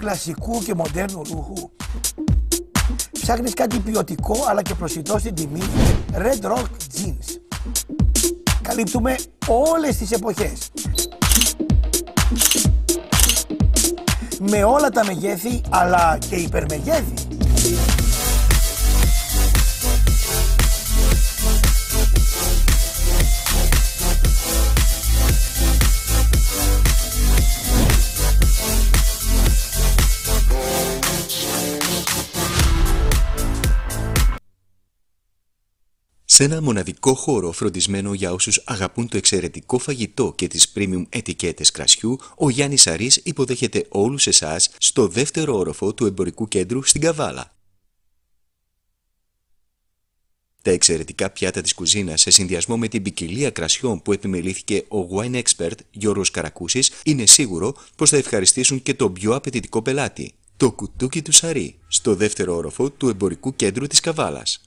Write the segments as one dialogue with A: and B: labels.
A: κλασικού και μοντέρνου ρούχου. Ψάχνεις κάτι ποιοτικό αλλά και προσιτό στην τιμή. Red Rock Jeans. Καλύπτουμε όλες τις εποχές. Με όλα τα μεγέθη αλλά και υπερμεγέθη.
B: Σε ένα μοναδικό χώρο φροντισμένο για όσους αγαπούν το εξαιρετικό φαγητό και τις premium ετικέτες κρασιού, ο Γιάννης Αρής υποδέχεται όλους εσάς στο δεύτερο όροφο του εμπορικού κέντρου στην Καβάλα. Τα εξαιρετικά πιάτα της κουζίνας σε συνδυασμό με την ποικιλία κρασιών που επιμελήθηκε ο wine expert Γιώργος Καρακούσης είναι σίγουρο πως θα ευχαριστήσουν και τον πιο απαιτητικό πελάτη, το κουτούκι του Σαρή, στο δεύτερο όροφο του εμπορικού κέντρου της Καβάλας.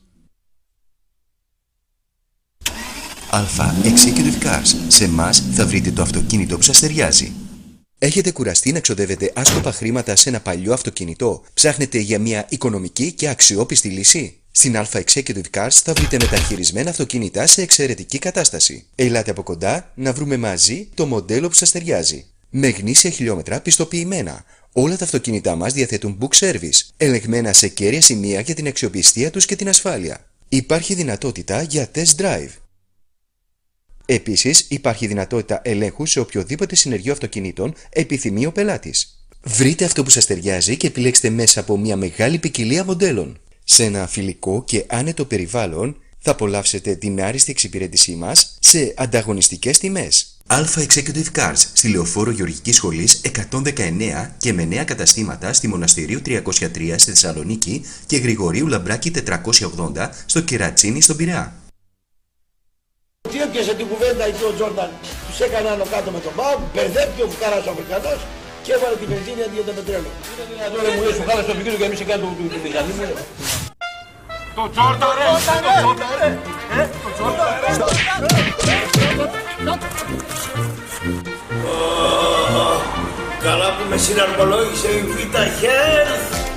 B: Αλφα Executive Cars. Σε εμάς θα βρείτε το αυτοκίνητο που σας ταιριάζει. Έχετε κουραστεί να ξοδεύετε άσκοπα χρήματα σε ένα παλιό αυτοκίνητο; Ψάχνετε για μια οικονομική και αξιόπιστη λύση; Στην Alpha Executive Cars θα βρείτε μεταχειρισμένα αυτοκίνητα σε εξαιρετική κατάσταση. Ελάτε από κοντά να βρούμε μαζί το μοντέλο που σας ταιριάζει. Με γνήσια χιλιόμετρα πιστοποιημένα. Όλα τα αυτοκίνητά μας διαθέτουν book service, ελεγμένα σε κέρια σημεία για την αξιοπιστία τους και την ασφάλεια. Υπάρχει δυνατότητα για test drive. Επίσης, υπάρχει δυνατότητα ελέγχου σε οποιοδήποτε συνεργείο αυτοκινήτων επιθυμεί ο πελάτης. Βρείτε αυτό που σας ταιριάζει και επιλέξτε μέσα από μια μεγάλη ποικιλία μοντέλων. Σε ένα φιλικό και άνετο περιβάλλον θα απολαύσετε την άριστη εξυπηρέτησή μας σε ανταγωνιστικές τιμές. Alpha Executive Cars στη Λεωφόρο Γεωργικής Σχολής 119 και με νέα καταστήματα στη Μοναστηρίου 303 στη Θεσσαλονίκη και Γρηγορίου Λαμπράκη 480 στο Κερατσίνη στον Πειραιά.
A: Τι έπιασε την κουβέντα εκεί ο Τζόρνταν, τους έκανε άνω κάτω με τον Πάο, μπερδεύτηκε ο Φουκάρας ο Αφρικανός και έβαλε τη βενζίνη αντί για το πετρέλαιο. Είναι δυνατόν ρε μου λες ο Χάρας το επικίνδυνο και εμείς σε κάτω του δηλαδή μου.
C: Το Τζόρνταν ρε, το Τζόρνταν ρε, το Τζόρνταν
A: Καλά που με συναρμολόγησε η Vita Health.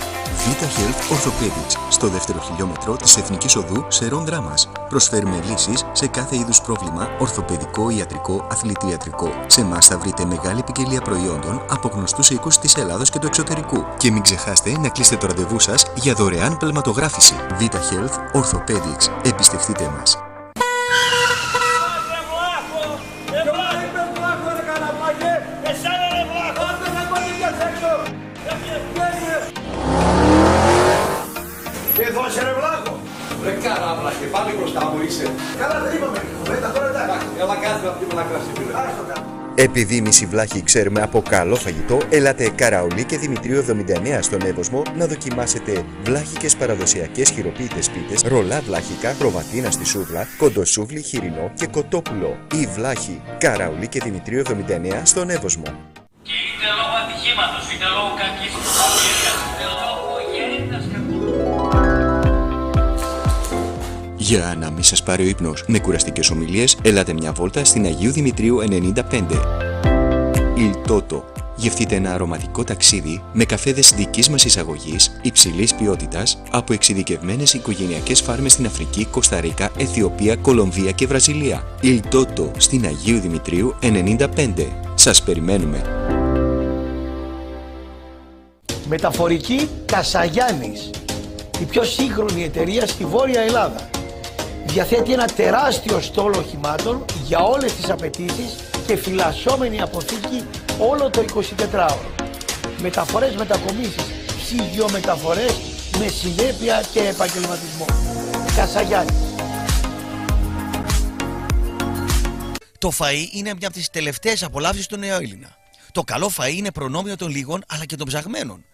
B: Vita Health Orthopedics, στο δεύτερο χιλιόμετρο της Εθνικής Οδού Σερών Δράμας. Προσφέρουμε λύσεις σε κάθε είδους πρόβλημα, ορθοπαιδικό, ιατρικό, αθλητιατρικό. Σε εμάς θα βρείτε μεγάλη ποικιλία προϊόντων από γνωστούς οίκους της Ελλάδος και του εξωτερικού. Και μην ξεχάσετε να κλείσετε το ραντεβού σας για δωρεάν πλευματογράφηση. Vita Health Orthopedics. Εμπιστευτείτε μας.
A: Ρε
C: καράβλα και πάλι μπροστά μου είσαι.
A: Καλά δεν είπαμε. Μετά τώρα εντάξει.
C: Έλα κάτσε να πιούμε ένα κρασί φίλε.
A: Άστο κάτω.
B: Επειδή εμείς οι βλάχοι ξέρουμε από καλό φαγητό, ελάτε Καραολί και Δημητρίου 79 στον Εύωσμο να δοκιμάσετε βλάχικες παραδοσιακές χειροποίητες πίτες, ρολά βλάχικα, προβατίνα στη σούβλα, κοντοσούβλι χοιρινό και κοτόπουλο. Η βλάχοι Καραολί και Δημητρίου 79 στον Εύωσμο.
D: Και είτε λόγω ατυχήματος, είτε λόγω κακής ευκαιρίας, είτε λόγω
B: Για να μην σας πάρει ο ύπνος με κουραστικές ομιλίες, ελάτε μια βόλτα στην Αγίου Δημητρίου 95. Il Toto. Γευτείτε ένα αρωματικό ταξίδι με καφέδες δικής μας εισαγωγής, υψηλής ποιότητας, από εξειδικευμένες οικογενειακές φάρμες στην Αφρική, Κωνσταντίνα, Αιθιοπία, Κολομβία και Βραζιλία. Il Toto στην Αγίου Δημητρίου 95. Σας περιμένουμε.
A: Μεταφορική Κασαγιάννης. Η πιο σύγχρονη εταιρεία στη Βόρεια Ελλάδα. Διαθέτει ένα τεράστιο στόλο οχημάτων για όλες τις απαιτήσεις και φυλασσόμενη αποθήκη όλο το 24ωρο. Μεταφορές μετακομίσεις, ψυγειομεταφορές με συνέπεια και επαγγελματισμό. Κασαγιάννης.
E: Το φαΐ είναι μια από τις τελευταίες απολαύσεις του νέου Έλληνα. Το καλό φαΐ είναι προνόμιο των λίγων αλλά και των ψαγμένων.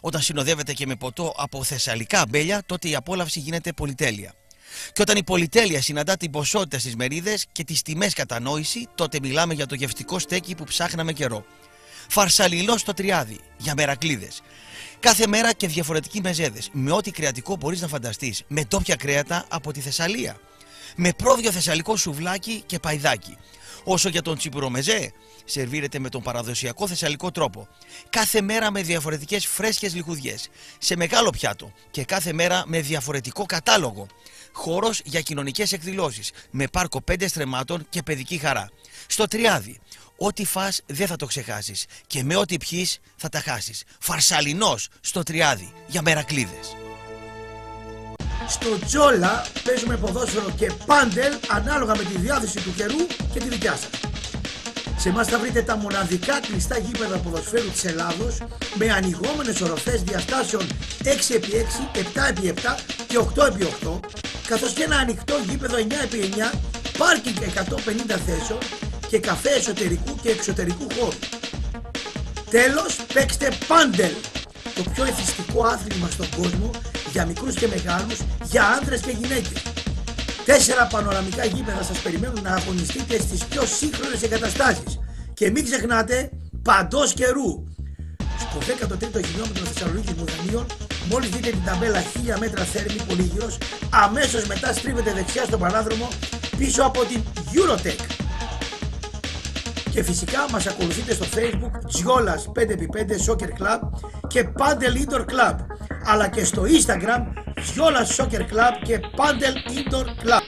E: Όταν συνοδεύεται και με ποτό από θεσσαλικά αμπέλια, τότε η απόλαυση γίνεται πολυτέλεια. Και όταν η πολυτέλεια συναντά την ποσότητα στις μερίδες και τις τιμές κατανόηση, τότε μιλάμε για το γευτικό στέκι που ψάχναμε καιρό. Φαρσαλιλό στο τριάδι, για μερακλίδες. Κάθε μέρα και διαφορετικοί μεζέδες, με ό,τι κρεατικό μπορείς να φανταστείς, με τόπια κρέατα από τη Θεσσαλία. Με πρόβιο θεσσαλικό σουβλάκι και παϊδάκι.
F: Όσο για τον τσιπουρομεζέ, σερβίρεται με τον παραδοσιακό θεσσαλικό τρόπο. Κάθε μέρα με διαφορετικές φρέσκες λιχουδιές. Σε μεγάλο πιάτο και κάθε μέρα με διαφορετικό κατάλογο. Χώρος για κοινωνικές εκδηλώσεις. Με πάρκο πέντε στρεμάτων και παιδική χαρά. Στο τριάδι. Ό,τι φας δεν θα το ξεχάσεις και με ό,τι πιείς θα τα χάσεις. Φαρσαλινός στο τριάδι για μερακλίδες.
E: Στο Τζόλα παίζουμε ποδόσφαιρο και πάντελ ανάλογα με τη διάθεση του καιρού και τη δικιά σας. Σε εμάς θα βρείτε τα μοναδικά κλειστά γήπεδα ποδοσφαίρου της Ελλάδος με ανοιγόμενες οροφές διαστάσεων 6x6, 7x7 και 8x8 καθώς και ένα ανοιχτό γήπεδο 9x9, πάρκινγκ 150 θέσεων και καφέ εσωτερικού και εξωτερικού χώρου. Τέλος, παίξτε πάντελ, το πιο εθιστικό άθλημα στον κόσμο για μικρούς και μεγάλους, για άντρες και γυναίκες. Τέσσερα πανοραμικά γήπεδα σας περιμένουν να αγωνιστείτε στις πιο σύγχρονες εγκαταστάσεις. Και μην ξεχνάτε, παντός καιρού. Στο 13ο χιλιόμετρο Θεσσαλονίκης Μουδανίων, μόλις δείτε την ταμπέλα 1000 μέτρα θέρμη πολύγυρος, αμέσως μετά στρίβετε δεξιά στον παράδρομο πίσω από την Eurotech. Και φυσικά μας ακολουθείτε στο facebook Τζιόλας 5x5 Soccer Club και Padel Indoor Club αλλά και στο instagram Τζιόλας Soccer Club και Padel Indoor Club.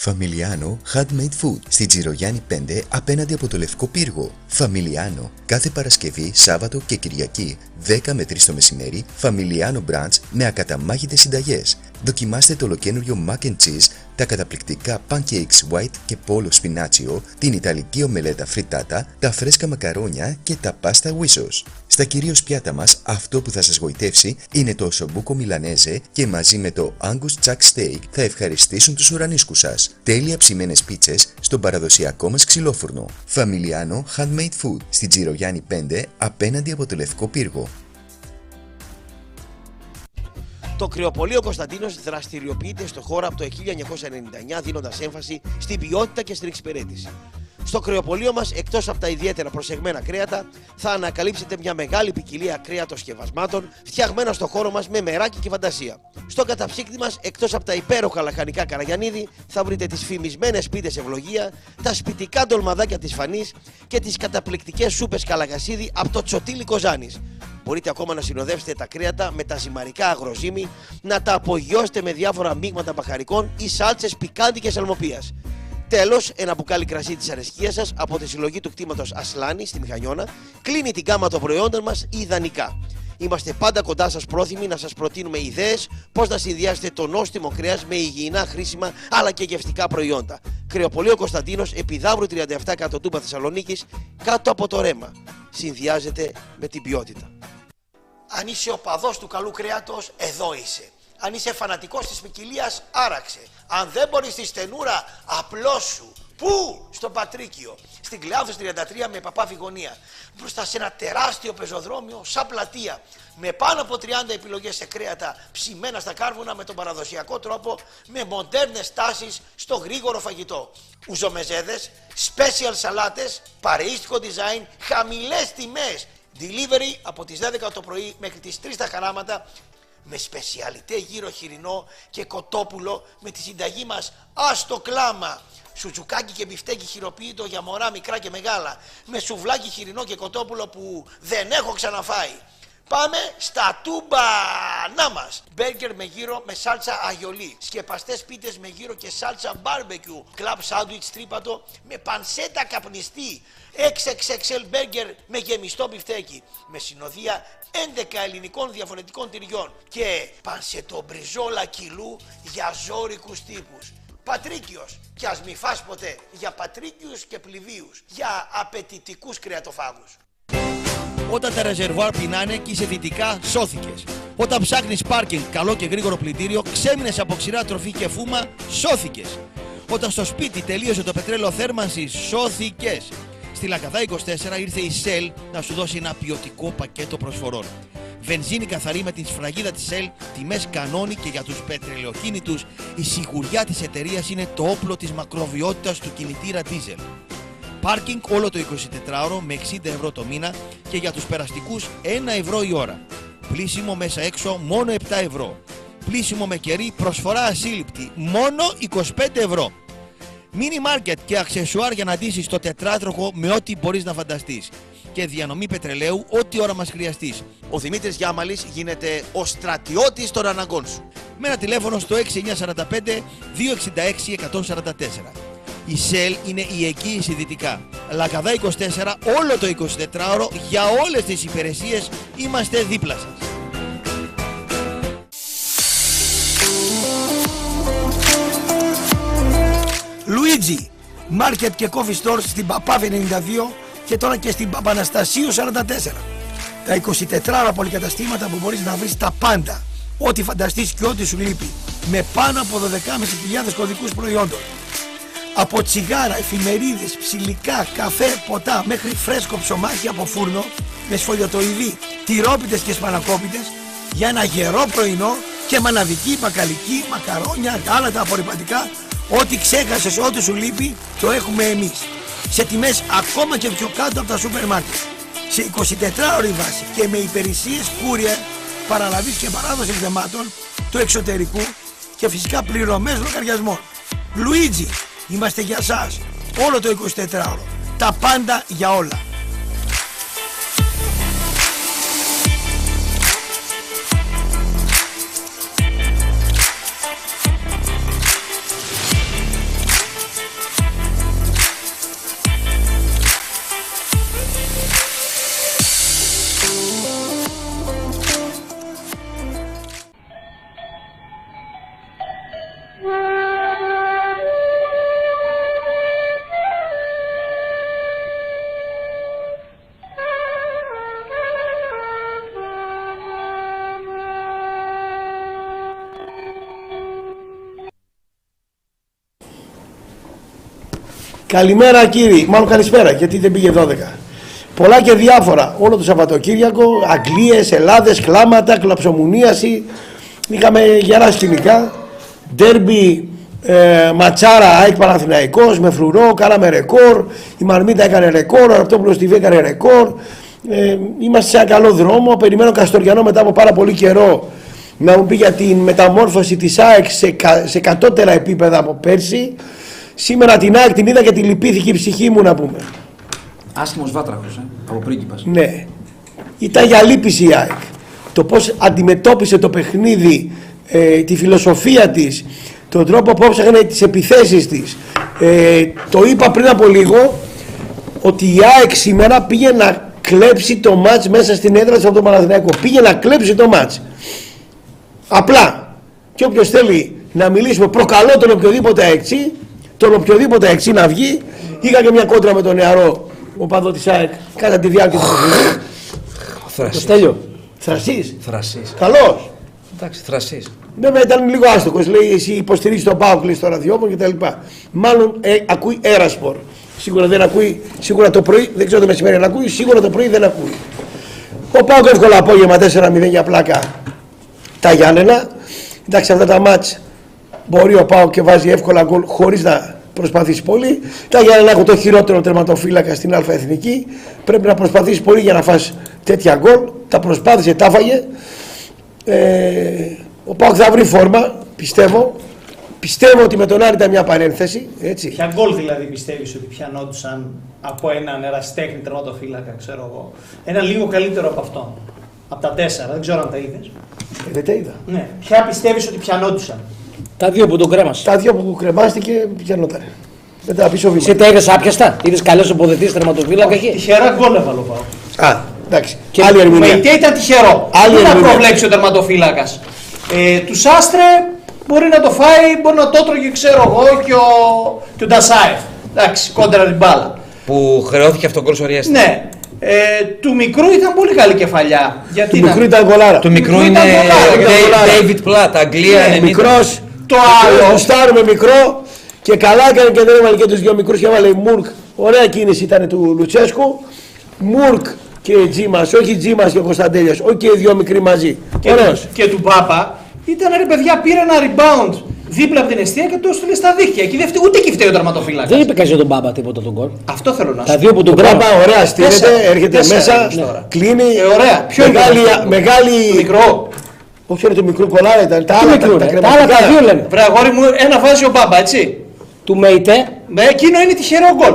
B: Φαμιλιάνο Handmade Food στη Τζιρογιάννη 5 απέναντι από το Λευκό Πύργο. Φαμιλιάνο κάθε Παρασκευή, Σάββατο και Κυριακή 10 με 3 το μεσημέρι Φαμιλιάνο Brunch με ακαταμάχητες συνταγές. Δοκιμάστε το ολοκένουργιο mac and cheese, τα καταπληκτικά pancakes white και polo spinaccio, την ιταλική ομελέτα φριτάτα, τα φρέσκα μακαρόνια και τα πάστα whissos. Στα κυρίως πιάτα μας αυτό που θα σας γοητεύσει είναι το σομπούκο μιλανέζε και μαζί με το Angus Chuck Steak θα ευχαριστήσουν τους ουρανίσκους σας. Τέλεια ψημένες πίτσες στον παραδοσιακό μας ξυλόφουρνο. Φαμιλιάνο Handmade Food στην Τζιρογιάννη 5 απέναντι από το Λευκό Πύργο.
G: Το κρεοπολείο Κωνσταντίνος δραστηριοποιείται στο χώρο από το 1999 δίνοντας έμφαση στην ποιότητα και στην εξυπηρέτηση. Στο κρεοπολείο μας, εκτός από τα ιδιαίτερα προσεγμένα κρέατα, θα ανακαλύψετε μια μεγάλη ποικιλία κρέατος σκευασμάτων φτιαγμένα στο χώρο μας με μεράκι και φαντασία. Στο καταψύκτη μας, εκτός από τα υπέροχα λαχανικά καραγιανίδη, θα βρείτε τις φημισμένες πίτες ευλογία, τα σπιτικά ντολμαδάκια της Φανής και τις καταπληκτικές σούπες καλαγασίδι από το Τσοτήλι Κοζάνης. Μπορείτε ακόμα να συνοδεύσετε τα κρέατα με τα ζυμαρικά αγροζύμι, να τα απογειώσετε με διάφορα μείγματα μπαχαρικών ή σάλτσες πικάντικες αλμοπίας. Τέλος, ένα μπουκάλι κρασί της αρεσκίας σας από τη συλλογή του κτήματος Ασλάνη στη Μηχανιώνα κλείνει την γάμα των προϊόντων μας ιδανικά. Είμαστε πάντα κοντά σας πρόθυμοι να σας προτείνουμε ιδέες πώς να συνδυάσετε το νόστιμο κρέας με υγιεινά, χρήσιμα αλλά και γευστικά προϊόντα. Κρεοπολείο Κωνσταντίνος, επιδαύρου 37 κάτω τούμπα Θεσσαλονίκης, κάτω από το ρέμα. Συνδυάζεται με την ποιότητα.
E: Αν είσαι οπαδός του καλού κρέατος, εδώ είσαι. Αν είσαι φανατικός της ποικιλίας, άραξε. Αν δεν μπορείς τη στενούρα, απλώς σου. Πού; Στο Πατρίκιο. Στην Κλεάνθος 33 με παπά γωνία. Μπροστά σε ένα τεράστιο πεζοδρόμιο σαν πλατεία. Με πάνω από 30 επιλογές σε κρέατα ψημένα στα κάρβουνα με τον παραδοσιακό τρόπο. Με μοντέρνες τάσεις στο γρήγορο φαγητό. Ουζομεζέδες, special σαλάτες, παρεΐστικο design, χαμηλές τιμές. Delivery από τις 12 το πρωί μέχρι τις 3 τα χαράματα με σπεσιαλιτέ γύρο χοιρινό και κοτόπουλο με τη συνταγή μας άστο κλάμα. Σουτζουκάκι και μπιφτέκι χειροποίητο για μωρά μικρά και μεγάλα. Με σουβλάκι χοιρινό και κοτόπουλο που δεν έχω ξαναφάει. Πάμε στα τούμπανά μας. Μπέργκερ με γύρο με σάλτσα αϊολί. Σκεπαστές πίτες με γύρο και σάλτσα μπάρμπεκιου. Κλαμπ σάντουιτς τρίπατο με πανσέτα καπνιστή. XXXL μπέργκερ με γεμιστό μπιφτέκι. Με συνοδεία 11 ελληνικών διαφορετικών τυριών. Και πανσετομπριζόλα κιλού για ζόρικους τύπους. Πατρίκιος. Κι ας μη φας ποτέ. Για πατρίκιους και πληβείους. Για απαιτητικούς κρεατοφάγους.
F: Όταν τα ρεζερβουάρ πεινάνε και είσαι δυτικά, σώθηκες. Όταν ψάχνεις πάρκινγκ, καλό και γρήγορο πλυντήριο, ξέμεινες από ξηρά τροφή και φούμα, σώθηκες. Όταν στο σπίτι τελείωσε το πετρέλαιο θέρμανσης, σώθηκες. Στη Λακαδά 24 ήρθε η Shell να σου δώσει ένα ποιοτικό πακέτο προσφορών. Βενζίνη καθαρή με την σφραγίδα της Shell, τιμές κανόνι και για τους πετρελαιοκίνητους, η σιγουριά της εταιρείας είναι το όπλο της μακροβιότητας του κινητήρα diesel. Πάρκινγκ όλο το 24ωρο με 60 ευρώ το μήνα και για τους περαστικούς 1 ευρώ η ώρα. Πλήσιμο μέσα έξω μόνο 7 ευρώ. Πλήσιμο με κερί προσφορά ασύλληπτη μόνο 25 ευρώ.
E: Μίνι μάρκετ και αξεσουάρ για να ντύσεις το τετράτροχο με ό,τι μπορείς να φανταστείς. Και διανομή πετρελαίου ό,τι ώρα μας χρειαστείς.
H: Ο Δημήτρης Γιάμαλης γίνεται ο στρατιώτης των αναγκών σου.
E: Με ένα τηλέφωνο στο 6945 266 144. Η ΣΕΛ είναι η εγγύηση δυτικά. Λακαδά 24 όλο το 24ωρο για όλες τις υπηρεσίες είμαστε δίπλα σας.
A: Λουίτζι, Market και Coffee Store στην Παπάβη 92 και τώρα και στην Παπαναστασίου 44. Τα 24 ώρα πολυκαταστήματα που μπορείς να βρεις τα πάντα. Ό,τι φανταστείς και ό,τι σου λείπει. Με πάνω από 12.500 κωδικούς προϊόντων. Από τσιγάρα, εφημερίδες, ψηλικά, καφέ, ποτά μέχρι φρέσκο ψωμάκι από φούρνο με σφολιοτοειδή, τυρόπιτες και σπανακόπιτες για ένα γερό πρωινό και μαναβική, μπακαλική, μακαρόνια, γάλατα, απορριπαντικά Ό,τι ξέχασες, ό,τι σου λείπει, το έχουμε εμείς. Σε τιμές ακόμα και πιο κάτω από τα σούπερ μάρκετ. Σε 24 ώρη βάση και με υπηρεσίες courier, παραλαβής και παράδοση δεμάτων του εξωτερικού και φυσικά πληρωμές λογαριασμών. Λουίτζι, είμαστε για σας. Όλο το 24ωρο. Τα πάντα για όλα. Καλημέρα κύριοι, μάλλον καλησπέρα γιατί δεν πήγε 12. Πολλά και διάφορα. Όλο το Σαββατοκύριακο, Αγγλίες, Ελλάδες, κλάματα, κλαψομουνίαση. Είχαμε γερά σκηνικά. Ντέρμπι, ε, ματσάρα, ΑΕΚ Παναθηναϊκός, με φρουρό, κάναμε ρεκόρ. Η Μαρμίτα έκανε ρεκόρ, ο Ραπτόπουλος TV έκανε ρεκόρ. Ε, είμαστε σε ένα καλό δρόμο. Περιμένω Καστοριανό μετά από πάρα πολύ καιρό να μου πει για την μεταμόρφωση της ΑΕΚ σε, κα- σε κατώτερα επίπεδα από πέρσι. Σήμερα την ΑΕΚ την είδα και τη λυπήθηκε η ψυχή μου να πούμε.
I: Άσχημος βάτραχος, ε, από πρίγκιπας.
A: Ναι. Ήταν για λύπηση η ΑΕΚ. Το πώς αντιμετώπισε το παιχνίδι, ε, τη φιλοσοφία της, τον τρόπο που ψάχνε τις επιθέσεις της. Ε, το είπα πριν από λίγο ότι η ΑΕΚ σήμερα πήγε να κλέψει το μάτς μέσα στην έδρα της από τον Παναθηναϊκό. Πήγε να κλέψει το μάτς. Απλά. Και όποιος θέλει να μιλήσουμε, προκαλώ τον οποιοδήποτε έξι, τον οποιοδήποτε έξι να βγει. Είχα και μια κόντρα με τον νεαρό οπαδό της ΑΕΚ κατά τη διάρκεια του παιχνιδιού. Το
I: Θρασί.
A: Στέλιο. Θρασής.
I: Θρασίς.
A: Καλός.
I: Εντάξει, θρασίς.
A: Βέβαια ήταν λίγο άστοχος. Λέει εσύ υποστηρίζεις τον Πάο κλείσει στο ραδιόφωνο κτλ. Μάλλον ε, ακούει έρασπορ. Σίγουρα δεν ακούει, σίγουρα το πρωί, δεν ξέρω το μεσημέρι αν ακούει, σίγουρα το πρωί δεν ακούει. Ο Πάοκ εύκολα απόγευμα 4-0 για πλάκα τα Γιάννενα. Εντάξει αυτά τα μάτς μπορεί ο Πάοκ και βάζει εύκολα γκολ χωρίς να προσπαθήσει πολύ. Τα Γιάννενα έχουν το χειρότερο τερματοφύλακα στην Α Εθνική. Πρέπει να προσπαθήσει πολύ για να φας τέτοια γκολ. Τα προσπάθησε, τα έφαγε. Ε, ο Πάοκ θα βρει φόρμα, πιστεύω. Πιστεύω ότι με τον Άρη ήταν μια παρένθεση. Έτσι.
J: Ποια γκολ δηλαδή πιστεύεις ότι πιανόντουσαν από έναν εραστέχνη τερματοφύλακα, ξέρω εγώ. Ένα λίγο καλύτερο από αυτόν. Από τα τέσσερα, δεν ξέρω αν τα είδες.
A: Ε, δεν τα είδα.
J: Ναι. Ποια πιστεύεις ότι πιανόντουσαν;
K: Τα δύο που τον κρέμασες.
A: Τα δύο που κρεμάστηκε πιανόταν. Μετά πίσω βήμα.
K: Εσύ τα είδες άπιαστα; Είδες καλό αποδετή τερματοφύλακα εκεί.
J: Τυχερά γκολ έβαλε ο Πάοκ.
A: Α, εντάξει.
K: Και
A: Άλλη
J: Με
A: ερμηνεία.
J: ηττία ήταν τυχερό.
A: Άλλη
J: Δεν να
A: ερμηνεία.
J: προβλέψει ο τερματοφύλακα. Ε, του Άστρε μπορεί να το φάει, μπορεί να το έτρωγε, ξέρω εγώ, και ο, και ο Ντασάεφ. Εντάξει, κόντρα την μπάλα.
I: Που χρεώθηκε αυτό γκολ σωριάστη.
J: Ναι. Ε, του μικρού ήταν πολύ καλή κεφαλιά. Γιατί
A: Του
J: να-
A: μικρού ήταν γκολάρα.
I: Του μικρού
J: Μικρού
I: είναι
J: ήταν γκολάρα, ήταν γκολάρα.
I: David Platt, Αγγλία
A: Ναι,
I: 90.
A: μικρός.
J: Το
A: άλλο.
J: άλλο.
A: Γουστάρουμε μικρό. Και καλά έκανε και δεν έβαλε και τους δύο μικρούς και έβαλε Μουρκ. Ωραία κίνηση ήταν του Λουτσέσκου. Μουρκ και Τζίμας, όχι Τζίμας και Κωνσταντέλιας, όχι και οι δύο μικροί μαζί.
J: και,
A: Ωραίος.
J: του, και του Πάπα ήταν ρε παιδιά, πήρε ένα rebound δίπλα από την αιστεία και το έστειλε στα δίχτυα. Εκεί δεν φταίει- ούτε εκεί φταίει ο τερματοφύλακας.
K: Δεν είπε κανείς για τον Μπάμπα τίποτα τον γκολ.
J: Αυτό θέλω να σου
K: Τα δύο που τον
A: Μπάμπα
K: κρέμασε.
A: ωραία στείνεται,
J: Τέσσερα.
A: έρχεται
J: Τέσσερα
A: μέσα,
J: έχεις τώρα.
A: κλείνει.
J: Ε, ωραία. Ποιο είναι
A: μεγάλη,
J: το μικρό;
A: μεγάλη...
J: Το μικρό.
A: Όχι ρε, το μικρό κολλάρα ήταν. Τα
K: Τι
A: άλλα,
K: μικρό,
A: τα,
K: ρε.
A: τα
K: Τα άλλα τα
A: κρεματικά.
K: δύο λένε.
J: Βρε αγόρι μου, ένα βάζει ο Μπάμπα, έτσι.
K: του Μέιτε.
J: Ναι, εκείνο είναι τυχερό γκολ.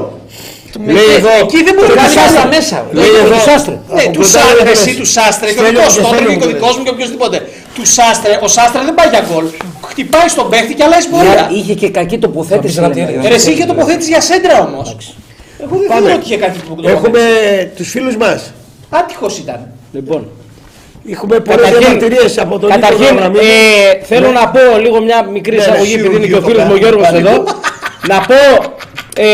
K: Λέει εδώ.
J: Εκεί δεν μπορεί
K: Του
J: να κάνει
K: Σάστρε.
J: άλλα μέσα.
K: Λέει εδώ. Του Σάστρε.
J: Ναι, του Σάστρε, εσύ του Σάστρε, και ο
A: Στέλιο,
J: δικός σου,
A: και
J: το
A: Στέλιο
J: και ο
A: μου
J: δικό μου και οποιοδήποτε. Του Σάστρε, ο Σάστρε δεν πάει για γκολ. Χτυπάει στον παίχτη και αλλάζει πορεία.
K: Είχε και κακή τοποθέτηση.
I: Από τις
K: λέμε.
I: κρατήρες.
J: Ε, Εσύ είχε τοποθέτηση για σέντρα όμως. Εγώ δεν
A: Πάμε.
J: θεωρώ ότι είχε κάτι που
A: Έχουμε τους φίλους μας.
J: Άτυχος ήταν.
K: Λοιπόν.
A: Έχουμε πολλές
K: Καταρχήν-
A: διαμαρτυρίες από τον Νίκο
K: Καταρχήν,
A: Γραμμή.
K: ε, θέλω
A: Ναι.
K: να πω λίγο μια μικρή
A: Ναι, ναι,
K: εισαγωγή, επειδή είναι και ο
A: χειρουργείο
K: φίλος μου ο
A: το
K: Γιώργος
A: κάνει.
K: εδώ. να πω ε,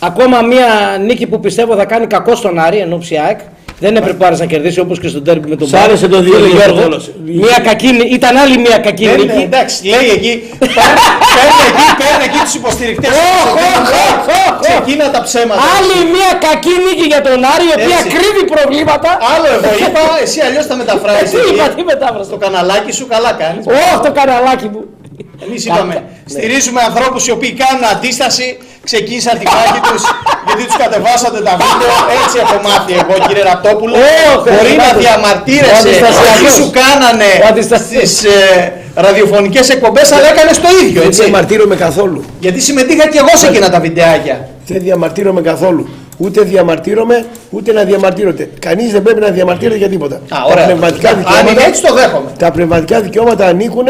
K: ακόμα μια νίκη που πιστεύω θα κάνει κακό στον Άρη εν ώψη ΑΕΚ. Δεν έπρεπε ο Άρης να κερδίσει όπως και στον τέρμι με τον
A: Σ' άρεσε το
K: Φίλε
A: 2-2 στο
K: Γιώργο.
A: τέλος.
K: Μια κακή, νι- ήταν άλλη μια κακή
J: Δεν είναι,
K: νίκη.
J: εντάξει, λέει εκεί. Παίρνει παίρνει εκεί, παίρνει εκεί τους υποστηρικτές. Ξεκίνα τα ψέματα.
K: Άλλη μια κακή νίκη για τον Άρη, η οποία
J: Έτσι.
K: κρύβει προβλήματα.
J: Άλλο εγώ είπα, εσύ αλλιώς τα μεταφράζει.
K: Τι είπα, τι μετάφρασα.
J: Στο καναλάκι σου καλά κάνεις.
K: Ωχ, το καναλάκι μου.
J: Εμείς είπαμε, στηρίζουμε ανθρώπους οι οποίοι κάνουν αντίσταση, ξεκίνησαν τη μάχη τους γιατί τους κατεβάσατε τα βίντεο. Έτσι έχω μάθει εγώ, κύριε Ραπτόπουλο.
K: Ωχ,
J: Μπορεί να
K: ο Ο
J: διαμαρτύρεσαι
K: αντιστασιακός.
J: τι σου κάνανε
K: Ο αντιστασιακός.
J: στι ε, ραδιοφωνικές εκπομπές, αλλά έκανες το ίδιο.
A: Δεν
J: Έτσι.
A: διαμαρτύρομαι καθόλου.
J: Γιατί συμμετείχα και εγώ σε εκείνα τα βιντεάκια.
A: Δεν διαμαρτύρομαι καθόλου. Ούτε διαμαρτύρομαι, ούτε να διαμαρτύρονται. Κανείς δεν πρέπει να διαμαρτύρεται για τίποτα.
J: Α,
A: Τα
J: ωραία.
A: πνευματικά
J: Αν είναι
A: δικαιώματα,
J: έτσι το δέχομαι.
A: τα πνευματικά δικαιώματα ανήκουν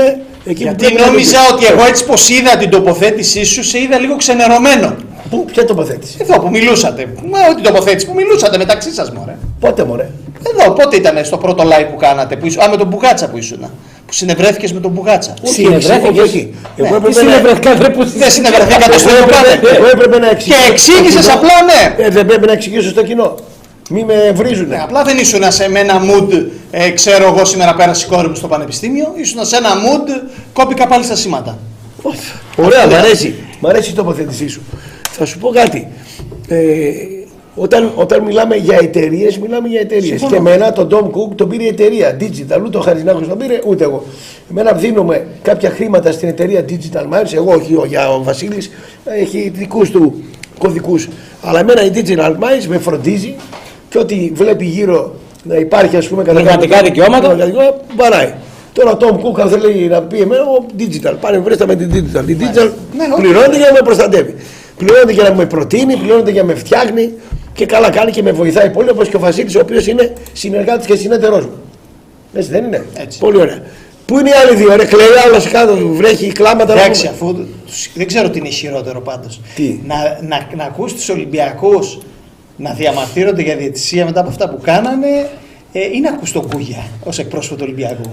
A: εκεί που
J: Γιατί
A: πρέπει να
J: νόμιζα
A: ανήκουν.
J: ότι εγώ έτσι πως είδα την τοποθέτησή σου, σε είδα λίγο ξενερωμένο.
A: Πού, ποια τοποθέτηση;
J: Εδώ που μιλούσατε. Μα ό,τι τοποθέτηση που μιλούσατε μεταξύ σας, μωρέ.
A: Πότε μωρέ;
J: Εδώ, πότε ήταν στο πρώτο live που κάνατε, που ήσου, α, με τον Μπουγάτσα που ήσουν. Που συνευρέθηκες με τον Μπουγάτσα.
A: Όχι,
K: Συνευρέθηκες;
A: όχι, όχι. Εγώ
J: Ναι,
A: έπρεπε
K: Τι
A: να-
K: συνευρεθήκα, ρε, που
J: Δεν συνευρεθήκατε στο
A: εγώ
J: ίδιο
A: έπρεπε-
J: πάνελ.
A: Εγώ έπρεπε να εξηγήσω.
J: Και εξήγησες
A: στο κοινό.
J: απλά ναι.
A: Ε, δεν πρέπει να εξηγήσω στο κοινό. Μη με βρίζουνε.
J: Ναι, απλά δεν ήσουν σε με ένα mood, ε, ξέρω εγώ σήμερα πέρασε η κόρη μου στο πανεπιστήμιο, ήσουν σε ένα mood, κόπηκα πάλι στα σήματα.
A: Ωραία, μ' αρέσει. Μ' αρέσει η τοποθέτησή σου. Θα σου πω κάτι. Ε, όταν, όταν μιλάμε για εταιρείες, μιλάμε για εταιρείες. Και εμένα τον Tom Cook τον πήρε η εταιρεία Digital. Ούτε ο Χαρινάκο τον πήρε, ούτε εγώ. Εμένα δίνουμε κάποια χρήματα στην εταιρεία Digital Minds. Εγώ όχι, ο, για ο Βασίλης έχει δικούς του κωδικούς. Αλλά εμένα η Digital Minds με φροντίζει και ό,τι βλέπει γύρω να υπάρχει ας πούμε κατά
K: Πνευματικά
A: κάποιο-
K: δικαιώματα.
A: πνευματικά δικαιώματα, παράει. Τώρα ο Tom Cook αν θέλει να πει εμένα, ο digital. Πάνε βρέστα με την digital. Η digital
J: Ναι, όχι.
A: πληρώνεται για να με προστατεύει. Πληρώνεται για να με προτείνει, πληρώνεται για να με φτιάχνει και καλά κάνει και με βοηθάει πολύ όπως και ο Βασίλης, ο οποίος είναι συνεργάτης και συνέτερό μου. Έτσι δεν είναι;
J: Έτσι.
A: Πολύ ωραία. Πού είναι οι άλλοι δύο, ρε, κλαίει άλλος κάτω, βρέχει κλάματα. να
J: Εντάξει,
A: πούμε.
J: αφού τους- δεν ξέρω τι είναι χειρότερο πάντως.
A: Τι;
J: Να, να, να ακούς τους Ολυμπιακούς να διαμαρτύρονται για διαιτησία μετά από αυτά που κάνανε ε, ή να ακούς τον Κούγια ως εκπρόσωπο του Ολυμπιακού.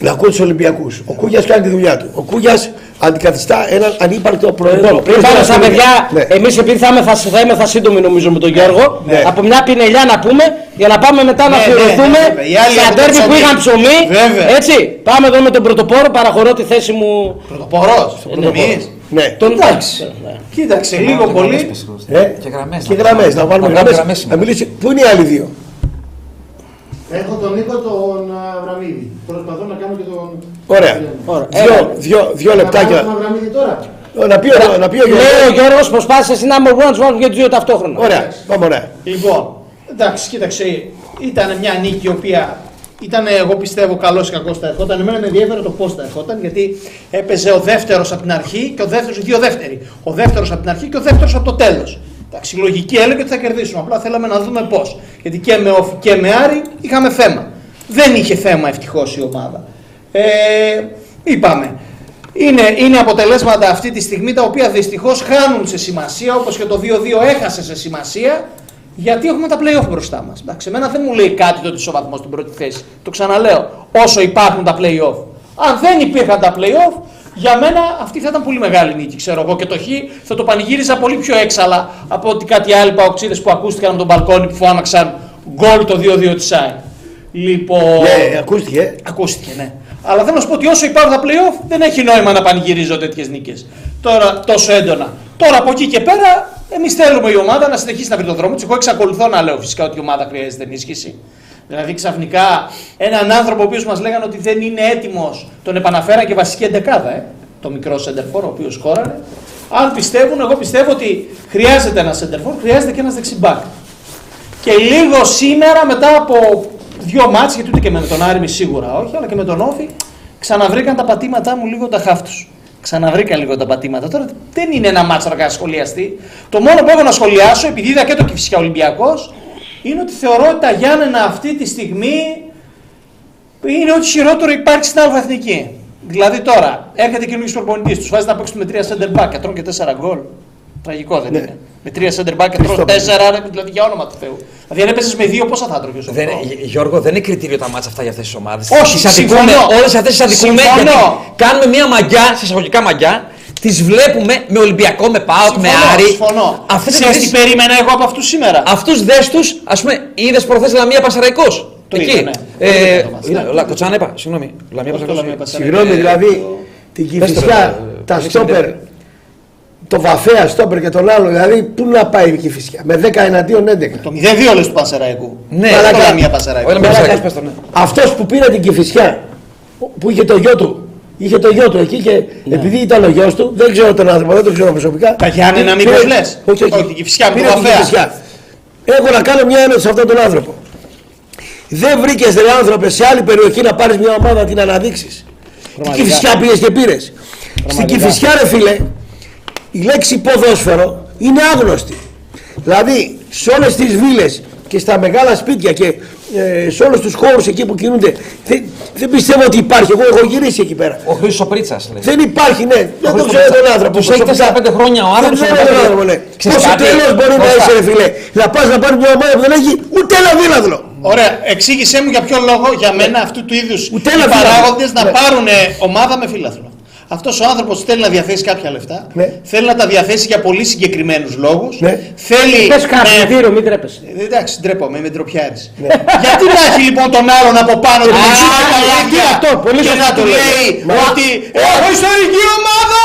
A: Να ακούω τους Ολυμπιακούς. Ο Κούγιας κάνει τη δουλειά του. Ο Κούγιας αντικαθιστά έναν ανύπαρκτο πρόεδρο.
K: Λοιπόν, πριν πάμε στα παιδιά,
A: Ναι.
K: εμείς επειδή θα είμαστε, θα είμαστε σύντομοι νομίζω με τον Γιώργο,
A: Ναι.
K: από μια πινελιά να πούμε για να πάμε μετά να
J: Ναι, ναι,
K: αφιερωθούμε
J: ναι, βέβαια. Οι άλλοι
K: στα
J: από το
K: τέρμι που
J: ψωμί.
K: είχαν ψωμί.
J: Βέβαια.
K: Έτσι, πάμε εδώ με τον πρωτοπόρο, παραχωρώ τη θέση μου.
J: Πρωτοπορός, εμείς.
A: Ναι.
K: Τον
J: Εντάξει. Κοίταξε, λίγο πολύ.
A: Ε,
I: Και γραμμές.
A: Και γραμμέ, να βάλουμε
I: βάλουμε
A: γραμμέ.
I: σήμερα.
A: Να μιλήσει. Πού είναι οι άλλοι δύο.
L: Έχω τον Νίκο τον Αβραμίδη. Προσπαθώ να κάνω και τον.
A: Ωραία.
K: Ωραία.
A: Δύο,
K: Έλα.
A: δύο, δύο
L: Να κάνω
A: λεπτάκια.
L: τον Αβραμίδη τώρα.
A: Να πει, ο- να πει ο
K: Λέει ο
A: Γιώργος.
K: Γιώργο, προσπάθησε να μπορούμε να του βάλουμε και του δύο ταυτόχρονα.
A: Ωραία, πάμε ωραία.
J: Λοιπόν, εντάξει, κοίταξε, ήταν μια νίκη η οποία ήταν, εγώ πιστεύω, καλός ή κακός θα ερχόταν. Εμένα με ενδιαφέρον το πώς θα ερχόταν, γιατί έπαιζε ο δεύτερος από την αρχή και ο δεύτερος, δύο δεύτεροι. Ο δεύτερος από την αρχή και ο δεύτερος από το τέλος. Εντάξει, η λογική έλεγε ότι θα κερδίσουμε. Απλά θέλαμε να δούμε πώς. Γιατί και με Όφη και με Άρη είχαμε θέμα. Δεν είχε θέμα ευτυχώς η ομάδα. Ε, είπαμε. Είναι, είναι αποτελέσματα αυτή τη στιγμή τα οποία δυστυχώς χάνουν σε σημασία, όπως και το 2-2 έχασε σε σημασία, γιατί έχουμε τα play-off μπροστά μας. Εντάξει, εμένα δεν μου λέει κάτι το ότι είσαι ο βαθμός στην πρώτη θέση. Το ξαναλέω, όσο υπάρχουν τα play-off. Αν δεν υπήρχαν τα play-off, για μένα αυτή θα ήταν πολύ μεγάλη νίκη. Ξέρω εγώ και το Χ θα το πανηγύριζα πολύ πιο έξαλα από ότι κάτι άλλοι παοξίδες που ακούστηκαν από τον μπαλκόνι που φώναξαν γκολ το 2-2 της ΣΑΕ. Λοιπόν.
A: Ναι, ακούστηκε.
J: Ακούστηκε, ναι. Αλλά θέλω να σου πω ότι όσο υπάρχουν τα playoff δεν έχει νόημα να πανηγυρίζω τέτοιες νίκες. Τώρα τόσο έντονα. Τώρα από εκεί και πέρα, εμείς θέλουμε η ομάδα να συνεχίσει να βρει τον δρόμο της. Εγώ εξακολουθώ να λέω φυσικά ότι η ομάδα χρειάζεται ενίσχυση. Δηλαδή ξαφνικά έναν άνθρωπο ο οποίος μας λέγανε ότι δεν είναι έτοιμος, τον επαναφέραν και βασική εντεκάδα, ε, το μικρό σεντερφόρ ο οποίος χώρανε. Αν πιστεύουν, εγώ πιστεύω ότι χρειάζεται ένα σεντερφόρ, χρειάζεται και ένας δεξιμπάκ. Και λίγο σήμερα μετά από δύο μάτς, γιατί ούτε και με τον Άρη σίγουρα όχι, αλλά και με τον Όφη, ξαναβρήκαν τα πατήματά μου λίγο τα χάφτους. Ξαναβρήκα λίγο τα πατήματα. Τώρα δεν είναι ένα μάτσο να σχολιαστεί. Το μόνο που έχω να σχολιάσω, επειδή είδα και το Κυφσιά Ολυμπιακός, είναι ότι θεωρώ ότι τα Γιάννενα αυτή τη στιγμή είναι ό,τι χειρότερο υπάρχει στην άλλη εθνική. Δηλαδή τώρα έρχεται καινούργιος προπονητής, τους βάζει να παίξουν με τρία center back και τρώνε και τέσσερα γκολ. Τραγικό δεν είναι. Με τρία center back και τρώνε τέσσερα, ρε, δηλαδή για όνομα του Θεού. Δηλαδή αν έπαιζες με δύο, πόσα θα τρώγε ο
M: Δεν, Γιώργο, δεν είναι κριτήριο τα μάτσα αυτά για αυτές τις ομάδες.
J: Όχι, συμφωνώ.
M: Όλες αυτές τις αδικούμε.
J: Συμφωνώ.
M: Γιατί κάνουμε μια μαγιά, σε εισαγωγικά μαγιά, τις βλέπουμε με Ολυμπιακό, με ΠΑΟΚ, με
J: Συμφωνώ,
M: Άρη.
J: συμφωνώ.
M: Αυτές
J: Ξέρεις
M: τις-
J: τι περίμενα εγώ από αυτούς σήμερα;
M: Αυτούς δες τους, ας πούμε, είδες προχθές Λαμία Πασαραϊκός.
J: Το
M: Εκεί.
J: είδα, ναι.
M: Ε,
J: Το είδα το μάτς,
M: είδα,
J: ναι.
M: λα- Κοτσάνα είπα, συγγνώμη. Λαμία
J: Όχι το Λαμία
M: Πασαραϊκός;
J: Πασαραϊκό.
A: Συγγνώμη,
J: Ε,
A: δηλαδή την
M: Πες το,
A: Κηφισιά,
M: ρε,
A: τα
M: έχεις
A: στόπερ,
M: ενδιαφέρον.
A: Το βαφέα στόπερ και τον άλλο, δηλαδή πού να πάει η Κηφισιά, με 10 εναντίον 11.
J: Το 0-2 λες του Πανσεραϊκού.
M: Ναι,
J: το
A: μαλάκα.
J: Λαμία Πανσεραϊκού.
M: Όχι, Λαμία Πασαραϊκό, πες το, ναι.
A: Αυτός που πήρε την Κηφισιά, που είχε το γιο του, είχε το γιο του εκεί και επειδή ήταν ο γιος του, δεν ξέρω τον άνθρωπο, δεν τον ξέρω προσωπικά.
J: Τα Γιάννενα
A: πήρε-
J: μήπως λες;
A: Όχι, όχι.
J: Όχι, την Κηφισιά, με
A: Πήρε
J: τον
A: την
J: Βαφέα.
A: Κηφισιά. Έχω να κάνω μια ένωση σε αυτόν τον άνθρωπο. Δεν βρήκες ρε άνθρωπε σε άλλη περιοχή να πάρεις μια ομάδα να την αναδείξεις. Την
K: Πραγματικά.
A: Κηφισιά πήγε και πήρες. Στην
K: Πραγματικά.
A: Κηφισιά, ρε φίλε, η λέξη ποδόσφαιρο είναι άγνωστη. Δηλαδή, σε όλες τις βίλες και στα μεγάλα σπίτια και ε, σε όλους τους χώρους εκεί που κινούνται, δεν, δεν πιστεύω ότι υπάρχει. Εγώ έχω γυρίσει εκεί πέρα.
M: Ο Χρήστος Πρίτσας.
A: Δεν υπάρχει, ναι. Δεν τον
M: Χρήστος
A: ξέρω τον
M: Πρίτσας.
A: άνθρωπο.
M: Τους έχεις
A: προσωπικά.
M: 4-5 χρόνια ο άνθρωπος
A: Δεν
M: να
A: ξέρω τον
M: πάει-
A: άνθρωπο, ναι.
M: Ξέρεις
A: Πόσο
M: κάτι;
A: τέλος μπορεί να
M: Κώστα.
A: είσαι, ρε φίλε; Να πας να πάρεις μια ομάδα που δεν έχει ούτε ένα δίλαδλο.
J: Ωραία, εξήγησέ μου για ποιο λόγο για μένα αυτού του είδους
A: Ούτε
J: οι
A: ένα φύλαθλο.
J: παράγοντες να
A: Ναι.
J: πάρουν ομάδα με φύλαθλο. Αυτός ο άνθρωπος θέλει να διαθέσει κάποια λεφτά.
A: Ναι.
J: Θέλει να τα διαθέσει για πολύ συγκεκριμένους λόγους.
A: Ναι.
J: Θέλει.
K: Πες κάτι,
J: με-
K: Δήρο, μην τρέπεσαι.
J: Ε, Εντάξει, ντρέπομαι, είμαι ντροπιάρης.
A: Ναι.
J: Γιατί να έχει λοιπόν τον άλλον από πάνω του
K: Α,
J: με ζητάει τα
K: γιατί
J: λάδια
K: αυτό, πολύ
J: και
K: σωστά
J: να
K: το
J: του
K: λέω.
J: λέει
A: Μα-
J: ότι Εγώ ιστορική ομάδα!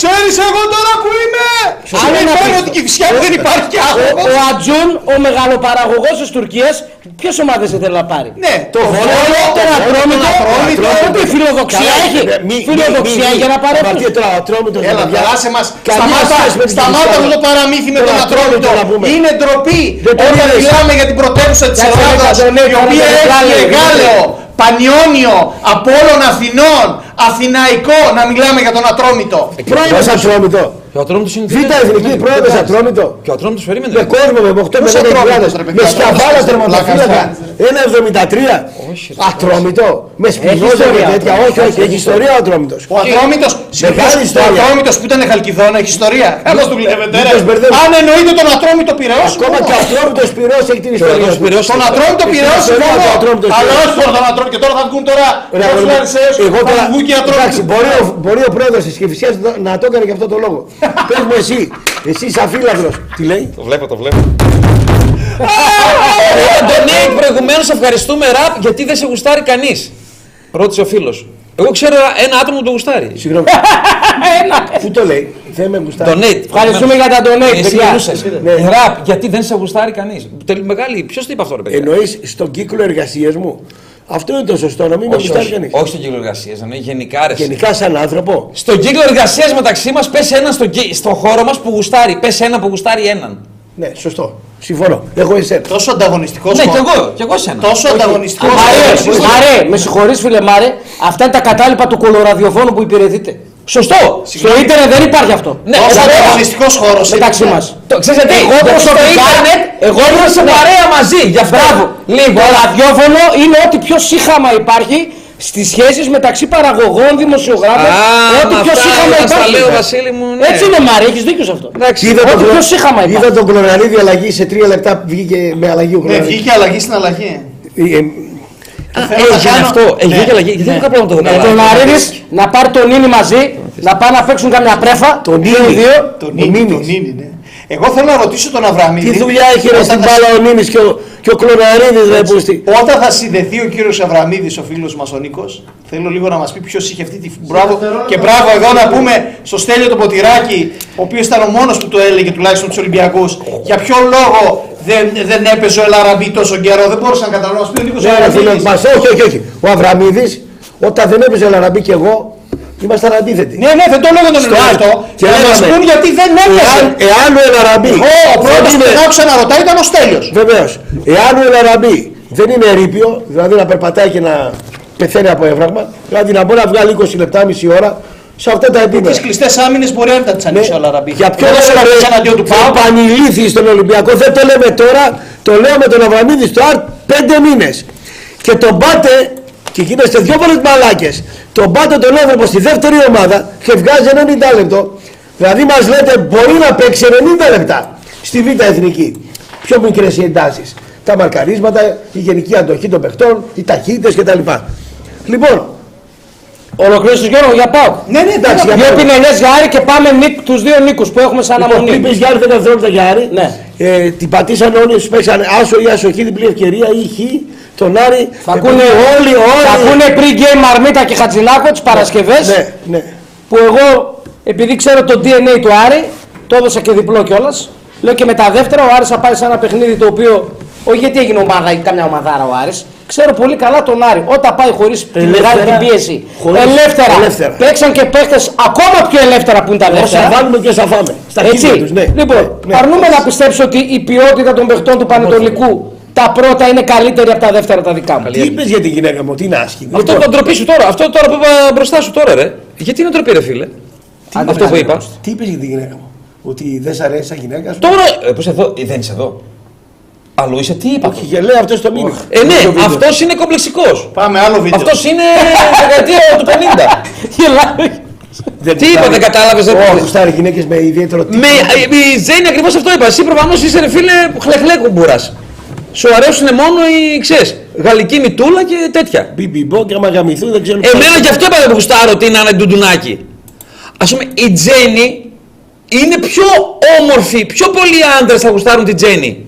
J: Ξέρεις εγώ τώρα που είμαι!
K: Σωστά.
J: Αν
K: Άλλο να
J: φέρω
K: πεις.
J: την κυφσιά μου δεν υπάρχει κι
K: Ο,
J: άνθρωπος.
K: ο Ατζούν, ο μεγαλοπαραγωγός της Τουρκίας, ποιες ομάδες δεν θέλει να πάρει;
J: Ναι,
A: Το Βόλο,
K: τον
A: το
K: Ατρόμητο,
A: Ατρόμητο.
K: ό,τι φιλοδοξία
A: Καλά,
K: έχει.
A: ε, μη-
K: Φιλοδοξία
A: μη- μη-
K: για να πάρει
A: Μα
K: αυτούς.
A: τι τώρα, Ατρόμητος,
J: Έλα,
A: παιδιά.
J: περάσε μας.
A: Καμία
J: Σταμάτα,
A: σχέση με την
J: σταμάτα
A: Κηφισιά.
J: αυτό το παραμύθι με
A: Τον
J: τον
A: Ατρόμητο
J: Ατρόμητο.
A: να πούμε.
J: Είναι ντροπή
A: Δεν το
J: όταν
A: είδες.
J: μιλάμε για την πρωτεύουσα της
K: Κάτσε,
J: Ελλάδας,
K: κάτσε, ναι,
J: η οποία
K: κάτσε,
J: έχει
K: κάτσε,
J: Εγάλεο, Πανιόνιο, Απόλλων Αθηνών, Αθηναϊκό, να μιλάμε για τον Ατρόμητο.
A: Πρόεδρος Ατρόμητο;
M: Και ο Ατρόμητος είναι
A: Β' εθνική πρόεδρος Ατρόμητο.
M: Και ο Ατρόμητος περίμενε.
A: Με κόσμο με 8 με
J: Ποιος
A: 10
J: Ατρόμητος,
A: χιλιάδες.
J: ρε
A: Με
J: παιδιά,
A: σκαβάλα
J: Ατρόμητος,
A: τερματοφύλακα.
J: πλάκα
A: 1,73.
M: Όχι, ρε.
A: Ατρόμητο. Με σπινόζα και
K: ιστορία.
A: τέτοια. Όχι, όχι. Έχει ιστορία ο Ατρόμητος.
J: Ο Ατρόμητος,
A: Μεγάλη
J: ο
A: ιστορία.
J: Ατρόμητος που ήταν Χαλκιδόνα έχει ιστορία. Καλώς του βλέπετε.
A: μην
J: ρε.
A: τους μπερδεύετε.
J: Αν εννοείται τον Ατρόμητο Πειραιώς,
A: Ακόμα και ο Ατρόμητος Πυρός έχει την ιστορία.
M: Ατρόμητος
A: του.
M: Πυραιός
J: τον Ατρόμητο
A: Έχει
J: Πειραιώς,
A: ιστορία
J: συμφωνώ.
A: του Ατρόμητος
J: Αλλά
A: Πυραιός.
J: όχι μόνο τον Ατρόμητο. Και τώρα θα βγουν τώρα
A: Ρε,
J: οι
A: αγόρι μου,
J: Φλαρισαίους,
A: Εγώ
J: θα
A: τώρα.
J: βγουν και οι
A: Εντάξει,
J: Ατρόμητοι.
A: μπορεί ο, μπορεί ο πρόεδρος της Κηφισιάς να- να το έκανε και αυτό το λόγο. Πες μου εσύ. Εσύ σαν φίλαθλος. Τι λέει;
M: Το βλέπω, το βλέπω. Ε, Donate προηγουμένως ευχαριστούμε ραπ γιατί δεν σε γουστάρει κανείς. Ρώτησε ο φίλος. Εγώ ξέρω ένα άτομο που το γουστάρει.
A: Συγγνώμη. Πού το λέει; Δεν με γουστάρει.
M: Donate.
K: Ευχαριστούμε για τα donate,
M: Εσύ
K: παιδιά.
M: μιλούσες. Ραπ, γιατί δεν σε γουστάρει κανείς. Μεγάλη, ποιος το είπε αυτό, ρε παιδιά;
A: Εννοείς στον κύκλο εργασίας μου. Αυτό είναι το σωστό, να μην με
M: όχι,
A: γουστάρει
M: όχι,
A: κανείς.
M: όχι στον κύκλο εργασίας, εννοεί γενικά ρε.
A: Γενικά σαν άνθρωπο.
M: Στον κύκλο εργασίας μεταξύ μας, πες ένα στο, γκί- στο χώρο μας που γουστάρει. Πες ένα που γουστάρει έναν.
A: Ναι, σωστό. Συμφωνώ. Εγώ εσένα.
J: Τόσο ανταγωνιστικός
M: Ναι, κι
J: χώρος.
M: εγώ, κι εγώ σένα.
J: Τόσο ανταγωνιστικός
K: Μαρέ,
J: χώρος.
K: Μαρέ, με συγχωρείς φίλε Μαρέ, αυτά είναι τα κατάλοιπα του κολοραδιοφώνου που υπηρετείτε.
M: Σωστό.
K: Στο ίντερνετ δεν υπάρχει αυτό.
M: Ναι,
J: Τόσο
M: ωραία.
J: ανταγωνιστικός χώρος.
K: Μεταξύ
J: είναι.
K: μας.
M: Το, ξέρεις γιατί,
K: Εγώ
M: γιατί στο
K: προσωπικά-
M: ίντερνετ
K: εγώ
M: είμαστε σε
K: ναι.
M: παρέα μαζί. Γι' αυτό.
K: Μπράβο.
M: Λίγο.
K: Το ραδιόφωνο είναι ό,τι πιο σύγχαμα υπάρχει στις σχέσεις μεταξύ παραγωγών, δημοσιογράφων.
M: Α,
K: ό,τι
M: μα
K: πιο
M: αυτά
K: σύγχαμα
M: μας τα
K: υπάρχει.
M: λέει ο Βασίλη μου, ναι.
K: Έτσι είναι Μάρη, έχεις δίκιο σε αυτό.
A: Είδα
K: Ό,τι
A: τον,
K: πιο σύγχαμα
A: είδα
K: υπάρχει.
A: τον Κλωναρίδη αλλαγή σε τρία λεπτά βγήκε με αλλαγή ο
J: Ναι,
A: Κλωναρίδης.
J: βγήκε αλλαγή στην αλλαγή.
A: Ε, ε,
J: Θέλω να
M: Έγινε
J: κάνω-
M: αυτό.
J: Ναι.
M: Έγινε αλλαγή. Γιατί δεν κάνω το
K: Ο Κλωναρίδης να πάρει τον Νίνη μαζί, να πάνε να παίξουν καμιά πρέφα.
A: Τον
K: δύο
A: Νίνη.
K: δύο.
J: Τον
A: Ο
J: Νίνη,
A: Νίνης.
J: τον Νίνη, ναι. Εγώ θέλω να ρωτήσω τον Αβραμίδη.
A: τι δουλειά έχει ρε
J: όταν
A: στην
J: θα
A: μπάλα ο Νίνης και ο, και ο Κλωναρίδης ρε πούστη.
J: Όταν θα συνδεθεί ο κύριος Αβραμίδης, ο φίλος μας ο Νίκος, θέλω λίγο να μας πει ποιος είχε αυτή τη... Μπράβο, και μπράβο εδώ να πούμε στο Στέλιο το Ποτηράκι, ο οποίος ήταν ο μόνος που το έλεγε τουλάχιστον τους Ολυμπιακούς, για ποιο λόγο δεν, δεν έπαιζε ο Ελαραμπή τόσο καιρό, δεν μπορούσα να καταλάβω. Να μας πει ο Νίκος
A: Ναι, ρε φίλε,
J: Αβραμίδης.
A: μας, όχι, όχι, όχι. Ο Αβραμίδης, όταν δεν έπαιζε Λαραμπή και εγώ, ήμασταν αντίθετοι.
J: Ναι, ναι, δεν το λέω τον
A: Στο
J: εννοώ
A: άλλο.
J: αυτό.
A: Και
J: Και να μας
A: λέγαμε,
J: πούν γιατί δεν έπαιζε.
A: Εάν, εάν ο Ελαραμπή.
J: Εγώ, ο πρώτος
A: δεν
J: που
A: είναι-
J: δεν άκουσα να ρωτάει ήταν ο Στέλιος.
A: Βεβαίως. Εάν ο Ελαραμπή δεν είναι ερείπιο, δηλαδή να περπατάει και να πεθαίνει από έβραγμα, δηλαδή να μπορεί να βγάλει 20 λεπτά, μισή ώρα σε αυτά τα επίπεδα.
J: Τις κλειστές άμυνες μπορεί να τι ανοίξει ο Λαραμπή.
A: Για ποιο
J: λόγο
A: λόγο
J: να εναντίον του Πάου.
A: επανηλήθη στον Ολυμπιακό. Δεν το λέμε τώρα, το λέω με τον Αβραμίδη στο ΑΡΤ πέντε μήνες. Και τον πάτε, και γίνεστε δυο φορές μαλάκες. Τον πάτε τον άνθρωπο στη δεύτερη ομάδα και βγάζει 90 λεπτό. Δηλαδή μας λέτε μπορεί να παίξει 90 λεπτά στη Β' Εθνική. Πιο μικρές οι εντάσεις. Τα μαρκαρίσματα, η γενική αντοχή των παιχτών, οι ταχύτητες κτλ. Λοιπόν,
K: Ολοκλήρωσε Γιώργο για πάω.
A: ναι, ναι, εντάξει, για
K: Δύο
A: πάω.
K: πινελιές για Άρη και πάμε νίκ, τους δύο νίκους που έχουμε σαν
A: Λοιπόν,
K: αναμονή.
A: είπες για Άρη 10 δευτερόλεπτα για Άρη.
K: Ναι.
A: Ε, την πατήσαν όλοι όσοι παίξαν άσο ή ασοχή διπλή ευκαιρία ή χ. Τον Άρη.
K: Θα
A: επειδή
K: ακούνε
A: όλοι, όλοι.
K: Θα ακούνε pre-game Μαρμίτα και Χατζηνάκο τις Παρασκευές
A: Ναι, ναι.
K: που εγώ επειδή ξέρω το DNA του Άρη το έδωσα και διπλό κιόλας. Λέω και με τα δεύτερα ο Άρης θα πάει σε ένα παιχνίδι το οποίο όχι γιατί έγινε ομάδα ή κάμια ομαδάρα ο Άρης. Ξέρω πολύ καλά τον Άρη. Όταν πάει χωρίς τη
A: Ελεύθερα,
K: μεγάλη την πίεση.
A: χωρίς-
K: ελεύθερα.
A: ελεύθερα.
K: Παίξαν και παίχτε ακόμα πιο ελεύθερα που είναι τα
A: Όσα
K: δεύτερα.
A: βάλουμε και όσα φάμε. Στα
K: Έτσι.
A: χέρια τους, ναι.
K: Λοιπόν,
A: Ναι, ναι.
K: αρνούμε να πιστέψω ότι η ποιότητα των παιχτών του Πανετολικού τα πρώτα είναι καλύτερη από τα δεύτερα τα δικά μου.
A: Τι είπες για την γυναίκα μου, τι είναι άσχημη;
I: Αυτό
A: Λοιπόν,
I: το ντροπή σου τώρα. Αυτό τώρα που είπα μπροστά σου τώρα, ρε. Γιατί είναι ντροπή, ρε φίλε;
K: Άντε,
I: Αυτό που
K: άντε,
I: είπα.
A: Τι είπες για την γυναίκα μου; Ότι δεν σ' αρέσει σαν γυναίκα σου;
I: Τώρα. Ε, πώς εδώ, ε, δεν είσαι εδώ. Αλλού είσαι, τι είπα.
A: Όχι, και λέει αυτό στο μήνυμα.
I: Ε, ναι,
A: Στο βίντεο.
I: αυτός είναι κομπλεξικός.
J: Πάμε άλλο βίντεο.
I: Αυτός είναι δεκαετία του 50.
K: Γελάει.
A: Δεν
I: Τι είπα, δεν κατάλαβες, δεν
A: Όχι,
I: πήρες.
A: γουστάρει γυναίκες με ιδιαίτερο τύπο.
I: Με, ε, η Τζέιν ακριβώς αυτό είπα. Εσύ προφανώς είσαι ρε φίλε χλεχλέ κουμπούρας. Σου αρέσουν μόνο οι ξέρεις, γαλλική μητούλα και τέτοια.
A: Μπιμπιμπό και άμα γαμηθούν δεν ξέρω.
I: Εμένα και αυτό είπα δεν γουστάρω ότι είναι ένα ντουντουνάκι. Α πούμε, η Τζέννη είναι πιο όμορφη, πιο πολλοί άντρες θα γουστάρουν την Τζέννη.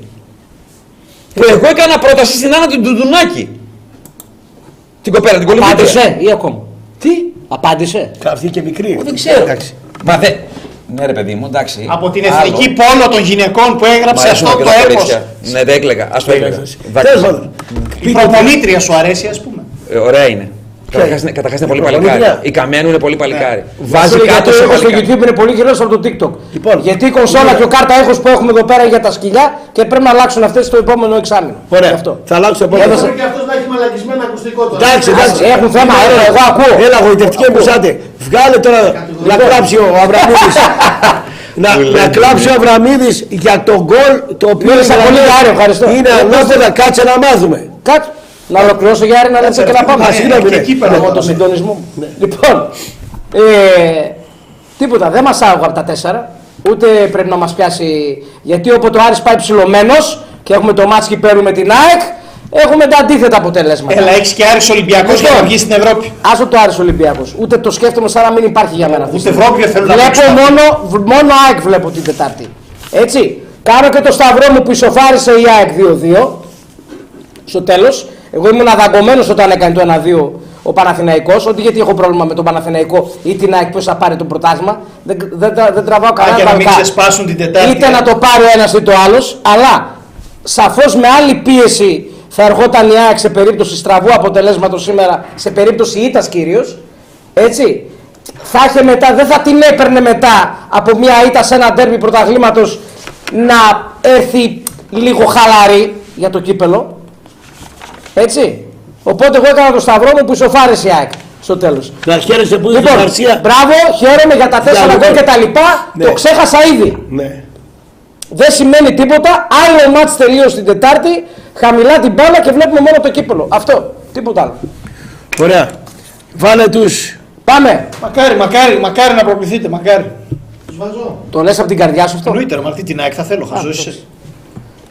I: Που εγώ έκανα πρόταση στην Άννα την Ντουντουνάκη. Την κοπέλα, την κολυμπήτρια.
K: Απάντησε ή ακόμα.
I: Τι,
K: Απάντησε.
A: Αυτή και μικρή.
I: δεν ξέρω.
A: Εντάξει.
I: Μα δε. Ναι, ρε παιδί μου, εντάξει.
J: Από την
I: Άλλο.
J: εθνική πόλο των γυναικών που έγραψε
I: Μ'
J: αυτό
I: αρέσουν και
J: το
I: τα
J: έπος.
I: κορίτσια. Ναι, δεν έκλαιγα. Α το έκλαιγα.
A: Τέλος πάντων.
J: Η
A: Πείτε-
J: προπονήτρια σου αρέσει, α πούμε.
I: Ε, Ωραία είναι.
A: Ποια
I: Καταρχάς
A: είναι;
I: είναι, καταρχάς είναι
A: Η
I: πολύ
A: προπονήτρια;
I: παλικάρι. Η Καμένου είναι πολύ παλικάρι. Βάζει
K: Βασίλη,
I: κάτω
K: γιατί
I: σε
K: ο ήχος στο
I: παλικάρι.
K: YouTube είναι πολύ χειρότερο από το TikTok.
A: Λοιπόν,
K: γιατί η κονσόλα
A: λοιπόν.
K: και ο κάρτα ήχος που έχουμε εδώ πέρα για τα σκυλιά και πρέπει να αλλάξουν αυτές το επόμενο εξάμεινο.
A: Ωραία.
K: Γι' αυτό.
A: Θα αλλάξω το επόμενο.
K: Έδωσα-
L: Μπορεί και αυτός να έχει μαλακισμένο ακουστικό τώρα.
A: Εντάξει, εντάξει.
K: Έχουν θέμα,
A: Έλα,
K: έλα, εγώ ακούω.
A: Έλα, γοητευτική εμπουσάτε. Βγάλε τώρα να κλάψει ο Αβραμίδης. να, να κλάψει ο Αβραμίδης για τον γκολ το οποίο
K: Μίλησα
A: είναι
K: πολύ,
A: ανάποδα-
K: Άρη, ευχαριστώ.
A: είναι ανάποδα, κάτσε να μάθουμε.
K: Κάτω. Να ολοκληρώσω Γιάννη να λέτε και να πάμε.
A: Α, συγγνώμη, ναι.
J: εκεί πέρα.
K: Εγώ το συντονισμό μου. Λοιπόν, ε, τίποτα, δεν μας άγω από τα τέσσερα. Ούτε πρέπει να μας πιάσει, γιατί όποτε ο Άρης πάει ψηλωμένος και έχουμε το μάτς κυπέλου με την ΑΕΚ, έχουμε τα αντίθετα αποτελέσματα.
J: Έλα, έχεις και Άρης Ολυμπιακός για να βγεις στην Ευρώπη.
K: Άσο το Άρης Ολυμπιακός. Ούτε το σκέφτομαι σαν να μην υπάρχει για μένα. αυτή τη
J: Ούτε
K: στιγμή.
J: Ευρώπη δεν θέλω να
K: Βλέπω
J: παίξω.
K: μόνο, β- μόνο ΑΕΚ βλέπω την Τετάρτη. Έτσι. Κάνω και το σταυρό μου που ισοφάρισε η ΑΕΚ 2-2. Στο τέλος. Εγώ ήμουν αδαγκωμένος όταν έκανε το 1-2 ο Παναθηναϊκός. Ότι γιατί έχω πρόβλημα με τον Παναθηναϊκό ή την ΑΕΚ που θα πάρει το πρωτάθλημα. Δεν, δεν, δεν, δεν τραβάω
J: Α,
K: κανένα
J: και να μην
K: βαλκά.
J: ξεσπάσουν την Τετάρτη.
K: Είτε να το πάρει ο ένας είτε ο άλλος, αλλά σαφώς με άλλη πίεση θα ερχόταν η ΑΕΚ σε περίπτωση στραβού αποτελέσματος σήμερα, σε περίπτωση ήττας κυρίως. Έτσι. Θα είχε μετά, δεν θα την έπαιρνε μετά από μια ήττα σε ένα τέρμι πρωταθλήματος να έρθει λίγο χαλαρή για το κύπελο. Έτσι. Οπότε εγώ έκανα το σταυρό μου που ισοφάρισε η ΑΕΚ στο τέλος.
A: Να χαίρεσαι που είσαι
K: Λοιπόν,
A: στην Γαρσία.
K: μπράβο, χαίρομαι για τα τέσσερα
A: λοιπόν.
K: γκολ και τα λοιπά.
A: Ναι.
K: Το ξέχασα ήδη.
A: Ναι.
K: Δεν σημαίνει τίποτα. Άλλο μάτς τελείω την Τετάρτη. Χαμηλά την μπάλα και βλέπουμε μόνο το κύπελο. Αυτό. Τίποτα άλλο.
A: Ωραία. Βάλε τους.
K: Πάμε.
J: Μακάρι, μακάρι, μακάρι να προκληθείτε, μακάρι.
L: Τους βάζω.
K: Το λες από την καρδιά σου αυτό;
J: Εννοείται, ρε, μα αυτή την ΑΕΚ θα θέλω, χαζό είσαι.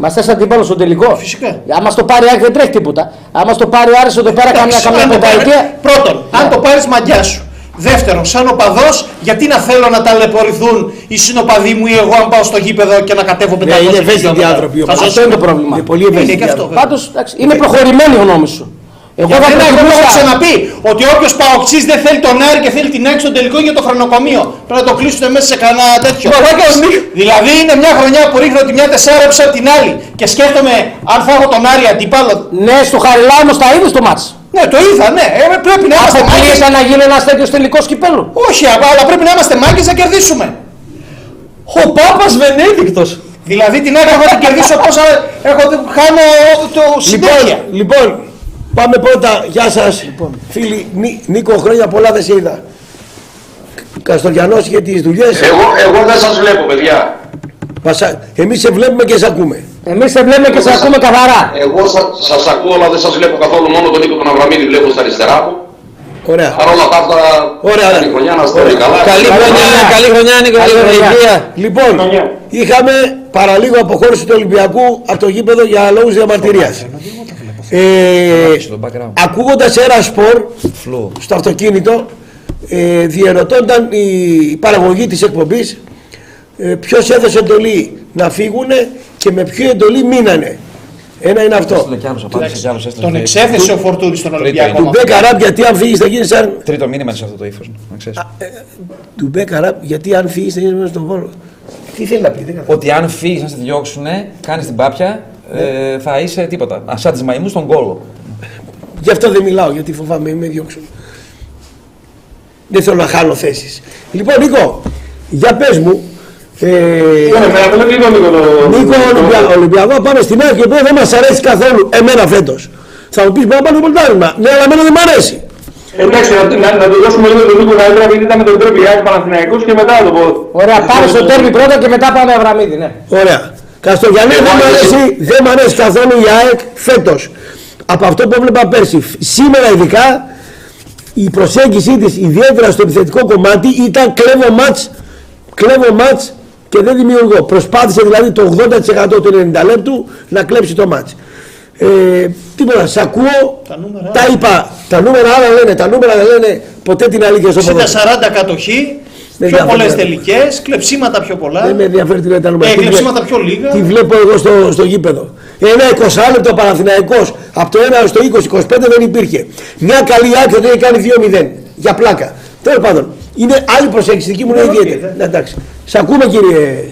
K: Μας θε αντίπαλο στο τελικό.
J: Φυσικά.
K: Άμα στο πάρει η ΑΕΚ δεν τρέχει τίποτα. Άμα στο πάρει ο Άρης εδώ πέρα καμιά,
J: Εντάξει,
K: καμιά
J: αν το πάρει-
K: πενταετία.
J: Πρώτον, αν το πάρεις μαγιά σου. Δεύτερον, σαν οπαδός, γιατί να θέλω να ταλαιπωρηθούν οι συνοπαδοί μου ή εγώ αν πάω στο γήπεδο και να κατέβω 500
A: Ναι, είναι ευαίσθητοι
J: χιλιόμετρα;
A: άνθρωποι.
J: Χαζός
A: όμως.
K: Αυτό είναι το πρόβλημα.
A: Είναι πολύ
J: Είναι
A: ευαίσθητοι
J: και αυτό.
A: άνθρωποι.
J: βέβαια.
K: Πάντως είναι προχωρημένη η γνώμη σου. Εγώ
J: Για
K: θα
J: μένα, εγώ έχω
K: προτιμούσα.
J: ξαναπεί ότι όποιος παοξής δεν θέλει τον Άρη και θέλει την έξω τελικό για το χρονοκομείο. Πρέπει να το κλείσουν μέσα σε κανένα τέτοιο. δηλαδή είναι μια χρονιά που ρίχνω τη μια τεσσάρα πίσω από την άλλη και σκέφτομαι αν θα έχω τον Άρη αντίπαλο.
K: Ναι, στο Χαριλά όμω τα είδε το μάτς.
J: Ναι, το είδα, ναι. Ε, πρέπει να είμαστε μάγκες.
K: Αποκλείεται να γίνει ένας τέτοιος τελικός κυπέλου.
J: Όχι, αλλά πρέπει να είμαστε μάγκες να κερδίσουμε.
I: Ο Πάπας Βενέδικτος.
J: Δηλαδή την ΑΕΚ έχω να την κερδίσω πόσα έχω, χάνω το συνέχεια.
A: Λοιπόν, λοιπόν, πάμε πρώτα. Γεια σας. Φίλοι, Νί- Νίκο, χρόνια πολλά δεν σε είδα. Καστοριανός είχε τις δουλειές.
N: Εγώ, εγώ δεν σας βλέπω, παιδιά.
A: Πασα... Εμείς σε βλέπουμε και σε ακούμε.
K: Εμείς σε βλέπουμε και σε ακούμε καθαρά.
N: Εγώ σα, σας ακούω, αλλά δεν σας βλέπω καθόλου. Μόνο τον Νίκο τον Αβραμίδη βλέπω στα αριστερά μου.
A: Ωραία.
N: Παρ' όλα τα αυτά,
A: Ωραία.
N: καλή χρονιά να είστε όλοι καλά.
E: Καλή χρονιά, καλή χρονιά Νίκο, καλή χρονιά.
A: Λοιπόν, είχαμε παραλίγο αποχώρηση του Ολυμπιακού από το γήπεδο για λόγους διαμαρτυρίας. Ε, ακούγοντας ένα σπορ στο αυτοκίνητο, ε, διερωτώνταν η, η παραγωγή της εκπομπής ε, ποιος έδωσε εντολή να φύγουν και με ποιο εντολή μείνανε. Ένα είναι αυτό.
J: Τον εξέθεσε ο Φορτούνη στον Ολυμπιακό.
A: Του Μπέκα Ραπ γιατί αν φύγεις θα γίνεις σαν.
M: Τρίτο μήνυμα σε αυτό το ύφος.
A: Του Μπέκα Ραπ γιατί αν φύγεις θα γίνεις μέσα στον βόλο. Τι θέλει να πει, δεν κατάλαβα.
M: Ότι αν φύγεις να σε διώξουν, κάνεις την πάπια, ε, θα είσαι τίποτα. Α, σαν τι μαϊμού στον κόλο.
A: Γι' αυτό δεν μιλάω, γιατί φοβάμαι με διώξουν. Δεν θέλω να χάνω θέσει. Λοιπόν, Νίκο, για πε μου. Ε, Νίκο, Ολυμπια- Ολυμπιακό, πάμε στην ΑΕΚ και δεν μα αρέσει καθόλου εμένα φέτο. Θα μου πει πρέπει να πάμε το πρωτάθλημα. Ναι, αλλά εμένα δεν μου αρέσει.
C: Εντάξει, να, να, να του δώσουμε λίγο τον Νίκο καλύτερα, γιατί ήταν με τον τρόπο Ιάκη Παναθηναϊκός και μετά θα το πω.
K: Ωραία, πάμε στο τέρμι πρώτα και μετά πάμε Αβραμίδη, ναι.
A: Ωραία. Καστογιαννή δεν μου αρέσει, δεν μ' αρέσει καθόλου η ΑΕΚ φέτος. Από αυτό που έβλεπα πέρσι. Σήμερα ειδικά η προσέγγιση της ιδιαίτερα στο επιθετικό κομμάτι ήταν κλέβω μάτς, κλέβω μάτς και δεν δημιουργώ. Προσπάθησε δηλαδή το 80% του 90 λεπτού να κλέψει το μάτς. Ε, τίποτα, σ' ακούω, τα, είπα, τα νούμερα άλλα λένε, τα νούμερα δεν λένε ποτέ την αλήθεια στο
J: 60-40
A: ποδόσφαιρο.
J: κατοχή,
A: Δεν
J: πιο πολλές
A: διαφέρει.
J: τελικές, κλεψίματα πιο πολλά.
A: Δεν με ενδιαφέρει τι λένε τα νούμερα.
J: Ε,
A: Τι βλέ-
J: κλεψίματα πιο λίγα.
A: Τι βλέπω εγώ στο, στο γήπεδο. Ένα 20 λεπτό Παναθηναϊκός από το 1 στο 20-25 δεν υπήρχε. Μια καλή άκρη δεν είχε κάνει 2-0. Για πλάκα. Τέλος πάντων, είναι άλλη προσέγγιση δική μου είναι ιδιαίτερη. Ναι, εντάξει. Σ' ακούμε κύριε.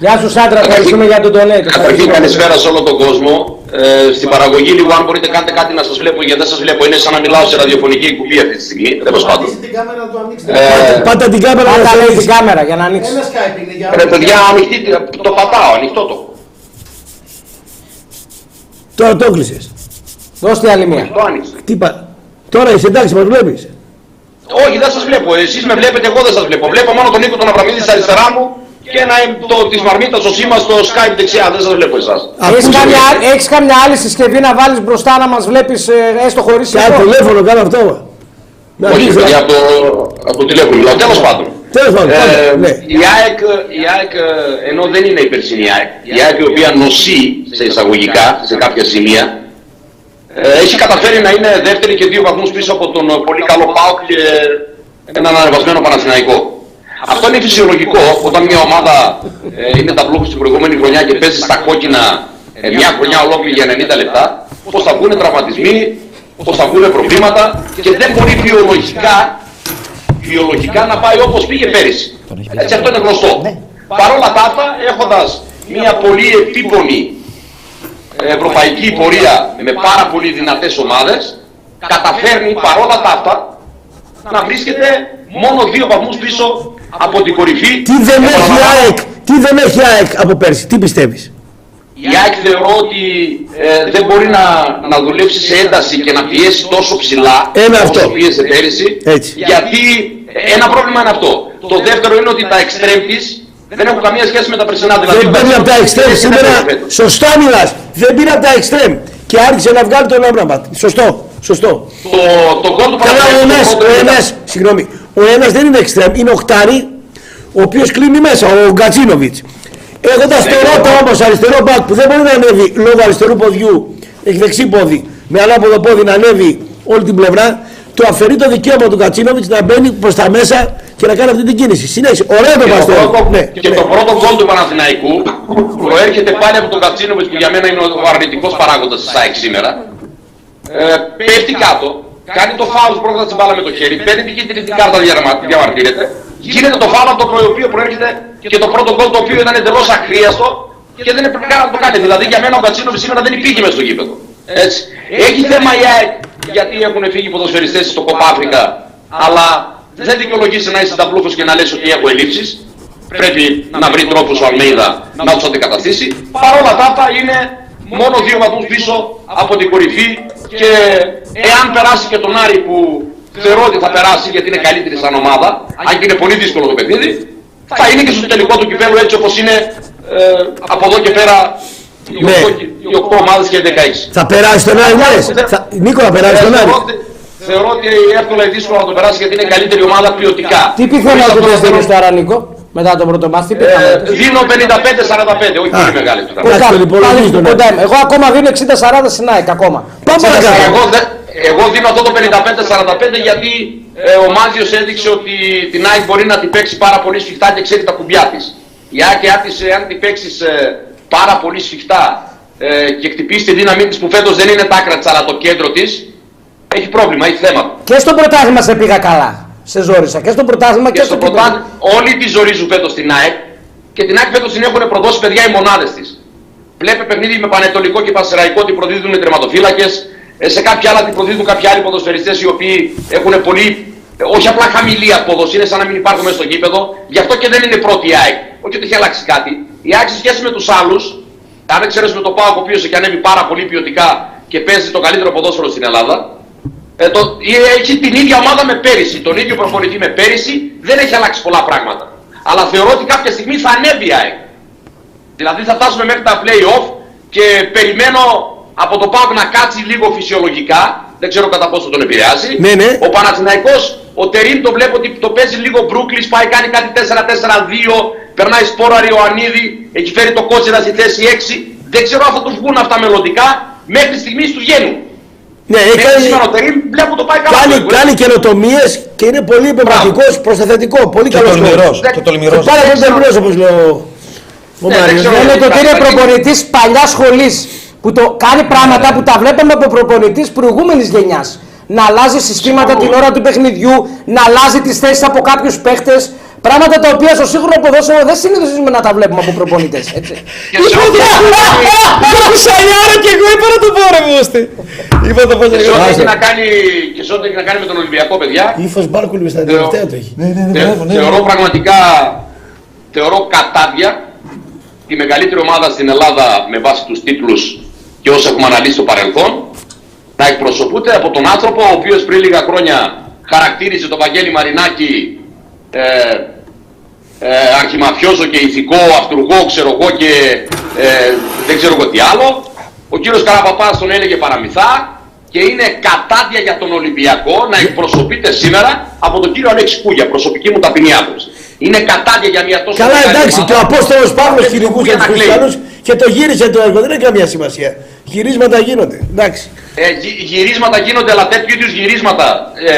K: Γεια σου Σάντρα, ευχαριστούμε για τον donate.
N: Καταρχήν καλησπέρα σε όλο τον κόσμο. Ε, στην παραγωγή λίγο αν μπορείτε κάντε κάτι να σας βλέπω γιατί δεν σας βλέπω. Είναι σαν να μιλάω σε ραδιοφωνική εκπομπή αυτή τη στιγμή. Τέλος πάντων.
L: την κάμερα του ανοίξτε.
N: Ε,
A: Πάτα την κάμερα
K: Πάτα
A: να
K: λέει
A: σε
K: την κάμερα για να ανοίξεις.
L: Ένα Skype είναι για
N: Ρε παιδιά, ανοιχτή, το πατάω, ανοιχτό το.
A: Τώρα το έκλεισε.
K: Δώσ' τη άλλη μία.
N: Το άνοιξε.
A: Τι πα... Τώρα είσαι εντάξει, μας βλέπεις.
N: Όχι, δεν σας βλέπω. Εσείς με βλέπετε, εγώ δεν σας βλέπω. Βλέπω μόνο τον Νίκο τον Αβραμίδη στα αριστερά μου και ένα το, της Μαρμίτας ο σήμα στο Skype δεξιά. Δεν σας βλέπω εσάς.
K: Έχεις καμιά, έχεις καμιά άλλη συσκευή να βάλεις μπροστά να μας βλέπεις ε, έστω χωρίς
A: Κάνε
K: ήχο;
A: τηλέφωνο, κάνω αυτό. Να
N: Όχι,
A: δεις,
N: παιδιά,
A: να-
N: από το, από το τηλέφωνο μιλάω. Τέλος πάντων.
A: Τέλος πάντων,
N: Ε,
A: πάμε, ναι.
N: η, ΑΕΚ, η ΑΕΚ, ε, ενώ δεν είναι η περσινή ΑΕΚ, η ΑΕΚ η οποία νοσεί σε εισαγωγικά, σε κάποια σημεία, ε, έχει καταφέρει να είναι δεύτερη και δύο βαθμούς πίσω από τον ε, πολύ καλό ΠΑΟΚ και έναν ανεβασμένο Παναθηναϊκό. Αυτό είναι φυσιολογικό όταν μια ομάδα ε, είναι τα μπλοκ στην προηγούμενη χρονιά και παίζει στα κόκκινα ε, μια χρονιά ολόκληρη για 90 λεπτά, πως θα βγουν τραυματισμοί, πως θα βγουν προβλήματα και δεν μπορεί βιολογικά βιολογικά να πάει όπως πήγε πέρυσι. Έτσι αυτό είναι γνωστό. Παρ' όλα τα αυτά, έχοντας μια πολύ επίπονη ε, ευρωπαϊκή πορεία με πάρα πολύ δυνατές ομάδες, καταφέρνει παρόλα τα αυτά να βρίσκεται μόνο δύο βαθμούς πίσω από την κορυφή.
A: Τι δεν έχει
N: Επαναλαμβάνω,
A: ΑΕΚ, τι δεν έχει ΑΕΚ από πέρσι, τι πιστεύεις;
N: η ΑΕΚ θεωρώ ότι ε, δεν μπορεί να, να δουλέψει σε ένταση και να πιέσει τόσο ψηλά
A: Ένα
N: όσο
A: αυτό.
N: πίεσε πέρυσι.
A: Έτσι.
N: Γιατί ε, ένα πρόβλημα είναι αυτό. Το δεύτερο είναι ότι τα εξτρέμ της δεν έχουν καμία σχέση με τα περσινά. Δηλαδή,
A: Δεν
N: ο
A: παίρνει από τα
N: Περσινός
A: εξτρέμ
N: είναι
A: σήμερα.
N: δεύτερος φέτος.
A: Σωστά μιλάς. Δεν πήρε από τα εξτρέμ. Και άρχισε να βγάλει τον Άμπραμπατ. Σωστό. Σωστό.
N: Το, το γκολ του
A: Καλά, ο
N: Παναθηναϊκού,
A: ένας,
N: το
A: ο
N: πρώτο ήταν-
A: ένας, συγγνώμη, ο ένας δεν είναι εξτρέμ, είναι οχτάρι, ο οποίος κλείνει μέσα, ο Γκατσίνοβιτς. Έχοντας
N: Ναι,
A: το
N: ναι,
A: Ρότα
N: ναι.
A: όμως αριστερό μπακ που δεν μπορεί να ανέβει λόγω αριστερού ποδιού, έχει δεξί πόδι, με ανάποδο πόδι να ανέβει όλη την πλευρά, του αφαιρεί το δικαίωμα του Γκατσίνοβιτς να μπαίνει προς τα μέσα και να κάνει αυτή την κίνηση. Συνέχισε. Ωραία το
N: Και το,
A: Παστόρι.
N: πρώτο,
A: Ναι,
N: και
A: ναι.
N: το πρώτο γκολ του Παναθηναϊκού προέρχεται πάλι από τον Κατσίνοβιτς που για μένα είναι ο αρνητικός παράγοντας της ΑΕΚ σήμερα. Ε, πέφτει κάτω, κάνει το φάουλ πρώτα την μπάλα με το χέρι, παίρνει την κίτρινη κάρτα διαρμα- διαμαρτύρεται, γίνεται το φάουλ από το οποίος προέρχεται και το πρώτο γκολ το οποίο ήταν εντελώς αχρίαστο και δεν έπρεπε καν να το κάνει. Δηλαδή για μένα ο Κατσίνοβιτς σήμερα δεν υπήρχε μέσα στο γήπεδο. Έτσι. Έχει θέμα η ΑΕΚ γιατί έχουν φύγει ποδοσφαιριστές στο Κοπάφρικα, αλλά δεν δικαιολογήσει να είσαι ταμπλούχος και να λες ότι έχω ελλείψεις. Πρέπει να βρει τρόπους ο Αλμέιδα να τους αντικαταστήσει. Παρ' όλα τα αυτά είναι μόνο δύο βαθμούς πίσω από την κορυφή και εάν περάσει και τον Άρη που θεωρώ ότι θα περάσει γιατί είναι καλύτερη σαν ομάδα, αν και είναι πολύ δύσκολο το παιχνίδι, θα είναι και στο τελικό του κυπέλου έτσι όπως είναι ε, από εδώ και πέρα οι
A: Ναι.
N: 8, οι 8 ομάδες και οι 16.
A: Θα περάσει τον Άρη, λες. Θα- Νίκο, θα περάσει τον
N: Ε,
A: Άρη.
N: θεωρώ ότι- Θεωρώ ότι εύκολα ή δύσκολα να το περάσει γιατί είναι καλύτερη ομάδα ποιοτικά.
K: Τι
N: Χωρίς
K: πιθανότητε
N: αυτό
K: δίνεις
N: θέλω-
K: τώρα, Νίκο, μετά τον πρώτο μάθημα, τι
N: Ε,
K: πιθανότητε.
N: Δίνω 55-45, όχι πολύ μεγάλη του.
A: Εντάξει, τον υπολογίζει τον
K: Κοντά
A: Άρη.
K: είμαι. Εγώ ακόμα δίνω 60-40 στην ΑΕΚ ακόμα.
A: Πάμε παρακάτω.
N: Εγώ, δε- εγώ δίνω αυτό το 55-45 γιατί ε, ο Μάζιος έδειξε ότι την ΑΕΚ μπορεί να την παίξει πάρα πολύ σφιχτά και ξέρει τα κουμπιά της. Η ΑΕΚ αν της, αν την παίξεις ε, πάρα πολύ σφιχτά ε, και χτυπήσεις τη δύναμή της που φέτος δεν είναι τα άκρα της αλλά το κέντρο της, έχει πρόβλημα, έχει θέμα.
K: Και στο πρωτάθλημα σε πήγα καλά. Σε ζόρισα. Και στο πρωτάθλημα και,
N: Και
K: στο
N: στο
K: κύπελλο.
N: πρωτάθλημα όλοι τη ζορίζουν φέτος στην ΑΕΚ και την ΑΕΚ φέτος την έχουν προδώσει παιδιά οι μονάδες της. Βλέπει παιχνίδι με Πανετολικό και Πασεραϊκό ότι προδίδουν οι τερματοφύλακες, ε, σε κάποια άλλα την προδίδουν κάποιοι άλλοι ποδοσφαιριστές οι οποίοι έχουν πολύ, ε, όχι απλά χαμηλή απόδοση, είναι σαν να μην υπάρχουν μέσα στο γήπεδο, γι' αυτό και δεν είναι πρώτη η ΑΕΚ. Όχι ότι έχει αλλάξει κάτι. Η ΑΕΚ σε σχέση με τους άλλους, αν εξαιρέσουμε το ΠΑΟΚ ο οποίος έχει ανέβει πάρα πολύ ποιοτικά και παίζει το καλύτερο ποδόσφαιρο στην Ελλάδα, ε, το, ε, έχει την ίδια ομάδα με πέρυσι, τον ίδιο προπονητή με πέρυσι, δεν έχει αλλάξει πολλά πράγματα. Αλλά θεωρώ ότι κάποια στιγμή θα ανέβει η ΑΕΚ. Δηλαδή θα φτάσουμε μέχρι τα play-off και περιμένω από το ΠΑΟΚ να κάτσει λίγο φυσιολογικά. Δεν ξέρω κατά πόσο τον επηρεάζει.
A: Ναι, ναι.
N: Ο Παναθηναϊκός, ο Τερίμ το βλέπω ότι το παίζει λίγο Μπρούκλις, πάει κάνει κάτι 4-4-2, περνάει σπόρα Ριωαννίδη, έχει φέρει το κότσιρας στη θέση 6. Δεν ξέρω αν θα τους βγουν αυτά μελλοντικά, μέχρι στιγμής τους βγαίνουν.
A: Ναι, έχει
N: Μέχρι
A: κάνει,
N: σήμερα ο Τερίμ βλέπω το πάει καλά.
A: κάνει,
N: το
A: κάνει καινοτομίες και είναι πολύ επεμβατικός προ το θετικό. Πολύ
M: Και
A: καλός
M: τολμηρός. Και τολμηρός.
A: Πάρα πολύ τολμηρό όπως λέει ο, ο
N: Ναι, δεν
A: Μάριος.
N: ξέρω.
K: Λένε ότι είναι προπονητής παλιάς σχολής που το κάνει πράγματα που τα βλέπαμε από προπονητής προηγούμενης γενιάς. Να αλλάζει συστήματα την ώρα του παιχνιδιού, να αλλάζει τις θέσεις από κάποιους παίχτες. Πράγματα τα οποία στο σύγχρονο ποδόσφαιρο δεν συνηθίζουμε να τα βλέπουμε από προπονητές.
N: Και σε ό,τι
M: Το κουσαλιάρα και εγώ είπα να το πω ρε Μούστη. Είπα το πω
N: και σε ό,τι
M: και
N: έχει να κάνει, και σε ό,τι έχει να κάνει με τον Ολυμπιακό, παιδιά,
A: Ύφο Μπάρκουλης στα τελευταία του έχει.
M: Ναι, ναι, ναι,
N: Θε-
M: μπράβο, ναι,
N: θεωρώ
M: ναι.
N: πραγματικά θεωρώ κατάδια τη μεγαλύτερη ομάδα στην Ελλάδα με βάση τους τίτλους και όσα έχουμε αναλύσει στο παρελθόν να εκπροσωπούνται από τον άνθρωπο ο οποίος πριν λίγα χρόνια χαρακτήριζε τον Βαγγέλη Μαρινάκη ε, ε, αρχιμαφιόζο και ηθικό, αυτούργο, ξέρω εγώ και ε, δεν ξέρω εγώ τι άλλο. Ο κύριος Καραπαπάς τον έλεγε παραμυθά και είναι κατάδια για τον Ολυμπιακό να εκπροσωπείται σήμερα από τον κύριο Αλέξη Κούγια, προσωπική μου ταπεινή άποψη. Είναι κατάδια για μια τόσο
A: Καλά,
N: μεγάλη
A: εντάξει,
N: ομάδα.
A: και ο Απόστολος Παύλος
N: Δεν
A: κυνηγούσε
N: Κούγια
A: τους
N: να κλαίει.
A: Χριστιανούς και το γύρισε το έργο. Δεν έχει καμία σημασία. Γυρίσματα γίνονται. Εντάξει.
N: Ε, γυ- γυρίσματα γίνονται, αλλά τέτοιου είδους γυρίσματα ε,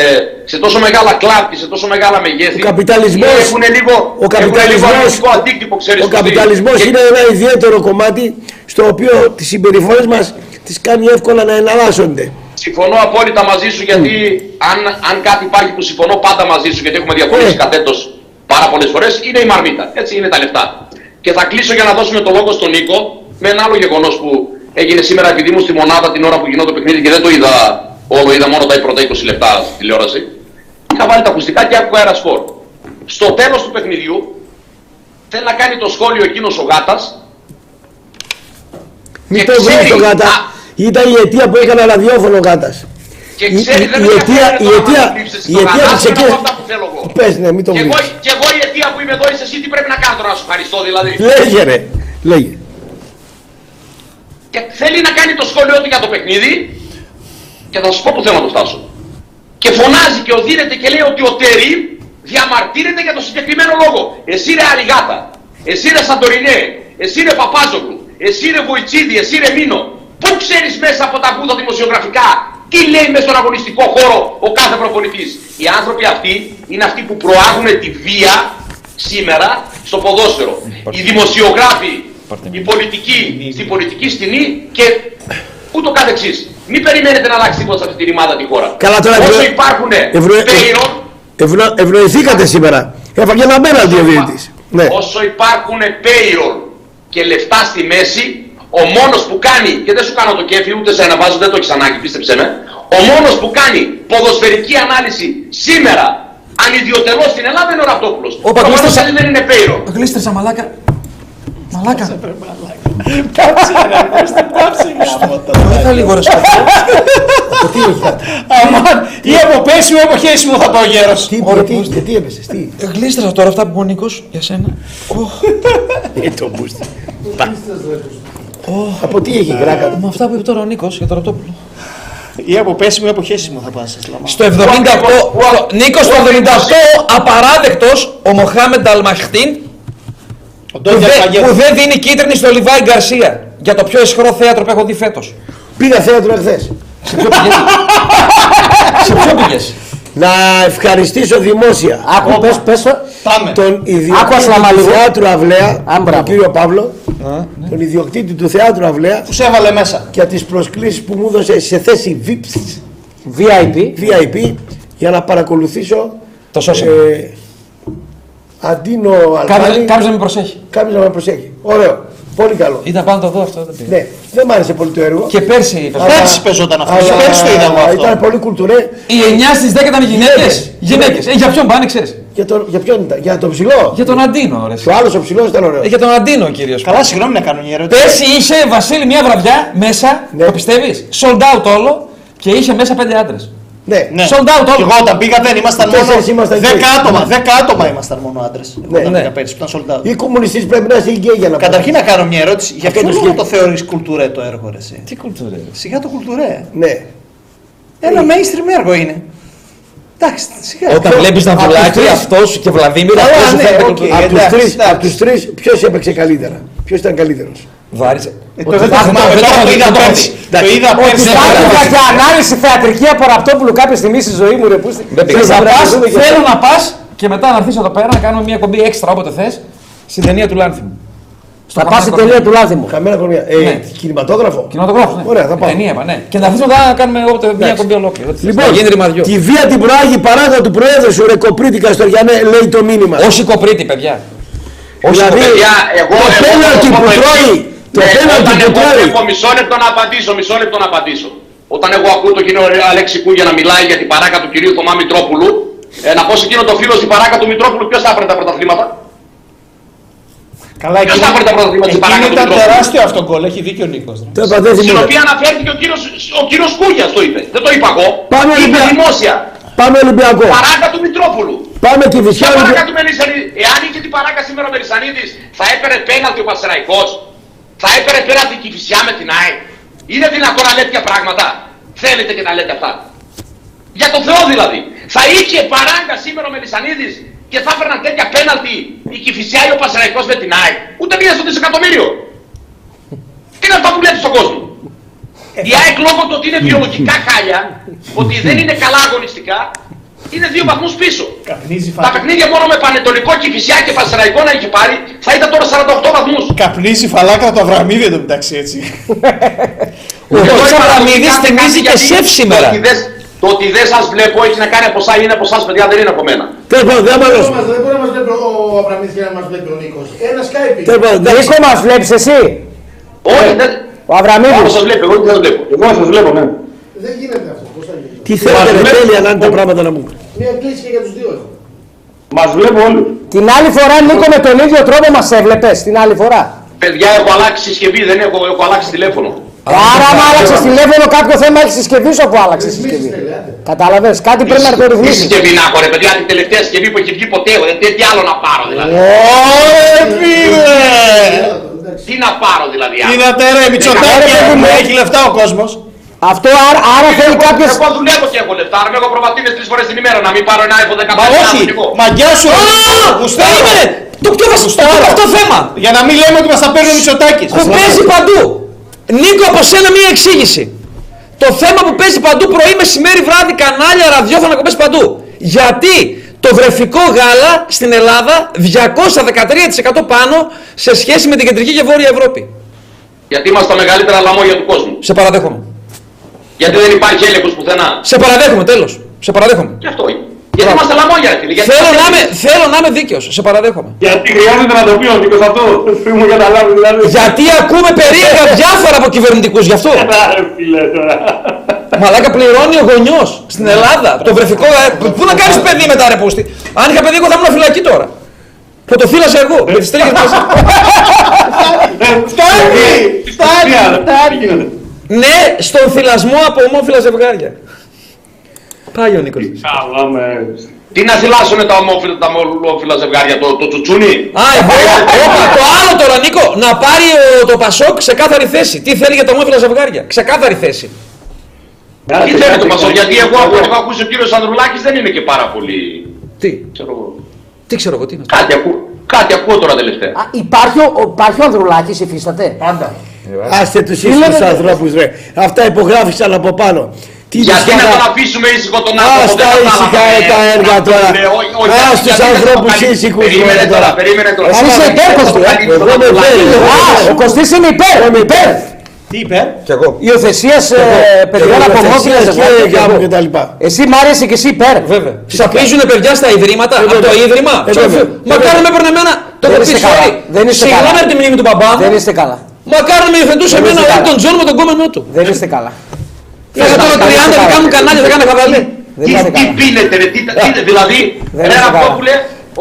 N: σε τόσο μεγάλα κλαμπ και σε τόσο μεγάλα μεγέθη.
A: Ο καπιταλισμός-
N: Έχουν λίγο,
A: Ο
N: έχουν λίγο
A: καπιταλισμός,
N: αρνητικό αντίκτυπο, ξέρεις.
A: ο
N: στο τι.
A: καπιταλισμός
N: Και-
A: είναι ένα ιδιαίτερο κομμάτι στο οποίο τις συμπεριφορές μας τις κάνει εύκολα να εναλλάσσονται.
N: Συμφωνώ απόλυτα μαζί σου γιατί αν, αν κάτι υπάρχει που συμφωνώ πάντα μαζί σου γιατί έχουμε διαφωνήσει
A: Ε.
N: κατέτος πάρα πολλές φορές είναι η μαρμίτα. Έτσι είναι τα λεφτά. Και θα κλείσω για να δώσουμε το λόγο στον Νίκο με ένα άλλο γεγονός που έγινε σήμερα επειδή ήμουν στη μονάδα την ώρα που γινόταν το παιχνίδι και δεν το είδα όλο, είδα μόνο τα πρώτα 20 λεπτά στη τηλεόραση. Είχα βάλει τα ακουστικά και άκουγα ένα σπορ. Στο τέλος του παιχνιδιού θέλει να κάνει το σχόλιο εκείνος ο Γάτας
A: Μην
N: Και
A: το βρεις
N: ξέρει-
A: το γάτα.
N: Α.
A: Ήταν η αιτία που έκανε ραδιόφωνο ο γάτας.
N: Και
A: Η-
N: ξέρει
A: η-
N: δεν
A: η
N: με
A: αιτία-
N: ενδιαφέρει
A: η
N: τώρα
A: αιτία-
N: να κλείψεις
A: η
N: τον
A: αιτία
N: Γάτα,
A: της
N: άσε να πω
A: εκείνης-
N: αυτά που θέλω εγώ.
A: Πες ναι, μην το
N: Και εγώ,
A: βρεις.
N: και εγώ η αιτία που είμαι εδώ είσαι εσύ τι πρέπει να κάνω τώρα να σου ευχαριστώ δηλαδή.
A: Λέγε ρε. Λέγε.
N: Και θέλει να κάνει το σχόλιο του για το παιχνίδι και θα σου πω που θέλω να το φτάσω. Και φωνάζει και οδύνεται και λέει ότι ο Τερίμ διαμαρτύρεται για το συγκεκριμένο λόγο. Εσύ ρε Αλιγάτα, εσύ ρε Σαντορινέ, εσύ ρε Παπάζογλου, εσύ ρε Βοητσίδη, εσύ ρε Μίνο. Πού ξέρεις μέσα από τα βούδα δημοσιογραφικά τι λέει μέσα στον αγωνιστικό χώρο ο κάθε προπονητής. Οι άνθρωποι αυτοί είναι αυτοί που προάγουν τη βία σήμερα στο ποδόσφαιρο. Οι δημοσιογράφοι, οι πολιτικοί στην πολιτική σκηνή και ούτω καθεξής. Μην περιμένετε να αλλάξει τίποτα σε αυτή τη ρημάδα τη χώρα.
A: Καλά, τώρα
N: Όσο
A: ευνο-
N: υπάρχουν
A: ευνο-
N: πέιρον,
A: Ευνο- Ευνοηθήκατε σήμερα. Έφαγε ένα πέναλτι ο διαιτητής. Ναι.
N: όσο υπάρχουν payroll και λεφτά στη μέση, ο μόνος που κάνει, και δεν σου κάνω το κέφι ούτε σε αναβάζω, δεν το έχεις ανάγκη, πίστεψέ με, ο μόνος που κάνει ποδοσφαιρική ανάλυση σήμερα, ανιδιοτελώς στην Ελλάδα είναι ο Ραπτόπουλος.
M: Όπα,
N: Το
M: κλείστε
N: μόνο
M: σα-
N: που δεν είναι payroll.
M: Γλίστρισα μαλάκα. Μαλάκα.
J: Κάψε ρε, Κώστα, κάψε γάμο το.
M: Βοήθα λίγο ρε σκοτώ.
A: Τι έχει; Κάτι.
J: Αμάν, ή από πέσει μου, από χέσει μου θα πάω γέρος.
A: Τι, γιατί, γιατί έπεσες, τι;
M: Ε, Γλίστρασα τώρα αυτά που είπε ο Νίκος για σένα. Οχ.
A: Ε, το μπούστι. Από τι έχει γράκα.
M: Με αυτά που είπε τώρα ο Νίκος για το Ραπτόπουλο.
J: Ή από πέσει μου, ή από χέσει μου θα πας. Ισλαμά.
M: Στο 78, στο- Νίκος στο 78 απαράδεκτος ο Μοχάμεντ Αλμαχτίν
J: Ο
M: που,
J: Ντόνια
M: δεν-
J: Παγέτο.
M: που δεν δίνει κίτρινη στο Λιβάη Γκαρσία για το πιο ισχυρό θέατρο που έχω δει φέτος.
A: Πήγα θέατρο εχθές.
M: Σε ποιο πήγες; Σε ποιο πήγες;
A: Να ευχαριστήσω δημόσια
K: Άκου, πες, πες,
J: Πάμε.
A: τον
K: Άκου,
A: ιδιοκτήτη
K: Ασλαμά,
A: του
K: λίγο.
A: Θεάτρου Αυλαία,
K: Α,
A: τον
K: μπράβο.
A: κύριο Παύλο, τον ιδιοκτήτη του Θεάτρου Αυλαία
J: Τους έβαλε μέσα.
A: για τις προσκλήσεις που μου έδωσε σε θέση VIPs,
K: VIP.
A: VIP για να παρακολουθήσω
M: Το social.
A: ε, Αντίνο
M: Κάποιος
A: Αλβάνη.
M: κάποιος να με προσέχει.
A: Κάποιος να με προσέχει. Ωραίο. Πολύ καλό.
M: Ήταν πάνω να το δω αυτό. Δεν πήγα.
A: Ναι, δεν μ' άρεσε πολύ το έργο.
M: Και πέρσι είπες.
A: Αλλά-
J: Πέρσι παίζονταν αυτό.
A: αλλά
J: Πέρσι το είδα εγώ αυτό.
A: Ήταν πολύ κουλτουρέ.
M: Οι 9 στις 10 ήταν γυναίκες. Γυναίκες. Ε, για ποιον πάνε ξέρεις;
A: Για, τον, για ποιον ήταν, για τον ψηλό;
M: Για τον Αντίνο ρε.
A: Και ο άλλος ο ψηλός ήταν ωραίος.
M: Ε, Για τον Αντίνο κυρίως.
J: Καλά, συγγνώμη να κάνω μια ερώτηση.
M: Πέρσι είχε Βασίλη μια βραδιά μέσα,
A: Ναι.
M: το πιστεύεις, sold out όλο και είχε μέσα πέντε άντρες.
A: Ναι,
J: Ναι.
M: Sold out
J: Και
M: όλο.
J: εγώ όταν πήγα δεν ήμασταν μόνο
A: Τέσσερις ήμασταν
J: 10
A: εκεί.
J: άτομα. 10 άτομα ήμασταν μόνο άντρες.
A: Ναι.
J: Όταν
M: Ναι.
J: πήγα πέρσι που ήταν sold out.
A: Ή κομμουνιστή πρέπει να είσαι γκέι για να
J: Καταρχήν να κάνω μια ερώτηση. Για ποιο
A: το
J: λόγο
A: σκέφτομαι.
J: το θεωρείς κουλτουρέ το έργο, ρε, εσύ;
M: Τι κουλτούρα ρε.
J: Σιγά το κουλτουρέ.
A: Ναι.
J: Ένα mainstream έργο είναι. Εντάξει, σιγά.
M: Όταν βλέπεις να
A: από τους
M: βουλάκι
A: τρεις-
M: αυτός σου και Βλαδίμir
J: Καλά,
M: αυτό σου
J: ναι,
M: φαίνεται
J: οκ.
M: κουλτούρα.
A: Από τους
J: εντάξει,
A: τρεις,
J: εντάξει.
A: από τους τρεις ποιος έπαιξε καλύτερα; Ποιος ήταν καλύτερος;
M: Βάρισε.
J: Ε, το δεν το θυμάμαι,
M: δεν
J: τώρα
M: το
J: το είδα
M: θυμάμαι.
J: πέρσι. Το είδα
K: Ότι
J: πέρσι.
M: δεν
K: άκουγα
M: θυμάμαι.
K: και ανάλυση θεατρική από Ραπτόπουλου κάποια στιγμή στη ζωή μου, ρε πούστη.
M: Δεν πήγα.
K: Θες
M: Θα
K: να
M: πας,
K: βρεθούμε και-
M: θέλω να πας και μετά να έρθεις εδώ πέρα να κάνουμε μια κομπή έξτρα όποτε θες στην ταινία του Λάνθιμου.
K: Θα πας στην τελεία του λάθη μου.
A: Χαμένα κορμιά. Ε,
M: Ναι.
A: Κινηματόγραφο.
M: Κινηματογράφο, ναι.
A: Ωραία, θα πάω.
M: Ταινία, είπα, ναι. Και να έρθεις μετά να κάνουμε όποτε μια κομπή ολόκληρη. ό,τι θες.
A: Λοιπόν,
M: να γίνει ρημαδιό.
A: τη βία την προάγει παράγα του Προέδρου σου, ρε κοπρίτη Καστοριανέ, λέει το μήνυμα.
M: Όχι κοπρίτη, παιδιά.
A: δηλαδή,
N: Παιδιά, εγώ,
A: το
N: εγώ,
A: πέναλτι
N: εγώ,
A: που
N: εγώ,
A: τρώει, το
N: Ναι,
A: πέναλτι
N: όταν
A: που
N: εγώ
A: τρώει.
N: βλέπω μισό λεπτό να απαντήσω, μισό λεπτό να απαντήσω. Όταν εγώ ακούω τον κύριο Αλέξη Κούγια να μιλάει για την παράκα του κυρίου Θωμά Μητρόπουλου, ε, να πω σε εκείνο το φίλο στην παράκα του Μητρόπουλου, ποιος θα έπαιρνε τα πρωταθλήματα;
J: Καλά,
N: Ποιος θα πάρει τα πρωταθλήματα στην
J: εκείνη
N: παράκα του
J: ήταν
N: Μητρόπουλου;
J: τεράστιο αυτό γκολ. Έχει δίκιο ο Νίκος.
A: Το είπα, δεν
N: Στην
A: θυμούμαι.
N: οποία αναφέρθηκε ο κύριος, ο κύριος Κούγιας το είπε. Δεν το είπα εγώ.
A: Πάμε,
N: είπε
A: Ολυμπια-
N: δημόσια.
A: Πάμε Ολυμπιακό.
N: Παράκα του Μητρόπουλου.
A: Πάμε τη
N: Ποια
A: φυσιά
N: παράκα του Μελισσανίδη. Εάν είχε την παράκα σήμερα ο Μελισσανίδης, θα έπαιρνε πέναλτι ο Πασεραϊκός. Θα έπαιρνε πέναλτι και η Κηφισιά με την ΑΕΚ. Είναι δυνατόν να λέτε τέτοια πράγματα. Θέλετε και τα λέτε αυτά. Για το Θεό δηλαδή. Θα είχε παράγκα σήμερα ο Μελισσανίδης και θα έπαιρναν τέτοια πέναλτι η Κηφισιά ή ο Πασεραϊκός με την ΑΕΚ. Ούτε μία στο δισεκατομμύριο. Τι είναι αυτά που λέτε στον κόσμο. Η ΑΕΚ λόγω του ότι είναι βιολογικά χάλια, ότι δεν είναι καλά αγωνιστικά, είναι δύο βαθμούς πίσω.
J: Καπνίζει
N: Τα
J: φαλάκα.
N: παιχνίδια μόνο με Πανετολικό και Φυσιά και Πασεραϊκό να είχε πάρει θα ήταν τώρα 48 βαθμούς.
J: Καπνίζει φαλάκα το Αβραμίδη εδώ μεταξύ έτσι.
M: Ο Γιώργος Αβραμίδης
N: Κάτι,
M: θυμίζει και
N: γιατί
M: σεφ
N: το
M: σήμερα.
N: ότι δεν- Το ότι δεν σας βλέπω έχει να κάνει από εσά είναι από εσάς παιδιά δεν είναι από μένα.
A: Τέλος πάντων, δεν
L: Δεν
A: μαλώσουμε.
L: μας- Δεν μπορεί να μας βλέπει ο Αβραμίδης και να μας βλέπει ο Νίκος. Ένα Skype. είναι.
A: Τέλος πάντων, εντάξει.
K: Νίκο μας βλέπεις εσύ;
N: Όχι, δεν...
K: Ο Αβραμίδης.
N: Εγώ σας βλέπω, εγώ δεν σας βλέπω. Εγώ σας βλέπω, ναι.
L: Δεν γίνεται αυτό. Πώς θα γίνει.
A: Τι θέλετε ρε τέλεια να είναι τα πράγματα να μου.
L: Μία κλίση και για τους δύο έχω.
N: Μας βλέπω όλοι.
K: Την άλλη φορά Νίκο με τον ίδιο τρόπο μας έβλεπες. Την άλλη φορά.
N: Παιδιά έχω αλλάξει συσκευή, δεν έχω, έχω αλλάξει τηλέφωνο.
K: Άρα, άμα άλλαξες τηλέφωνο, κάποιο θέμα έχει συσκευή σου αφού άλλαξες συσκευή. Κατάλαβες, κάτι πρέπει να το
N: Τι
K: ρυθμίσεις.
N: συσκευή να έχω ρε παιδιά, την τελευταία συσκευή που έχει βγει ποτέ, ε, τι, τι άλλο να πάρω δηλαδή.
J: Ωρε φίλε!
N: Τι να πάρω δηλαδή.
J: Τι να τερέ, Μητσοτάκη
K: Ρε, παιδί
J: έχουμε,
K: μου.
J: έχει λεφτά ο κόσμος.
K: Αυτό άρα, άρα θέλει
N: Εγώ-
K: κάποιο.
N: Εγώ δουλεύω και έχω λεφτά. Αν έχω προβατίνες τρεις φορές την ημέρα να μην πάρω ένα iPhone 15.
J: Μα
N: να
J: όχι,
N: έχω.
J: μαγιά σου, γουστάρω.
M: Περίμενε! Το πιο βασικό αυτό θέμα.
J: Για να μην λέμε ότι μας τα παίρνει ο Μητσοτάκης.
M: Που παίζει παντού. Νίκο, από σένα μία εξήγηση. Το θέμα που παίζει παντού πρωί, μεσημέρι, βράδυ, κανάλια, ραδιόφωνα, κομπές παντού. Γιατί το βρεφικό γάλα στην Ελλάδα 213% πάνω σε σχέση με την κεντρική και βόρεια Ευρώπη.
N: Γιατί είμαστε τα μεγαλύτερα λαμόγια του κόσμου.
M: Σε παραδέχομαι.
N: Γιατί δεν υπάρχει έλεγχος πουθενά.
M: Σε παραδέχομαι, τέλος. Σε παραδέχομαι.
N: Γι' αυτό. Γιατί είμαστε λαμόγια, ρε φίλε. Γιατί
M: Θέλω
N: είμαστε-
M: να, είμαι, θέλω να είμαι δίκαιος. Σε παραδέχομαι.
C: Γιατί χρειάζεται να το πει ο Νίκος αυτό. Πει μου για να λάβει δηλαδή.
M: Γιατί ακούμε περίεργα διάφορα από κυβερνητικούς γι' αυτό.
C: Ρε φίλε τώρα.
M: Μαλάκα πληρώνει ο γονιό στην Ελλάδα. Το βρεφικό. ε, Πού να κάνει παιδί μετά, ρε Πούστη. Αν είχα παιδί, εγώ θα ήμουν φυλακή τώρα. Πρωτοθύλαζα εγώ. Με τις τρίχες μαζί.
J: Φτάνει! Φτάνει! Φτάνει!
M: Ναι, στον θυλασμό από ομόφυλα ζευγάρια. Πάει ο Νίκος.
C: Καλά με.
N: Τι να θυλάσσουνε τα ομόφυλα, τα ομόφυλα ζευγάρια, το, το τσουτσούνι.
M: Α, εγώ, όπα, το άλλο τώρα, Νίκο, να πάρει ο, το Πασόκ ξεκάθαρη θέση. Τι θέλει για τα ομόφυλα ζευγάρια. Ξεκάθαρη θέση.
N: Τι θέλει το Πασόκ, γιατί εγώ από ό,τι έχω ακούσει ο κύριος Ανδρουλάκης δεν είναι και πάρα πολύ...
M: Τι,
N: Ξέρω εγώ.
M: τι ξέρω εγώ, τι είναι.
N: Κάτι, ακού, κάτι ακούω τώρα τελευταία.
K: Α, υπάρχει, ο, ο- υπάρχει ο Ανδρουλάκης, υφίσταται.
J: Πάντα.
A: Άστε τους
K: λέτε,
A: ίσους
K: ρε.
A: ανθρώπους ρε. Αυτά υπογράφησαν από πάνω. Τι
N: Γιατί
A: τους
N: να
A: είχα-
N: τον αφήσουμε ήσυχο τον άνθρωπο,
A: Ας
N: δεν
A: τα
N: κατάλαβα,
A: ήσυχα
N: ε,
A: τα έργα
N: να
A: τώρα.
N: πούνε, όχι, όχι,
A: Ας
N: γιατί
A: τους
N: δεν
A: ανθρώπους
N: αποκαλύπτει.
A: ήσυχους
N: Περίμενε
A: μωρέ
N: τώρα,
A: τώρα.
N: περίμενε τώρα.
K: Εσύ είσαι υπέρ, Κωστή, ε.
A: Εγώ είμαι υπέρ.
K: Α, ο Κωστής είναι υπέρ. Υπέρ.
J: Τι είπε;
M: Κι εγώ.
K: Υιοθεσίας ε, παιδιών από ομόφυλα
A: Και
K: ζευγάρια.
A: γάμου και τα λοιπά.
K: Εσύ μ' άρεσε και εσύ υπέρ.
M: Βέβαια. Σαπίζουνε παιδιά στα ιδρύματα, από το
A: βέβαια.
M: ίδρυμα.
A: Ε,
M: Ξέρω,
A: βέβαια.
M: Μακάρι με έπαιρνε εμένα. Το
K: Δεν
M: έχω πει,
K: είστε καλά.
M: sorry.
K: Δεν είστε
M: Συγγνώμη
K: καλά.
M: από τη μνήμη του μπαμπά
K: Δεν
M: μου.
K: είστε καλά.
M: Μακάρι με υιοθετούσε
K: Δεν
M: εμένα
K: είστε
M: ο
K: καλά.
M: Elton John με τον κόμενό του.
K: Δεν είστε καλά.
M: Είχα τώρα 30 δικά μου κανάλια, δεν κάνε χαβαλή.
K: Δεν
N: Τι,
K: είστε
N: τι
K: καλά.
N: πίνετε ρε, τι, τι, δηλαδή,
K: Δεν
N: ρε
K: είστε καλά.
N: Ραπτόπουλε,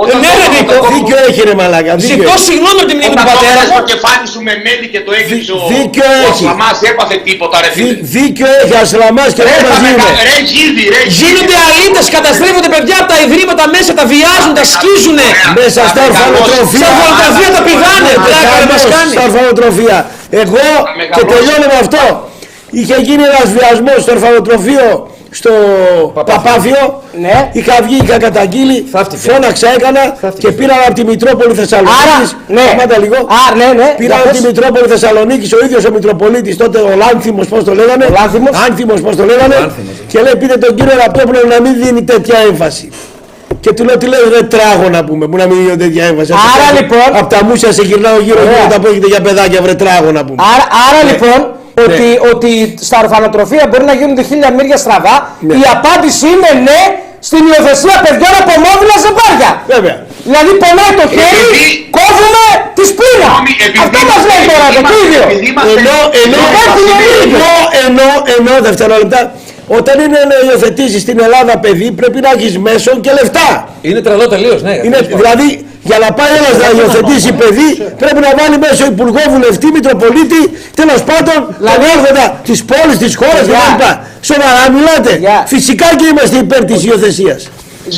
N: όταν
M: ναι, ρε,
N: το-
M: Νίκο,
N: όταν το-
A: Δίκιο έχει ρε μαλάκα.
M: Ζητώ
A: Δίκιο.
M: συγγνώμη από τη μνήμη
N: Όταν
M: του πατέρα
N: το
M: μου.
N: το κεφάλι σου με μέλι και το έκλειψε ο,
A: δίκιο
N: ο
A: έχει.
N: Σαμάς έπαθε τίποτα ρε φίλε.
A: Δί- Δίκιο έχει ασλαμάς και
N: Ρε,
A: εγώ
N: θα
A: μαζί
N: με
A: είμαι.
N: κα- ρε Γίδη, ρε
M: Γίνονται αλήτες, καταστρέφονται παιδιά από τα ιδρύματα μέσα, τα βιάζουν, τα σκίζουνε.
A: Μέσα στα ορφανοτροφία.
M: Στα ορφανοτροφία τα πηδάνε. Πλάκα δεν μας κάνεις.
A: Στα ορφανοτροφία. Εγώ και
N: μεγαλώσει.
A: τελειώνω με αυτό. Είχε γίνει ένας βιασμός στο ορφανοτροφείο στο Παπάφιο.
K: Ναι.
A: Είχα βγει, είχα καταγγείλει,
M: Θαύτηκε.
A: φώναξα, έκανα και πήραν από τη Μητρόπολη Θεσσαλονίκης.
K: Άρα, ναι.
A: Σταμάτα λίγο.
K: Α, ναι, ναι.
A: Πήραν
K: Για
A: από
K: πες.
A: τη Μητρόπολη Θεσσαλονίκης ο ίδιος ο Μητροπολίτης τότε ο Λάνθιμος πώς το λέγανε.
K: Ο Λάνθιμος.
A: Άνθιμος πώς το λέγανε.
M: Λάνθιμος,
A: Και λέει πείτε τον κύριο Ραπτόπουλο να μην δίνει τέτοια έμφαση. Και του λέω τι λέει ρε τράγω να πούμε που να μην δίνει τέτοια έμφαση.
K: Άρα, λοιπόν-
A: Από τα μουσια σε γυρνάω γύρω
K: Ωραία.
A: γύρω όταν έχετε για παιδάκια βρε τράγω να πούμε.
K: Άρα, άρα
A: Ναι.
K: λοιπόν, ότι, ότι στα ορφανοτροφία μπορεί να γίνονται χίλια μύρια στραβά,
A: Ναι.
K: η απάντηση είναι ναι στην υιοθεσία παιδιών από ομόφυλα ζευγάρια.
A: Βέβαια.
K: Δηλαδή πονάει το χέρι,
N: Επειδή-
K: κόβουμε τη σπίνα.
N: Συγγνώμη, επειδή
K: Αυτό μας λέει
N: είμαστε-
K: τώρα το
N: επειδή
K: ίδιο.
N: είμαστε- επειδή είμαστε-
A: Ενώ, ενώ,
K: Υπάρχουν
A: ενώ, ενώ, ενώ, δευτερόλεπτα, όταν είναι να υιοθετήσεις στην Ελλάδα παιδί πρέπει να έχεις μέσον και λεφτά.
M: Είναι τρελό τελείως, ναι.
A: Είναι, δηλαδή για να πάει ένας να υιοθετήσει παιδί πρέπει να βάλει μέσω υπουργό, βουλευτή, μητροπολίτη, τέλος πάντων
K: Δηλαδή-
A: λαγόρδοτα της πόλης, της χώρας
K: Παιδιά.
A: κτλ. Σοβαρά μιλάτε.
K: Παιδιά.
A: Φυσικά και είμαστε υπέρ της υιοθεσίας.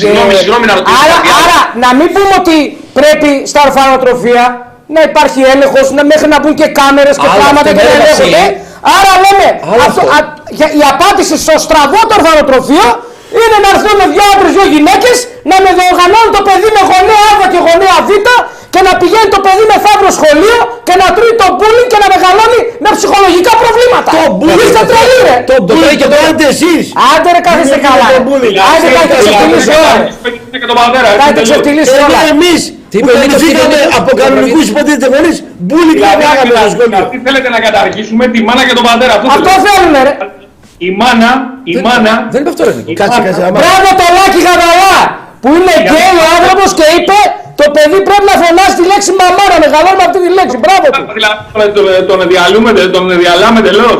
N: Συγγνώμη, συγγνώμη να ρωτήσω
K: Ε, Άρα,
N: κάτι άλλο.
K: άρα, να μην πούμε ότι πρέπει στα ορφανοτροφία να υπάρχει έλεγχος, να μέχρι να μπουν και κάμερες και
M: Άλλο
K: πράγματα
M: αυτό,
K: και να
M: ναι,
K: ελέγχονται.
M: Βασίλη.
K: Άρα λέμε,
M: Άλλο
K: αυτό,
M: αυτό.
K: α, για- η απάντηση στο στραβό το ορφανοτροφείο είναι να έρθουν δυο άντρες, δυο γυναίκες, να με διοργανώνουν το παιδί με γονέα Α και γονέα Β και να πηγαίνει το παιδί με φαύρο σχολείο και να τρώει το μπούλινγκ και να μεγαλώνει με ψυχολογικά προβλήματα.
A: Το bullying
K: Είστε
A: το-
K: τρελοί ρε.
A: Το bullying και το κάνετε εσείς.
K: Άντε ρε κάθεστε
A: Είναι
K: καλά.
A: το
K: ρε.
A: bullying.
K: Άντε κάντε ξεφτυλίσει όλα. ρε.
C: Και τον πατέρα, έτσι,
K: Κάντε
C: τελείως.
K: ξεφτυλίσει
A: Ενώ
K: όλα.
A: εμείς
M: Τι
A: που
M: είπε ο Νίκος, τι είπε ο
A: τελειώσαμε
M: Νίκος.
A: από κανονικούς υποτίθεται γονεί, μπούλινγκ
C: Δηλαδή,
A: κάναμε στο
C: δηλαδή,
A: σχολείο.
C: δηλαδή, θέλετε να καταργήσουμε τη μάνα και τον πατέρα. Αυτό
K: Αυτό
C: θέλετε.
K: θέλουμε ρε.
C: Η μάνα, η μάνα,
M: Δεν είπε αυτό, ρε Νίκο.
C: η
A: Κάτσε,
C: μάνα-
A: κάτσε. άμα-
K: Μπράβο το Λάκη Γαβαλά που είναι γκέι ο άνθρωπος και είπε το παιδί πρέπει να φωνάζει τη λέξη μαμά να μεγαλώνει με αυτή τη λέξη. Μπράβο του.
C: Δηλαδή, τον, τον διαλούμε, τον διαλάμε τελώς.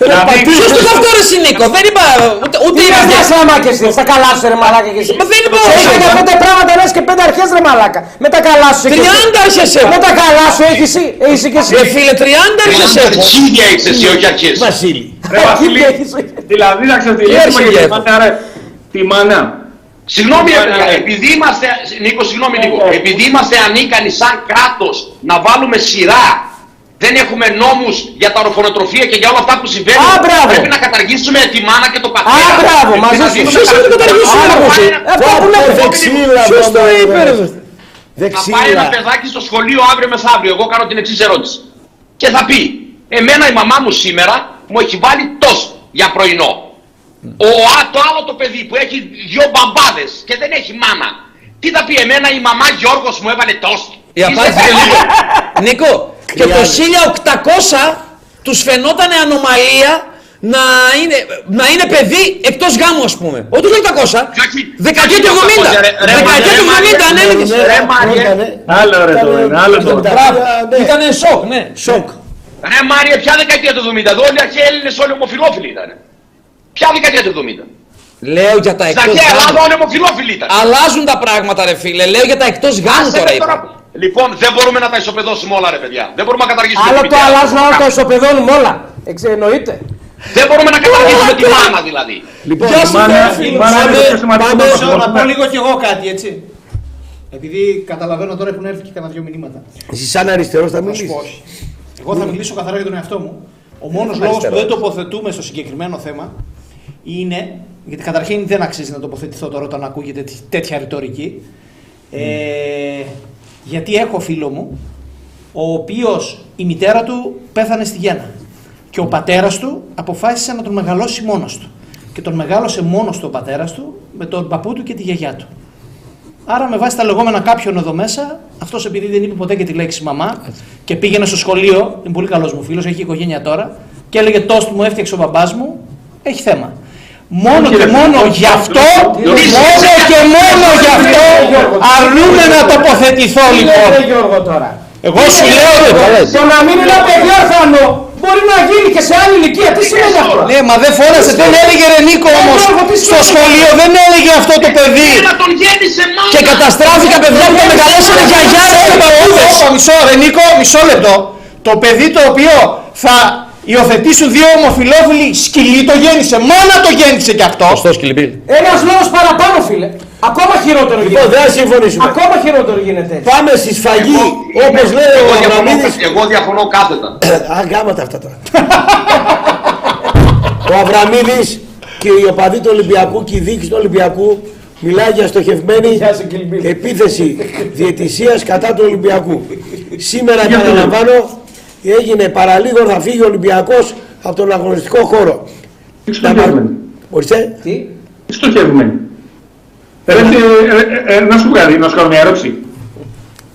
A: Ρε,
C: Δηλαδή,
A: πατήστε
M: Ποιος το
A: στο-
M: αυτό ρε Νίκο, δεν είπα ούτε, ούτε
K: Τι
M: είπα
K: είναι
M: για-
K: μια σλάμα και εσύ, στα καλά σου ρε μαλάκα και εσύ.
M: Μα δεν είπα
K: Σε
M: όχι,
K: είχα για
M: είπα.
K: πέντε πράγματα λες και πέντε αρχές ρε μαλάκα. Με τα καλά σου έχεις εσύ.
M: 30 αρχές έχω.
K: Με τα καλά σου έχεις εσύ. Είσαι και εσύ.
M: Ρε φίλε, 30 αρχές
N: Τριάντα
M: έχω.
N: αρχίδια έχεις εσύ, όχι αρχές.
A: Βασίλη.
C: Ρε Βασίλη,
K: έχεις.
C: δηλαδή να
M: Τι
C: ξεφτυλίσουμε
M: αρχίδια
C: και τη
M: έχω.
C: μάνα, ρε. Τη μάνα.
N: Συγγνώμη,
C: Ναι,
N: ρε
C: ναι,
N: παιδιά,
C: ναι.
N: επειδή είμαστε, Νίκο, συγγνώμη λίγο,
C: ναι.
N: επειδή είμαστε ανίκανοι σαν κράτος να βάλουμε σειρά, δεν έχουμε νόμους για τα ορφανοτροφία και για όλα αυτά που συμβαίνουν,
K: Α, μπράβο.
N: πρέπει να καταργήσουμε τη μάνα και το πατέρα.
K: Α, μπράβο,
N: Και
K: μαζί
N: να
K: σου.
N: δίνουμε
K: Ποιος
N: τα-
K: είναι το καταργήσουμε,
N: Α,
K: ρε,
N: πάει
K: εσύ.
N: ένα-
K: Αυτό που λέμε.
A: Δεξίλα.
M: Ποιος το
A: μπράβο,
M: είπε, ρε.
A: μπράβο.
N: Θα πάει ένα
A: Δεξίλα.
N: παιδάκι στο σχολείο αύριο μεθαύριο. Εγώ κάνω την εξής ερώτηση. Και θα πει, Εμένα η μαμά μου σήμερα μου έχει βάλει τόσο για πρωινό. Ο, α, το άλλο το παιδί που έχει δυο μπαμπάδες και δεν έχει μάνα. Τι θα πει εμένα η μαμά Γιώργος μου έβαλε τόσο.
M: Η απάντηση είναι λίγο. Νίκο, και το 1800 τους φαινόταν ανομαλία να είναι, να είναι παιδί εκτός γάμου ας πούμε. Όχι το 1800, δεκαετία του 70. Δεκαετία του 70 ανέλεγες.
N: Ρε Μάριε,
C: Άλλο ρε το είναι, άλλο το είναι.
M: Μπράβο. Ήτανε σοκ, ναι.
A: Σοκ.
N: ρε Μάριε, ποια δεκαετία του 70. Εδώ όλοι οι αρχαίοι Έλληνες όλοι ομοφιλόφιλοι ήταν. Ποια δεκαετία του 70.
I: Λέω για τα
N: Στην
I: εκτός
N: αρχαία Ελλάδα
I: γάμου.
N: όλοι ομοφυλόφιλοι ήταν.
I: Αλλάζουν τα πράγματα ρε φίλε. Λέω για τα εκτός γάμου
N: Άσε
I: τώρα
N: με
I: είπα.
N: τώρα. Λοιπόν, δεν μπορούμε να τα ισοπεδώσουμε όλα, ρε παιδιά. Δεν μπορούμε να καταργήσουμε
K: Άλλο
N: την
K: το
N: μητέρα.
K: αλλάζουμε, άλλο το ισοπεδώνουμε όλα. Εξ- Εννοείται.
N: Δεν μπορούμε να καταργήσουμε τη μάνα δηλαδή.
A: Λοιπόν,
J: Γεια σου,
A: μάνα-
J: φίλε.
A: η μάνα είναι το πιο σημαντικό
J: Πάμε,
A: μας
J: μισό, να
A: πρόβλημα.
J: πω λίγο κι εγώ κάτι, έτσι. Επειδή καταλαβαίνω τώρα έχουν έρθει και κανένα δυο μηνύματα.
A: Εσύ σαν αριστερός θα
J: Θα σου
A: μιλήσεις.
J: πω όχι. Εγώ θα μιλήσω καθαρά για τον εαυτό μου. Ο μόνος λόγος που δεν τοποθετούμε στο συγκεκριμένο θέμα είναι. Γιατί καταρχήν δεν αξίζει να τοποθετηθώ τώρα όταν ακούγεται τέ- τέτοια ρητορική. Ε, γιατί έχω φίλο μου, ο οποίος η μητέρα του πέθανε στη Γέννα. Και ο πατέρας του αποφάσισε να τον μεγαλώσει μόνος του. Και τον μεγάλωσε μόνος του ο πατέρας του με τον παππού του και τη γιαγιά του. Άρα με βάση τα λεγόμενα κάποιον εδώ μέσα, αυτός επειδή δεν είπε ποτέ και τη λέξη μαμά και πήγαινε στο σχολείο, είναι πολύ καλός μου φίλος, έχει οικογένεια τώρα, και έλεγε τόστ μου έφτιαξε ο μπαμπάς μου, έχει θέμα. Μόνο και μόνο γι' αυτό, μόνο και μόνο γι' αυτό αρνούμε να τοποθετηθώ
K: Τι
J: λοιπόν.
K: λέτε Γιώργο τώρα.
J: Εγώ σου λέω
K: Το να μην είναι ένα παιδί ορφανό μπορεί να γίνει και σε άλλη ηλικία. Τι σημαίνει αυτό.
J: Ναι, μα δεν φώνασε, δεν έλεγε ρε Νίκο
K: Ε,
J: όμω.
K: Γιώργο, τι
J: Στο
K: σημαίνει?
J: σχολείο δεν έλεγε αυτό το παιδί.
N: Να τον γέννησε μάνα.
I: Και καταστράφηκα παιδιά που τα μεγαλώσανε γιαγιά και παππούδες.
J: Όπα, μισό ρε Νίκο, μισό λεπτό. Το παιδί το οποίο θα υιοθετήσουν δύο ομοφυλόφιλοι σκυλί το γέννησε. Μάνα το γέννησε κι αυτό.
I: Σωστός Κιλιμπίλ.
K: Ένας λόγος παραπάνω, φίλε. Ακόμα χειρότερο
A: Λοιπόν,
K: γίνεται.
A: δεν θα συμφωνήσουμε.
K: Ακόμα χειρότερο γίνεται. έτσι.
A: Πάμε στη σφαγή, όπως λέει ο
N: Εγώ διαφωνώ-
A: Αβραμίδης.
N: Εγώ διαφωνώ κάθετα.
A: Α, γάματα αυτά τώρα. ο Αβραμίδης και οι οπαδοί του Ολυμπιακού και οι δίκη του Ολυμπιακού μιλάει για στοχευμένη
K: Γεια σου, Κιλμπίλ.
A: επίθεση διαιτησίας κατά του Ολυμπιακού. Σήμερα, επαναλαμβάνω, έγινε παραλίγο θα φύγει ο Ολυμπιακός από τον αγωνιστικό χώρο.
C: Τι στοχευμένη.
A: Ορίστε.
K: Τι;
C: Τι στοχευμένη. Ρε, ε, ε, ε, να σου πω κάτι, να σου κάνω μια ερώτηση.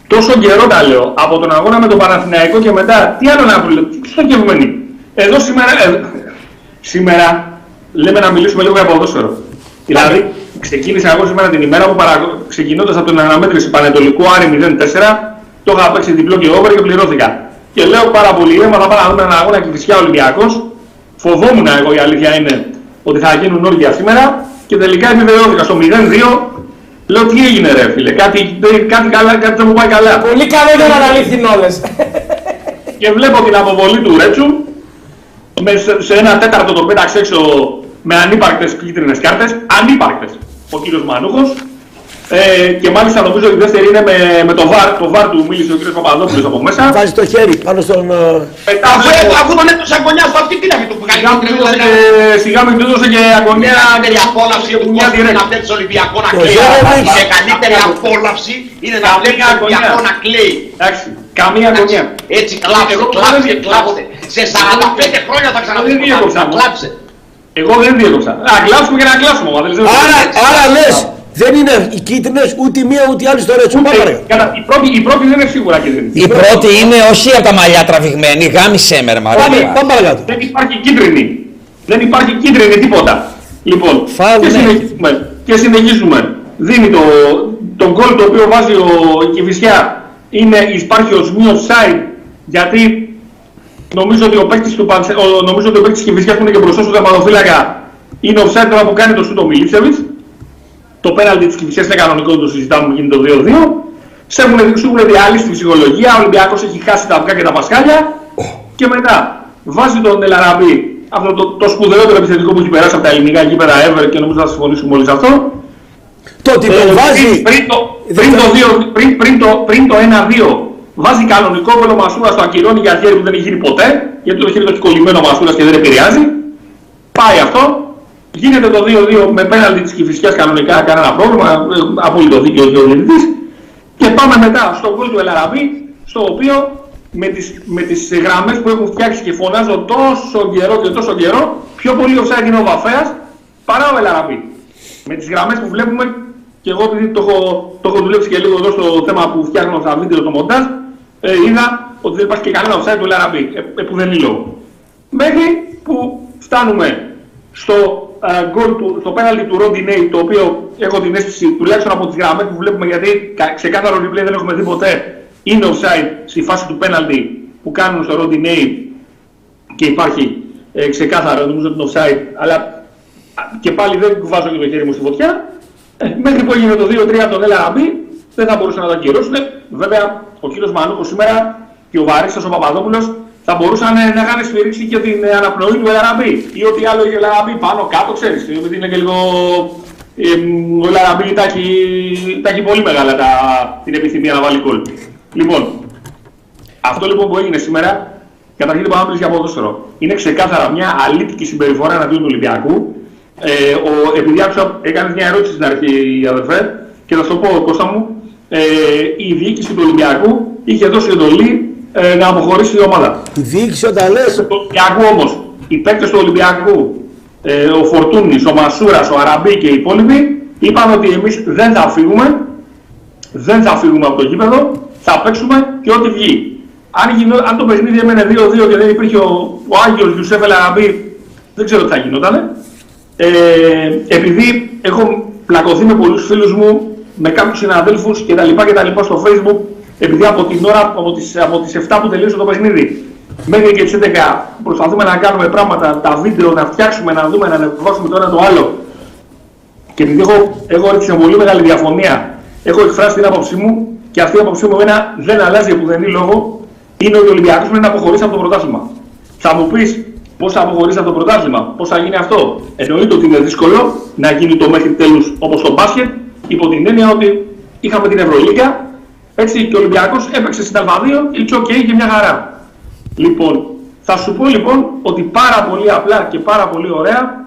C: Τόσο καιρό τα λέω, από τον αγώνα με τον Παναθηναϊκό και μετά, τι άλλο να πω, τι στοχευμένη. Εδώ σήμερα, ε, σήμερα λέμε να μιλήσουμε λίγο για ποδόσφαιρο. Δηλαδή, ξεκίνησα εγώ σήμερα την ημέρα που παρα... ξεκινώντας από την αναμέτρηση Πανετολικού Άρη 0-4, το είχα παίξει διπλό και over και πληρώθηκα. Και λέω πάρα πολύ ήρεμα, θα πάω να δούμε έναν αγώνα και φυσικά Ολυμπιακός. Φοβόμουν εγώ η αλήθεια είναι ότι θα γίνουν όργια σήμερα και τελικά επιβεβαιώθηκα στο 0-2. Λέω τι έγινε ρε φίλε, κάτι, κάτι, καλά, κάτι δεν μου πάει καλά.
K: Πολύ καλό για να αναλύθουν όλε.
C: Και βλέπω την αποβολή του Ρέτσου με, σε, σε ένα τέταρτο τον πέταξε έξω με ανύπαρκτες κίτρινες κάρτες. Ανύπαρκτες ο κύριος Μανούχος. Ε, και μάλιστα νομίζω ότι η δεύτερη είναι με, με το βαρ, το βαρ του μίλησε ο κύριος Παπαδόπουλος από μέσα.
A: Βάζει το χέρι πάνω στον... ε,
C: Μετά
N: Αφού,
C: βλέπω-
N: αφού τον έπαιξε αγωνιά στο αυτή, τι να πει του
C: Σιγά μου του έδωσε και, σιγά μου του έδωσε και αγωνία.
N: Η καλύτερη απόλαυση που
C: μια
N: μπορεί
C: direct.
N: να βλέπει Ολυμπιακό να
A: Το
N: κλαίει.
A: Ζέροβιτς.
N: Η καλύτερη απόλαυση είναι να
C: Καμία
N: βλέπεις
C: αγωνία.
N: Ολυμπιακό να κλαίει.
C: Εντάξει, καμία αγωνία.
N: Έτσι κλάψε,
C: Εγώ
N: κλάψε,
C: δεν-
N: κλάψε. Σε 45 χρόνια θα ξαναδεί
C: Δεν διέκοψα.
N: πρωτάθλημα. Κλάψε.
C: Εγώ δεν διέκοψα. Να κλάψουμε και να κλάψουμε. μα, δεν ξέρω.
A: Άρα, άρα λες, δεν είναι οι κίτρινες ούτε η μία ούτε η άλλη στο Ρέτσο. Πάμε
C: Ε,
A: παρακάτω.
C: κατά- Η πρώτη, η πρώτη δεν είναι σίγουρα κίτρινη.
I: Η πρώτη είναι όχι από τα μαλλιά τραβηγμένη, γάμισε με ρε
A: Πάμε,
I: Μαρία.
A: πάμε παρακάτω.
C: Δεν υπάρχει κίτρινη. Δεν υπάρχει κίτρινη τίποτα. Λοιπόν,
I: Φάουλ,
C: και,
I: ναι.
C: συνεχίζουμε, και συνεχίζουμε. Δίνει το, τον γκολ το οποίο βάζει ο η Κηφισιά. Είναι, υπάρχει ως μη offside γιατί νομίζω ότι ο παίκτης του Πανσε- ο, νομίζω ότι ο παίκτης της Κηφισιάς που είναι και μπροστά στο τερματοφύλακα είναι offside τώρα που κάνει το σούτο Μιλίτσεβιτς. Το πέναλτι της Κηφισιάς είναι κανονικό, το συζητάμε που γίνεται το 2-2. Σε έχουν, σου έχουν διάλυσει τη ψυχολογία, ο Ολυμπιακός έχει χάσει τα αυγά και τα πασχάλια και μετά βάζει τον Ελαραμπή, αυτό το, το σπουδαιότερο επιθετικό που έχει περάσει από τα ελληνικά γήπεδα ever και νομίζω θα συμφωνήσουμε όλοι σε αυτό.
A: Το ότι
C: Ε,
A: τον βάζει...
C: πριν, πριν το,
A: δεν
C: πριν,
A: θα-
C: το, δύο- πριν, πριν, το, πριν το 1-2 βάζει κανονικό γκολ ο Μασούρας το ακυρώνει για χέρι που δεν έχει γίνει ποτέ γιατί το χέρι το έχει κολλημένο ο Μασούρας και δεν επηρεάζει. Πάει αυτό. Γίνεται το 2-2 με πέναλτι της Κηφισιάς κανονικά, κανένα πρόβλημα, ε, απόλυτο δίκαιο και ο διαιτητής. Και πάμε μετά στο γκολ του Ελαραμπή, στο οποίο με τις, με τις γραμμές που έχουν φτιάξει και φωνάζω τόσο καιρό και τόσο καιρό, πιο πολύ offside είναι ο Βαφέας παρά ο Ελαραμπή. Με τις γραμμές που βλέπουμε, και εγώ επειδή το έχω, το έχω δουλέψει και λίγο εδώ στο θέμα που φτιάχνω στα βίντεο το μοντάζ, ε, είδα ότι δεν υπάρχει και κανένα offside του Ελαραμπή, ε, ε, που δεν είναι λόγο. Μέχρι που φτάνουμε στο ε, γκολ του, στο πέναλτι του Ροντινέι, το οποίο έχω την αίσθηση, τουλάχιστον από τις γραμμές που βλέπουμε, γιατί κα- ξεκάθαρο replay δεν έχουμε δει ποτέ, είναι offside στη φάση του πέναλτι που κάνουν στο Ροντινέι και υπάρχει ε, ξεκάθαρο, νομίζω ότι είναι offside, αλλά και πάλι δεν βάζω και το χέρι μου στη φωτιά. Ε, μέχρι που έγινε το 2-3 από τον Ελαραμπή, δεν θα μπορούσαν να το ακυρώσουν. Βέβαια, ο κύριος Μανούκος σήμερα και ο Βαρίστα ο Παπαδόπουλος θα μπορούσαν ε, να είχαν σφυρίξει και την ε, αναπνοή του Ελαραμπή ή ό,τι άλλο είχε Ελαραμπή πάνω κάτω, ξέρεις. Γιατί είναι και λίγο. Ε, ο Ελαραμπή τα έχει, τα έχει πολύ μεγάλα τα, την επιθυμία να βάλει κόλ. Λοιπόν, αυτό λοιπόν που έγινε σήμερα, καταρχήν δεν πάμε να για ποδόσφαιρο. Είναι ξεκάθαρα μια αλήτικη συμπεριφορά εναντίον του Ολυμπιακού. Ε, ο, επειδή άκουσα, έκανες μια ερώτηση στην αρχή, αδερφέ, και θα σου το πω, Κώστα μου, ε, η διοίκηση του Ολυμπιακού είχε δώσει εντολή ε, να αποχωρήσει η ομάδα.
A: Η διοίκηση όταν λες...
C: Του Ολυμπιακού όμως, οι παίκτες του Ολυμπιακού, ε, ο Φορτούνης, ο Μασούρας, ο Αραμπή και οι υπόλοιποι, είπαν ότι εμείς δεν θα φύγουμε, δεν θα φύγουμε από το γήπεδο, θα παίξουμε και ό,τι βγει. Αν, γινό, αν το παιχνίδι έμενε 2-2 και δεν υπήρχε ο, ο Άγιος Γιουσέφ Ελαραμπή, δεν ξέρω τι θα γινόταν. Ε, επειδή έχω πλακωθεί με πολλούς φίλους μου, με κάποιους συναδέλφους κτλ. στο facebook, επειδή από την ώρα, από τις, από τις 7 που τελείωσε το παιχνίδι, μέχρι και τις 11 προσπαθούμε να κάνουμε πράγματα, τα βίντεο, να φτιάξουμε, να δούμε, να ανεβάσουμε το ένα το άλλο. Και επειδή έχω, έχω ρίξει σε πολύ μεγάλη διαφωνία, έχω εκφράσει την άποψή μου και αυτή η άποψή μου εμένα δεν αλλάζει που δεν είναι λόγο, είναι ότι ο Ολυμπιακός πρέπει να αποχωρήσει από το πρωτάθλημα. Θα μου πεις πώς θα αποχωρήσει από το πρωτάθλημα, πώς θα γίνει αυτό. Εννοείται ότι είναι δύσκολο να γίνει το μέχρι τέλους όπως το μπάσκετ, υπό την έννοια ότι είχαμε την Ευρωλίγκα, έτσι και ο Ολυμπιακός έπαιξε στην Α2, it's ok, είχε μια χαρά. Λοιπόν, θα σου πω λοιπόν ότι πάρα πολύ απλά και πάρα πολύ ωραία,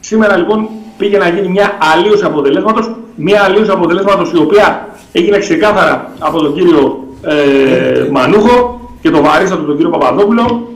C: σήμερα λοιπόν πήγε να γίνει μια αλλίωση αποτελέσματος, μια αλλίωση αποτελέσματος η οποία έγινε ξεκάθαρα από τον κύριο ε, Μανούχο και τον βαρίστα του τον κύριο Παπαδόπουλο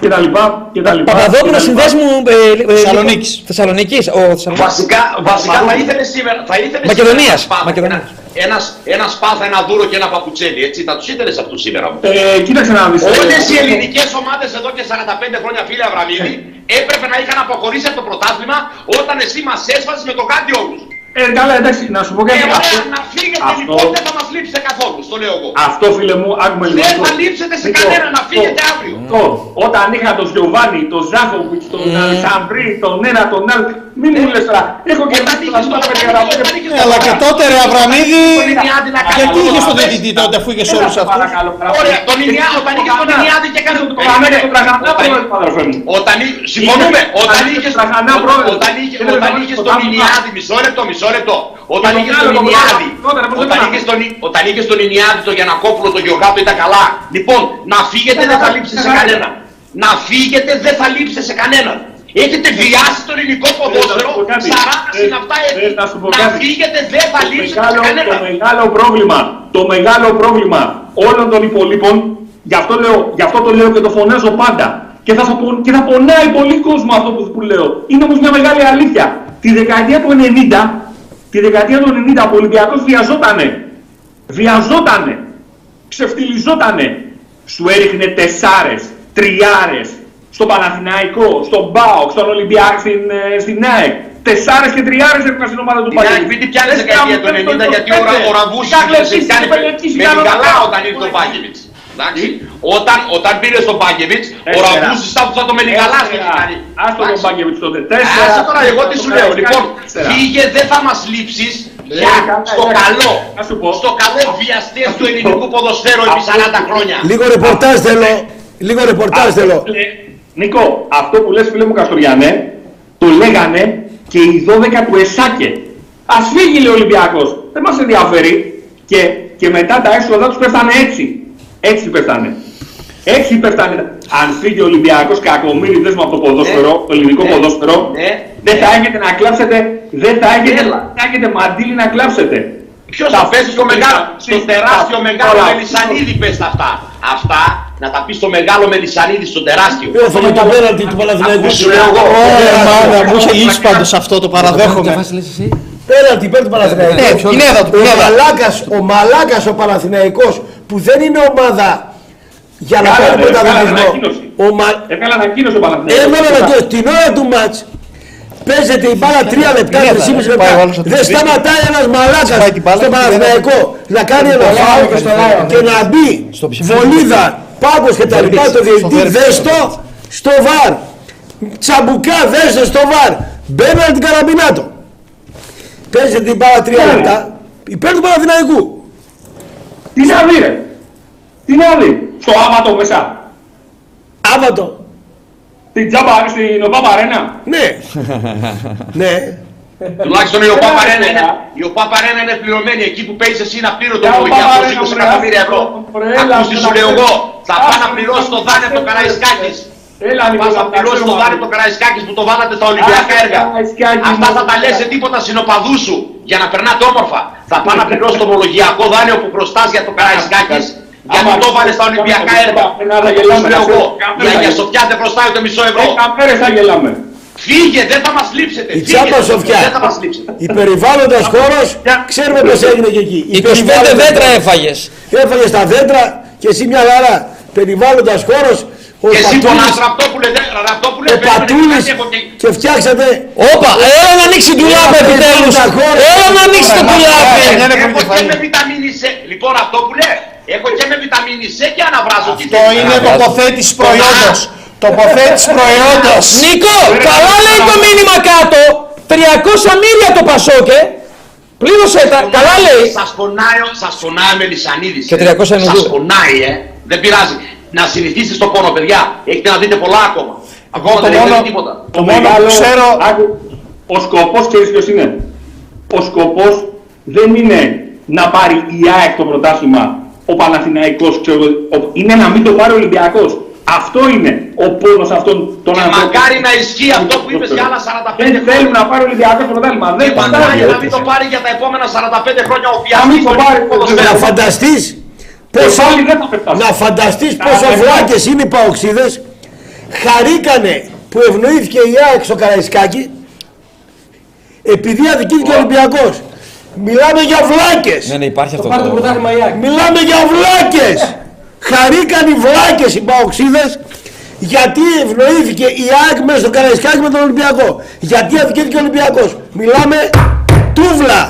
C: και τα λοιπά και τα λοιπά.
M: Παπαδόπουλο συνδέσμου ε, ε,
J: Θεσσαλονίκης.
M: Θεσσαλονίκης. Ο Θεσσαλονίκης.
N: Βασικά, βασικά θα ήθελε σήμερα. Θα ήθελες
M: Μακεδονίας.
N: σήμερα ένα σπάθ,
M: Μακεδονίας.
N: Ένα, ένας, ένας σπάθ, ένα δούρο και ένα παπουτσέλι. Έτσι, θα τους ήθελες αυτού σήμερα.
C: Ε, κοίταξε να δεις.
N: Όλες οι
C: ε,
N: ελληνικές ομάδες εδώ και 45 χρόνια, φίλε Αβραμίδη, έπρεπε να είχαν αποχωρήσει από το πρωτάθλημα όταν εσύ μας έσφασε με το κάτι όλους.
C: Ε, καλά, εντάξει, να σου πω κάτι.
N: Ε,
C: Αυτό-
N: ωραία, να φύγετε
C: αυτό-
N: λοιπόν, δεν θα μας λείψετε καθόλου, το λέω εγώ.
C: Αυτό φίλε μου, άκουμε λίγο.
N: Δεν
C: αυτό.
N: θα λείψετε σε
C: Λοιπόν,
N: κανένα, να φύγετε
C: το-
N: αύριο.
C: το, Όταν είχα τον Γιωβάνι, τον Ζάχοβιτς, τον Αλεξανδρή, τον ένα, τον άλλο. Μην μου λες τώρα. Έχω και
N: Όταν
C: εμείς
N: είχες
C: τον
N: το-
C: Αστέρα
N: όταν
C: Πετραγραφέ.
N: είχες
J: Ε, αλλά και τότε ρε Αβραμίδη,
N: Τον Ινιάδη να κάνει
J: γιατί
N: το
J: είχες τον
N: Αβραμίδη.
J: διαιτητή τότε αφού είχες όλους αυτούς;
C: Παρακαλώ, παρακαλώ.
N: Ωραία, τον Ινιάδη, όταν είχες τον Ινιάδη και έκανε το
C: Το Γαμέτε, το Τραγανά
N: Όταν-
C: πρόεδρο, αδερφέ μου.
N: Όταν εί- συμφωνούμε,
C: Είχες-
N: όταν
C: είχες
N: είχες
C: Τραγανά
N: όταν-
C: πρόεδρο.
N: όταν είχε-
C: Είναι
N: όταν
C: το
N: είχες
C: το
N: τον
C: Τραγανά.
N: Ινιάδη, μισό λεπτό, μισό λεπτό. Όταν
C: τον
N: είχες
C: άλλο
N: τον
C: τον
N: Ινιάδη,
C: πρώτα, πρώτα,
N: όταν
C: πρώτα.
N: είχες τον Ι- όταν είχες τον Ινιάδη, τον Γιανακόπουλο, τον Γεωργάτο ήταν καλά. Λοιπόν, να φύγετε δεν θα λείψετε σε κανένα. Να φύγετε δεν θα λείψετε σε κανέναν. Έχετε βιάσει το ελληνικό ποδόσφαιρο
C: να σου πω κάτι.
N: 40 συν αυτά
C: Ε,
N: έτη.
C: ε, να σου πω
N: Να
C: κάτι.
N: φύγετε δεν θα
C: Το
N: λείψετε σε
C: μεγάλο, το
N: κανέναν.
C: μεγάλο πρόβλημα, το μεγάλο πρόβλημα όλων των υπολείπων, γι' αυτό, λέω, γι' αυτό το λέω και το φωνάζω πάντα και θα, πο- και θα πονάει πολύ κόσμο αυτό που, που λέω. Είναι όμως μια μεγάλη αλήθεια. Τη δεκαετία του 90, τη δεκαετία του 90 ο Ολυμπιακός βιαζότανε. Βιαζότανε. Ξεφτιλιζότανε. Σου έριχνε τεσσάρες, τριάρες, στον Παναθηναϊκό, στον ΠΑΟΚ, στον Ολυμπιακό, στην, ε, στην ΑΕΚ. Τεσσάρες και τριάρες έριχναν στην ομάδα του
N: Την
C: Παναθηναϊκού.
N: ΑΕΚ μην την πιάνεις στη δεκαετία του 90 γιατί ο, Ρα- ο Ραμπούσης είχε κάνει με την καλά όταν ήρθε ο Μπάγεβιτς. Εντάξει. Όταν, όταν πήρε στον Μπάγεβιτς, ο
C: Τέσσερα.
N: Ραμπούσης ήταν που θα το με την καλά στο έχει κάνει.
C: Άστο τον Πάγκεβιτς τότε.
N: Άσε τώρα εγώ τι σου λέω. Λοιπόν, φύγε δεν θα μας λείψεις πια
C: καλά,
N: στο
C: εντάξει.
N: καλό.
C: Να σου πω.
N: Στο καλό βιαστές του ελληνικού ποδοσφαίρου επί 40 χρόνια.
A: Λίγο ρεπορτάζ θέλω. Λίγο ρεπορτάζ θέλω.
C: Ε, Νίκο, αυτό που λες φίλε μου Καστοριανέ, το λέγανε και οι 12 του Εσάκε. Ας φύγει λέει ο Ολυμπιακός, δεν μας ενδιαφέρει. Και, και μετά τα έσοδα τους πέφτανε έτσι. Έτσι πέφτανε. Έτσι πέφτανε. Αν φύγει ο Ολυμπιακός κακομύριδες μου από το ποδόσφαιρο, το ελληνικό
N: ναι,
C: ποδόσφαιρο,
N: ναι,
C: δεν
N: ναι.
C: θα έχετε να κλάψετε, δεν θα έχετε,
N: Έλα.
C: θα έχετε μαντήλι να κλάψετε.
N: Ποιος θα πέσει στο μεγάλο, στο τεράστιο μεγάλο
C: Όλα.
N: Μελισανίδη πες τα αυτά. Αυτά να τα πει στο μεγάλο Μελισανίδη, στο τεράστιο.
A: Έφαγε το πέναλτι του Παναθηναϊκού.
N: Σου λέω εγώ.
J: Ωραία, μάνα, μου είχε λύσει πάντως αυτό, το παραδέχομαι.
A: Πέναλτι υπέρ του Παναθηναϊκού.
J: Ναι, Πινέδα του,
A: Ο
J: Πινέδα.
A: Μαλάκας, ο Μαλάκας ο Παναθηναϊκός που δεν είναι ομάδα για να
C: Καλά,
A: πάρει
C: ρε, έβγαλε
A: πρωταθλητισμό.
C: ανακοίνωση.
A: Ο Μα...
C: Έκανε ανακοίνωση ο Παναθηναϊκός.
A: Έβαλε να το- την ώρα του μάτς παίζεται η μπάλα 3 λεπτά,
J: Πινέδα,
A: 3,5
J: ρε, πάει ο
A: λεπτά.
J: άλλος να την
A: Δεν
J: σβήσει.
A: σταματάει ένας μαλάκας
J: Πάει την μπάλα
A: στο
J: και
A: Παναθηναϊκό να κάνει ένα
J: Πολλά
A: φάουλ
J: και στο Lion,
A: και
J: ναι.
A: να μπει
J: Στο ψηφί.
A: βολίδα, πάγκος και τα λοιπά
J: Βερμπίτς,
A: το
J: στο
A: διαιτητή
J: Βερμπίτς.
A: δέστο στο βαρ. Τσαμπουκά δέστο στο βαρ. Μπαίνανε την καραμπινάτο. Παίζετε την μπάλα τρία
C: Ναι.
A: λεπτά. Υπέρ του Παναθηναϊκού.
C: Τι να δει, ρε. Τι να δει. Στο άβατο μέσα.
A: Άβατο.
C: Την τζάμπα στην Οβάμα Αρένα.
A: Ναι. ναι.
N: Τουλάχιστον η ΟΠΑ
C: Έλα,
N: Παρένα
C: ρε,
N: είναι,
C: έλα.
N: η ΟΠΑ Παρένα είναι πληρωμένη. Εκεί που παίζει εσύ να πλήρω το
C: Για
N: Ολυμπιακό
C: ΟΠΑ Παρένα,
N: 20
C: βρε,
N: εκατομμύρια ευρώ.
C: βρε, έλα,
N: Ακούς τι σου
C: έλα,
N: λέω
C: έλα.
N: εγώ. Θα
C: Άσε,
N: πάω να πληρώσεις το δάνειο από το
C: άσε,
N: Καραϊσκάκης.
C: Έλα λίγο
N: Πας να
C: να
N: πληρώσεις το
C: ξέρουμε.
N: δάνειο από το Καραϊσκάκης που το βάλατε στα Ολυμπιακά
C: Άσε,
N: έργα.
C: Καραϊσκάκη,
N: Αυτά θα
C: μου.
N: τα λες σε τίποτα συνοπαδούς σου για να περνάτε όμορφα. Θα πάω να πληρώσεις το ομολογιακό δάνειο που χρωστάς για το Καραϊσκάκης. Γιατί
C: Άμα
N: το βάλε στα
C: κάνουμε
N: Ολυμπιακά
C: τίποτα,
N: έργα.
C: ένα θα
N: Αυτό
C: γελάμε,
N: σου λέω
C: να
N: εγώ.
C: ξέρεις,
N: Για
C: καμπέρα.
N: για Σοφιά δεν χρωστάει ούτε μισό ευρώ.
C: Δέκα μέρες θα γελάμε.
N: Φύγε, δεν θα μας λείψετε.
A: Η
N: Φύγε,
A: τσάπα Σοφιά.
N: Δεν θα μας λείψετε.
A: Η περιβάλλοντας χώρος, ξέρουμε πώς έγινε και εκεί. Η
M: 25
A: περιβάλλοντας
M: δέντρα
A: χώρος.
M: έφαγες.
A: Έφαγες στα δέντρα και εσύ μια χαρά. Περιβάλλοντας χώρος, ο
N: Και εσύ πονάς
A: Πατούλης,
N: ραπτόπουλε, δεν ραπτόπουλε.
A: ο
N: παίρνουμε
A: Πατούλης
N: κάτι από εκεί.
A: και φτιάξατε
M: Όπα, έλα να ανοίξει την τουλάπα
A: Έλα,
M: επιτέλους.
A: τα χώρα.
M: Έλα να ανοίξει το τουλάπι.
N: Έχω και με βιταμίνη C. Λοιπόν, αυτό που λέει, έχω και με βιταμίνη C και αναβράζω. Τι
J: Το
N: θέλεις,
J: είναι
N: αναβράζω.
J: τοποθέτηση προϊόντος. Τοποθέτηση προϊόντος.
M: Νίκο, καλά λέει το μήνυμα κάτω. 300 μίλια το Πασόκε. Πλήρωσε τα. Καλά λέει.
N: Σας πονάει, ο- σας πονάει ο Μελισανίδης.
M: Και 300
N: ε.
M: είναι
N: Σας
M: δύο.
N: πονάει, ε. Δεν πειράζει. Να συνηθίσετε στο πόνο, παιδιά. Έχετε να δείτε πολλά ακόμα. Ακόμα
J: το
N: δεν έχετε
J: μόνο-
N: δει τίποτα.
C: Το
J: μόνο
C: μεγάλο,
J: που ξέρω-
C: άκου, ο σκοπός ξέρεις ποιος είναι; Ο σκοπός δεν είναι να πάρει η ΑΕΚ το πρωτάθλημα, ο Παναθηναϊκός, ξέρω, εγώ, ο- είναι να μην το πάρει ο Ολυμπιακός. Αυτό είναι ο πόνος αυτών των
N: Και
C: ανθρώπων.
N: μακάρι να ισχύει αυτό που είπες για άλλα 45
C: Δεν
N: χρόνια.
C: θέλουν να πάρει ο Ολυμπιακός το πρωτάθλημα. Δεν
N: Και
C: το
N: μακάρι
C: πάρει.
N: να μην το πάρει για τα επόμενα 45 χρόνια ο
C: Να μην
N: πιαστής
C: το
N: του
C: πάρει.
N: ελληνικού ποδοσφαίρου.
A: να φανταστείς πόσο,
C: πάλι δεν θα πετάσω.
A: να φανταστείς
C: Να
A: πόσο
C: πετάσω.
A: βλάκες είναι οι παοξίδες χαρήκανε που ευνοήθηκε η ΑΕΚ στο Καραϊσκάκι επειδή αδικήθηκε ο Ολυμπιακός μιλάμε για βλάκες
M: Ναι, ναι, υπάρχει αυτό.
K: Πάρε το
M: το-
K: πρωτάθλημα η ΑΕΚ.
A: μιλάμε για βλάκες χαρήκαν οι βλάκες οι παοξίδες γιατί ευνοήθηκε η ΑΕΚ μέσα στο Καραϊσκάκι με τον Ολυμπιακό. Γιατί αδικήθηκε ο Ολυμπιακός. Μιλάμε τούβλα.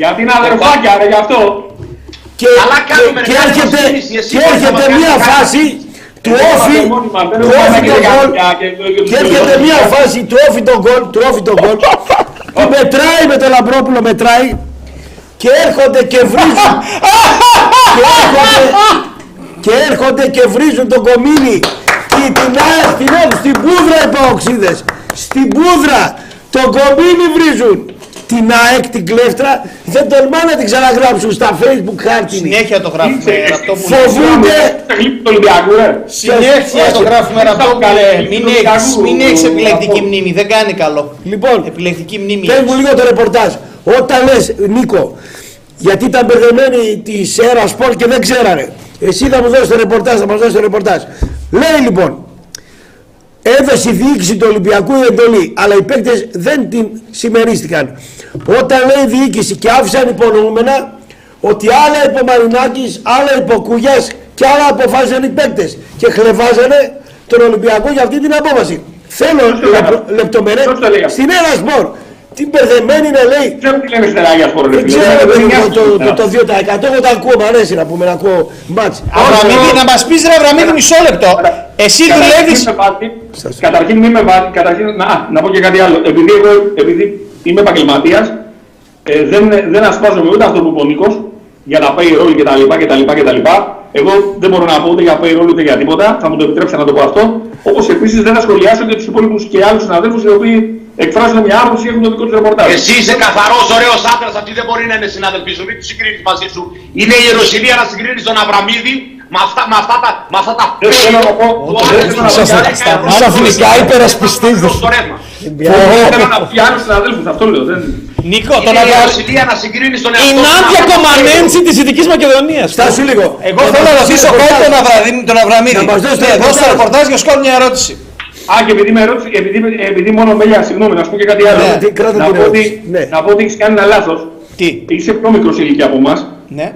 C: Γιατί είναι αδερφάκια, ρε, γι' αυτό.
A: και,
N: Καλά
A: και,
N: κάνουμε,
A: και
N: ρε, κάνουμε
A: έρχεται,
N: κίνηση, εσύ
A: και
N: μπορείς να
A: έρχεται
N: μας
A: μια
N: κάνεις
A: φάση του
C: Δεν
A: όφη
C: είμαστε μόνοι μας, δεν
A: του
C: πάμε
A: όφη
C: και
A: τον
C: για-
A: γκολ
C: για- και- και-
A: και έρχεται μια φάση του όφη τον γκολ του όφη τον γκολ. Που μετράει με τον Λαμπρόπουλο μετράει. Και έρχονται και βρίζουν και έρχονται και έρχονται και βρίζουν τον κομίνι και την ΑΕΚ την έχουν στην πούδρα οι παοξίδες στην πούδρα τον κομίνι βρίζουν την ΑΕΚ την κλέφτρα δεν τολμά να την ξαναγράψουν στα facebook χάρτινη
J: Συνέχεια το γράφουμε
C: Είσαι-
J: Ραπτόπουλε.
A: φοβούνται
C: Τα γλύπη του Ολυμπιακού, ρε.
J: Συνέχεια το γράφουμε Ραπτόπουλε. Μην
C: Του
J: έχεις,
C: Ολυμπιακού,
J: μην έχεις
C: ο-
J: επιλεκτική
C: ο-
J: μνήμη. Δεν κάνει καλό.
A: λοιπόν
J: Επιλεκτική μνήμη.
A: Πες μου λίγο το ρεπορτάζ. Όταν λες, Νίκο, γιατί ήταν μπερδεμένοι τη ΣΕΡΑ Σπορ και δεν ξέρανε. Εσύ θα μου δώσεις το ρεπορτάζ, θα μας δώσεις το ρεπορτάζ. Λέει λοιπόν, έδωσε η διοίκηση του Ολυμπιακού η εντολή, αλλά οι παίκτες δεν την συμμερίστηκαν. Όταν λέει η διοίκηση και άφησαν υπονοούμενα ότι άλλα υπό Μαρινάκης, άλλα υπό Κουγιάς και άλλα αποφάσισαν οι παίκτες και χλεβάζανε τον Ολυμπιακό για αυτή την απόφαση. Θέλω
C: Ποιος το λέει αυτό;
A: λεπτομερές
C: Ποιος το λέει αυτό;
A: στην ένα σπορ. Τι μπερδεμένη είναι λέει.
C: Δεν ξέρω τι λένε στην Αγία Σπορ, ρε
A: Δεν
C: φίλε.
A: ξέρω
C: Δεν
A: παιδί μου,
C: νοιάζει
A: το, το,
C: τίποτα.
A: το 2% εγώ τα ακούω, μ' αρέσει να πούμε, να ακούω μπάτς.
J: Αβραμίδη, να μας πεις ρε Αβραμίδη μισό λεπτό. Εσύ
C: Καταρχήν
J: δουλεύεις...
C: μη με βάτη- Καταρχήν μη με βάτη, καταρχήν, να, να πω και κάτι άλλο. Επειδή εγώ επειδή είμαι επαγγελματίας, ε, δεν, δεν ασπάζομαι ούτε αυτό που είπε ο Νίκος, για τα payroll και τα λοιπά και τα λοιπά και τα λοιπά. Εγώ δεν μπορώ να πω ούτε για payroll ούτε για τίποτα, θα μου το επιτρέψετε να το πω αυτό. Όπως επίσης δεν θα σχολιάσω και τους υπόλοιπους και άλλους συναδέλφους οι οποίοι εκφράζουν μια άποψη και έχουν το δικό τους ρεπορτάζ.
N: Εσύ είσαι καθαρός, ωραίος άντρας, αυτοί δεν μπορεί να είναι συνάδελφοί σου, μην τους συγκρίνεις μαζί σου. Είναι η Ιεροσιλία να συγκρίνεις τον Αβραμίδη με αυτά, με αυτά τα... Με αυτά τα
C: Δεν θέλω να πω,
N: του
C: δεν
N: άλλου
C: θέλω να
N: του
C: πω,
N: άλλου
C: στα-
N: ευρώ.
M: Ξαφνικά υπερασπιστής δεν
N: Στο ρεύμα.
C: Δεν θέλω να πιάνω συναδέλφους, αυτό λέω. Δεν...
J: Νίκο, τον
N: Είναι η
J: Αβραμίδη...
N: Ιεροσιλία να συγκρίνεις τον
M: Η
N: εαυτό σου.
M: Νάντια
N: με αυτό.
M: Κομανέντσι της Δυτικής Μακεδονίας.
A: Στάσου λίγο.
J: Εγώ θέλω να ρωτήσω κάτι τον Αβραμίδη. Τον Αβραμίδη.
A: Να μας δώσει το
J: Ναι, δώσ' το
A: ρεπορτάζ.
J: ρεπορτάζ και σου κάνω μια ερώτηση.
C: Α, και επειδή με ερώτηση, επειδή, επειδή μόνο με για συγγνώμη, να σου πω και κάτι άλλο.
A: Ναι, τι- κράτα
C: να,
A: την
C: πω
A: ερώτηση.
C: ότι,
A: Ναι.
C: να πω ότι έχεις κάνει ένα λάθος.
J: Τι;
C: Είσαι πιο μικρός σε ηλικία από εμάς
J: Ναι.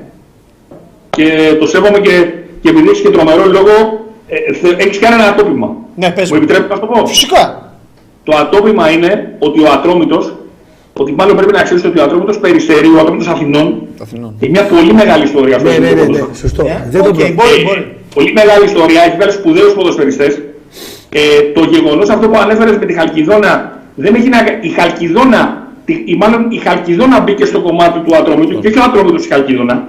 C: και το σέβομαι και, και επειδή έχεις και τρομερό λόγο, ε, θε- έχεις κάνει ένα ατόπημα.
J: Ναι, πες
C: Μου
J: μου.
C: επιτρέπεις να σου το πω;
J: Φυσικά.
C: Το ατόπημα είναι ότι ο Ατρόμητος, ότι μάλλον πρέπει να ξέρεις ότι ο Ατρόμητος Περιστερίου, ο Ατρόμητος Αθηνών, έχει μια πολύ μεγάλη ιστορία στο
A: Ναι, ναι, ναι,
C: ελληνικό
A: ναι,
C: ποδόσφαιρο.
A: σωστό.
J: Ναι,
A: Δεν το
J: οκ,
A: προ-
J: μπορεί,
C: Ε,
J: μπορεί.
C: Πολύ μεγάλη ιστορία, έχει βγάλει σπουδαίους ποδοσφαιριστές. Ε, το γεγονός αυτό που ανέφερες με τη Χαλκιδόνα Δεν έχει να... Η Χαλκιδόνα, τη- η, μάλλον η Χαλκιδόνα μπήκε στο κομμάτι του Ατρόμητου και όχι ο Ατρόμητος η Χαλκιδόνα.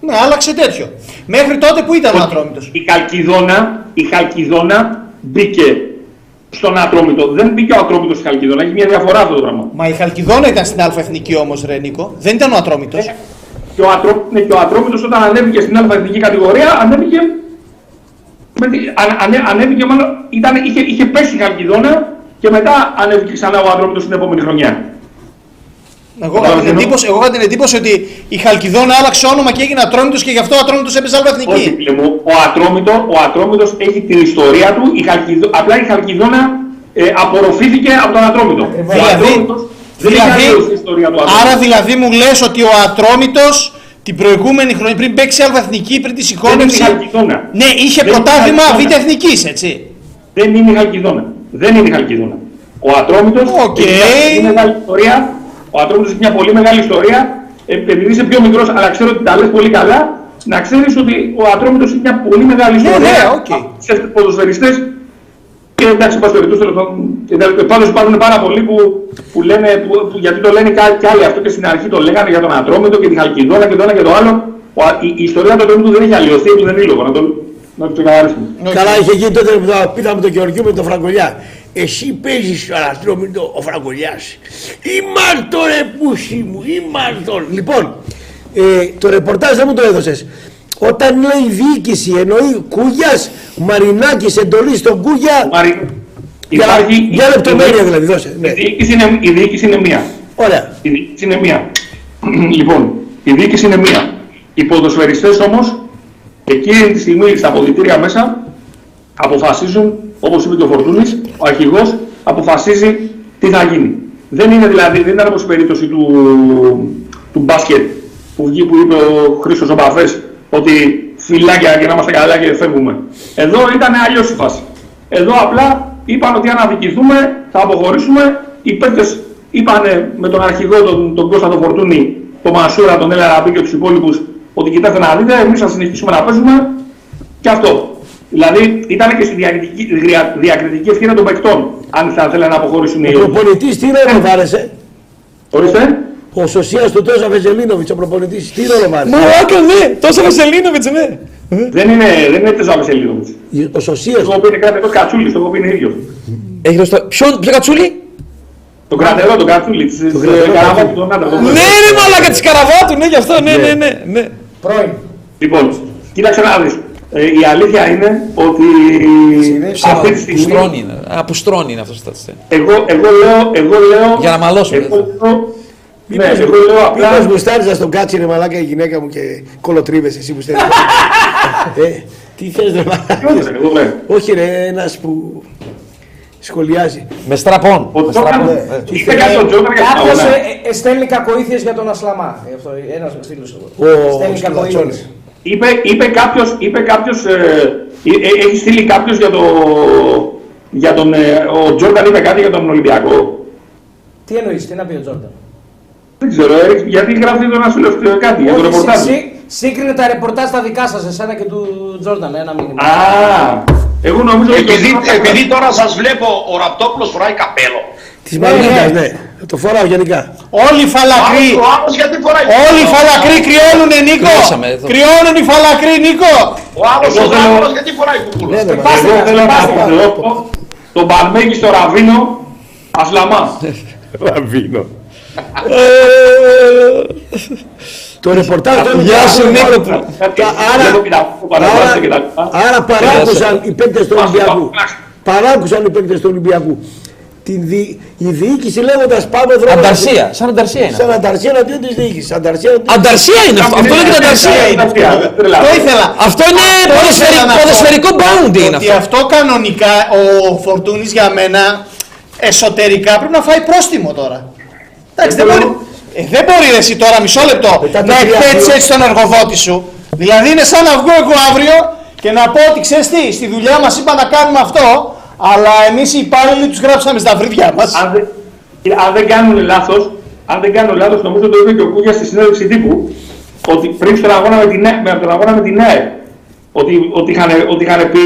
J: Ναι, άλλαξε τέτοιο. Μέχρι τότε που ήταν ο Ατρόμητος.
C: Η Χαλκιδόνα, η Χαλκιδόνα μπήκε στον Ατρόμητο. Δεν μπήκε ο Ατρόμητος στη Χαλκιδόνα. Έχει μια διαφορά αυτό το πράγμα.
J: Μα η Χαλκιδόνα ήταν στην Αλφα-Εθνική όμως, Ρε Νίκο. Δεν ήταν ο Ατρόμητος.
C: Και ο, Ατρό, ναι, και ο Ατρόμητος όταν ανέβηκε στην άλλη εθνική κατηγορία, ανέβηκε, με, τη- αν, ανε, ανέβηκε μάλλον, ήταν, είχε, είχε πέσει η Χαλκιδόνα και μετά ανέβηκε ξανά ο Ατρόμητος την επόμενη χρονιά.
J: Εγώ είχα, την εντύπωση, εγώ είχα την εντύπωση ότι η Χαλκιδόνα άλλαξε όνομα και έγινε Ατρόμητος και γι' αυτό ο Ατρόμητος έπαιζε
C: Όχι,
J: Αλφα-Εθνική.
C: φίλε μου, ο, Ατρόμητο, ο Ατρόμητος έχει την ιστορία του, η Χαλκιδο, απλά η Χαλκιδόνα ε, απορροφήθηκε από τον Ατρόμητο. Ο
J: Δηλαδή-
C: Ατρόμητος δεν έχει
J: δηλαδή-
C: αλλιώς ιστορία του Ατρόμητου.
J: Άρα δηλαδή μου λες ότι ο Ατρόμητος την προηγούμενη χρονιά, πριν παίξει Αλφα-Εθνική, πριν τη
C: δεν είναι η
J: συγχώνευση.
C: Χαλκιδόνα.
J: Ναι, είχε
C: Δεν είναι η
J: πρωτάθλημα
C: Χαλκιδόνα.
J: Β' Εθνικής, έτσι.
C: Δεν είναι η Χαλκιδόνα. Δεν είναι η Χαλκιδόνα. Ο Ατρόμητος
J: Οκ.
C: έχει μια πολύ μεγάλη ιστορία. Ο Ατρόμητος έχει μια πολύ μεγάλη ιστορία. Ε, επειδή είσαι πιο μικρός, αλλά ξέρω ότι τα λες πολύ καλά, να ξέρεις ότι ο Ατρόμητος έχει μια πολύ μεγάλη
J: Ναι,
C: ιστορία.
J: ναι, οκ.
C: Σε ποδοσφαιριστές και εντάξει, πάση περιπτώσει τέλος πάντων. Και τέλος- Πάντως υπάρχουν πάρα πολλοί που, που λένε, που, που, γιατί το λένε κάτι άλλοι αυτό και στην αρχή το λέγανε για τον Ατρόμητο και τη Χαλκιδόνα και το ένα και το άλλο. Ο, Α- η, η ιστορία του Ατρόμητου δεν έχει αλλοιωθεί, που δεν είναι λόγο. Να το, να το ξεκαθαρίσουμε.
A: Καλά, είχε γίνει τότε που το πήραμε τον Γεωργίου με τον Φραγκολιά. Εσύ παίζεις στον Αστρόμητο ο Φραγκολιάς. Ήμαρτον ρε πούσι μου, ήμαρτον. Λοιπόν, ε, το ρεπορτάζ δεν μου το έδωσες. Όταν λέει διοίκηση εννοεί Κούγιας, Μαρινάκης εντολή στον Κούγια.
C: Μαρι...
A: Για,
C: Υπάρχει-
A: για λεπτομέρεια
C: η-
A: δηλαδή, δώσε.
C: Η
A: Ναι.
C: διοίκηση είναι, η διοίκηση είναι μία.
A: Ωραία.
C: Η διοίκηση είναι μία. λοιπόν, η διοίκηση είναι μία. Οι ποδοσφαιριστές όμως, εκείνη τη στιγμή στα αποδητήρια μέσα, αποφασίζουν, όπως είπε και ο Φορτούνης, ο αρχηγός αποφασίζει τι θα γίνει. Δεν είναι δηλαδή, δεν ήταν όπως η περίπτωση του, του μπάσκετ που, βγει, που είπε ο Χρήστος Ομπαφές ότι φυλάκια και να είμαστε καλά και φεύγουμε. Εδώ ήταν αλλιώς η φάση. Εδώ απλά είπαν ότι αν αδικηθούμε θα αποχωρήσουμε. Οι παίκτες είπαν με τον αρχηγό τον, τον Κώστα τον Φορτούνη, τον Μασούρα, τον Έλα Ραμπή και τους υπόλοιπους ότι κοιτάξτε να δείτε, εμείς θα συνεχίσουμε να παίζουμε και αυτό. Δηλαδή ήταν και στη διακριτική, δια- διακριτική ευκαιρία των παικτών, αν θα θέλανε να αποχωρήσουν οι
A: Ο προπονητής τι ρόλο βάρεσε.
C: Ορίστε.
A: Ο Σωσίας του Τόσα Βεζελίνοβιτς, ο προπονητής, τι ρόλο βάρεσε.
M: Μαλάκα, ναι, τόσο Βεσελίνοβιτς, ναι.
C: Δεν είναι, δεν είναι τεσσάβες σελίδες.
A: Ο Σωσίας.
C: Το έχω πει είναι κρατερός Κατσούλης, το έχω πει είναι ίδιος.
M: Έχει γνωστό. Ποιον, ποιο κατσούλι;
C: Το κρατερό, το Κατσούλη, της της, ε, Καραβάκη, τον άντρα. τον-
M: Ναι, ρε μαλάκα της Καραβάτου, ναι, γι' αυτό, ναι, ναι, ναι. ναι.
J: Πρώην.
C: Λοιπόν, κοίταξε να δεις. Ε, η αλήθεια είναι ότι αυτή τη στιγμή
M: Πουστρώνει είναι. Α, πουστρώνει είναι αυτός το στατιστέ.
C: εγώ, εγώ λέω, εγώ λέω,
M: Για να μαλώσουμε.
C: εγώ λέω, ναι,
A: Μήπως-
C: εγώ λέω απλά,
A: Μήπως γουστάρεις να στον κάτσει ρε μαλάκα η γυναίκα μου και κολοτρίβεσαι εσύ που στέλνεις. ε, τι θες ρε μαλάκα;
C: εγώ λέω.
A: Όχι ρε, ένας που σχολιάζει.
M: Με στραπών.
C: Ο
M: Με
C: Τζόρνταν,
M: στραπών.
A: Ναι.
M: Ε.
C: είπε κάτι ο Τζόρνταν για τον
K: Κάποιος
C: αγώνα.
K: ε, ε, στέλνει κακοήθειες για τον Ασλαμά. Ε, Αυτό, ένας φίλος εδώ.
A: Ο
K: Στέλνει κακοήθειες.
A: Σκυλατσόνης.
C: Είπε, είπε κάποιος, είπε κάποιος ε, ε, ε, έχει στείλει κάποιος για, το, για τον, ε, ο Τζόρνταν είπε κάτι για τον Ολυμπιακό.
K: Τι εννοείς, τι να πει ο Τζόρνταν.
C: Δεν ξέρω, ε, γιατί γράφει εδώ να σου λέω κάτι για το
K: Όχι,
C: ρεπορτάζ.
K: σύ- σύ- Σύγκρινε τα ρεπορτάζ τα δικά σας, εσένα και του Τζόρνταν, ένα μήνυμα.
C: Α, εγώ νομίζω ότι...
N: Επειδή, επειδή τώρα σας βλέπω ο Ραπτόπουλος φοράει καπέλο.
A: Της Μαργίτας, ναι. Το φοράω γενικά.
J: Όλοι οι φαλακροί,
N: Ο άλλος γιατί φοράει
J: όλοι οι
N: καπέλο.
J: φαλακροί κρυώνουνε Νίκο.
M: Κρυώσαμε εδώ.
J: Κρυώνουν οι φαλακροί Νίκο.
N: Ο άλλος
C: Εγώ
N: ο
C: θέλω-
N: άλλος γιατί φοράει κουκούλα.
A: Ναι, ναι, μα-
J: Πάστε,
C: Εγώ θέλω να
J: πάστε,
C: αποθεώσω τον Παλμέκη στο Ραβίνο Ασλαμά.
A: Ραβίνο. Το ρεπορτάζ το
M: Γεια σου, Νίκο.
A: άρα- Άρα παράκουσαν οι παίκτες του Ολυμπιακού. Παράκουσαν οι παίκτες του Ολυμπιακού. Την δι... Η διοίκηση λέγοντας πάμε δρόμο.
M: Ανταρσία, σαν ανταρσία είναι.
A: Σαν ανταρσία εναντίον της διοίκησης. Ανταρσία εναντίον-
M: Ανταρσία είναι αυτό. Αυτό λέγεται ανταρσία.
J: Το ήθελα.
M: Αυτό είναι
J: Αυτό
M: ποδοσφαιρι-
J: ήθελα να πω.
M: ποδοσφαιρικό bounty είναι
J: Ότι
M: αυτό.
J: αυτό κανονικά ο Φορτούνης για μένα εσωτερικά πρέπει να φάει πρόστιμο τώρα. Εντάξει, δεν μπορεί, ε, δεν μπορεί ρε εσύ τώρα μισό λεπτό
A: Μετά το
J: να
A: τρία
J: εκπέτσει
A: δύο.
J: έτσι τον εργοδότη σου. Δηλαδή είναι σαν να βγω εγώ αύριο και να πω ότι ξέρεις τι, στη δουλειά μας είπα να κάνουμε αυτό, αλλά εμείς οι υπάλληλοι τους γράψαμε στα βρύδια μας.
C: αν, δεν, αν δεν κάνουν λάθος, αν δεν κάνω λάθος, νομίζω το είπε και ο Κούγιας στη συνέντευξη τύπου, ότι πριν στον αγώνα με την, ΝΕ- με τον αγώνα με την ΝΕΕ, ότι, ότι, είχαν, ότι είχαν πει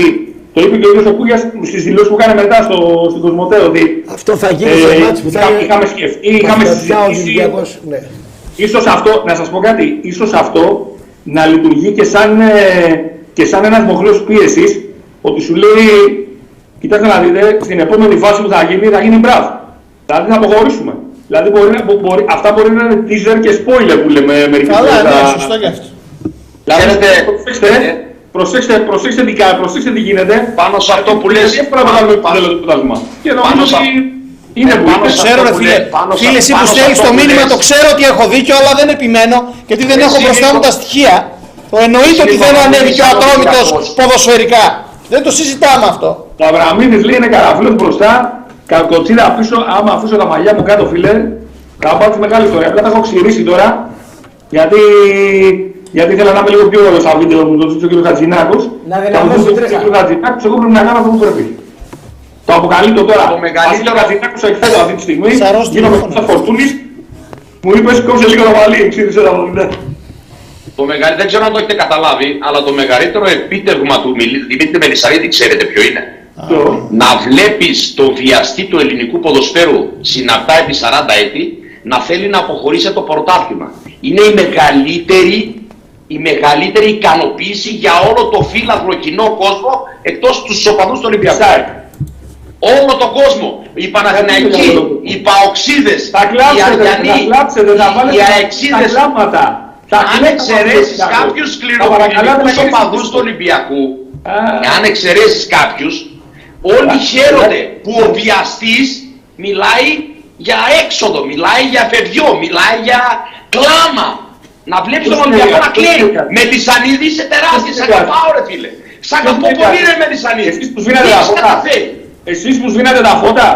C: Το είπε και ο ίδιος ο Κούγιας στις δηλώσεις που έκανε μετά στο, στην Κοσμοτέ ότι
A: Αυτό θα γίνει
C: ε,
A: σε μάτς που θα
C: είχα-
A: είναι
C: είχαμε σκεφτεί, είχαμε
A: Πρωτιά ο
C: συζητήσει
A: Ολυμπιακός, ναι.
C: Ίσως αυτό, να σας πω κάτι, ίσως αυτό να λειτουργεί και σαν, ε, και σαν ένας μοχλός πίεσης, ότι σου λέει, κοιτάξτε να δείτε, στην επόμενη φάση που θα γίνει, θα γίνει μπράβ. Δηλαδή θα αποχωρήσουμε. Δηλαδή μπορεί, να- μπο- μπορεί, αυτά μπορεί να είναι teaser και spoiler που λέμε μερικές
J: Καλά,
C: φορές
J: ναι,
C: τα-
J: σωστό και αυτό.
C: Δηλαδή,
N: Ξέρετε,
C: προσέξτε, προσέξτε, προσέξτε, τι, κα- προσέξτε τι γίνεται.
N: Πάνω σε αυτό που λες,
C: Εύκολα να βγάλουμε το τέλος του πρωτάθλημα. Και νομίζω
N: πάνω σε-
C: ότι είναι που
N: πάνω
C: είναι.
N: σε
J: Ξέρω
N: αυτό
J: ρε
N: που
J: φίλε,
N: λέει- πάνω σε-
J: φίλε εσύ που
N: πάνω σε
J: στέλνεις
N: αυτό
J: το
N: που
J: μήνυμα
N: λες.
J: το ξέρω ότι έχω δίκιο αλλά δεν επιμένω γιατί δεν
N: Εσύ
J: έχω μπροστά μου
N: λίγο-
J: τα στοιχεία. Το εννοείται ότι
N: λίγο
J: δεν
N: να
J: ανέβηκε ο
N: μιλήσεις
J: Ατρόμητος
N: Ολυμπιακός.
J: ποδοσφαιρικά. Δεν το συζητάμε αυτό.
C: Ο Αβραμίδης λέει είναι καραφλός μπροστά, κακοτσίδα πίσω, άμα αφήσω τα μαλλιά μου κάτω φίλε, θα πάω τη μεγάλη ιστορία. Απλά τα έχω ξηρίσει τώρα, γιατί, γιατί ήθελα να είμαι λίγο πιο ωραίος στα βίντεο μου, το ζήτησε ο κ. Χατζηνάκος.
A: Να
C: Θα
A: δυναμώσει
C: μου
A: την
C: ζήτησε ο
A: τρέχα.
C: κ. Χατζηνάκος, εγώ πρέπει να κάνω αυτό που πρέπει. Το αποκαλύπτω τώρα.
N: Το μεγαλύτερο-
C: Βασίλη Χατζηνάκος εκθέτω αυτή τη στιγμή,
J: Σαρός
C: γίνομαι
J: τηλέφωνο.
C: σαν Φορτούνης, μου είπες κόψε λίγο το μαλλί, ξύρισε τα βολίδα.
N: Το μεγαλύτερο, δεν ξέρω αν το έχετε καταλάβει, αλλά το μεγαλύτερο επίτευγμα του Μιλ- Δημήτρη Μελισσαρίδη ξέρετε ποιο είναι.
C: Το-
N: Να βλέπεις το βιαστή του ελληνικού ποδοσφαίρου συναρτά επί 40 έτη να θέλει να αποχωρήσει από το πρωτάθλημα. Είναι η μεγαλύτερη, η μεγαλύτερη ικανοποίηση για όλο το φύλαθλο κοινό κόσμο εκτός τους οπαδούς του Ολυμπιακού.
C: Σάικ.
N: Όλο τον κόσμο. Οι Παναθηναϊκοί, οι Παοξίδες,
C: Θα
N: οι
C: κλάψετε, θα
N: Αριανοί,
C: κλάψετε, θα
N: οι-
C: βάλετε
N: οι
C: τα
N: Αεξίδες,
C: κλάματα. Θα
N: αν
C: κλαίτε
N: εξαιρέσεις
C: από το
N: κάποιους
C: Θα παρακαλάτε να
N: σκληροπυρηνικούς
C: κάνεις
N: οπαδούς
C: αυτό.
N: του Ολυμπιακού,
C: Α.
N: αν εξαιρέσεις κάποιους, όλοι
C: Α,
N: χαίρονται
C: α.
N: που ο βιαστής μιλάει για έξοδο, μιλάει για φευγιό, μιλάει για κλάμα. Να βλέπεις τον
C: Πώς
N: Ολυμπιακό
C: είναι,
N: να
C: πώς
N: κλαίει.
C: είναι.
N: Με τη Σανίδη είσαι τεράστια,
C: Πώς
N: σαν
C: είναι.
N: αγαπάω ρε φίλε. Σαν
C: Πώς
N: αγαπώ
C: είναι.
N: πολύ ρε με τη Σανίδη.
C: Εσείς που σβήνατε τα
N: Έχεις
C: φώτα.
N: καταφέρει.
C: Εσείς που σβήνατε τα φώτα.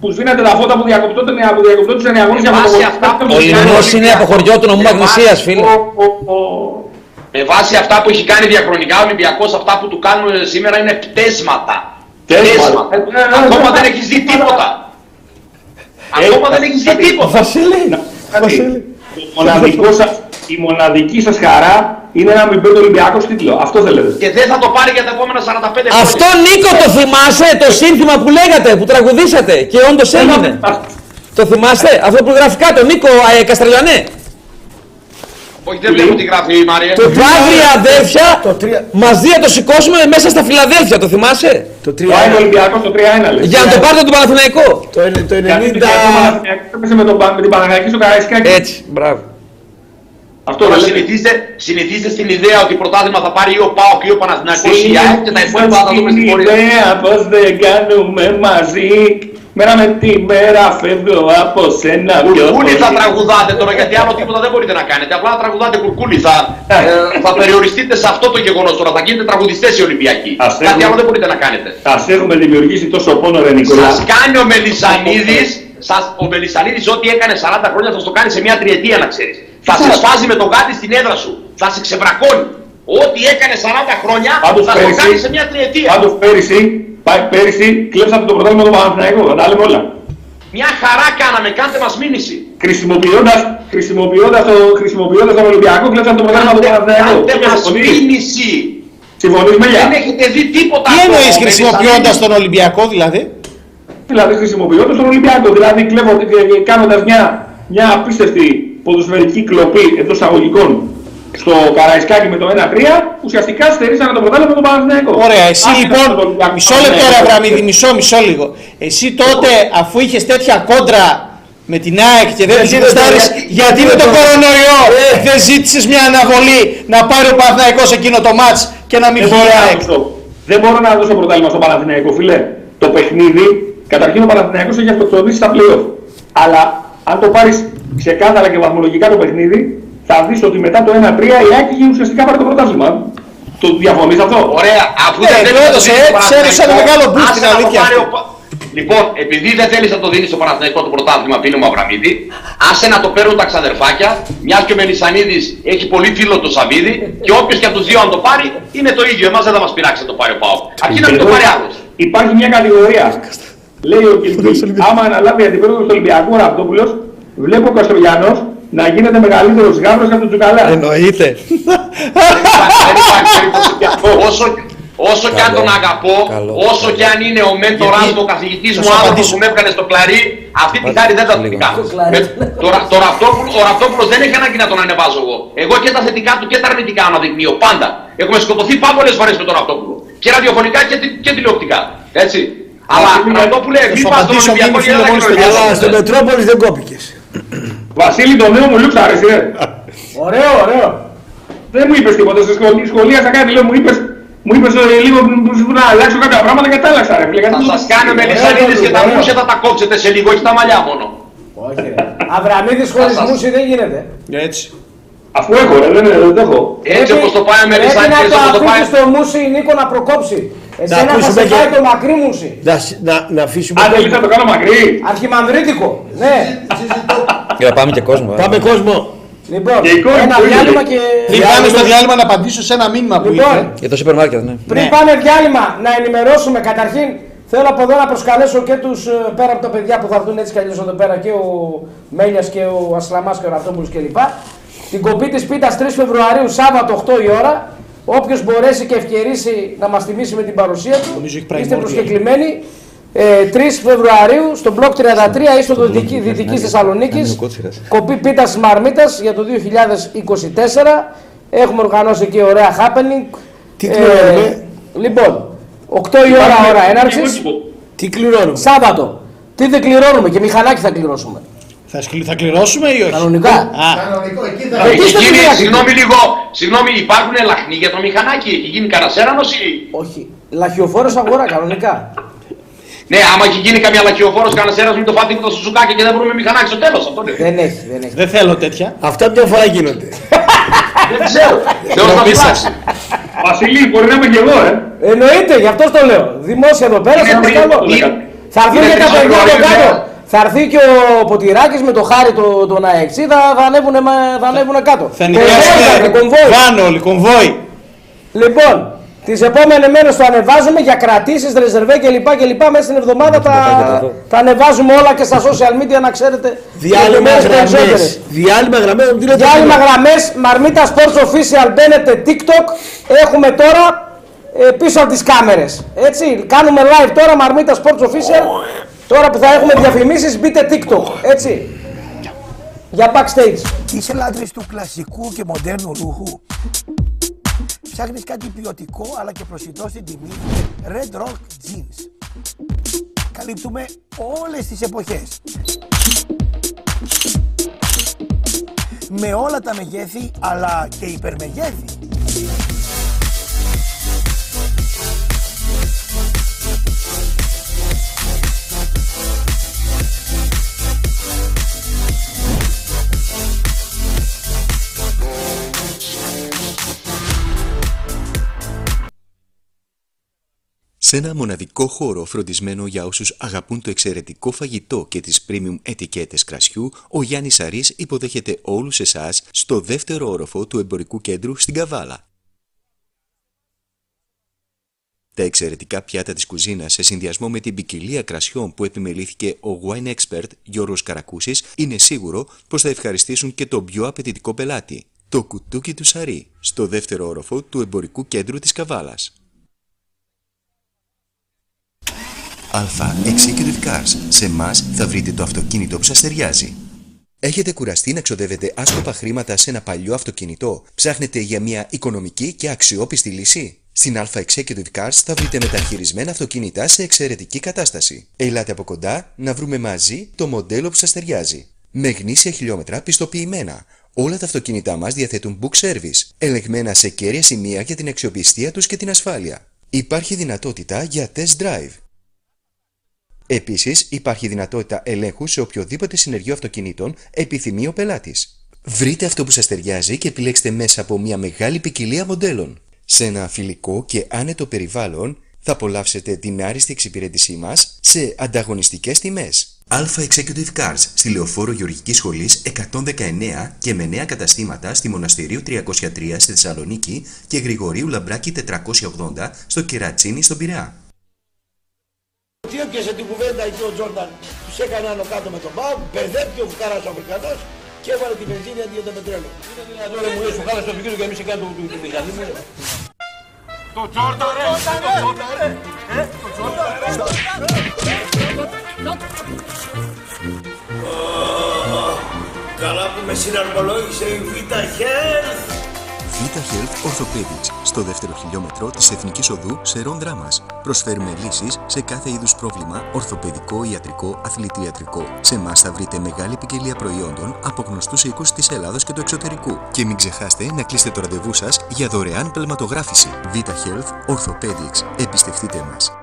C: Που σβήνατε τα φώτα που διακοπτώνται με που διακοπτώνται σε νεαγόνες για
N: Με βάση
C: φωτοβολταϊκά.
N: αυτά που
I: Ο
N: έχει κάνει
I: λιμνός είναι
N: Ολυμπιακός.
I: αποχωριό του νομού
N: Με
I: Αγνησίας,
N: βάση-
I: φίλε.
C: Ο- ο- ο-
N: Με βάση αυτά που έχει κάνει διαχρονικά ο Ολυμπιακός, αυτά που του κάνουν σήμερα είναι πτέσματα.
C: Πτέσματα. Ε, ε, ε,
N: Ακόμα
C: ε,
N: δεν
C: ε,
N: έχεις δει
C: ε,
N: τίποτα. Ακόμα
C: ε,
N: δεν έχεις δει
C: ε,
N: τίποτα.
I: Βασίλη,
C: Κάτι. Το μοναδικό σας, η μοναδική σας χαρά είναι να μην παίρνει ο Ολυμπιακός τίτλο. Αυτό θέλετε.
N: Και δεν θα το πάρει για τα επόμενα 45 χρόνια.
I: Αυτό Νίκο το θυμάσαι το σύνθημα που λέγατε, που τραγουδήσατε και όντως έγινε. Το θυμάστε, αυτό που γράφει κάτω, Νίκο ε, Καστρελιανέ.
N: Όχι, δεν βλέπω τι γράφει η Μαρία.
I: Το Βάγρια αδέρφια
A: Το τρία-
I: μαζί να το σηκώσουμε μέσα στα Φιλαδέλφια, το θυμάσαι;
A: Το
C: Το Άιν
A: 3
C: Ολυμπιακός το 3-1 λέει.
I: Για να το πάρετε τον Παναθηναϊκό.
A: Το είναι- το
C: Γιατί
A: 90.
C: το Παναθηναϊκό έπεσε με, τον Πα- με την Παναγιακή στο Καραϊσκάκι.
I: Έτσι, μπράβο.
C: Αυτό
N: Τώρα
C: δεν λέτε.
N: συνηθίστε, συνηθίστε στην ιδέα ότι πρωτάθλημα θα πάρει ή ο ΠΑΟΚ ή ο Παναθηναϊκός ή η ΑΕΚ και τα υπόλοιπα θα τα δούμε στην πορεία.
C: ιδέα πως δεν κάνουμε μαζί Μέρα με τη μέρα φεύγω από σένα πιο
N: Κουρκούλι θα
C: πολύ.
N: τραγουδάτε τώρα γιατί άλλο τίποτα δεν μπορείτε να κάνετε. Απλά να τραγουδάτε κουρκούλι. Θα, ε, θα περιοριστείτε σε αυτό το γεγονός τώρα. Θα γίνετε τραγουδιστές οι Ολυμπιακοί.
C: Ας
N: Κάτι
C: έχουμε-
N: άλλο δεν μπορείτε να κάνετε.
C: Σας έχουμε δημιουργήσει τόσο πόνο ρε Νικόλα
N: Σας κάνει ο Μελισανίδης, σας, ο Μελισανίδης ό,τι έκανε 40 χρόνια θα σου το κάνει σε μια τριετία να ξέρεις. Θα σε σφάζει με τον γάτι στην έδρα σου. Θα σε ξεβρακώνει. Ό,τι έκανε 40 χρόνια
C: Πάντως
N: θα το
C: πέρυσι-
N: κάνει σε μια τριετία.
C: Πάντως πέρυσι, πά- πέρυσι κλέψατε το πρωτάθλημα του Παναθηναϊκού, θα τα λέμε όλα.
N: Μια χαρά κάναμε, κάντε μας μήνυση.
C: Χρησιμοποιώντας, χρησιμοποιώντας, το, χρησιμοποιώντας τον Ολυμπιακό, κλέψατε το πρωτάθλημα του Παναθηναϊκού.
N: Κάντε μας
C: Συμφωνείς;
N: μήνυση.
C: Συμφωνείς με
N: Δεν
C: για.
N: έχετε δει τίποτα.
J: Τι
N: από
J: εννοείς
N: τον
J: χρησιμοποιώντας
N: Μελισανίδη.
J: τον Ολυμπιακό δηλαδή;
C: Δηλαδή χρησιμοποιώντας τον Ολυμπιακό, δηλαδή κλέβοντας και και κάνοντας μια, μια απίστευτη ποδοσφαιρική κλοπή εντός εισαγωγικών στο Καραϊσκάκι με το 1-3, ουσιαστικά στερήσανε το πρωτάθλημα του Παναθηναϊκού.
J: Ωραία, εσύ
C: Άφηναν τον
J: λοιπόν,
C: Ολυμπιακό
J: μισό λεπτό ρε
C: Παναθηναϊκό.
J: Αβραμίδη, μισό, μισό λίγο. Εσύ τότε αφού είχες τέτοια κόντρα με την ΑΕΚ και δεν
A: Δεν
J: τους
A: γίνεται,
J: γουστάρεις
A: γιατί-
J: γιατί με τον
A: γιατί-
J: κορονοϊό;
A: Ε.
J: δεν ζήτησες μια αναβολή να πάρει ο Παναθηναϊκός εκείνο το μάτς και να μην
C: Δεν
J: βγει
C: μπορώ,
J: η
C: να
J: ΑΕΚ;
C: δώσω, δεν μπορώ να δώσω πρωτάθλημα στο Παναθηναϊκό, φίλε. Το παιχνίδι, καταρχήν ο Παναθηναϊκός έχει αυτοκτονήσει στα play-off. Αλλά αν το πάρεις ξεκάθαρα και βαθμολογικά το παιχνίδι, θα δεις ότι μετά το 1-3 η Άκη ουσιαστικά πάρει το πρωτάθλημα. Το διαφωνείς αυτό;
N: Ωραία, αφού
J: Ναι,
N: δεν θέλεις
J: το
N: να το
J: έδωσε,
N: δίνεις στο
J: ξέρεις,
N: Παναθηναϊκό,
J: ένα μεγάλο boost
N: άσε
J: την
N: να το
J: αλήθεια
N: πάρει
J: αυτή.
N: ο Πα- Λοιπόν, επειδή δεν θέλεις να το δίνεις στο Παναθηναϊκό το πρωτάθλημα φίλο μου Αβραμίδη, άσε να το παίρνουν τα ξαδερφάκια, μιας και ο Μελισανίδης έχει πολύ φίλο το Σαββίδη και όποιος και από τους δύο αν το πάρει είναι το ίδιο, εμάς δεν θα μας πειράξει να το πάρει ο Πάο. Αρκεί να μην το
C: Εδώ
N: πάρει άλλος.
C: Υπάρχει μια κατηγορία. Λέει ο Κιλκής, άμα αναλάβει αντιπρόεδρος του Ολυμπιακού ο Ραπτόπουλος, βλέπω ο Καστρογιανός να γίνεται μεγαλύτερος γάβρος από τον Τζουκαλά.
I: Εννοείται.
N: Δεν υπάρχει- δεν υπάρχει περίπτωση. Όσο, Όσο και αν τον αγαπώ, όσο και αν είναι ο μέντορας μου, ο καθηγητής μου, άνθρωπος που με έβγαλε στο κλαρί, αυτή τη χάρη δεν θα την κάνω. Με- το, Ρα- το Ραπτόπουλο- Ο Ραπτόπουλος δεν έχει ανάγκη να τον ανεβάζω εγώ. Εγώ και τα θετικά του και τα αρνητικά αναδεικνύω πάντα. Έχουμε σκοτωθεί πάρα πολλές φορές με τον Ραπτόπουλο. Και ραδιοφωνικά και, τι- και τηλεοπτικά. Έτσι. Αλλά Ραπτόπουλε, μην πας στον Ολυμπιακό και έλα και στον
A: Αλλά στο Μετρόπολη δεν κόπηκες.
C: Βασίλη, το νέο μου λούξ άρεσε, ε.
J: Ωραίο, ωραίο.
C: Δεν μου είπες τίποτα, στη σχολή, σχολίασα κάτι, λέω, μου είπες, μου είπες ε, λίγο μου ζητούν να αλλάξω κάποια πράγματα και τα άλλαξα, ρε φίλε.
N: Θα σας κάνουμε λισαρίδες και τα μουσια θα τα κόψετε σε λίγο, όχι τα μαλλιά μόνο.
J: Όχι, ρε.
K: Αβραμίδης χωρίς μουσι δεν γίνεται.
J: Έτσι.
C: Αφού έχω, ρε, δεν, δεν το έχω.
N: Έτσι όπως το πάει ο
K: Πρέπει
N: Μελισσάκης,
K: να
N: έτσι
K: το
N: όπως το πάει...
K: αφήσεις το μουσι Νίκο να προκόψει. Εσένα θα
A: ακούσουμε
K: σε
A: και-
K: πάει το μακρύ μουσι.
A: Να, σ- να, να αφήσουμε.
C: Αν θέλεις να το κάνω μακρύ.
K: Αρχιμανδρίτικο. Ναι.
I: Για πάμε και κόσμο. ε.
A: Πάμε κόσμο.
K: Λοιπόν,
C: Και η κόρη
K: ένα
C: που είναι.
K: διάλειμμα και...
J: Πριν πάμε στο διάλειμμα να απαντήσω σε ένα μήνυμα που
K: Λοιπόν,
J: ήρθε.
I: Για το σούπερ μάρκετ, ναι.
K: Πριν πάμε διάλειμμα, να ενημερώσουμε καταρχήν. Θέλω από εδώ να προσκαλέσω και τους πέρα από τα παιδιά που θα έρθουν έτσι κι αλλιώς εδώ πέρα και ο Μέλιας και ο Ασλαμάς και ο Ραυτόπουλο κλπ. Την κοπή της πίτας 3 Φεβρουαρίου, Σάββατο 8 η ώρα. Όποιος μπορέσει και ευκαιρίσει να μας τιμήσει με την παρουσία του,
J: Νομίζω έχει
K: είστε
J: primordial.
K: προσκεκλημένοι. Ε, 3 Φεβρουαρίου στο μπλοκ 33 είσοδο Δυτικής, Δυτικής Θεσσαλονίκης. Κοπή πίτας Μαρμίτας για το 2024 έχουμε οργανώσει εκεί ωραία happening.
A: Τι κληρώνουμε;
K: λοιπόν 8 η ώρα ώρα έναρξης.
A: Τι κληρώνουμε;
K: Σάββατο. Τι δεν κληρώνουμε; Και μηχανάκι θα κληρώσουμε.
J: Θα, σκλη- θα κληρώσουμε ή όχι;
K: κανονικά.
J: Α,
L: Κανονικό, εκεί θα
K: Ε,
N: Έχει
K: τι είστε
N: γίνει,
K: φυλάκοι;
N: συγγνώμη λίγο, συγγνώμη, υπάρχουν λαχνοί για το μηχανάκι, έχει γίνει καρασέρανος ή...
K: όχι. Λαχιοφόρος αγορά κανονικά
N: Ναι, άμα έχει γίνει καμιά λαχιοφόρος κανασέρας με το φάτι του στο σουκάκι και δεν βρούμε μηχανάκι στο τέλος, αυτό είναι.
K: δεν έχει δεν έχει
J: δεν θέλω τέτοια.
A: Αυτά μια φορά γίνονται.
N: Δεν ξέρω, Θεός να φυλάξει.
C: Βασίλη, μπορεί να είμαι και εγώ, ε.
K: Εννοείται, γι' αυτό το λέω. Δημόσια εδώ πέρα,
N: Είναι
K: θα
N: τρεις-
K: καλό.
N: είναι-
K: Θα έρθουν
N: είναι
K: και τα
N: τρεις
K: παιδιά από
N: Φεβρουαρίου,
K: κάτω.
N: ναι.
K: Θα έρθει και ο Ποτηράκης με το χάρι το, τον αεξί, θα, θα, ανέβουν, θα ανέβουν κάτω.
J: Θα
K: Κομβόι θα έρθει,
J: νοικιάσετε
K: κομβόι.
J: βάνο όλοι, κομβόι.
K: Λοιπόν, τις επόμενες μέρες το ανεβάζουμε για κρατήσεις, ρεζερβέ κλπ. κλπ. Μέσα στην εβδομάδα τα, τα ανεβάζουμε όλα και στα social media να ξέρετε.
A: Διάλειμμα
K: λεπτομέρειες
A: γραμμές.
K: περισσότερες.
A: Διάλειμμα γραμμές. τι λέτε,
K: Διάλειμμα
A: τι λέτε.
K: γραμμές, Μαρμίτα Sports Official μπαίνετε TikTok. Έχουμε τώρα ε, πίσω από τις κάμερες. Έτσι, κάνουμε live τώρα Μαρμίτα Sports Official. Τώρα που θα έχουμε διαφημίσεις, μπείτε TikTok. Έτσι. Για backstage.
A: Είσαι λάτρης του κλασικού και μοντέρνου ρούχου. Ψάχνεις κάτι ποιοτικό αλλά και προσιτό στην τιμή. Red Rock Jeans. Καλύπτουμε όλες τις εποχές. Με όλα τα μεγέθη αλλά και υπερμεγέθη.
B: Σε ένα μοναδικό χώρο φροντισμένο για όσους αγαπούν το εξαιρετικό φαγητό και τις premium ετικέτες κρασιού, ο Γιάννης Αρής υποδέχεται όλους εσάς στο δεύτερο όροφο του εμπορικού κέντρου στην Καβάλα. Τα εξαιρετικά πιάτα της κουζίνας σε συνδυασμό με την ποικιλία κρασιών που επιμελήθηκε ο wine expert Γιώργος Καρακούσης είναι σίγουρο πως θα ευχαριστήσουν και τον πιο απαιτητικό πελάτη, το κουτούκι του Σαρή, στο δεύτερο όροφο του εμπορικού κέντρου της Καβάλας. Αλφα Executive Cars. Σε εμάς θα βρείτε το αυτοκίνητο που σας ταιριάζει. Έχετε κουραστεί να ξοδεύετε άσκοπα χρήματα σε ένα παλιό αυτοκίνητο; Ψάχνετε για μια οικονομική και αξιόπιστη λύση; Στην Alpha Executive Cars θα βρείτε μεταχειρισμένα αυτοκίνητα σε εξαιρετική κατάσταση. Ελάτε από κοντά να βρούμε μαζί το μοντέλο που σας ταιριάζει. Με γνήσια χιλιόμετρα πιστοποιημένα. Όλα τα αυτοκίνητά μας διαθέτουν book service, ελεγμένα σε κέρια σημεία για την αξιοπιστία τους και την ασφάλεια. Υπάρχει δυνατότητα για test drive. Επίσης, υπάρχει δυνατότητα ελέγχου σε οποιοδήποτε συνεργείο αυτοκινήτων επιθυμεί ο πελάτης. Βρείτε αυτό που σας ταιριάζει και επιλέξτε μέσα από μια μεγάλη ποικιλία μοντέλων. Σε ένα φιλικό και άνετο περιβάλλον θα απολαύσετε την άριστη εξυπηρέτησή μας σε ανταγωνιστικές τιμές. Alpha Executive Cars στη Λεωφόρο Γεωργικής Σχολής 119 και με νέα καταστήματα στη Μοναστηρίου 303 στη Θεσσαλονίκη και Γρηγορίου Λαμπράκη 480 στο Κερατσίνι στον Πειραιά.
A: Τι έπιασε την κουβέντα εκεί ο Τζόρνταν, τους έκανε άνω κάτω με τον Μπάου, μπερδεύτηκε ο Φουκάρας ο Αφρικανός και έβαλε τη βενζίνη αντί για το πετρέλαιο. Είναι δυνατόν ρε μου λες Φουκάρας το φυγείο του και εμείς έκανε του του- του μηχανή μου.
O: Το Τζόρνταν ρε! Το Τζόρνταν ρε! Ε, το Τζόρνταν!
A: Καλά που με συναρμολόγησε η Vita Health.
B: Vita Health Orthopedics, στο δεύτερο χιλιόμετρο της Εθνικής Οδού Σερών Δράμας. Προσφέρουμε λύσεις σε κάθε είδους πρόβλημα, ορθοπαιδικό, ιατρικό, αθλητιατρικό. Σε εμάς θα βρείτε μεγάλη ποικιλία προϊόντων από γνωστούς οίκους της Ελλάδος και του εξωτερικού. Και μην ξεχάσετε να κλείσετε το ραντεβού σας για δωρεάν πελματογράφηση. Vita Health Orthopedics. Εμπιστευτείτε μας.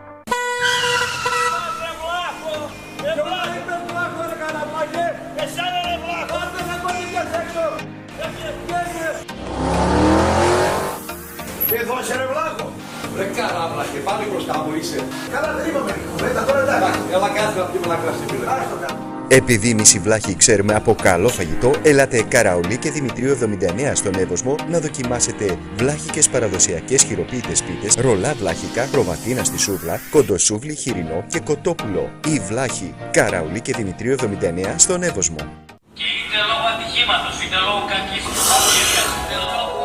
A: Εδώ σε ρε βλάχο.
O: Ρε καράβλα και πάλι μπροστά μου είσαι.
A: Καλά δεν είπαμε κουβέντα τώρα εντάξει.
O: Έλα κάτσε να πιούμε ένα κρασί φίλε.
A: Άστο κάτω.
B: Επειδή εμείς οι βλάχοι ξέρουμε από καλό φαγητό, έλατε Καραολί και Δημητρίου 79 στον Εύωσμο να δοκιμάσετε βλάχικες παραδοσιακές χειροποίητες πίτες, ρολά βλάχικα, προβατίνα στη σούβλα, κοντοσούβλι χοιρινό και κοτόπουλο. Η βλάχη Καραολί και Δημητρίου 79 στον Εύωσμο.
D: Και είτε λόγω ατυχήματος, είτε λόγω κακής ευκαιρίας, είτε λόγω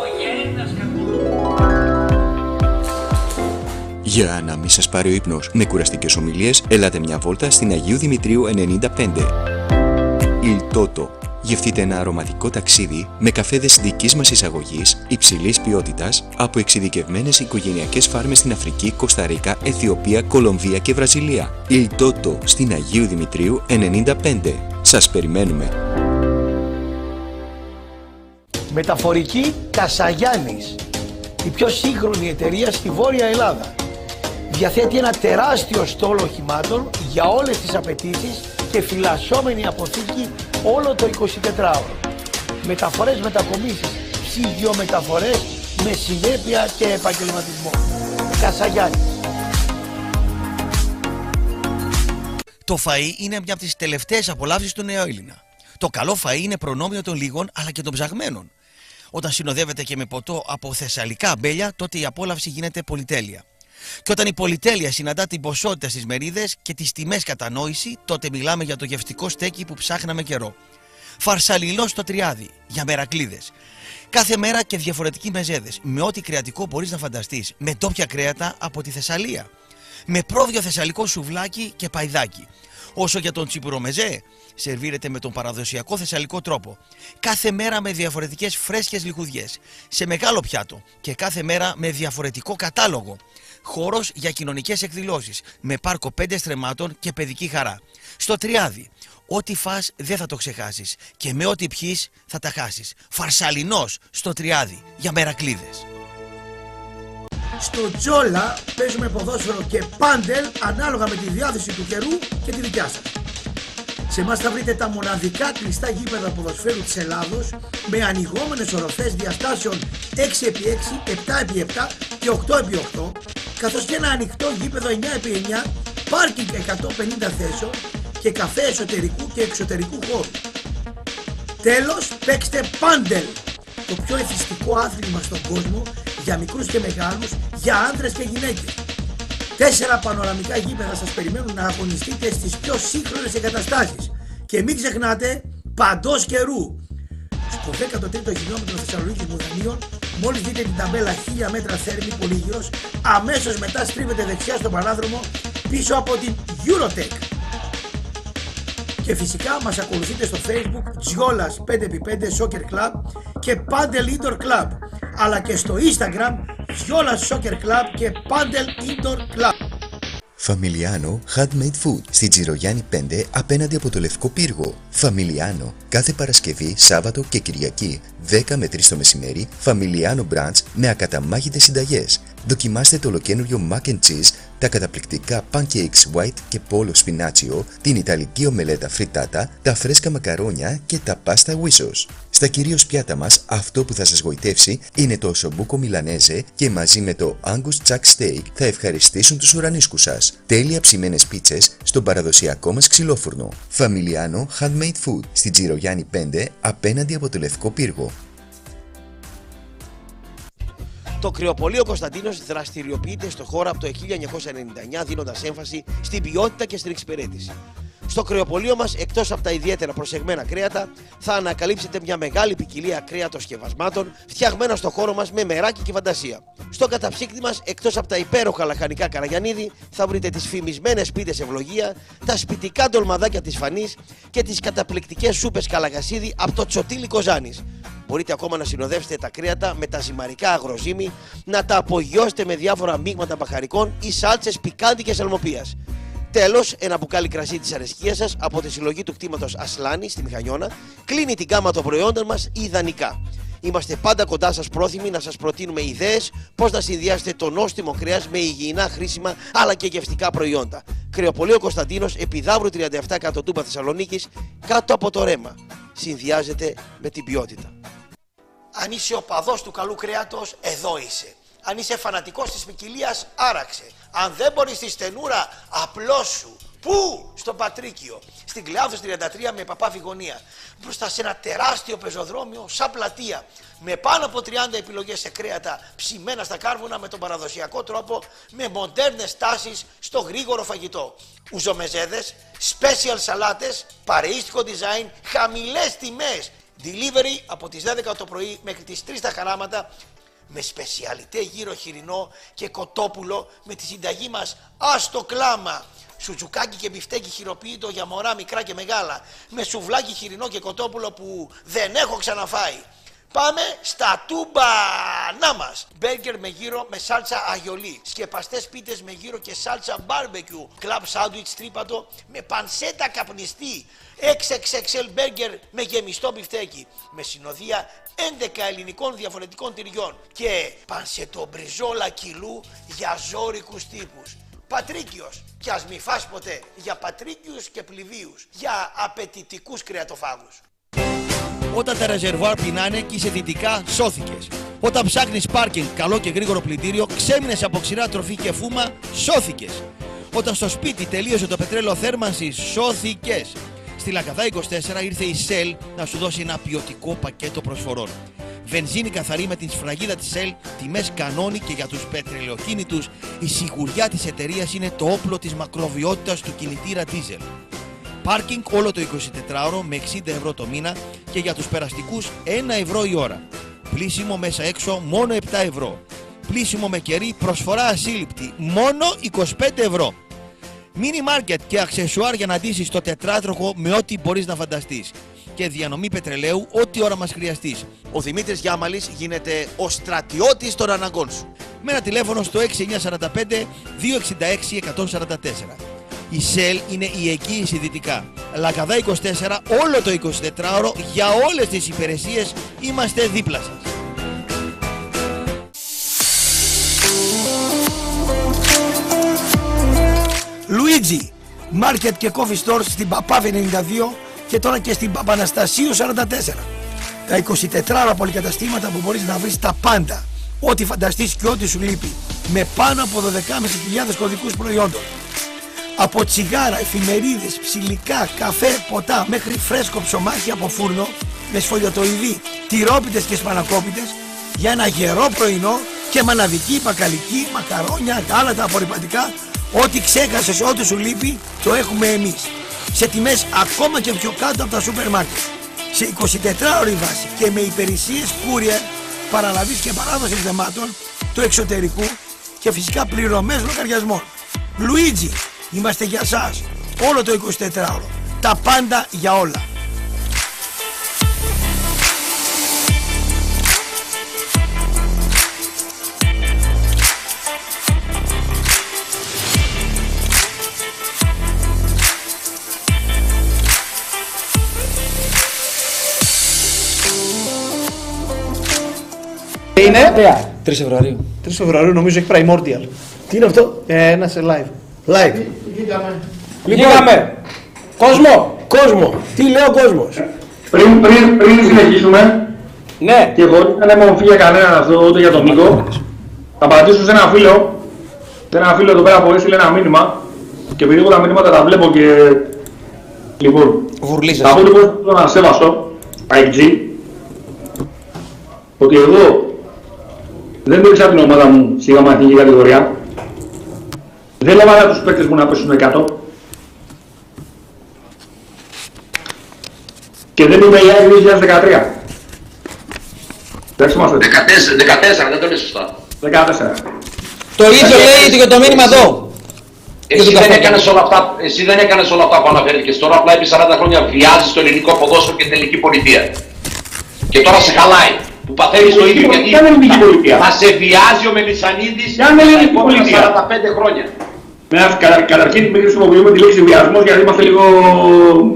B: Για να μην σας πάρει ο ύπνος με κουραστικές ομιλίες, έλατε μια βόλτα στην Αγίου Δημητρίου 95. Il Toto. Γευτείτε ένα αρωματικό ταξίδι με καφέδες δικής μας εισαγωγής, υψηλής ποιότητας, από εξειδικευμένες οικογενειακές φάρμες στην Αφρική, Κοσταρίκα, Αιθιοπία, Κολομβία και Βραζιλία. Il Toto στην Αγίου Δημητρίου 95. Σας περιμένουμε.
A: Μεταφορική Κασαγιάννης. Η πιο σύγχρονη εταιρεία στη Βόρεια Ελλάδα. Διαθέτει ένα τεράστιο στόλο οχημάτων για όλες τις απαιτήσεις και φυλασσόμενη αποθήκη όλο το 24ωρο. Μεταφορές μετακομίσεις, ψυγειομεταφορές με συνέπεια και επαγγελματισμό. Κασαγιάννης.
E: Το φαΐ είναι μια από τις τελευταίες απολαύσεις του νεοέλληνα. Το καλό φαΐ είναι προνόμιο των λίγων αλλά και των ψαγμένων. Όταν συνοδεύεται και με ποτό από θεσσαλικά αμπέλια, τότε η απόλαυση γίνεται πολυτέλεια. Και όταν η πολυτέλεια συναντά την ποσότητα στις μερίδες και τις τιμές κατανόηση, τότε μιλάμε για το γευστικό στέκι που ψάχναμε καιρό. Φαρσαλιλό στο τριάδι, για μερακλίδες. Κάθε μέρα και διαφορετικοί μεζέδες, με ό,τι κρεατικό μπορείς να φανταστείς, με ντόπια κρέατα από τη Θεσσαλία. Με πρόβιο θεσσαλικό σουβλάκι και παϊδάκι. Όσο για τον τσιπουρομεζέ, σερβίρεται με τον παραδοσιακό θεσσαλικό τρόπο. Κάθε μέρα με διαφορετικές φρέσκες λιχουδιές, σε μεγάλο πιάτο και κάθε μέρα με διαφορετικό κατάλογο. Χώρος για κοινωνικές εκδηλώσεις, με πάρκο πέντε στρεμάτων και παιδική χαρά. Στο Τριάδι, ό,τι φας δεν θα το ξεχάσεις και με ό,τι πιείς θα τα χάσεις. Φαρσαλινός στο Τριάδι, για μερακλίδες.
A: Στο Τζόλα παίζουμε ποδόσφαιρο και πάντελ ανάλογα με τη διάθεση του καιρού και τη δικιά σας. Σε εμάς θα βρείτε τα μοναδικά κλειστά γήπεδα ποδοσφαίρου της Ελλάδος με ανοιγόμενες οροφές διαστάσεων 6x6, 7x7 και 8x8 καθώς και ένα ανοιχτό γήπεδο 9x9, πάρκινγκ 150 θέσεων και καφέ εσωτερικού και εξωτερικού χώρου. Τέλος, παίξτε πάντελ, το πιο εθιστικό άθλημα στον κόσμο για μικρούς και μεγάλους, για άνδρες και γυναίκες. Τέσσερα πανοραμικά γήπεδα σας περιμένουν να αγωνιστείτε στις πιο σύγχρονες εγκαταστάσεις. Και μην ξεχνάτε, παντός καιρού. Στο 13ο χιλιόμετρο Θεσσαλονίκης Μουδανίων, μόλις δείτε την ταμπέλα 1000 μέτρα θέρμη πολύγυρος, αμέσως μετά στρίβετε δεξιά στον παράδρομο πίσω από την Eurotech. Και φυσικά μας ακολουθείτε στο facebook Τζιόλας 5x5 Soccer Club και Padel Indoor Club αλλά και στο instagram Τζιόλας Soccer Club και Padel Indoor Club.
B: Φαμιλιάνο Handmade Food στη Τζιρογιάννη 5 απέναντι από το Λευκό Πύργο. Φαμιλιάνο κάθε Παρασκευή, Σάββατο και Κυριακή 10 με 3 το μεσημέρι Φαμιλιάνο Brunch με ακαταμάγητες συνταγές. Δοκιμάστε το ολοκένουργιο mac and cheese, τα καταπληκτικά pancakes white και polo spinaccio, την ιταλική ομελέτα φριτάτα, τα φρέσκα μακαρόνια και τα πάστα whissos. Στα κυρίως πιάτα μας αυτό που θα σας γοητεύσει είναι το σομπούκο μιλανέζε και μαζί με το Angus Chuck Steak θα ευχαριστήσουν τους ουρανίσκους σας. Τέλεια ψημένες πίτσες στον παραδοσιακό μας ξυλόφουρνο. Φαμιλιάνο Handmade Food στη Τζιρογιάννη 5 απέναντι από το Λευκό Πύργο.
H: Το κρεοπολείο Κωνσταντίνος δραστηριοποιείται στο χώρο από το 1999 δίνοντας έμφαση στην ποιότητα και στην εξυπηρέτηση. Στο κρεοπολείο μας, εκτός από τα ιδιαίτερα προσεγμένα κρέατα, θα ανακαλύψετε μια μεγάλη ποικιλία κρέατος σκευασμάτων φτιαγμένα στο χώρο μας με μεράκι και φαντασία. Στο καταψύκτη μας, εκτός από τα υπέροχα λαχανικά καραγιανίδη, θα βρείτε τις φημισμένες πίτες ευλογία, τα σπιτικά ντολμαδάκια της φανής και τις καταπληκτικές σούπες καλαγασίδι από το τσοτήλι Κοζάνης. Μπορείτε ακόμα να συνοδεύσετε τα κρέατα με τα ζυμαρικά αγροζύμι, να τα απογειώσετε με διάφορα μείγματα μπαχαρικών ή σάλτσες πικάντικες αλμοπίας. Τέλος, ένα μπουκάλι κρασί της αρεσκίας σας από τη συλλογή του κτήματος Ασλάνη στη Μηχανιώνα κλείνει την γάμα των προϊόντων μας ιδανικά. Είμαστε πάντα κοντά σας πρόθυμοι να σας προτείνουμε ιδέες πώς να συνδυάσετε το νόστιμο κρέας με υγιεινά, χρήσιμα αλλά και γευστικά προϊόντα. Κρεοπολείο Κωνσταντίνος, Επιδαύρου 37 Κατοτούμπα Θεσσαλονίκης, κάτω από το ρέμα. Συνδυάζεται με την ποιότητα.
A: Αν είσαι οπαδός του καλού κρέατος, εδώ είσαι. Αν είσαι φανατικός της ποικιλίας, άραξε. Αν δεν μπορείς τη στενούρα, απλώς σου. Πού; Στο Πατρίκιο. Στην Κλεάνθος 33 με παπά γωνία. Μπροστά σε ένα τεράστιο πεζοδρόμιο σαν πλατεία. Με πάνω από 30 επιλογές σε κρέατα ψημένα στα κάρβουνα με τον παραδοσιακό τρόπο με μοντέρνες τάσεις στο γρήγορο φαγητό. Ουζομεζέδες, special σαλάτες, παρεΐστικο design, χαμηλές τιμές. Delivery από τις 12 το πρωί μέχρι τις 3 τα χαράματα με σπεσιαλιτέ γύρο χοιρινό και κοτόπουλο με τη συνταγή μας άστο κλάμα. Σουτζουκάκι και μπιφτέκι χειροποίητο για μωρά μικρά και μεγάλα. Με σουβλάκι χοιρινό και κοτόπουλο που δεν έχω ξαναφάει. Πάμε στα τούμπανά μας. Μπέργκερ με γύρο με σάλτσα αϊολί. Σκεπαστές πίτες με γύρο και σάλτσα μπάρμπεκιου. Κλαμπ σάντουιτς τρίπατο με πανσέτα καπνιστή. XXXL μπέργκερ με γεμιστό μπιφτέκι. Με συνοδεία 11 ελληνικών διαφορετικών τυριών. Και πανσετομπριζόλα κιλού για ζόρικους τύπους. Πατρίκιος. Κι ας μη φας ποτέ για πατρίκιους και πληβείους. Για απαιτητικούς κρεατοφάγους.
E: Όταν τα ρεζερβουάρ πεινάνε και είσαι δυτικά, σώθηκες. Όταν ψάχνεις πάρκινγκ, καλό και γρήγορο πλυντήριο, ξέμεινες από ξηρά τροφή και φούμα, σώθηκες. Όταν στο σπίτι τελείωσε το πετρέλαιο θέρμανσης, σώθηκες. Στη Λακαδά 24 ήρθε η Shell να σου δώσει ένα ποιοτικό πακέτο προσφορών. Βενζίνη καθαρή με την σφραγίδα της Shell, τιμές κανόνι και για τους πετρελαιοκίνητους, η σιγουριά της εταιρείας είναι το όπλο της μακροβιότητας του κινητήρα diesel. Πάρκινγκ όλο το 24ωρο με 60 ευρώ το μήνα και για τους περαστικούς 1 ευρώ η ώρα. Πλήσιμο μέσα έξω μόνο 7 ευρώ. Πλήσιμο με κερί προσφορά ασύλληπτη μόνο 25 ευρώ. Μίνι μάρκετ και αξεσουάρ για να ντύσεις το τετράτροχο με ό,τι μπορείς να φανταστείς. Και διανομή πετρελαίου ό,τι ώρα μας χρειαστείς.
H: Ο Δημήτρης Γιάμαλης γίνεται ο στρατιώτης των αναγκών σου.
E: Με ένα τηλέφωνο στο 6945 266 144. Η ΣΕΛ είναι η εγγύηση δυτικά. Λακαδά 24 όλο το 24ωρο για όλες τις υπηρεσίες είμαστε δίπλα σας.
A: Λουίτζι, Market και Coffee Stores στην Παπάβη 92 και τώρα και στην Παπαναστασίου 44. Τα 24 πολυκαταστήματα που μπορείς να βρεις τα πάντα. Ό,τι φανταστείς και ό,τι σου λείπει. Με πάνω από 12.500 κωδικούς προϊόντων. Από τσιγάρα, εφημερίδες, ψηλικά, καφέ, ποτά μέχρι φρέσκο ψωμάκι από φούρνο με σφολιοτοειδή, τυρόπιτες και σπανακόπιτες για ένα γερό πρωινό και μαναδική, μπακαλική, μακαρόνια, γάλατα, απορριπαντικά Ό,τι ξέχασες, ό,τι σου λείπει, το έχουμε εμείς. Σε τιμές ακόμα και πιο κάτω από τα σούπερ μάρκετ. Σε 24 ώρη βάση και με υπηρεσίες courier, παραλαβής και παράδοσης δεμάτων του εξωτερικού και φυσικά πληρωμές λογαριασμών. Λουίτζι, είμαστε για σας. Όλο το 24ωρο. Τα πάντα για όλα.
J: Είναι;
M: 3 Φεβρουαρίου.
J: 3 Φεβρουαρίου νομίζω έχει Primordial.
A: Τι είναι αυτό;
J: Ε, ένα σε live.
A: Live.
L: Βγήκαμε.
A: Λοιπόν,
K: Βγήκαμε. Κόσμο.
A: κόσμο. Τι λέει ο κόσμος;
C: Πριν, πριν, πριν συνεχίσουμε,
K: Ναι.
C: και εγώ δεν έχω μορφή για κανέναν αυτό, ούτε για τον Νίκο, θα απαντήσω σε ένα φίλο. Σε ένα φίλο εδώ πέρα που έστειλε ένα μήνυμα. Και επειδή εγώ τα μηνύματα τα βλέπω και. Λοιπόν,
M: Βουρλίζεσαι.
C: θα πω λοιπόν στον ασέβαστο, IG, ότι εγώ δεν δείξα την ομάδα μου στη γάμα εθνική κατηγορία. Δεν έβαλα τους παίκτες μου να πέσουν 100. Και δεν είμαι η ΑΕΚ 2013. Δεν θυμάστε.
N: 14, 14, δεν το λες σωστά.
C: 14.
M: Το ίδιο λέει και για το μήνυμα εδώ.
N: Εσύ
M: Για το
N: δεν,
M: καφέ.
N: έκανες όλα αυτά, εσύ δεν έκανες όλα αυτά που αναφέρθηκες. Τώρα απλά επί 40 χρόνια βιάζεις το ελληνικό ποδόσφαιρο και την ελληνική πολιτεία. Και τώρα σε χαλάει. Που παθαίνεις το ίδιο γιατί
C: Ποια είναι η ελληνική πολιτεία;
N: θα σε βιάζει ο Μελισανίδης
C: Ποια είναι η
N: τα
C: ελληνική
N: επόμενα
C: πολιτεία;
N: 45 χρόνια.
C: Ναι, κατα, καταρχήν μην χρησιμοποιούμε τη λέξη βιασμός γιατί είμαστε λίγο.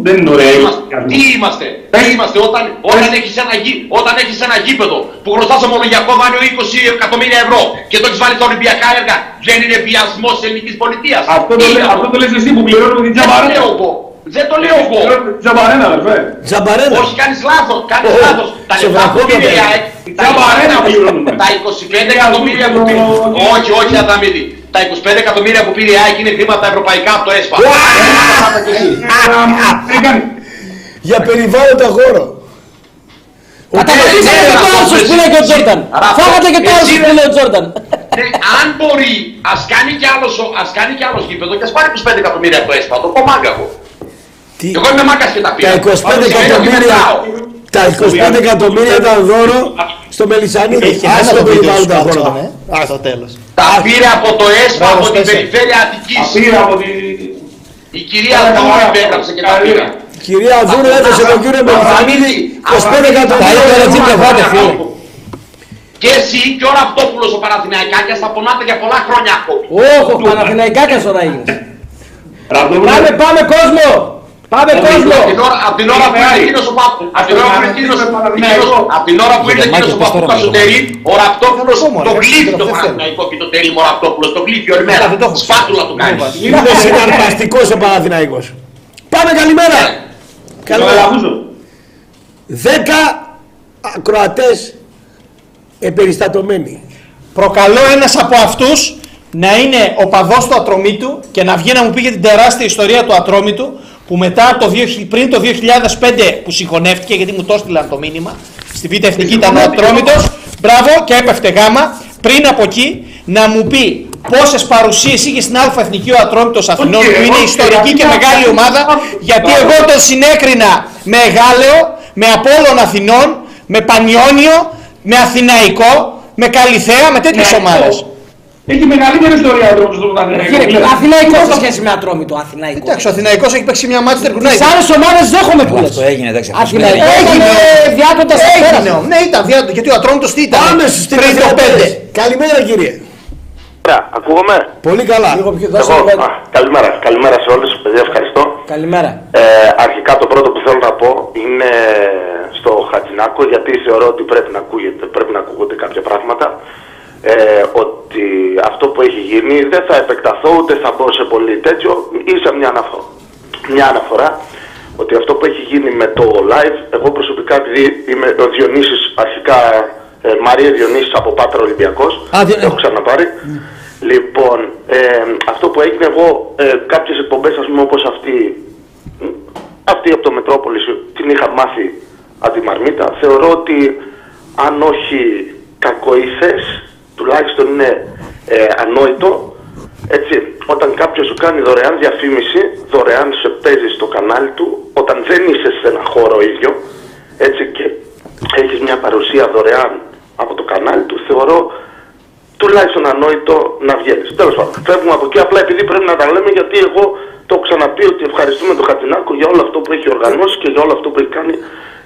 C: δεν είναι ωραία. η λέξη βιασμός.
N: Τι είμαστε, τι είμαστε; Όταν, όταν, έχεις ένα γη, όταν έχεις ένα γήπεδο που χρωστάς ομολογιακό δάνειο 20 εκατομμύρια ευρώ και το έχεις βάλει στα Ολυμπιακά έργα, δεν είναι βιασμός της ελληνικής πολιτείας.
C: Αυτό το,
N: Είναι
C: λέ- αυτό; το λες εσύ που πληρώνουμε την
N: Δεν το
C: τζαμπαρένα.
N: λέω εγώ. Δεν το λέω εγώ.
C: Τζαμπαρένα, αδερφέ.
A: Τζαμπαρένα.
N: Όχι, κάνεις λάθος, κάνεις
A: Ω,
N: λάθος. Τα
A: σε
N: λεφτά που
A: βραχώματα.
N: πήρε η ΑΕΚ, τα
C: Τζαμπαρένα
N: 25
C: πληρώνουμε.
N: τα 25 εκατομμύρια που πήρε. Όχι, όχι, Αδαμίδη. Τα 25 εκατομμύρια που πήρε η ΑΕΚ είναι χρήματα ευρωπαϊκά από το ΕΣΠΑ.
C: Έκανε.
A: Για περιβάλλοντα χώρο.
K: Καταπατήσατε και το άσος που λέει και ο Τζόρνταν; Φάγατε και το
N: Εσύ,
K: άσος που λέει ο Τζόρνταν;
N: Ναι, αν μπορεί, ας κάνει κι άλλος, ο- ας κάνει κι άλλος γήπεδο και ας πάρει 25 εκατομμύρια από το ΕΣΠΑ. Το πω μάγκα εγώ.
A: Τι-
N: Εγώ είμαι μάγκας και τα πήρα.
A: Τα 25
N: Πάντως, σημαίνει ότι
A: εκατομμύρια,
N: μετράω.
A: τα 25 εκατομμύρια ήταν δώρο στο Μελισανίδη.
J: Έχει
A: Άσε
J: ένα
A: το
J: το βίντεο
A: περιβάλλοντα
J: σου
A: χώρο.
J: κάτσον, ε. Στο τέλος.
N: Τα πήρε από το ΕΣΠΑ,
J: Μπράβο,
N: από την
J: Σπέσε.
N: περιφέρεια Αττικής.
C: Πήρα από τη.
N: Η κυρία Δωρή υπέγραψε και τα πήρα.
A: Κυρία Δούρου έδωσε τον κύριο Μελισανίδη 25
M: Τα
A: εκατομμύρια.
M: ίδια ρε τσίπια φάτε φίλε.
N: Και εσύ και ο Ραπτόπουλος ο Παναθηναϊκάκιας θα πονάτε για πολλά χρόνια ακόμη.
K: Όχο, Παναθηναϊκάκας τώρα έγινες.
C: Ραπτόπουλο.
K: Πάμε, πάμε κόσμο. Πάμε κόσμο.
N: Από την ώρα, απ' την ώρα που είναι εκείνος ο Παπ- απ' την ώρα που είναι εκείνος- εκείνος- απ' την ώρα που είναι εκείνος ο Παπούκας ο Τερίμ, ο Ραπτόπουλος το γλύφει το Παναθηναϊκό και το Τερίμ ο Ραπτόπουλος, το γλύφει όλη μέρα. Σπάτουλα του κάνεις.
A: Είναι συναρπαστικός ο Παναθηναϊκός. Πάμε καλημέρα. Καλημέρα. Δέκα ακροατές εμπεριστατωμένοι.
J: Προκαλώ ένας από αυτούς να είναι ο παδός του ατρομήτου και να βγει να μου πει για την τεράστια ιστορία του ατρόμητου που μετά το 2000 πριν το 2005 που συγχωνεύτηκε γιατί μου το έστειλαν το μήνυμα στη Β' Εθνική ήταν ο ατρόμητος μπράβο και έπεφτε γάμα πριν από εκεί να μου πει πόσες παρουσίες είχε στην Α' Εθνική ο Ατρόμητος Αθηνών
C: Όχι,
J: που είναι
C: όχι,
J: ιστορική και
C: όχι,
J: μεγάλη
C: όχι,
J: ομάδα
C: όχι,
J: γιατί
C: μπράβο.
J: εγώ τον συνέκρινα με Γάλεο, με Απόλλων Αθηνών, με Πανιόνιο, με Αθηναϊκό, με Καλιθέα, με τέτοιες
C: Ναι,
J: ομάδες.
C: Έχει μεγαλύτερη ιστορία ο τρόπος του Παναθηναϊκού.
K: Κύριε, Αθηναϊκός σε σχέση με Ατρόμητο. Αθηναϊκό.
J: Εντάξει, ο Αθηναϊκός έχει παίξει μια μάτια
K: Τις άλλες ομάδες δέχομαι που λες.
M: Αυτό έγινε, εντάξει. αυτό
K: Αθηναϊκός
M: σημαίνει-
K: έγινε διάκοντας
J: Έγινε,
K: πέρασε.
J: ναι, ήταν διάδοτο, γιατί ο Ατρόμητος τι ήταν;
A: Πάμε στους
J: πριν το
A: τηλεθεατές.
J: 5.
A: Καλημέρα κύριε.
P: Ακούγομαι;
A: Πολύ καλά.
K: Λίγο πιο δώσε
P: Εγώ,
K: λίγο.
P: α, καλημέρα. Καλημέρα σε όλους. Παιδιά, ευχαριστώ.
K: Καλημέρα.
P: Ε, αρχικά το πρώτο που θέλω να πω είναι στο Χατζινάκο γιατί θεωρώ ότι πρέπει να, ακούγεται, πρέπει να ακούγονται κάποια πράγματα. Ε, ότι αυτό που έχει γίνει δεν θα επεκταθώ ούτε θα μπω σε πολύ τέτοιο ίσα μια αναφορά. Μια αναφορά ότι αυτό που έχει γίνει με το live, εγώ προσωπικά επειδή είμαι ο Διονύσης αρχικά ε, Μαρία Διονύσης από Πάτρα Ολυμπιακός,
M: Α, Διο-
P: έχω ξαναπάρει. Λοιπόν, ε, αυτό που έγινε εγώ, ε, κάποιες εκπομπές ας πούμε όπως αυτή, αυτή από το Μετρόπολης την είχα μάθει από τη Μαρμίτα. Θεωρώ ότι αν όχι κακοήθες, τουλάχιστον είναι ε, ανόητο, έτσι, όταν κάποιος σου κάνει δωρεάν διαφήμιση, δωρεάν σε παίζεις στο κανάλι του, όταν δεν είσαι σε ένα χώρο ίδιο, έτσι, και έχεις μια παρουσία δωρεάν από το κανάλι του, θεωρώ τουλάχιστον ανόητο να βγαίνεις. Τέλος πάντων, φεύγουμε από εκεί απλά επειδή πρέπει να τα λέμε γιατί εγώ το έχω ξαναπεί ότι ευχαριστούμε τον Χατζηνάκο για όλο αυτό που έχει οργανώσει και για όλο αυτό που έχει κάνει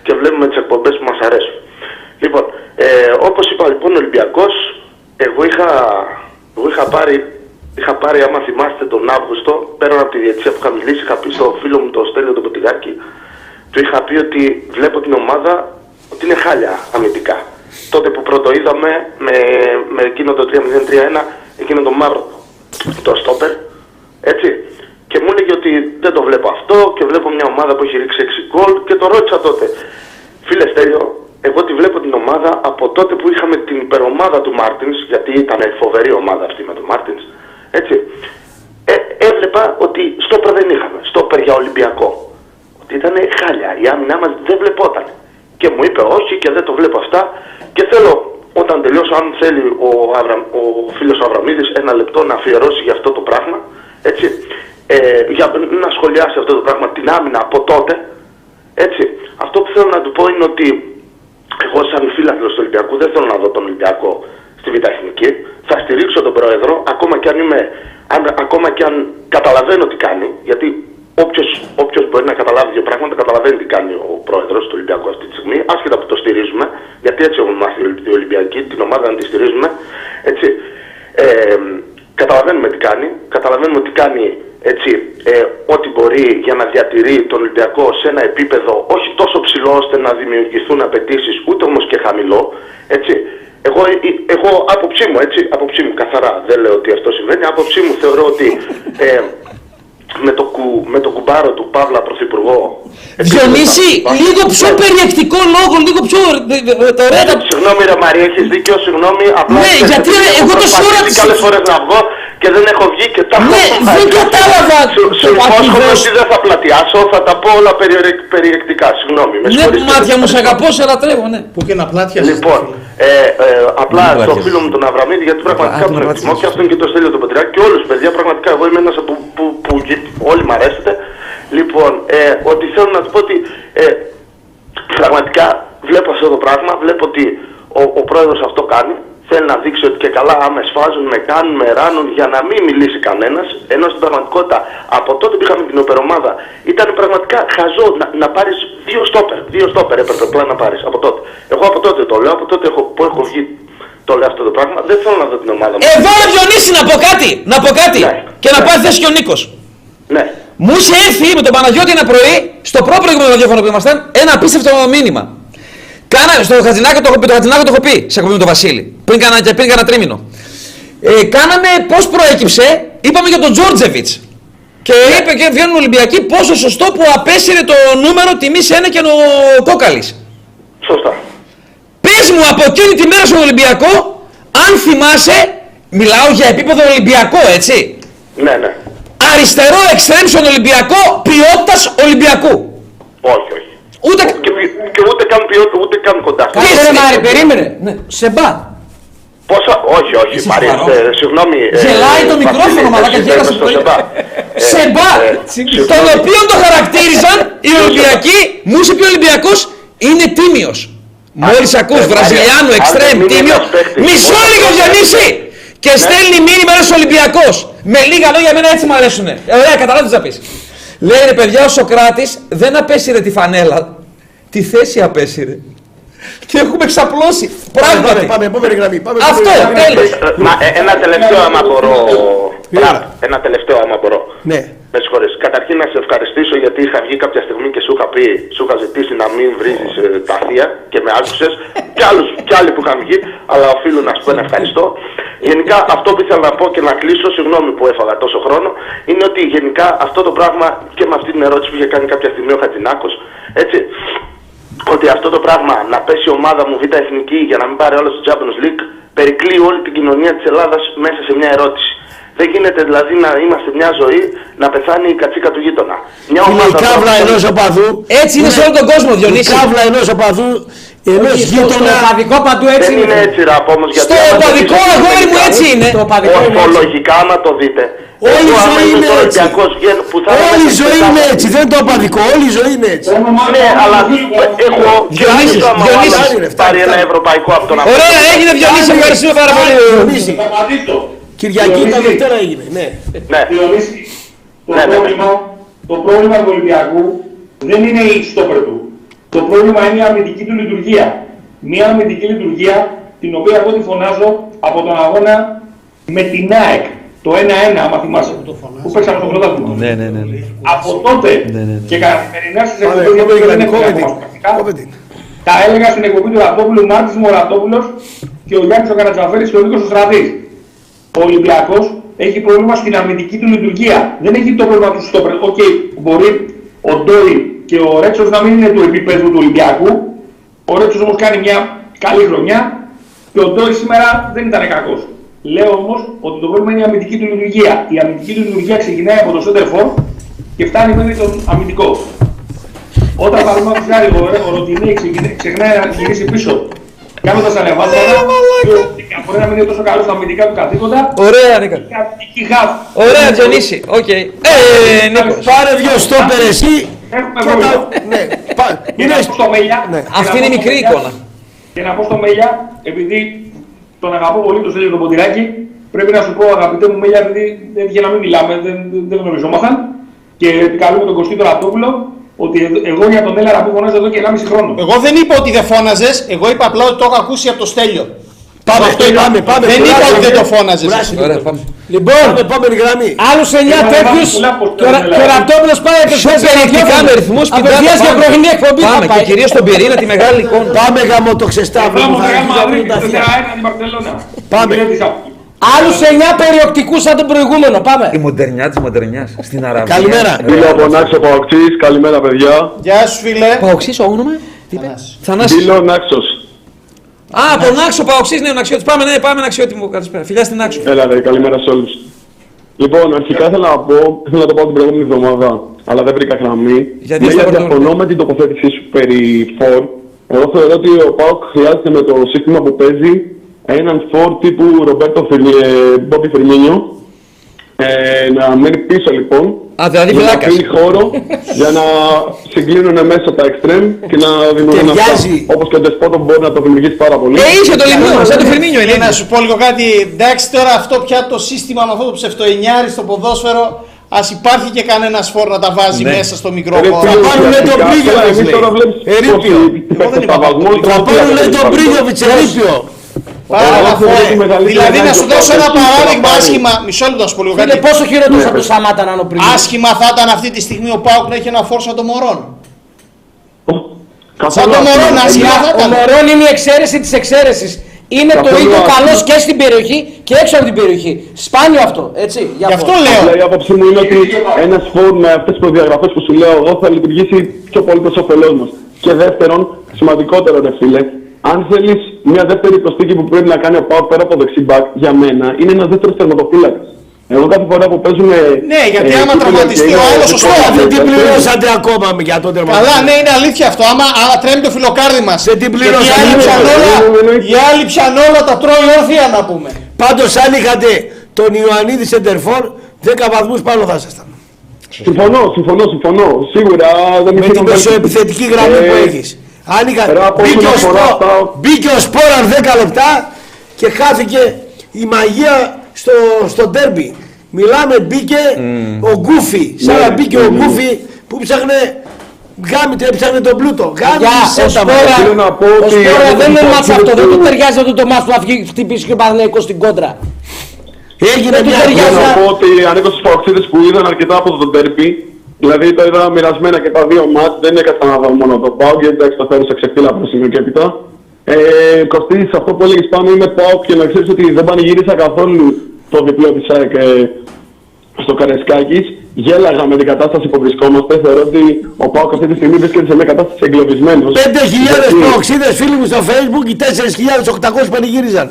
P: και βλέπουμε τις εκπομπές που μας αρέσουν. Λοιπόν, ε, όπως είπα λοιπόν ο Ολυμπιακός, εγώ είχα, εγώ είχα πάρει. Είχα πάρει, άμα θυμάστε, τον Αύγουστο, πέραν από τη διετησία που είχα μιλήσει, είχα πει στο φίλο μου τον Στέλιο τον Ποτηγάκη, του είχα πει ότι βλέπω την ομάδα ότι είναι χάλια αμυντικά. Τότε που πρώτο είδαμε με, με εκείνο το 3-0-3-1, εκείνο το μαύρο, το στόπερ, έτσι. Και μου έλεγε ότι δεν το βλέπω αυτό και βλέπω μια ομάδα που έχει ρίξει 6 γκολ και το ρώτησα τότε. Φίλε Στέλιο, εγώ τη βλέπω την ομάδα από τότε που είχαμε την υπερομάδα του Μάρτινς, γιατί ήταν φοβερή ομάδα αυτή με τον Μάρτινς, έτσι. Ε, έβλεπα ότι στόπερ δεν είχαμε, στόπερ για Ολυμπιακό. Ότι ήταν χάλια, η άμυνά μας δεν βλεπόταν. Και μου είπε όχι και δεν το βλέπω αυτά και θέλω όταν τελειώσω αν θέλει ο, Αβρα, ο φίλος ο Αβραμίδης ένα λεπτό να αφιερώσει για αυτό το πράγμα έτσι, ε, για να σχολιάσει αυτό το πράγμα την άμυνα από τότε έτσι, Αυτό που θέλω να του πω είναι ότι εγώ σαν φίλαθλος του Ολυμπιακού δεν θέλω να δω τον Ολυμπιακό στη Β' Εθνική. Θα στηρίξω τον Πρόεδρο ακόμα και αν, είμαι, αν, ακόμα και αν καταλαβαίνω τι κάνει. Γιατί όποιος, όποιος μπορεί να καταλάβει δύο πράγματα καταλαβαίνει τι κάνει ο Πρόεδρος του Ολυμπιακού αυτή τη στιγμή. Άσχετα που το στηρίζουμε, γιατί έτσι έχουμε μάθει οι Ολυμπιακοί, την ομάδα να τη στηρίζουμε. Έτσι, ε, καταλαβαίνουμε τι κάνει. Καταλαβαίνουμε ότι κάνει έτσι, ε, ό,τι μπορεί για να διατηρεί τον Ολυμπιακό σε ένα επίπεδο όχι τόσο ψηλό ώστε να δημιουργηθούν απαιτήσεις, ούτε όμως και χαμηλό. Έτσι. Εγώ, ε, εγώ άποψή μου, έτσι, άποψή μου καθαρά, δεν λέω ότι αυτό συμβαίνει, άποψή μου θεωρώ ότι ε, με, το, κου, με το κουμπάρο του Παύλα Πρωθυπουργό...
M: Διονύση, λίγο πιο περιεκτικό λόγο, λίγο πιο... ε, τα ωραία τα-
P: Συγγνώμη ρε Μαρία, έχεις δίκιο, συγγνώμη, απλά...
M: Ναι,
P: ξέρεις,
M: γιατί,
P: επειδή
M: ρε,
P: έχω
M: εγώ το
P: προσπαθήσει
M: σώραψα.
P: Κάποιες φορές να βγω και δεν έχω βγει και τα
M: Ναι,
P: έχω
M: δεν
P: χάσει.
M: κατάλαβα
P: Σου,
M: το
P: σου υπόσχομαι
M: ακριβώς.
P: ότι δεν θα πλατιάσω, θα τα πω όλα περιερε- περιεκτικά, συγγνώμη. με
M: Ναι,
P: συγχωρείτε.
M: μάτια μου, σε αγαπώ, σε λατρεύω, ναι.
J: Που και να πλάτια
P: Λοιπόν, ε, ε, απλά
M: Μην
P: στο
M: πλατιάζεις.
P: φίλο μου τον Αβραμίδη, γιατί πραγματικά
M: Α,
P: τον
M: τον
P: εκτιμώ
M: πλατιάζεις.
P: και αυτόν και το Στέλιο τον Πετριά και όλους παιδιά, πραγματικά εγώ είμαι ένας από που, που, που όλοι μ' αρέσετε. Λοιπόν, ε, ότι θέλω να του πω ότι ε, πραγματικά βλέπω αυτό το πράγμα, βλέπω ότι ο, ο πρόεδρος αυτό κάνει. Θέλει να δείξει ότι και καλά άμα σφάζουν, με κάνουν, με ράνουν για να μην μιλήσει κανένας. Ενώ στην πραγματικότητα από τότε που είχαμε την οπερομάδα ήταν πραγματικά χαζό να, να πάρεις δύο στόπερ. Δύο στόπερ έπρεπε απλά να πάρεις από τότε. Εγώ από τότε το λέω, από τότε έχω, που έχω βγει το λέω αυτό το πράγμα. Δεν θέλω να δω την ομάδα μου.
M: Εδώ ρε Διονύση να πω κάτι, να πω κάτι και να πάει θέση και ο Νίκος.
P: Ναι.
M: Μου είχε έρθει με τον Παναγιώτη ένα πρωί, στο πρώτο προηγούμενο ραδιόφωνο που ήμασταν, ένα απίστευτο μήνυμα. Κάνα, στο Χατζηνάκο το έχω πει, το Χατζηνάκο το έχω πει σε εκπομπή με τον Βασίλη, πριν κάνα, και πριν κάνα τρίμηνο. Ε, κάναμε πώς προέκυψε, είπαμε για τον Τζόρτζεβιτς. Και είπε και βγαίνουν Ολυμπιακοί πόσο σωστό που απέσυρε το νούμερο τιμής ένα και ο Κόκαλης.
P: Σωστά.
M: Πες μου από εκείνη τη μέρα στον Ολυμπιακό, αν θυμάσαι, μιλάω για επίπεδο Ολυμπιακό, έτσι.
P: Ναι, ναι.
M: Αριστερό εξτρέμ στον Ολυμπιακό, ποιότητας Ολυμπιακού.
P: Όχι, όχι.
M: Ούτε...
P: Και, και ούτε καν ποιότητα, ούτε καν κοντά.
K: Κάτσε ρε Μάρη, περίμενε. Ναι. Σε μπα.
P: Πόσα, όχι, όχι, Μαρία,
K: σοβαρός.
P: ε, συγγνώμη. ε,
M: Γελάει το
P: Βασίλη,
M: μικρόφωνο,
P: εσύ
M: μαλάκα,
P: δεν
M: γέλασε
P: είμαι
M: το
P: στο
M: πρωί.
P: Σεμπά. Ε,
M: Σεμπά,
P: ε,
M: τον
P: συγγνώμη.
M: οποίο το χαρακτήριζαν οι Ολυμπιακοί, μου είπε ο Ολυμπιακός, είναι τίμιος. Μόλις ακούς
P: ε, Μαρία,
M: Βραζιλιάνο,
P: αν
M: εξτρέμ,
P: δεν είναι
M: τίμιο,
P: ένας παίκτης,
M: μισό
P: όσο
M: λίγο
P: το
M: Διονύση! Και
P: Ναι.
M: στέλνει μήνυμα ένας Ολυμπιακός. Με λίγα λόγια, εμένα έτσι μου αρέσουνε. Ε, ωραία, καταλάβεις τι να πεις. Λέει ρε παιδιά, ο Σοκράτης δεν απέσυρε τη φανέλα, τη θέση απέσυρε. Και έχουμε ξαπλώσει. Πράγματι.
A: Πάμε, πάμε, επόμενη γραμμή. Πάμε,
M: Αυτό,
A: επόμενη γραμμή.
M: τέλος.
P: Ε, Μα, ε, ένα τελευταίο άμα μπορώ. Μπράβο, ένα τελευταίο άμα μπορώ.
A: Ναι.
P: Με συγχωρείς. Καταρχήν να σε ευχαριστήσω γιατί είχα βγει κάποια στιγμή και σου είχα πει, σου είχα ζητήσει να μην βρίζεις ε, τα θεία και με άκουσες και, άλλους, και άλλοι που είχαν βγει, αλλά οφείλω να σου πω ένα ευχαριστώ. Γενικά αυτό που ήθελα να πω και να κλείσω, συγγνώμη που έφαγα τόσο χρόνο, είναι ότι γενικά αυτό το πράγμα και με αυτή την ερώτηση που είχε κάνει κάποια στιγμή ο Χατζηνάκος, έτσι, ότι αυτό το πράγμα να πέσει η ομάδα μου β' εθνική για να μην πάρει όλο στο Champions League περικλεί όλη την κοινωνία της Ελλάδας μέσα σε μια ερώτηση. Δεν γίνεται δηλαδή να είμαστε μια ζωή να πεθάνει η κατσίκα του γείτονα. Μια
A: Είναι η κάβλα ενός οπαδού.
M: Έτσι είναι σε όλο τον κόσμο, Διονύση.
A: Η κάβλα ενός οπαδού, ενός
K: Όχι, στο-
A: γείτονα.
K: Στο οπαδικό παντού έτσι
P: Δεν είναι έτσι ραπ όμως γιατί...
M: Στο
P: άμα το
M: οπαδικό
P: δεις
M: αγόρι μου έτσι είναι.
K: Στο οπαδικό είναι έτσι.
P: Ορθολογικά άμα το δείτε.
A: Όλη η
P: Εγώ, άμα
A: ζωή
P: είμαι
A: είναι
P: τώρα
A: έτσι.
P: Ολυμπιακός, βγαίνω- που θα
A: Όλη η
P: είμαι
A: ζωή
P: μέσα
A: είναι
P: στα-
A: έτσι, δεν είναι το οπαδικό, όλη η ζωή είναι έτσι.
P: Ναι, αλλά έχω
M: Διονύση,
P: και άμα ο
M: Διονύση.
P: άλλος
A: Φτάνει, ρε,
P: πάρει
A: φτάνει,
P: ένα
A: φτάνει.
P: ευρωπαϊκό από τον
M: Ωραία, έγινε Διονύση, ευχαριστούμε πάρα πολύ.
A: Διονύση. Κυριακή τα Δευτέρα έγινε. Ναι.
P: Ναι.
C: Διονύση, το,
P: Ναι, ναι, ναι.
C: πρόβλημα, το πρόβλημα του Ολυμπιακού δεν είναι η στόπερ του. Το πρόβλημα είναι η αμυντική του λειτουργία. Μια αμυντική λειτουργία την οποία εγώ τη φωνάζω από τον αγώνα με την ΑΕΚ. Το 1-1, άμα θυμάσαι, που παίξαμε το πρωτάθλημα.
M: Ναι, ναι, ναι.
C: Από τότε
M: ναι, ναι.
C: και καθημερινά στις
A: Πάμε,
C: εκπομπές,
A: επόμενη
C: γιατί δεν
A: γραμμή.
C: έχουμε
A: Κόβε την.
C: ακόμα πρακτικά,
A: Κόβε την.
C: τα έλεγα στην εκπομπή του Ραπτόπουλου, Μάρτυς μου ο Ραπτόπουλος και ο Γιάννης ο Καρατζαφέρης και ο Νίκος ο Στρατής. Ο Ολυμπιακός έχει πρόβλημα στην αμυντική του λειτουργία. Δεν έχει το πρόβλημα του στόπερ. Οκ, μπορεί ο Ντόι και ο Ρέτσος να μην είναι του επιπέδου του Ολυμπιακού. Ο Ρέτσος όμως κάνει μια καλή χρονιά και ο Ντόι σήμερα δεν ήταν κακός. Λέω όμως ότι το πρόβλημα είναι η αμυντική του λειτουργία. Η αμυντική του λειτουργία ξεκινάει από το center for και φτάνει μέχρι τον αμυντικό. Όταν παραδείγματος χάρη ο, ο Ροντινέι ξεκινά- ξεχνάει να γυρίσει πίσω κάνοντας ανεβάσματα και ο- μπορεί να μην είναι τόσο καλός στα αμυντικά του καθήκοντα
M: Ωραία, Νίκο.
C: και αμυντική χαφ.
M: Ωραία, Διονύση. Οκ. Ε, Νίκο.
A: Πάρε δυο στόπερ εσύ
C: Έχουμε
A: Και
C: πρόβλημα.
A: τα- Ναι, πα-
C: Και
A: είναι
C: να πω στο Μέλια.
A: Ναι.
C: και
M: Αυτή
C: να
M: είναι η
C: πω στο
M: μικρή
C: Μέλια-
M: εικόνα.
C: Και να πω στο Μέλια, επειδή τον αγαπώ πολύ τον Στέλιο τον Ποντηράκη, πρέπει να σου πω αγαπητέ μου Μέλια, επειδή έτυχε να μην μιλάμε, δεν, δεν, δεν γνωριζόμασταν. Και επικαλούμε τον Κωστή Ραπτόπουλο ότι ε- εγώ για τον Έλαρα που φωνάζω εδώ και 1,5 χρόνο.
J: Εγώ δεν είπα ότι δεν φώναζες, εγώ είπα απλά ότι το έχω ακούσει από το Στέλιο.
A: Πάμε,
J: Αυτό είπα.
A: πάμε, πάμε.
J: Δεν είπα
A: Κουράσου,
J: ότι δεν το
A: ε.
J: φώναζες.
A: Κουράσου.
M: Ωραία, πάμε.
K: Λοιπόν,
A: Πάμε, επόμενη γραμμή.
K: άλλους 9
C: Έχουμε
K: τέτοιους
C: βάλει πολλά post
K: και ο Ρα-
C: στην
K: και ο
C: Ελλάδα.
K: Ραπτόπουλος πάει
M: Πιο
K: απευθεία
M: περιεκτικά με ρυθμούς
K: Απευθείας για πρωινή εκπομπή.
M: Πάμε
K: θα
M: και
K: πάει.
M: κυρίως στον πυρήνα τη μεγάλη εικόνα.
A: Πάμε γάμο το ξεστάβρο.
C: Πάμε
A: που θα
C: Ρεάλ
A: αρχίσει να
C: Μαδρίτη,
A: βγουν τα αυτιά.
C: 4-1 την Μπαρσελόνα.
A: Πάμε.
C: Δεν της άκου.
K: Άλλου 9 περιοκτικού σαν τον προηγούμενο. Πάμε.
M: Η μοντερνιά τη μοντερνιά στην Αραβία.
A: Καλημέρα.
Q: Φίλε από Νάξο Παοξής, καλημέρα παιδιά.
J: Γεια σου φίλε.
M: Παοξή, ο όνομα. Τι είπε. Θανάση.
Q: Φίλο Νάξος.
M: Α, από Νάξο Παοξή, ναι, ο Ναξιώτη. Πάμε, ναι, πάμε Ναξιώτη μου. Καλησπέρα. Φιλιά στην Νάξο.
Q: Έλα ρε, καλημέρα σε όλους. Λοιπόν, αρχικά ήθελα να πω, ήθελα να το πω την προηγούμενη εβδομάδα, αλλά δεν βρήκα γραμμή.
M: Γιατί
Q: Ναι,
M: στο
Q: για
M: πρώτο-
Q: διαφωνώ με την τοποθέτησή σου περί φόρ. Εγώ θεωρώ ότι ο Πάοκ χρειάζεται με το σύστημα που παίζει έναν φόρ τύπου Ρομπέρτο Μπόμπι Φερμίνιο. Ε, να μένει πίσω λοιπόν.
M: Α, δηλαδή
Q: για να
M: φυλάκας.
Q: αφήνει χώρο για να συγκλίνουν μέσα τα εξτρέμ και να δημιουργούν
A: Ταιριάζει.
Q: Όπως και ο Ντεσπότο μπορεί να το δημιουργήσει πάρα πολύ.
M: Ε, είσαι το λιμνό, σαν το Φερμίνιο είναι.
J: Και να σου πω λίγο κάτι, εντάξει τώρα αυτό πια το σύστημα με αυτό το ψευτοενιάρι στο ποδόσφαιρο, ας υπάρχει και κανένας φόρ να τα βάζει
M: Ναι.
J: μέσα στο μικρό
Q: Ρε,
J: χώρο.
Q: φίλε,
A: πάρουνε τον
Q: ουσιαστικά,
A: Πρίγιο,
Q: τώρα
A: λες,
Q: εμείς
A: λέει.
Q: τώρα βλέπεις
A: Ερείπιο.
Q: πώς
J: Εγώ δεν είπα
Q: υπερκαταβασμός,
J: αυτό.
A: Θα
Q: τρόπο
A: πάρουν λέει
Q: διαδικασίας.
A: τον Πρίγιοβιτς ερείπιο.
J: Πάρα
Q: Εγώ
J: πολλά
Q: θεωρώ
J: φόρ.
Q: ότι η μεγαλύτερη
J: Δηλαδή να
Q: ανάγκη
J: σου
Q: ο
J: δώσω ένα
Q: Πάοκ
J: παράδειγμα
Q: είναι να
J: άσχημα. Μισό λεπτό να σου πω λίγο
K: Φίλε,
J: κάτι.
K: πόσο χειρότερο από το Σαμάτα να είναι ο πριν;
J: Άσχημα θα ήταν αυτή τη στιγμή ο Πάουκ να έχει ένα φόρ σαν το Μωρόν.
Q: Καθόλου
J: Σαν το
Q: άσχημα.
J: Μωρόν, άσχημα θα
K: Ο
J: ήταν.
K: Μωρόν είναι η εξαίρεση της εξαίρεσης. Είναι το
Q: Καθόλου
K: ίδιο
Q: άσχημα.
K: καλός και στην περιοχή και έξω από την περιοχή. Σπάνιο αυτό, έτσι.
J: Γι' αυτό λέω.
Q: Απλά η άποψή μου είναι ότι ένας φόρ με αυτές τις προδιαγραφές που σου λέω εγώ θα λειτουργήσει πιο πολύ προς όφελός μας. Και δεύτερον, σημαντικότερο ρε φίλε, αν θέλεις μια δεύτερη προσθήκη που πρέπει να κάνει ο Πάο πέρα από δεξί μπακ, για μένα είναι ένας δεύτερος τερματοφύλακας. Εγώ κάθε φορά που παίζουμε.
J: Ναι, γιατί άμα
Q: κύπελλο
J: τραυματιστεί
Q: και είναι
J: ο άλλος,
Q: δικό
J: σωστό,
Q: μας
A: Δεν την
Q: παίκτης,
A: πληρώσατε ακόμα για τον τερματοφύλακα.
J: Καλά, ναι, είναι αλήθεια αυτό. Άμα, άμα τρέμει το φιλοκάρδι μας.
A: Δεν την πληρώσατε.
J: Οι άλλοι
Q: Ναι,
J: πιανόλα,
Q: ναι, ναι, ναι.
J: οι άλλοι πιανόλα τα τρώει όρθια να πούμε.
A: Πάντως αν είχατε τον Ιωαννίδη Σεντερφόρ, 10 βαθμούς πάνω θα ήσασταν.
Q: Συμφωνώ, συμφωνώ, συμφωνώ. Σίγουρα δεν
A: Με
Q: είχε
A: την
Q: να
A: μεσοεπιθετική γραμμή
Q: Ε,
A: που έχεις. Αν είχα...
Q: πέρα από
A: Μπήκε
Q: όσον
A: ο,
Q: αφορά
A: Σπο...
Q: αυτά-
A: μπήκε ο Σπόραν 10 λεπτά και χάθηκε η μαγεία στο, στο ντέρμπι. Μιλάμε μπήκε ο Γκούφι. Σαν
Q: Ναι,
A: να μπήκε ο
Q: ναι, ναι.
A: Γκούφι που ψάχνε γάμι, έψαχνε τον πλούτο. Γάμι
K: Για
A: σε
K: ο
A: τα
K: Σπόρα,
Q: θέλω να πω
K: ο
Q: ότι
K: Σπόρα
Q: εγώ
K: δεν είναι
Q: δεν
K: μάτς
Q: πάω
K: αυτό,
Q: στο-
K: δεν του ταιριάζει αυτό το μάτς που θα βγει- χτυπήσει και ο Παναθηναϊκός στην κόντρα.
A: Έγινε
K: Δεν του
A: μια
K: ταιριάζει.
Q: Θέλω να πω ότι ανήκω στους παοξίδες που είδαν αρκετά από το τέρπι. Δηλαδή το είδα μοιρασμένα και τα δύο μάτς. Δεν έκανα να δω μόνο το πάω γιατί εντάξει το φέρω σε ξεφύλλα από το σημείο και έπειτα. Ε, Κωστή, σε αυτό που έλεγες πάνω είμαι πάω και να ξέρεις ότι δεν πανηγύρισα καθόλου το διπλό της ΑΕΚ ε, στο Καρεσκάκης. Γέλαγα με την κατάσταση που βρισκόμαστε. Θεωρώ ότι ο Πάοκ αυτή τη στιγμή βρίσκεται σε μια κατάσταση εγκλωβισμένος.
A: 5.000
Q: Γιατί-
A: προοξίδες φίλοι μου στο facebook, οι 4.800 πανηγύριζαν.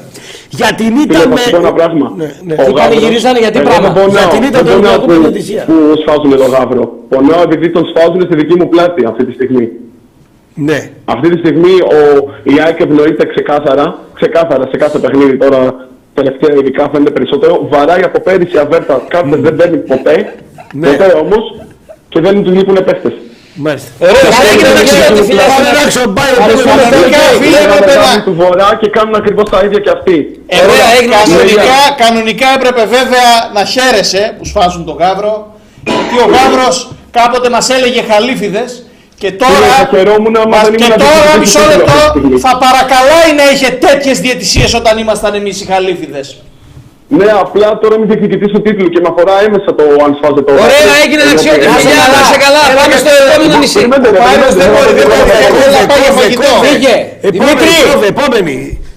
A: Για την ήττα
Q: Φίλε, θα
A: με...
Q: σου πω ένα πράγμα.
A: Ναι, ναι.
Q: Ο
K: Τι
Q: Γάβρος-
K: πανηγυρίζανε, γιατί
Q: Εγώ
K: πράγμα;
Q: δεν πονάω.
A: Για την ήττα
Q: Δεν
A: του
Q: πονάω
A: Ολυμπιακού
Q: που-
A: Πρωτοδησία.
Q: Που σφάζουν το γάβρο. Πονάω επειδή τον σφάζουν στη δική μου πλάτη αυτή τη στιγμή.
A: Ναι.
Q: Αυτή τη στιγμή ο, η ΑΕΚ ευνοείται ξεκάθαρα, ξεκάθαρα σε κάθε παιχνίδι τώρα τελευταία ειδικά φαίνεται περισσότερο. Βαράει από πέρυσι αβέρτα, κάθε δεν παίρνει ποτέ,
A: Ναι.
Q: ποτέ όμως και δεν του λείπουν παίχτες.
A: Μάλιστα.
M: Ωραίο, έγινε να ξέρω τι φιλιά.
A: Πάμε να έξω, πάει,
J: Ευχαριστούμε
A: πάμε,
J: πολύ,
A: πάμε.
J: φίλε,
Q: Είναι
J: έπρεπε
Q: μεγάλοι
J: να-
Q: του Βορρά και κάνουν ακριβώς τα ίδια και αυτοί.
M: Ωραία, έγινε να ξέρω τι
J: Κανονικά, κανονικά έπρεπε βέβαια να χαίρεσαι που σφάζουν τον Γαύρο. Γιατί ο Γαύρος κάποτε μας έλεγε χαλίφιδες και τώρα,
Q: Φίλε, θα χαιρόμουν άμα
J: μας-
Q: δεν
J: και
Q: ήμουν
J: τώρα
Q: αντιπροσωπής
J: μισό
Q: του
J: λεπτό
Q: αυτή τη στιγμή.
J: θα παρακαλάει να είχε τέτοιες διαιτησίες όταν ήμασταν εμείς οι χαλίφιδες.
Q: Ναι, απλά τώρα μην διεκδικητής του τίτλου και με αφορά έμεσα το αν σφάζεται το
M: Ωραία, έγινε να ξέρω τι φιλιά. Να σε καλά, πάμε στο επόμενο νησί.
Q: Περιμένετε, ρε,
J: Πάρος δεν μπορεί, δεν μπορεί,
Q: περιμένετε.
J: δεν μπορεί να πάει για
A: Κόβε,
J: φαγητό.
A: κόβε.
K: Φύγε.
A: Επόμενη, κόβε, επόμενη.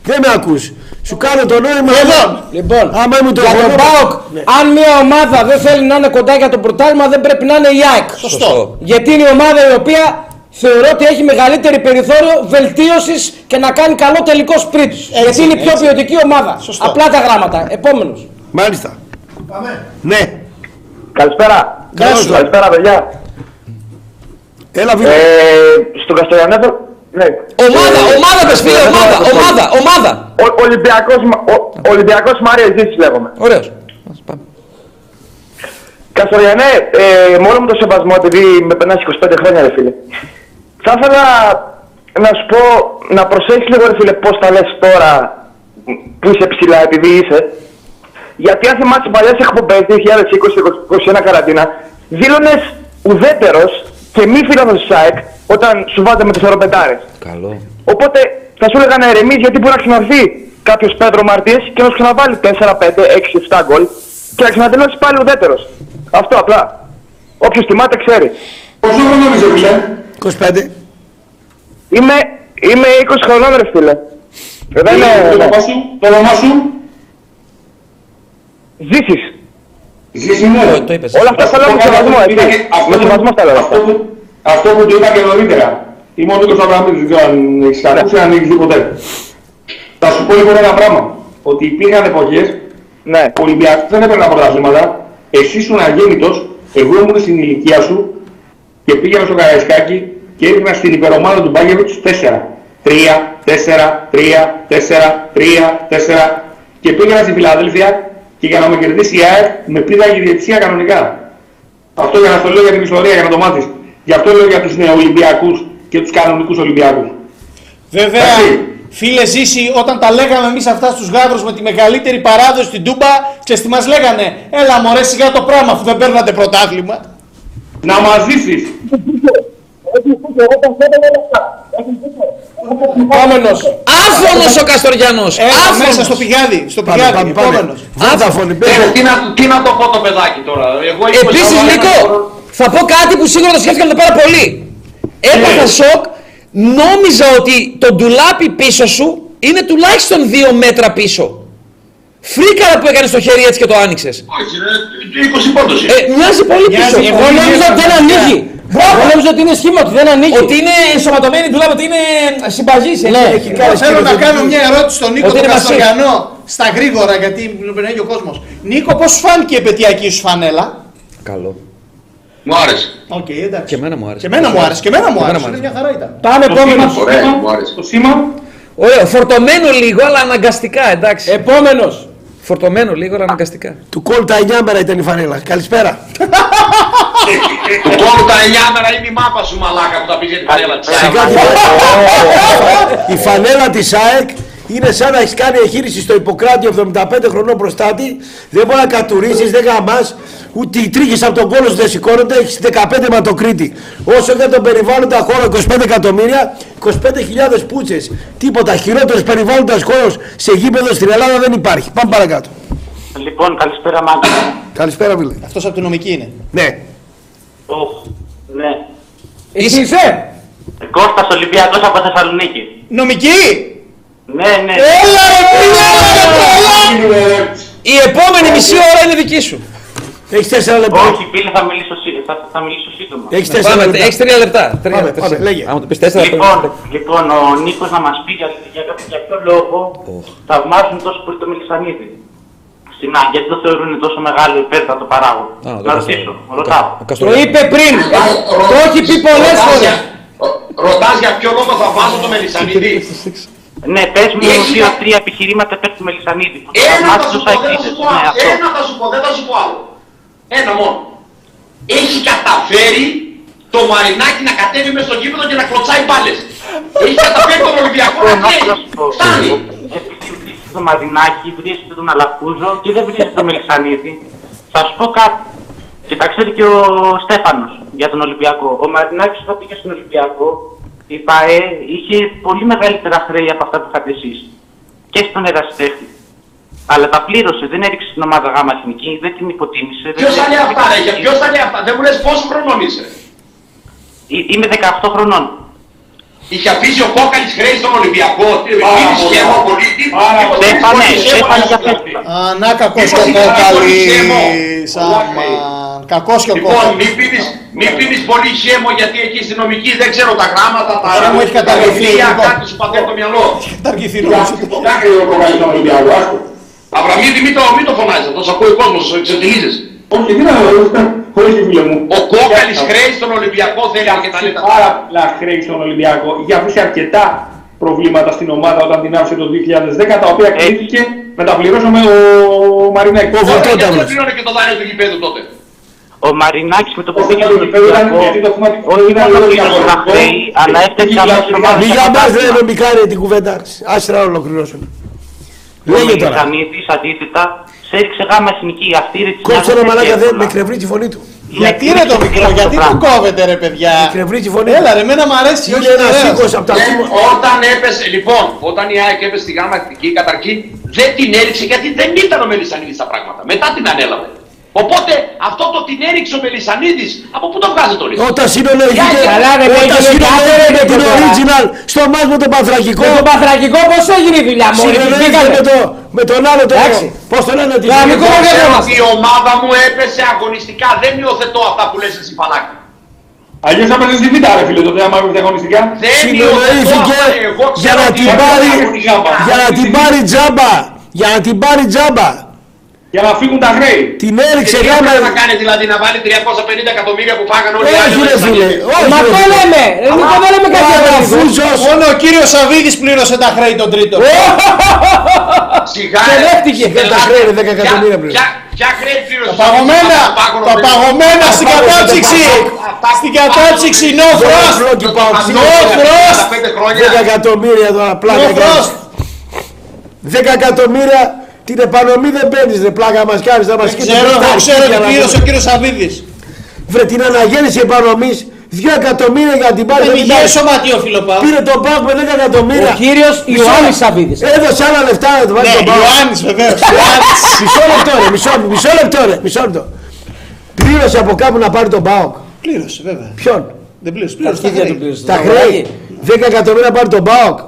A: Δεν με ακούς. Σου κάνω το νόημα.
J: Εδώ.
K: Λοιπόν,
A: Άμα ήμουν το
K: για τον
A: εγώ-
K: ΠΑΟΚ,
A: Ναι.
K: αν μια ομάδα δεν θέλει να είναι κοντά για το πρωτάθλημα, δεν πρέπει να είναι η ΑΕΚ.
J: Σωστό.
K: Γιατί είναι η ομάδα η οποία θεωρώ ότι έχει μεγαλύτερη περιθώριο βελτίωσης και να κάνει καλό τελικό σπριτ. Γιατί είναι η πιο
J: έτσι.
K: ποιοτική ομάδα.
J: Σωστό.
K: Απλά τα γράμματα. Επόμενος.
A: Μάλιστα.
L: Πάμε.
A: Ναι.
P: Καλησπέρα.
A: Γεια σου.
P: Καλησπέρα, παιδιά.
A: Έλα, βίντεο.
P: Ε, στον Καστοριανέδο. Ναι.
M: Ομάδα,
P: Ε,
M: ομάδα πες φίλε, ομάδα, ομάδα, ομάδα.
P: Ο, Ολυμπιακός, Μα- ο, Ολυμπιακός Μάρια Ζήσης λέγομαι.
M: Ωραίος. Πάμε.
R: Καστοριανέ, ε, μόνο με το σεβασμό, επειδή με περνάς 25 χρόνια, ρε φίλε. Θα ήθελα να σου πω, να προσέχεις λίγο, ρε φίλε, πώς τα λες τώρα που είσαι ψηλά, επειδή είσαι. Γιατί αν θυμάσαι παλιές εκπομπές 2020-2021 καραντίνα, δήλωνες ουδέτερος και μη φίλος τους ΣΑΕΚ όταν σου βάζαμε τις αεροπεντάρες.
I: Καλό.
R: Οπότε θα σου έλεγα να ερεμείς γιατί μπορεί να ξαναρθεί κάποιος Πέτρο Μαρτίες και να σου ξαναβάλει 4, 5, 6, 7 γκολ και να ξανατελώσει πάλι ουδέτερος. Αυτό απλά. Όποιος τιμάται ξέρει.
C: Πόσο χρόνο είσαι, φίλε;
A: 25.
R: Είμαι, είμαι 20 χρονών ρε φίλε. Δεν
C: Το
R: είναι...
C: όνομά σου, το όνομά σου.
R: Ζήσεις.
C: Ζήσει μου.
R: Όλα αυτά θα λέω με σεβασμό, έτσι. Με σεβασμό τα λέω αυτά.
C: Αυτό που του είπα και νωρίτερα. Είμαι ο Νίκος Αβραμίδης, δεν ξέρω αν έχεις ακούσει, αν έχεις δει ποτέ. Θα σου πω λοιπόν ένα πράγμα. Ότι υπήρχαν εποχές
R: ναι.
C: ο Ολυμπιακός δεν έπαιρνε πρωταθλήματα. Εσύ ήσουν αγέννητος, εγώ ήμουν στην ηλικία σου και πήγαινα στο Καραϊσκάκι και έριχνα στην υπερομάδα του Μπάγκεβιτς 4. 3, 4, 3, 4, 3, 4 και πήγαινα στη Φιλαδέλφια και για να με κερδίσει η ΑΕΚ με πήδαγε η διετησία κανονικά. Αυτό για να το λέω για την ιστορία, για να το μάθεις. Γι' αυτό λέω για τους νεοολυμπιακούς και τους κανονικούς Ολυμπιακούς.
J: Βέβαια, φίλε Ζήση, όταν τα λέγαμε εμείς αυτά στους γάβρους με τη μεγαλύτερη παράδοση στην Τούμπα, ξέρεις τι μας λέγανε; Έλα μωρέ σιγά το πράγμα αφού δεν παίρνατε πρωτάθλημα.
C: Να μας ζήσεις.
J: Επόμενος.
I: Άφωνος ο Καστοριανός.
J: Έλα
I: Άφωνος.
J: μέσα στο πηγάδι. Στο
I: Πάμε,
J: πηγάδι.
I: πάμε, πάμε.
J: Επόμενος.
A: Βόνταφωνη,
N: Ε, τι, να, τι να το πω το παιδάκι τώρα. Εγώ είμαι
I: Επίσης
N: σαν-
I: Νίκο, θα πω κάτι που σίγουρα το σκέφτηκαν πάρα πολύ. Έπαθα σοκ, νόμιζα ότι το ντουλάπι πίσω σου είναι τουλάχιστον δύο μέτρα πίσω. Φρίκαρα που έκανες το χέρι έτσι και το άνοιξες.
N: Όχι, ρε, 20 πόντος είναι.
I: Ε, μοιάζει πολύ
J: Μοιάζει,
I: πίσω.
J: εγώ νόμιζα ότι δεν ανοίγει.
K: Εγώ νόμιζα ότι είναι σχήμα, ότι δεν ανοίγει.
I: Ότι είναι ενσωματωμένη ντουλάπι, ότι είναι συμπαγής. έτσι.
K: Ναι.
I: Έχει
J: Εγώ
I: κάνει
J: θέλω να
I: σκηνοθετική.
J: κάνω μια ερώτηση στον Νίκο
I: Ότι
J: τον
I: είναι μαζί.
J: Καστοριανό. Στα γρήγορα γιατί περνάει και ο κόσμος. Νίκο, πώς σου φάνηκε η επαιτειακή σου φανέλα;
I: Καλό.
N: Μου άρεσε.
J: Οκ, εντάξει.
I: Και εμένα μου άρεσε.
J: Και εμένα μου άρεσε. Και εμένα μου
I: Και εμένα
J: άρεσε.
I: μου
J: Είναι Μια χαρά ήταν.
K: Πάμε επόμενο.
N: Ωραία, μου άρεσε.
C: Το σήμα.
I: Ωραίο, φορτωμένο λίγο, αλλά αναγκαστικά, εντάξει.
K: Επόμενος.
I: Φορτωμένο λίγο, αλλά αναγκαστικά.
A: Του κόλ τα 9 μέρα ήταν η φανέλα. Καλησπέρα.
N: Του κόλλου τα 9 μέρα είναι η μάπα σου μαλάκα που τα πήγε την πανέλα της ΑΕΚ.
A: Σιγά τη- Η φανέλα της ΑΕΚ είναι σαν να έχεις κάνει εγχείρηση στο Ιπποκράτη 75 χρονών προστάτη. Δεν μπορεί να κατουρίσεις, δεν γαμάς. Ούτε οι τρίχες από τον κόλο σου δεν σηκώνονται. Έχεις 15 ματοκρίτη. Όσο για τον περιβάλλοντα χώρο 25 εκατομμύρια, 25.000 πούτσες. Τίποτα. Χειρότερος περιβάλλοντας χώρος σε γήπεδο στην Ελλάδα δεν υπάρχει. Πάμε παρακάτω.
S: Λοιπόν, καλησπέρα Μάκη.
A: Καλησπέρα, Βίλε.
J: Αυτός από την νομική είναι.
A: Ναι.
S: Οχ, ναι.
K: Εσύ είσαι.
S: Κώστας Ολυμπιακός από Θεσσαλονίκη.
J: Νομική!
S: Ναι, ναι.
J: Έλα ρε
I: Η επόμενη μισή ώρα είναι δική σου.
A: Έχεις 4 λεπτά.
S: Όχι, φίλε, θα μιλήσω, σύ- θα, θα μιλήσω σύντομα.
A: Έχεις
I: Πάμε,
A: 4 λεπτά.
I: Έχεις τρία λεπτά. Τρία
A: Πάμε,
I: λεπτά.
A: πάμε, λέγε.
I: Άμα το πεις τέσσερα
S: Λοιπόν,
I: λεπτά.
S: λοιπόν, ο Νίκος να μας πει για, για, κάποιο- για ποιο λόγο θαυμάζουν τόσο πολύ το Μελισανίδη. Στην ΑΕΚ, γιατί το θεωρούν τόσο μεγάλο υπέρτατο παράγον.
I: Α, το
S: Να
I: Καστοριανό.
S: ρωτήσω, ρωτάω.
I: Ο
K: Το
I: Καστοριανός.
K: είπε πριν. Ε, Το έχει πει πολλές
N: Ρωτάς
K: φορές.
N: για- Ρωτάς για ποιο λόγο θα βάζω το Μελισανίδη.
S: Ναι, πες μου
N: Έχεις
S: δύο-τρία επιχειρήματα υπέρ του Μελισανίδη. Που το
N: Ένα θα
S: θαυμάζουν
N: σου
S: τους
N: πω, δεν θα
S: αεκτήτες.
N: σου πω
S: Ναι,
N: άλλο.
S: αυτό.
N: Ένα θα σου πω, δεν θα σου πω άλλο. Ένα μόνο. Έχει καταφέρει το Μαρινάκι να κατέβει μες στο γήπεδο και να κλωτσάει μπάλες. Έχει καταφέρει τον Ολυμπιακό να
S: Λοιπόν,
N: κλαίει.
S: να σου πω,
N: Φτάνει.
S: Επειδή βρίσκεται το Μαρινάκι, βρίσκεται τον Αλαφούζο και δεν βρίσκεται το Μελισανίδη. Θα σου πω κάτι. Και τα ξέρει και ο Στέφανος για τον Ολυμπιακό. Ο Μαρινάκης όταν πήγε στον Ολυμπιακό, η ΠαΕ είχε πολύ μεγαλύτερα χρέη από αυτά που είχατε εσείς. Και στον ερασιτέχνη. Αλλά τα πλήρωσε, δεν έριξε την ομάδα γάμα εθνική, δεν την υποτίμησε. δεν
N: Ποιος θα λέει
S: δεν-
N: αυτά ρε, για ποιος θα λέει αυτά. Δεν μου λες πόσο χρονών είσαι.
S: Ε- Είμαι 18 χρονών.
N: Είχε αφήσει ο Κόκαλης χρέη στον Ολυμπιακό. Τι σχέμα πολύ. τι- μήπως
S: Δεν
N: έχεις
S: πάνε,
N: πολύ
S: δεν
N: σχέμα,
S: πάνε
N: να
S: για
N: σου
S: φέστα.
J: Α, να κακός
N: Μήπως
J: και ο
N: είχα ένα πολύ σχέμο.
J: Κόκαλης. Αμάν. Κακός και ο
N: Λοιπόν,
J: Κόκαλης.
N: μην πίνεις, μην πίνεις πολύ χέμο γιατί εκεί στην νομική δεν ξέρω τα γράμματα, τα
J: Χέμο έχει καταργηθεί,
N: τα
J: λοιπόν.
N: κάτι σου πατέρ το μυαλό.
J: Καταργηθεί
N: Για
J: νομίζω.
N: κοιτάξτε ο Κόκαλης στον Ολυμπιακό, άστο. Αβραμίδη, μην το, μην το φωνάζεις αυτό, σε ακούει ο κόσμος, ξετυλίζεις.
C: Όχι, τι να χωρίς τη φίλε μου.
N: Ο Κόκαλης χρέης στον Ολυμπιακό θέλει και τα λέει τα
C: Πάρα πολλά χρέη στον Ολυμπιακό. Είχε αφήσει αρκετά προβλήματα στην ομάδα όταν την άφησε το 2010, τα οποία κρίθηκε να τα πληρώσουμε ο Μαρινέκη.
A: Ο
N: Τώρα, Γιατί δεν
A: Βορτόταυρος.
N: πλήρωνε και το δάνειο του γηπέδου τότε;
S: Ο Μαρινάκης με το που πήγε στον Ολυμπιακό, όχι μόνο πλήρωσε τα χρέη, αλλά έφτασε αμέσως ομάδας
A: Μη
S: στα
A: για μας
S: πρωτάθλημα.
A: δεν με κάνει την κουβέντα. Άσε να ολοκληρώσουμε.
S: Ο
A: Λέγε τώρα.
S: Μελισανίδης, αντίθετα, σε έριξε γάμα εθνική αυτή τη
A: Κόψε ρε μαλάκα δεν με κρευρίζει η φωνή του.
J: Γιατί ρε το μικρό, γιατί το κόβετε ρε παιδιά;
A: Κρευρίζει η φωνή.
J: Έλα ρε, εμένα μου αρέσει.
A: Είναι
J: όχι
A: ένας
J: ωραίος.
A: οίκος από τα
N: Δεν-
A: σίγουρα.
N: όταν έπεσε, λοιπόν, όταν η ΑΕΚ έπεσε στη γάμα εθνική, καταρχήν δεν την έριξε γιατί δεν ήταν ο Μελισανίδης στα πράγματα. Μετά την ανέλαβε. Οπότε αυτό το την έριξε ο Μελισανίδης, από πού το βγάζετε όλοι.
A: Όταν συνολογήκε,
K: Καλά, ρε,
A: όταν
K: έγινε
A: συνολογήκε
K: κάτι,
A: με
K: ρε,
A: την
K: τώρα.
A: original στο μάτς με τον Παθρακικό.
K: Με τον Παθρακικό πώς έγινε η δουλειά μου,
A: Συνεννοήθηκε με, το, με τον άλλο τον.
K: Εντάξει.
A: Πώς τον λένε, τη
K: Γραμμικό
A: Γερμανία.
K: δεν
N: Ξέρω
K: είμαστε.
N: ότι η ομάδα μου έπεσε αγωνιστικά. Δεν υιοθετώ αυτά που λες εσύ Παλάκη.
C: Αλλιώς θα παίζεις στη Β' ρε φίλε το θέμα έπαιζε αγωνιστικά.
N: Δεν
A: Συνεννοήθηκε
N: υιοθετώ αυτά. Εγώ
A: για
N: ξέρω
A: να
N: ότι
A: την
N: έπεσε
A: πάρει,
N: αγωνιστικά.
A: για να την πάρει τζάμπα. Για να την πάρει τζάμπα.
C: Για να φύγουν τα χρέη.
A: Την έριξε
N: Τι
A: γάμα.
N: έπρεπε να κάνει δηλαδή να βάλει 350 εκατομμύρια που φάγανε όλοι οι άλλοι.
A: Όχι ρε
N: μέσα
A: φίλε.
N: στην-
A: όχι,
K: Μα
A: ρε,
K: το
A: φίλε.
K: λέμε. Ε, Νίκο, δεν λέμε κάτι
A: Ο
K: άλλο.
A: Αλαφούζος.
J: Μόνο ο κύριος Σαββίδης πλήρωσε τα χρέη τον τρίτο.
N: Σιγά
K: Και
N: ρε.
K: δέχτηκε.
N: Ελάτε.
A: Τα χρέη, ρε, 10
N: Ποια-
A: εκατομμύρια πλήρωσε.
N: ποια- Ποια χρέη πλήρωσε;
J: Τα παγωμένα,
N: Πάγωνο
J: τα
N: πλήρωσε.
J: παγωμένα στην
A: Αυτά που
J: κατάψυξη.
N: Αυτά που
J: Στην
N: πάγωνο
J: κατάψυξη, no
N: πλήρωσε.
J: frost.
A: Φλόκι πάω
N: Αυτό
A: ψηλό.
N: για
J: Frost.
N: 55 χρόνια.
A: 10 εκατομμύρια τώρα πλάκα.
J: No frost.
A: 10 εκατομμύρια την επανομή δεν παίρνεις ρε πλάκα μας κάνεις να μας
J: Δεν
A: σκέφτεσαι
J: ξέρω,
A: τα
J: εγώ ξέρω
A: αρχίδια
J: τι
A: να
J: πλήρωσε ο
A: πούμε.
J: κύριος Σαββίδης.
A: Βρε την αναγέννηση επανομής 2 εκατομμύρια για την πάρει.
J: Δεν
A: δεν
J: υγιές
A: την
J: σωματείο φιλοπάου.
A: Πήρε τον Πάοκ με 10 εκατομμύρια.
K: Ο κύριος
A: Μισό-
K: Ιωάννης Σαββίδης.
A: Έδωσε άλλα λεφτά να του βάλει
J: Ναι,
A: τον Πάοκ.
J: Ιωάννης βεβαίως. Ιωάννης.
A: Μισό λεπτό ρε, μισό, μισό λεπτό ρε, μισό λεπτό. Πλήρωσε από κάπου να πάρει τον Πάοκ.
J: Πλήρωσε βέβαια.
A: Ποιον;
J: Δεν πλήρωσε,
K: Τα
J: πλήρωσε τα
K: αρχίδια του
J: χρέη.
K: πλήρωσε.
A: Τα χρέη. 10 εκατομμύρια να πάρει τον Πάοκ.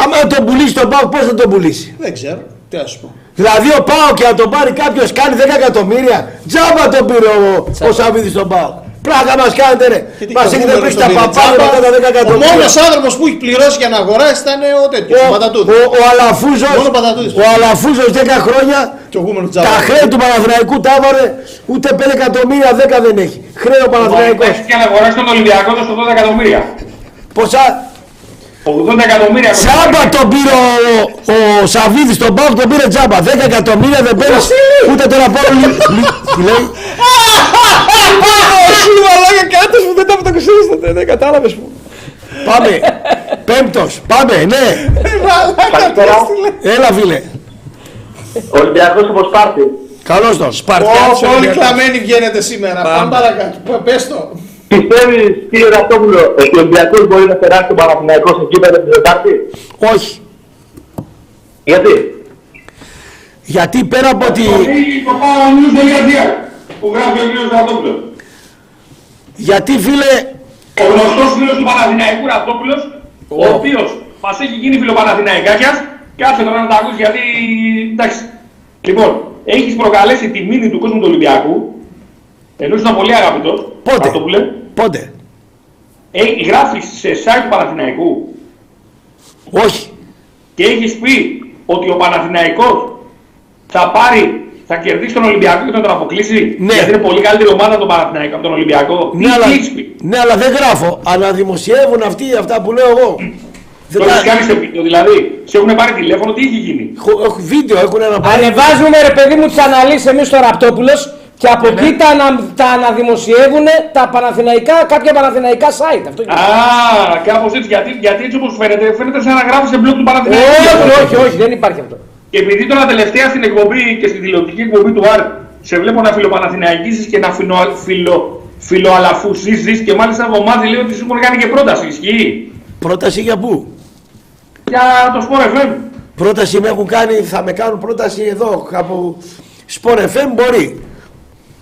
A: Άμα τον πουλήσει τον Πάοκ, πώς θα τον πουλήσει;
J: Δεν ξέρω, τι να σου πω.
A: Δηλαδή ο Πάοκ και να τον πάρει κάποιος κάνει 10 εκατομμύρια. Τζάμπα τον πήρε ο, ο Σαββίδης τον Πάοκ. Πλάκα μας κάνετε ρε.
J: Και τι
A: Μας
J: το
A: έχετε
J: νούμερο
A: πρίξει
J: στον
A: τα
J: πήρε
A: παπάδια
J: τζάμπα.
A: μετά τα 10
J: Ο
A: εκατομμύρια.
J: μόνος άνθρωπος που έχει πληρώσει για να αγοράσει ήταν ο τέτοιος, ο
A: Ο,
J: Πατατούδης.
A: ο, ο Αλαφούζος,
J: Μόνο Πατατούδης.
A: ο Αλαφούζος 10 χρόνια
J: Και ο γούμενος τζάμπα.
A: τα χρέη του Παναθηναϊκού τα έβαλε ούτε 5 εκατομμύρια 10 δεν έχει. Χρέο ο Παναθηναϊκός.
C: Έχει και να αγοράσει τον Ολυμπιακό το 80 εκατομμύρια.
A: Πόσα
C: 80 εκατομμύρια.
A: τζάμπα τον πήρε ο, ο Σαββίδης τον Πάοκ τον πήρε τζάμπα. 10 εκατομμύρια δεν πήρε ούτε τον Απόλλω. λι- λι- Τι λέει;
M: Όχι, μαλάκα κάτω μου δεν τα μετακοσίστατε, δεν κατάλαβες μου.
A: Πάμε. Πέμπτος. Πάμε, ναι.
R: Καλησπέρα.
A: Έλα φίλε.
R: Ολυμπιακός από Σπάρτη.
A: Καλώς τον. Σπαρτιάτης
J: Ω, Όλοι
A: Ολυμπιακός.
J: κλαμμένοι βγαίνετε σήμερα. Πάμε παρακάτω. Πε- Πες το.
R: Πιστεύεις, κύριε Ραπτόπουλο, ότι ο Ολυμπιακός μπορεί να περάσει τον Παναθηναϊκό σε κύπελο την Τετάρτη;
A: Όχι.
R: Γιατί;
A: Γιατί πέρα από ότι...
C: Το πάω news.gr που γράφει ο κύριος Ραπτόπουλος.
A: Γιατί φίλε...
C: Ο γνωστός φίλος του Παναθηναϊκού Ραπτόπουλος, ο οποίος μας έχει γίνει φιλοπαναθηναϊκάκιας, κάτσε τώρα να τα ακούσει γιατί, εντάξει. Λοιπόν, έχεις προκαλέσει τη μήνυ του κόσμου του Ολυμπιακού, ενώ ήσουν πολύ αγαπητός,
A: Πότε;
C: Ραπτόπουλε,
A: Πότε;
C: ε, γράφεις σε site του Παναθηναϊκού
A: Όχι.
C: και έχεις πει ότι ο Παναθηναϊκός θα πάρει, θα κερδίσει τον Ολυμπιακό και θα τον αποκλείσει;
A: Ναι.
C: Γιατί είναι πολύ καλύτερη ομάδα τον Παναθηναϊκό από τον Ολυμπιακό.
A: Ναι
C: Τι
A: αλλά,
C: έχεις πει;
A: ναι, αλλά δεν γράφω. Αναδημοσιεύουν αυτοί αυτά που λέω εγώ.
C: Το
A: Δεν
C: έχεις
A: τα...
C: κάνει σε βίντεο δηλαδή. Σε έχουν πάρει τηλέφωνο, τι έχει γίνει;
A: Έχω- έχω βίντεο έχουν ένα πάρει.
K: Ανεβάζουμε ρε παιδί μου τις αναλύσεις εμείς στο Ραπτόπουλος και από
A: Ναι.
K: εκεί τα, ανα, τα αναδημοσιεύουν τα παναθηναϊκά, κάποια παναθηναϊκά site. Αυτό είναι.
C: Α, κάπως έτσι. Γιατί, γιατί έτσι όπως φαίνεται, φαίνεται σαν να γράφεις σε blog του Παναθηναϊκού.
K: όχι, όχι, όχι, δεν υπάρχει αυτό.
C: Και επειδή τώρα τελευταία στην εκπομπή και στην τηλεοπτική εκπομπή του ΑΡ σε βλέπω να φιλοπαναθηναϊκίζεις και να φιλο, φιλο, φιλοαλαφουσίζεις και μάλιστα από μάθη λέει ότι σου έχουν κάνει και πρόταση. Ισχύει;
A: Πρόταση για πού;
C: Για το Sport FM.
A: Πρόταση με έχουν κάνει, θα με κάνουν πρόταση εδώ κάπου. Sport FM μπορεί.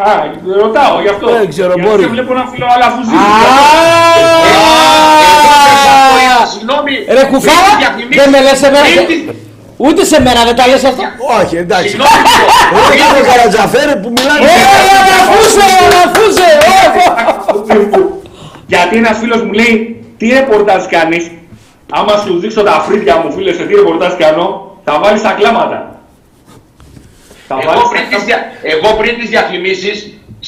C: Α, ρωτάω γι' αυτό.
A: Δεν ξέρω,
C: Γιατί
A: μπορεί.
C: σε βλέπω να φιλοαλαφουσίζεις. Συγγνώμη.
K: Ρε κουφάλα, δεν με λες εμένα.
C: Πριν τη-
K: Ούτε σε μένα δεν τα λες αυτό.
A: Όχι, εντάξει.
C: Συγγνώμη,
A: Εγώ κάνω καρατζαφέρε που μιλάνε.
K: Ωραία, αναφούσε, αναφούσε.
C: Γιατί ένας φίλος μου λέει τι ρεπορτάζ κάνεις; Άμα σου δείξω τα φρύδια μου φίλε σε τι ρεπορτάζ κάνω Θα βάλεις τα κλάματα Θα
N: Εγώ
C: βάλεις
N: πριν,
C: τα
N: τις, δια... εγώ πριν τις διαφημίσεις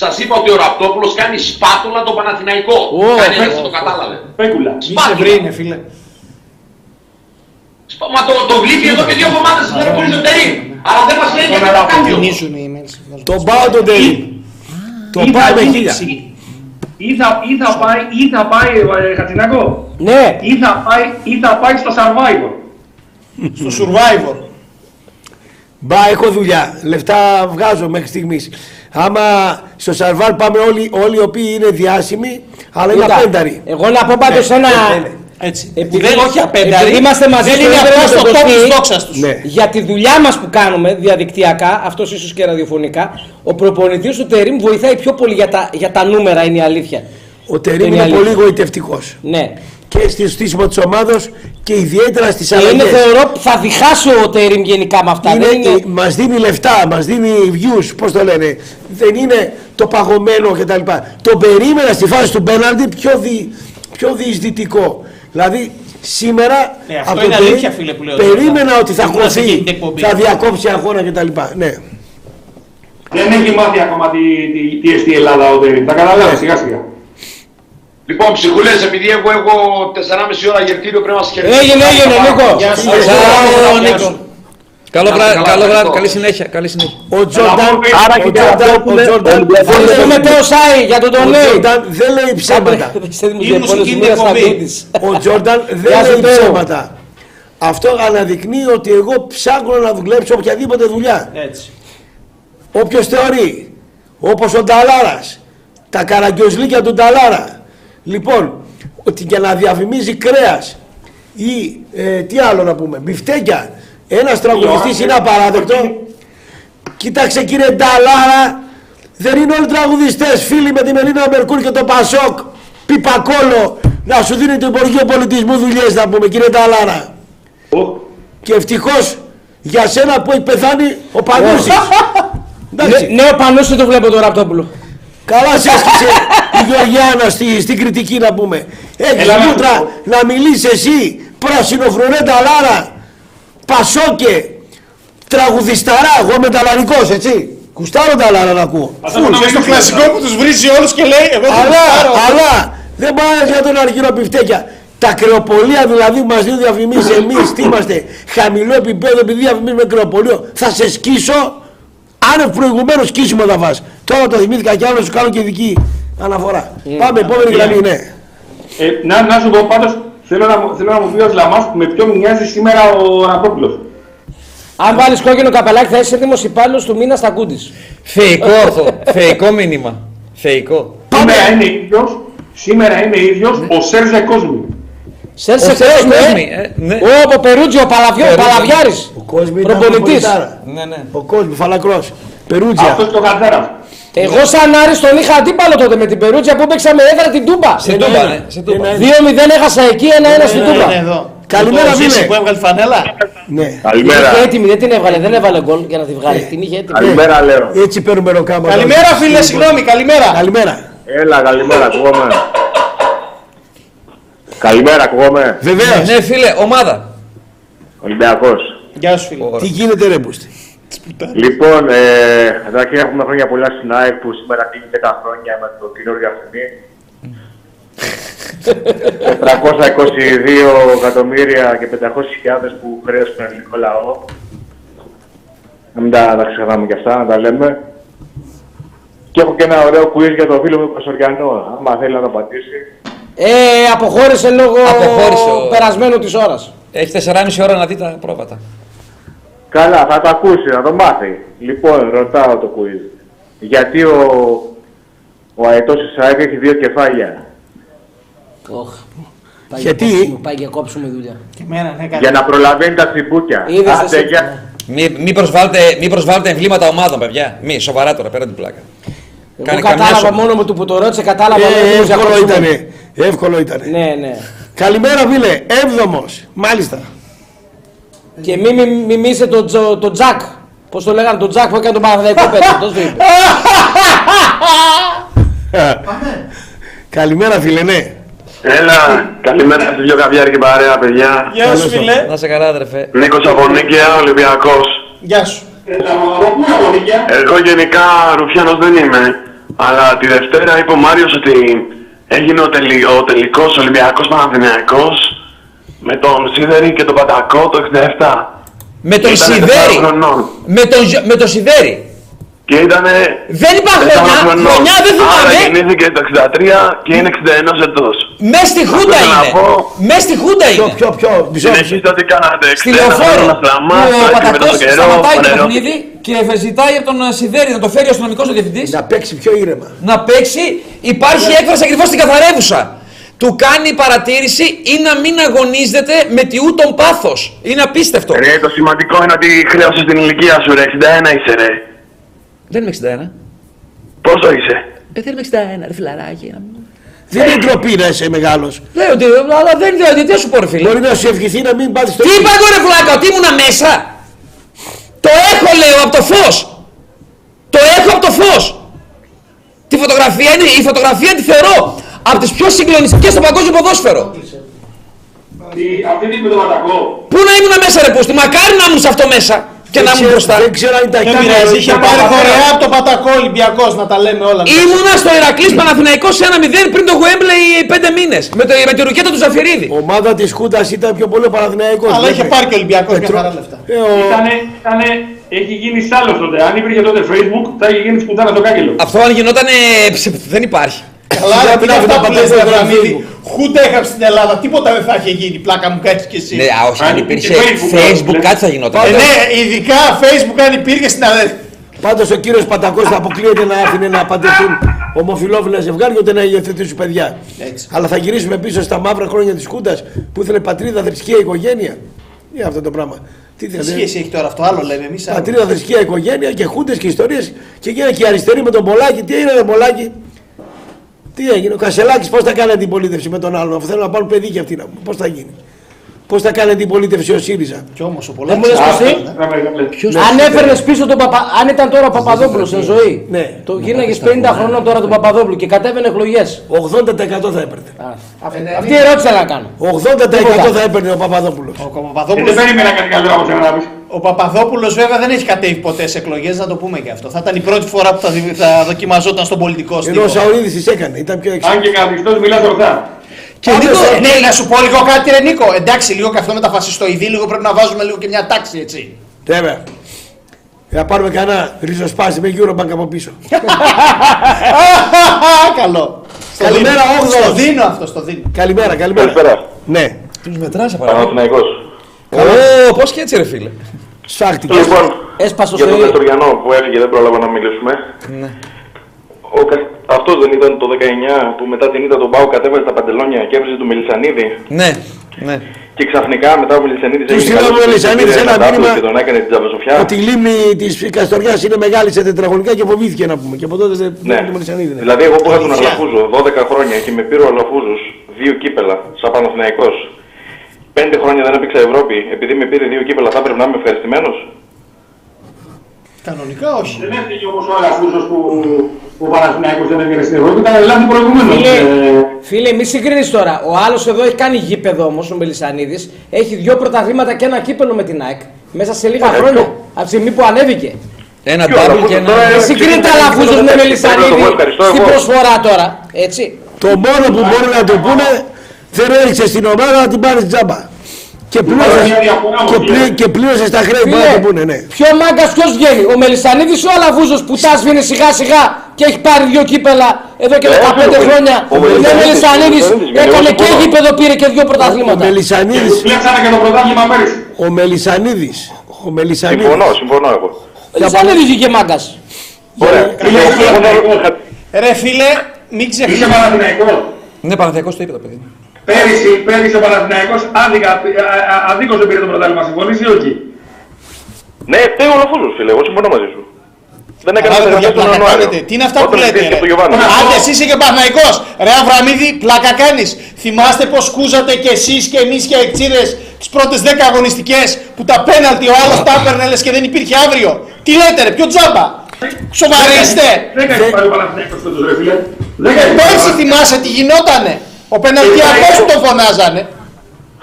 N: σας είπα ότι ο Ραπτόπουλος κάνει σπάτουλα το Παναθηναϊκό. κάνει
C: πέ-
N: έτσι, το κατάλαβε.
C: Πέκουλα
J: Είσαι βρήνε φίλε.
N: Σπα- Μα το, το βλέπει εδώ και δύο εβδομάδες δεν είναι πολύ ζωτερή. Αλλά δεν μας λέει γιατί να το κάνεις όμως.
J: Κινήσουν οι emails.
A: Τον πάω τον τελεί. Το
C: ή θα
A: πάει με
C: γίνει
A: χίλια.
C: ξύ- Ή θα, ή θα πάει, ή θα πάει, ε, Χατζηνάκο,
K: Ναι.
C: ή θα πάει, ή θα πάει στο Survivor.
J: Στο Survivor.
A: Μπα, έχω δουλειά. Λεφτά βγάζω μέχρι στιγμής. Άμα στο Σαρβάρ πάμε όλοι, όλοι οι οποίοι είναι διάσημοι, αλλά είναι
K: Κοίτα,
A: απένταροι.
K: Εγώ να πω πάντως
A: Ναι,
K: ένα...
A: ναι, ναι.
J: Έτσι.
K: Επειδή,
J: Δεν- όχι απένταροι,
K: επειδή είμαστε μαζί
J: δεν
K: στο
J: είναι
K: ίδιο
J: απλά στο
K: επίπεδο
J: top
K: και-
J: της δόξας τους.
A: Ναι.
K: Για τη δουλειά μας που κάνουμε διαδικτυακά, αυτός ίσως και ραδιοφωνικά, ο προπονητής του Τερίμ βοηθάει πιο πολύ για τα, για τα νούμερα, είναι η αλήθεια.
A: Ο Τερίμ
K: Είναι
A: είναι
K: αλήθεια.
A: πολύ γοητευτικός.
K: Ναι.
A: Και στη στήσιμο της ομάδα και ιδιαίτερα στις
K: Και είναι
A: αλλαγές.
K: θεωρώ που θα διχάσει ο Τερίμ γενικά με αυτά.
A: Είναι,
K: δεν είναι...
A: Μας δίνει λεφτά, μας δίνει views, πώς το λένε. Δεν είναι το παγωμένο κτλ. Το περίμενα στη φάση του πέναλτι πιο, δι, πιο διεισδυτικό. Δηλαδή σήμερα.
J: Ναι, αυτό
A: από
J: είναι
A: το
J: αλήθεια,
A: περί-
J: φίλε, που λέω
A: Περίμενα
J: τώρα.
A: ότι θα
J: Ήμουνα σε εκείνη
A: χωθεί,
J: την εκπομπή.
A: θα διακόψει αγώνα κτλ. Ναι.
C: Δεν έχει μάθει ακόμα τι, τι, τι εστί η Ελλάδα ο Τερίμ. Τα καταλάβει σιγά σιγά.
N: Λοιπόν, ψυχουλές, επειδή εγώ έχω 4,5 ώρα γερτήριο πρέπει να σας χαιρετήσω.
K: Έγινε, έγινε, Νίκο.
J: Γεια σου.
M: Μπράβο,
J: Γεια
M: Νίκο.
J: σου.
M: Καλό
N: Να είστε
M: βράδυ,
N: καλά,
M: καλό βράδυ,
N: ευχαριστώ.
M: καλή συνέχεια, καλή συνέχεια.
A: Ο Τζόρνταν,
T: Άρα
A: ο
T: και
A: Τζόρνταν,
T: αυτό
A: ο
T: είναι
A: Τζόρνταν,
T: Ολυμπιακός.
A: δεν
K: Ευχαριστούμε
A: λέει-
K: Τέο Σάι για τον
A: ο
K: Τονί.
A: Τζόρνταν δεν λέει ψέματα.
J: Ήμουν σε εκείνη την εκπομπή.
A: Ο Τζόρνταν δεν
K: Γεια σου,
A: λέει
K: Τέο.
A: ψέματα. Αυτό αναδεικνύει ότι εγώ ψάχνω να δουλέψω οποιαδήποτε δουλειά.
J: Έτσι.
A: Όποιος θεωρεί, όπως ο Νταλάρας, τα καραγκιόζλίκια του Νταλάρα, λοιπόν, ότι για να διαφημίζει κρέας ή ε, τι άλλο να πούμε, μπιφτέκια, ένας τραγουδιστής είναι απαράδεκτο. Κοίταξε κύριε Νταλάρα, δεν είναι όλοι τραγουδιστές, φίλοι με τη Μελίνα Μερκούρ και το Πασόκ, Πιπακόλο, να σου δίνει το Υπουργείο Πολιτισμού δουλειές να πούμε κύριε Νταλάρα. Και ευτυχώς για σένα που έχει πεθάνει ο Πανούσης. Εντάξει.
K: Ναι, ο Πανούσης το βλέπω τώρα από το πουλο.
A: Καλά σε έσκησε η Γεωργιάνα στη, στην κριτική να πούμε. Έχεις
C: Έλα, να
A: μούτρα
C: σου πω.
A: να μιλήσεις εσύ, πρασινοφρουρέτα λάρα, πασόκε, τραγουδισταρά, εγώ είμαι ταλαρικός έτσι. Κουστάρω τα λάρα να ακούω.
J: Φουλ, και στο κλασικό που τους βρίζει όλους και λέει εγώ θα
A: Αλλά,
J: πάρω.
A: αλλά, δεν πάει για τον αργύρο πιφτέκια. Τα κρεοπολία δηλαδή που μας δίνουν διαφημίσεις εμείς τι είμαστε χαμηλό επίπεδο επειδή διαφημίζουμε κρεοπολίο θα σε σκίσω άνευ προηγουμένως σκίσιμο θα φας. Τώρα το θυμήθηκα κι άλλο να σου κάνω και ειδική αναφορά. Πάμε επόμενη γραμμή ναι.
C: Ε, να, να σου πω πάντως, θέλω να, μου- θέλω να μου πει ο Λαμάς με ποιο μοιάζει σήμερα ο Ραπόπουλος.
K: Αν βάλεις κόκκινο καπελάκι, θα είσαι έτοιμος υπάλληλος του μήνα στα κούντις.
M: Θεϊκό όρθο, θεϊκό μήνυμα. Θεϊκό.
C: Σήμερα είναι ίδιος, σήμερα είναι ίδιος ο Σέρζε Κόσμη.
K: Σέρσε
M: Ο Σέρσε
K: κόσμο,
M: Κόσμη,
K: ε.
M: ε, ναι.
K: Ω, από Περούτζι, ο Παλαβιό,
M: Περούτζι.
K: Παλαβιάρης.
A: Ο κόσμος ήταν
K: Προπονητής.
A: πολιτάρα.
M: Ναι, ναι.
A: Ο κόσμος, φαλακρός. Περούτζια.
C: Αυτός και ο Καντέρας.
K: Εγώ σαν Άρης τον είχα αντίπαλο τότε με την Περούτζια που έπαιξα με έδρα την Τούμπα.
M: Στην Τούμπα, ναι. Στην Τούμπα.
K: 2-0 έχασα εκεί, 1-1 στην
J: Είναι
K: Τούμπα.
J: εδώ.
A: Καλημέρα,
J: Το Ζήση
A: φίλε.
J: που έβγαλε φανέλα.
A: Ναι.
K: Την
T: Καλημέρα.
K: είχε έτοιμη, δεν την έβγαλε, δεν έβαλε γκολ για να τη βγάλει. Την είχε έτοιμη.
T: Καλημέρα λέω.
A: Έτσι παίρνουμε ροκάμα.
J: Καλημέρα φίλε, συγγνώμη, καλημέρα.
A: Καλημέρα.
T: Έλα, καλημέρα, ακούγομαι. Καλημέρα, ακούγομαι;
A: Βεβαίως.
M: Ναι, φίλε, ομάδα.
T: Ολυμπιακός.
J: Γεια σου φίλε.
A: Τι γίνεται ρε Μπούστη;
T: Λοιπόν, ε, καταρχήν έχουμε χρόνια πολλά στην ΑΕΚ που σήμερα κλείνει 10 χρόνια με το κοινό διαφημί. 422 εκατομμύρια και 500.000 που χρέωσε τον ελληνικό λαό. Να μην τα, τα ξεχνάμε κι αυτά, να τα λέμε. Και έχω και ένα ωραίο quiz για τον φίλο μου Κωνσταντιανό, άμα θέλει να το απαντήσει.
K: Ε, αποχώρησε λόγω
M: Αποχώρησε ο-
K: περασμένου της ώρας.
M: Έχει 4,5 ώρα να δει τα πρόβατα.
T: Καλά, θα το ακούσει, θα το μάθει. Λοιπόν, ρωτάω το quiz. Γιατί ο, ο αετός της ΑΕΚ έχει δύο κεφάλια;
A: Γιατί;
K: Πάει και κόψουμε δουλειά.
J: Και εμένα, ναι,
T: Για να προλαβαίνει τα τσιμπούκια.
K: Είδες
T: Άντε,
K: εσύ.
T: γεια.
M: Μη, μη, προσβάλλετε, μη προσβάλλετε εμβλήματα ομάδων, παιδιά. Μη, σοβαρά τώρα, πέρα την πλάκα.
K: Εγώ
M: Κάνει καμιά
K: κατάλαβα
M: σο-
K: μόνο με το που το ρώτησε, κατάλαβα
A: Ε,
K: μόνο ότι
A: εύκολο
K: διακόψουμε.
A: ήτανε. Εύκολο ήτανε.
K: Ναι, ναι.
A: Καλημέρα φίλε. Έβδομος. Μάλιστα.
K: Και μη μη- μιμήσε τον Τζο- τον Τζακ. Πώς το λέγανε, τον Τζακ που έκανε τον Παναθηναϊκό πέτρο. Τόσο το είπε.
A: Καλημέρα φίλε, ναι.
T: Έλα, καλημέρα στους δυο καβιάρι και παρέα, παιδιά.
J: Γεια σου φίλε.
M: Να σε καλά, αδερφέ.
T: Νίκος από Νίκαια, Ολυμπιακός.
J: Γεια σου.
T: Εγώ γενικά Ρουφιάνος δεν είμαι, αλλά τη Δευτέρα είπε ο Μάριος ότι έγινε ο, τελει, ο τελικός Ολυμπιακός Παναθηναϊκός με τον Σίδερη και τον Πατακό το 67.
M: Με τον
T: Ήτανε
M: Σιδέρη.
T: 4 χρονών.
M: Με τον, Ζ- με τον Σιδέρη.
Q: Και ήταν.
M: Δεν υπάρχει χρονιά, χρονιά δεν
Q: Άρα
M: θυμάμαι.
Q: γεννήθηκε το 63 και είναι 61 ετός.
M: Μες στη Χούντα
Q: Αυτό
M: είναι.
Q: να πω.
M: Μες στη Χούντα είναι.
A: Ποιο, ποιο, μισό
Q: Συνεχίστε ό,τι κάνατε.
M: Στη
Q: 61
M: λεωφόρο.
Q: χρόνια
M: Που
Q: χλαμάς,
M: ο
Q: και με
M: Πατακός
Q: τον καιρό,
M: σταματάει το
Q: φανερό.
M: παιχνίδι και ζητάει από τον ε, Σιδέρη να το φέρει ο αστυνομικός ο διευθυντής.
A: Να παίξει πιο ήρεμα.
M: Να παίξει. Υπάρχει έκφραση ακριβώς στην καθαρεύουσα. Του κάνει παρατήρηση ή να μην αγωνίζεται με τιού τον πάθος. Είναι απίστευτο.
Q: Ρε, το σημαντικό είναι ότι χρέωσες την ηλικία σου, ρε. 61 είσαι, ρε.
M: Δεν είμαι 61.
Q: Πόσο είσαι;
M: Ε, δεν είμαι 61, ρε φιλαράκι.
A: Δεν είναι ντροπή να είσαι μεγάλος.
M: Λέω ότι, αλλά δεν λέω, τι θα σου πω ρε φίλε.
A: Μπορεί να σου ευχηθεί να μην πάθεις το
M: Τι είπα εγώ ρε φλάκα, ότι ήμουνα μέσα. Το έχω λέω από το φως. Το έχω από το φως. Τη φωτογραφία είναι, η φωτογραφία τη θεωρώ από τις πιο συγκλονιστικές στο παγκόσμιο ποδόσφαιρο.
C: Αυτή τη με τον Πατακό.
M: Πού να ήμουν μέσα ρε πούστη, μακάρι να ήμουν σε αυτό μέσα και να ήμουν μπροστά.
A: Δεν ξέρω αν ήταν
J: Δεν πειράζει, είχε πάρει δωρεά από τον Πατακό Ολυμπιακός να τα λέμε όλα.
M: Ήμουνα στο Ηρακλής Παναθηναϊκός 1-0 πριν το Γουέμπλεϊ 5 μήνες με, το, με τη ρουκέτα του Ζαφυρίδη.
A: ομάδα της Χούντας ήταν πιο πολύ ο Παναθηναϊκός.
J: Αλλά είχε πάρει και ο Ολυμπιακός μια
A: Πετρό-
J: χαρά λεφτά.
A: Ε, ο-
C: Ήτανε, ήτανε, έχει γίνει σάλος τότε. Αν υπήρχε τότε Facebook, θα είχε γίνει σπουτάνα στο κάγκελο.
M: Αυτό αν γινόταν δεν υπάρχει.
J: Καλά, ρε, τι είναι αυτά που λες, ρε
A: πατέρα,
J: Αβραμίδη. Χούντα είχαμε στην Ελλάδα, τίποτα δεν θα είχε γίνει. Πλάκα μου κάτι και εσύ.
M: Ναι, α, όχι, αν
C: Αν
M: υπήρχε
C: υπήρχε Facebook,
M: Facebook
C: λες.
M: κάτι θα γινόταν.
J: Ε, ναι, ειδικά Facebook αν υπήρχε στην αδέρφη.
A: Πάντως ο κύριος Πατακό θα αποκλείεται να άφηνε να παντρευτούν ομοφυλόφιλα ζευγάρια ούτε να υιοθετήσουν παιδιά. Αλλά θα γυρίσουμε πίσω στα μαύρα χρόνια της Χούντα που ήθελε πατρίδα, θρησκεία, οικογένεια. Τι αυτό το πράγμα; Τι
J: Τι
A: θέλετε;
J: σχέση έχει τώρα αυτό, άλλο λέμε εμείς.
A: Πατρίδα, θρησκεία, οικογένεια και χούντες και ιστορίες. Και γίνανε και οι αριστεροί με τον Πολάκη. Τι έγινε, Πολάκη; Τι έγινε, ο Κασελάκης πώς θα κάνει αντιπολίτευση με τον άλλον, αφού θέλουν να πάρουν παιδί και αυτοί να Πώς θα γίνει. Πώς θα κάνει αντιπολίτευση ο ΣΥΡΙΖΑ;
J: Κι όμως ο
K: Δεν μου λες πως τι. Αν έφερνες πίσω τον Παπα... Αν ήταν τώρα ο Παπαδόπουλος σε ζωή,
A: Ναι.
K: το γίναγε 50 χρονών τώρα τον Παπαδόπουλο και κατέβαινε εκλογές.
A: 80% θα έπαιρνε.
K: Αυτή η ερώτηση θα να κάνω.
A: 80% θα έπαιρνε ο Παπαδόπουλος.
J: Ο
C: Ε, Δεν
J: Παπαδόπουλος,
C: περίμενα κάτι καλύτερο από σένα να πεις.
J: ο Παπαδόπουλος βέβαια δεν έχει κατέβει ποτέ σε εκλογές, να το πούμε και αυτό. Θα ήταν η πρώτη φορά που θα, δι- θα δοκιμαζόταν στον πολιτικό
A: Ενώ
J: στίβο.
A: ο Σαουρίδης τις έκανε, ήταν πιο έξω.
C: Αν και καθιστός μιλάς ορθά.
J: Και Νίκο, ναι, να σου πω λίγο κάτι, ρε Νίκο. Εντάξει, λίγο και αυτό με τα φασιστοειδή, λίγο πρέπει να βάζουμε λίγο και μια τάξη, έτσι.
A: Βέβαια. Να πάρουμε κανένα ριζοσπάσι με Eurobank από πίσω.
J: Καλό. Στο
A: Καλημέρα,
J: δίνω.
A: όγδοος.
J: Στο δίνω αυτό, στο δίνω.
A: Καλημέρα, καλημέρα.
Q: Καλησπέρα.
A: Ναι.
M: Τους μετράσα παρακαλώ.
Q: Παναθηναϊκός.
M: Ω, πώς και έτσι ρε φίλε.
A: Σφάχτηκε.
Q: Λοιπόν,
K: Έσπασε
Q: για τον
K: στο
Q: Νεστοριανό που έφυγε δεν πρόλαβα να μιλήσουμε.
M: Ναι.
Q: Ο, Κα- αυτός δεν ήταν το 19 που μετά την ήττα τον Πάου κατέβασε τα παντελόνια και έβριζε του Μελισανίδη.
M: Ναι, ναι.
Q: Και ξαφνικά μετά ο Μελισανίδης
A: Τους στείλαμε ο Μελισανίδης ένα μήνυμα
Q: και τον έκανε την τζαμπασοφιά.
A: ότι η λίμνη της Καστοριάς είναι μεγάλη σε τετραγωνικά και φοβήθηκε να πούμε. Και από τότε δεν
Q: Ναι.
A: δεν το Μελισανίδη. ναι.
Q: Δηλαδή εγώ που είχα τον
J: Αλήθεια.
Q: Αλαφούζο 12 χρόνια και με πήρε ο Αλαφούζος δύο κύπελα σαν Παναθηναϊκός. Πέντε χρόνια δεν έπαιξα Ευρώπη επειδή με πήρε δύο κύπελα θα έπρεπε να είμαι ευχαριστημένος;
J: Κανονικά όχι.
C: Δεν έφυγε όμως ο Αλαφούζος που ο Παναθηναϊκός δεν έβγαινε στην Ευρώπη. Ήταν Ελλάδα προηγουμένως.
K: Φίλε,
C: Ε,
K: φίλε, μη συγκρίνεις τώρα. Ο άλλος εδώ έχει κάνει γήπεδο όμως, ο Μελισανίδης. Έχει δύο πρωταθλήματα και ένα κύπελο με την ΑΕΚ. Μέσα σε λίγα χρόνια. Από τη στιγμή που ανέβηκε.
M: Ένα
Q: Ποιο,
M: double
Q: Αλαφούζος
M: και ένα...
Q: τώρα
K: Μην
Q: είναι-
K: συγκρίνετε
Q: ξεκινάει
K: αλαφούζο
Q: το
K: με
Q: δεύτερο.
K: Μελισανίδη
Q: Εγώ ευχαριστώ
K: στην
Q: εγώ.
K: προσφορά τώρα. Έτσι.
A: Το μόνο που μπορούν να του πούνε δεν έριξε στην ομάδα να την πάρει τζάμπα. Και πλήρωσε,
C: μια διαφορά
A: και,
C: όμως,
A: πλή, και πλήρωσε στα χρέη που να
K: Φίλε,
A: του πούνε, ναι.
K: Ποιο μάγκας ποιος βγαίνει, ο Μελισανίδης ή ο Αλαβούζος που τα σβήνει σιγά σιγά και έχει πάρει δύο κύπελα εδώ και
Q: Ε,
K: 15
Q: ο-
K: χρόνια.
Q: ο Μελισανίδης-
K: Ο Μελισανίδης
Q: ο Μελισανίδης
K: έκανε
Q: βγαίνει,
K: και
Q: εγώ
K: γήπεδο, πήρε και δύο
A: Ο
K: πρωταθλήματα.
A: Μελισανίδης,
C: Κλέψανε και το πρωτάθλημα πέρυσι.
A: ο Μελισανίδης, ο Μελισανίδης.
Q: Συμφωνώ, συμφωνώ εγώ.
K: Ο Μελισανίδης βγήκε μάγκας.
Q: Ωραία.
C: Είσαι
Q: Εγώ θέλω-
C: Παναθηναϊκός.
J: Ρε φίλε, μην
C: Είσαι
J: ξεχνάς.
C: Παναθηναϊκός.
M: Ναι, Παναθιακός το είπε το παιδί.
C: Πέρυσι, πέρυσι ο Παναθηναϊκός άδικα, α- α- αδίκως δεν πήρε το πρωτάθλημα. Συμφωνείς ή όχι;
Q: Ναι, φταίει ο Αλαφούζος φίλε, εγώ συμφωνώ μαζί σου. Δεν έκανε
J: Καλά, παιδιά,
Q: μεταγραφή τον
J: πλάκα
Q: Ιανουάριο.
J: κάνετε. Τι είναι αυτά που
Q: Όταν
J: λέτε,
Q: ζητήθηκε
J: ρε;
Q: το Γιωβάνι.
J: Άντε, εσύ είσαι και Παναθηναϊκός. Ρε Αβραμίδη, πλάκα κάνεις. Θυμάστε πως κούζατε κι εσείς και εμείς και εξίδες τις πρώτες 10 αγωνιστικές που τα πέναλτι ο άλλος τα έπαιρνε λες και δεν υπήρχε αύριο. Τι λέτε ρε, ποιο τζάμπα; Σοβαροί είστε.
C: Δεν κάνει πάλι ο Παναθηναϊκός φέτος ρε φίλε. Δεν κάνει
J: Πέρσι θυμάσαι τι γινότανε; Ο πεναλτιακός που τον φωνάζανε.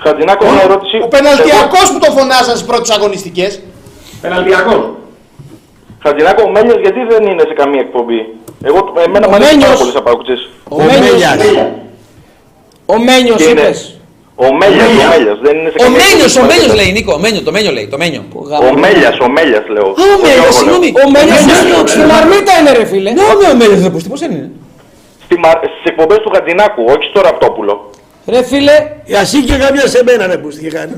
Q: Χατζηνάκο, μια ερώτηση.
J: Ο πεναλτιακός που τον φωνάζανε στις πρώτες αγωνιστικές.
C: Πεναλτιακός.
Q: Χατζηνάκο, ο Μένιος γιατί δεν είναι σε καμία εκπομπή; Εγώ, εμένα
K: Ο
Q: μου αρέσει πάρα
K: Μένιος.
Q: πολύ σαν παγκουτσής.
K: Ο Μένιος. Ο Μένιος
Q: Και είναι-
K: είπες.
R: Ο Μέλιας, ο Μέλιας, δεν είναι σε
M: Ο
R: καμία
M: Μένιο, ο
R: περίπτωση.
M: Μένιο λέει Νίκο. Ο Μένιο, το Μένιο λέει. Το Μένιο.
R: Ο Μέλιας, ο Μέλιας λέω.
M: Α, ο Μέλιας,
R: Όχι,
M: συγγνώμη.
R: λέω.
K: Ο Μέλιας
R: Μέλιας,
K: στην
R: λέω.
K: Μαρμίτα είναι ρε φίλε.
M: Ναι, ο Μένιο δεν πώς είναι;
R: Στη Μα- Στις εκπομπές του Χατζηνάκου, όχι στο Ραπτόπουλο.
K: Ρε φίλε.
A: Εσύ και καμιά σε μένα ρε που τι κάνεις.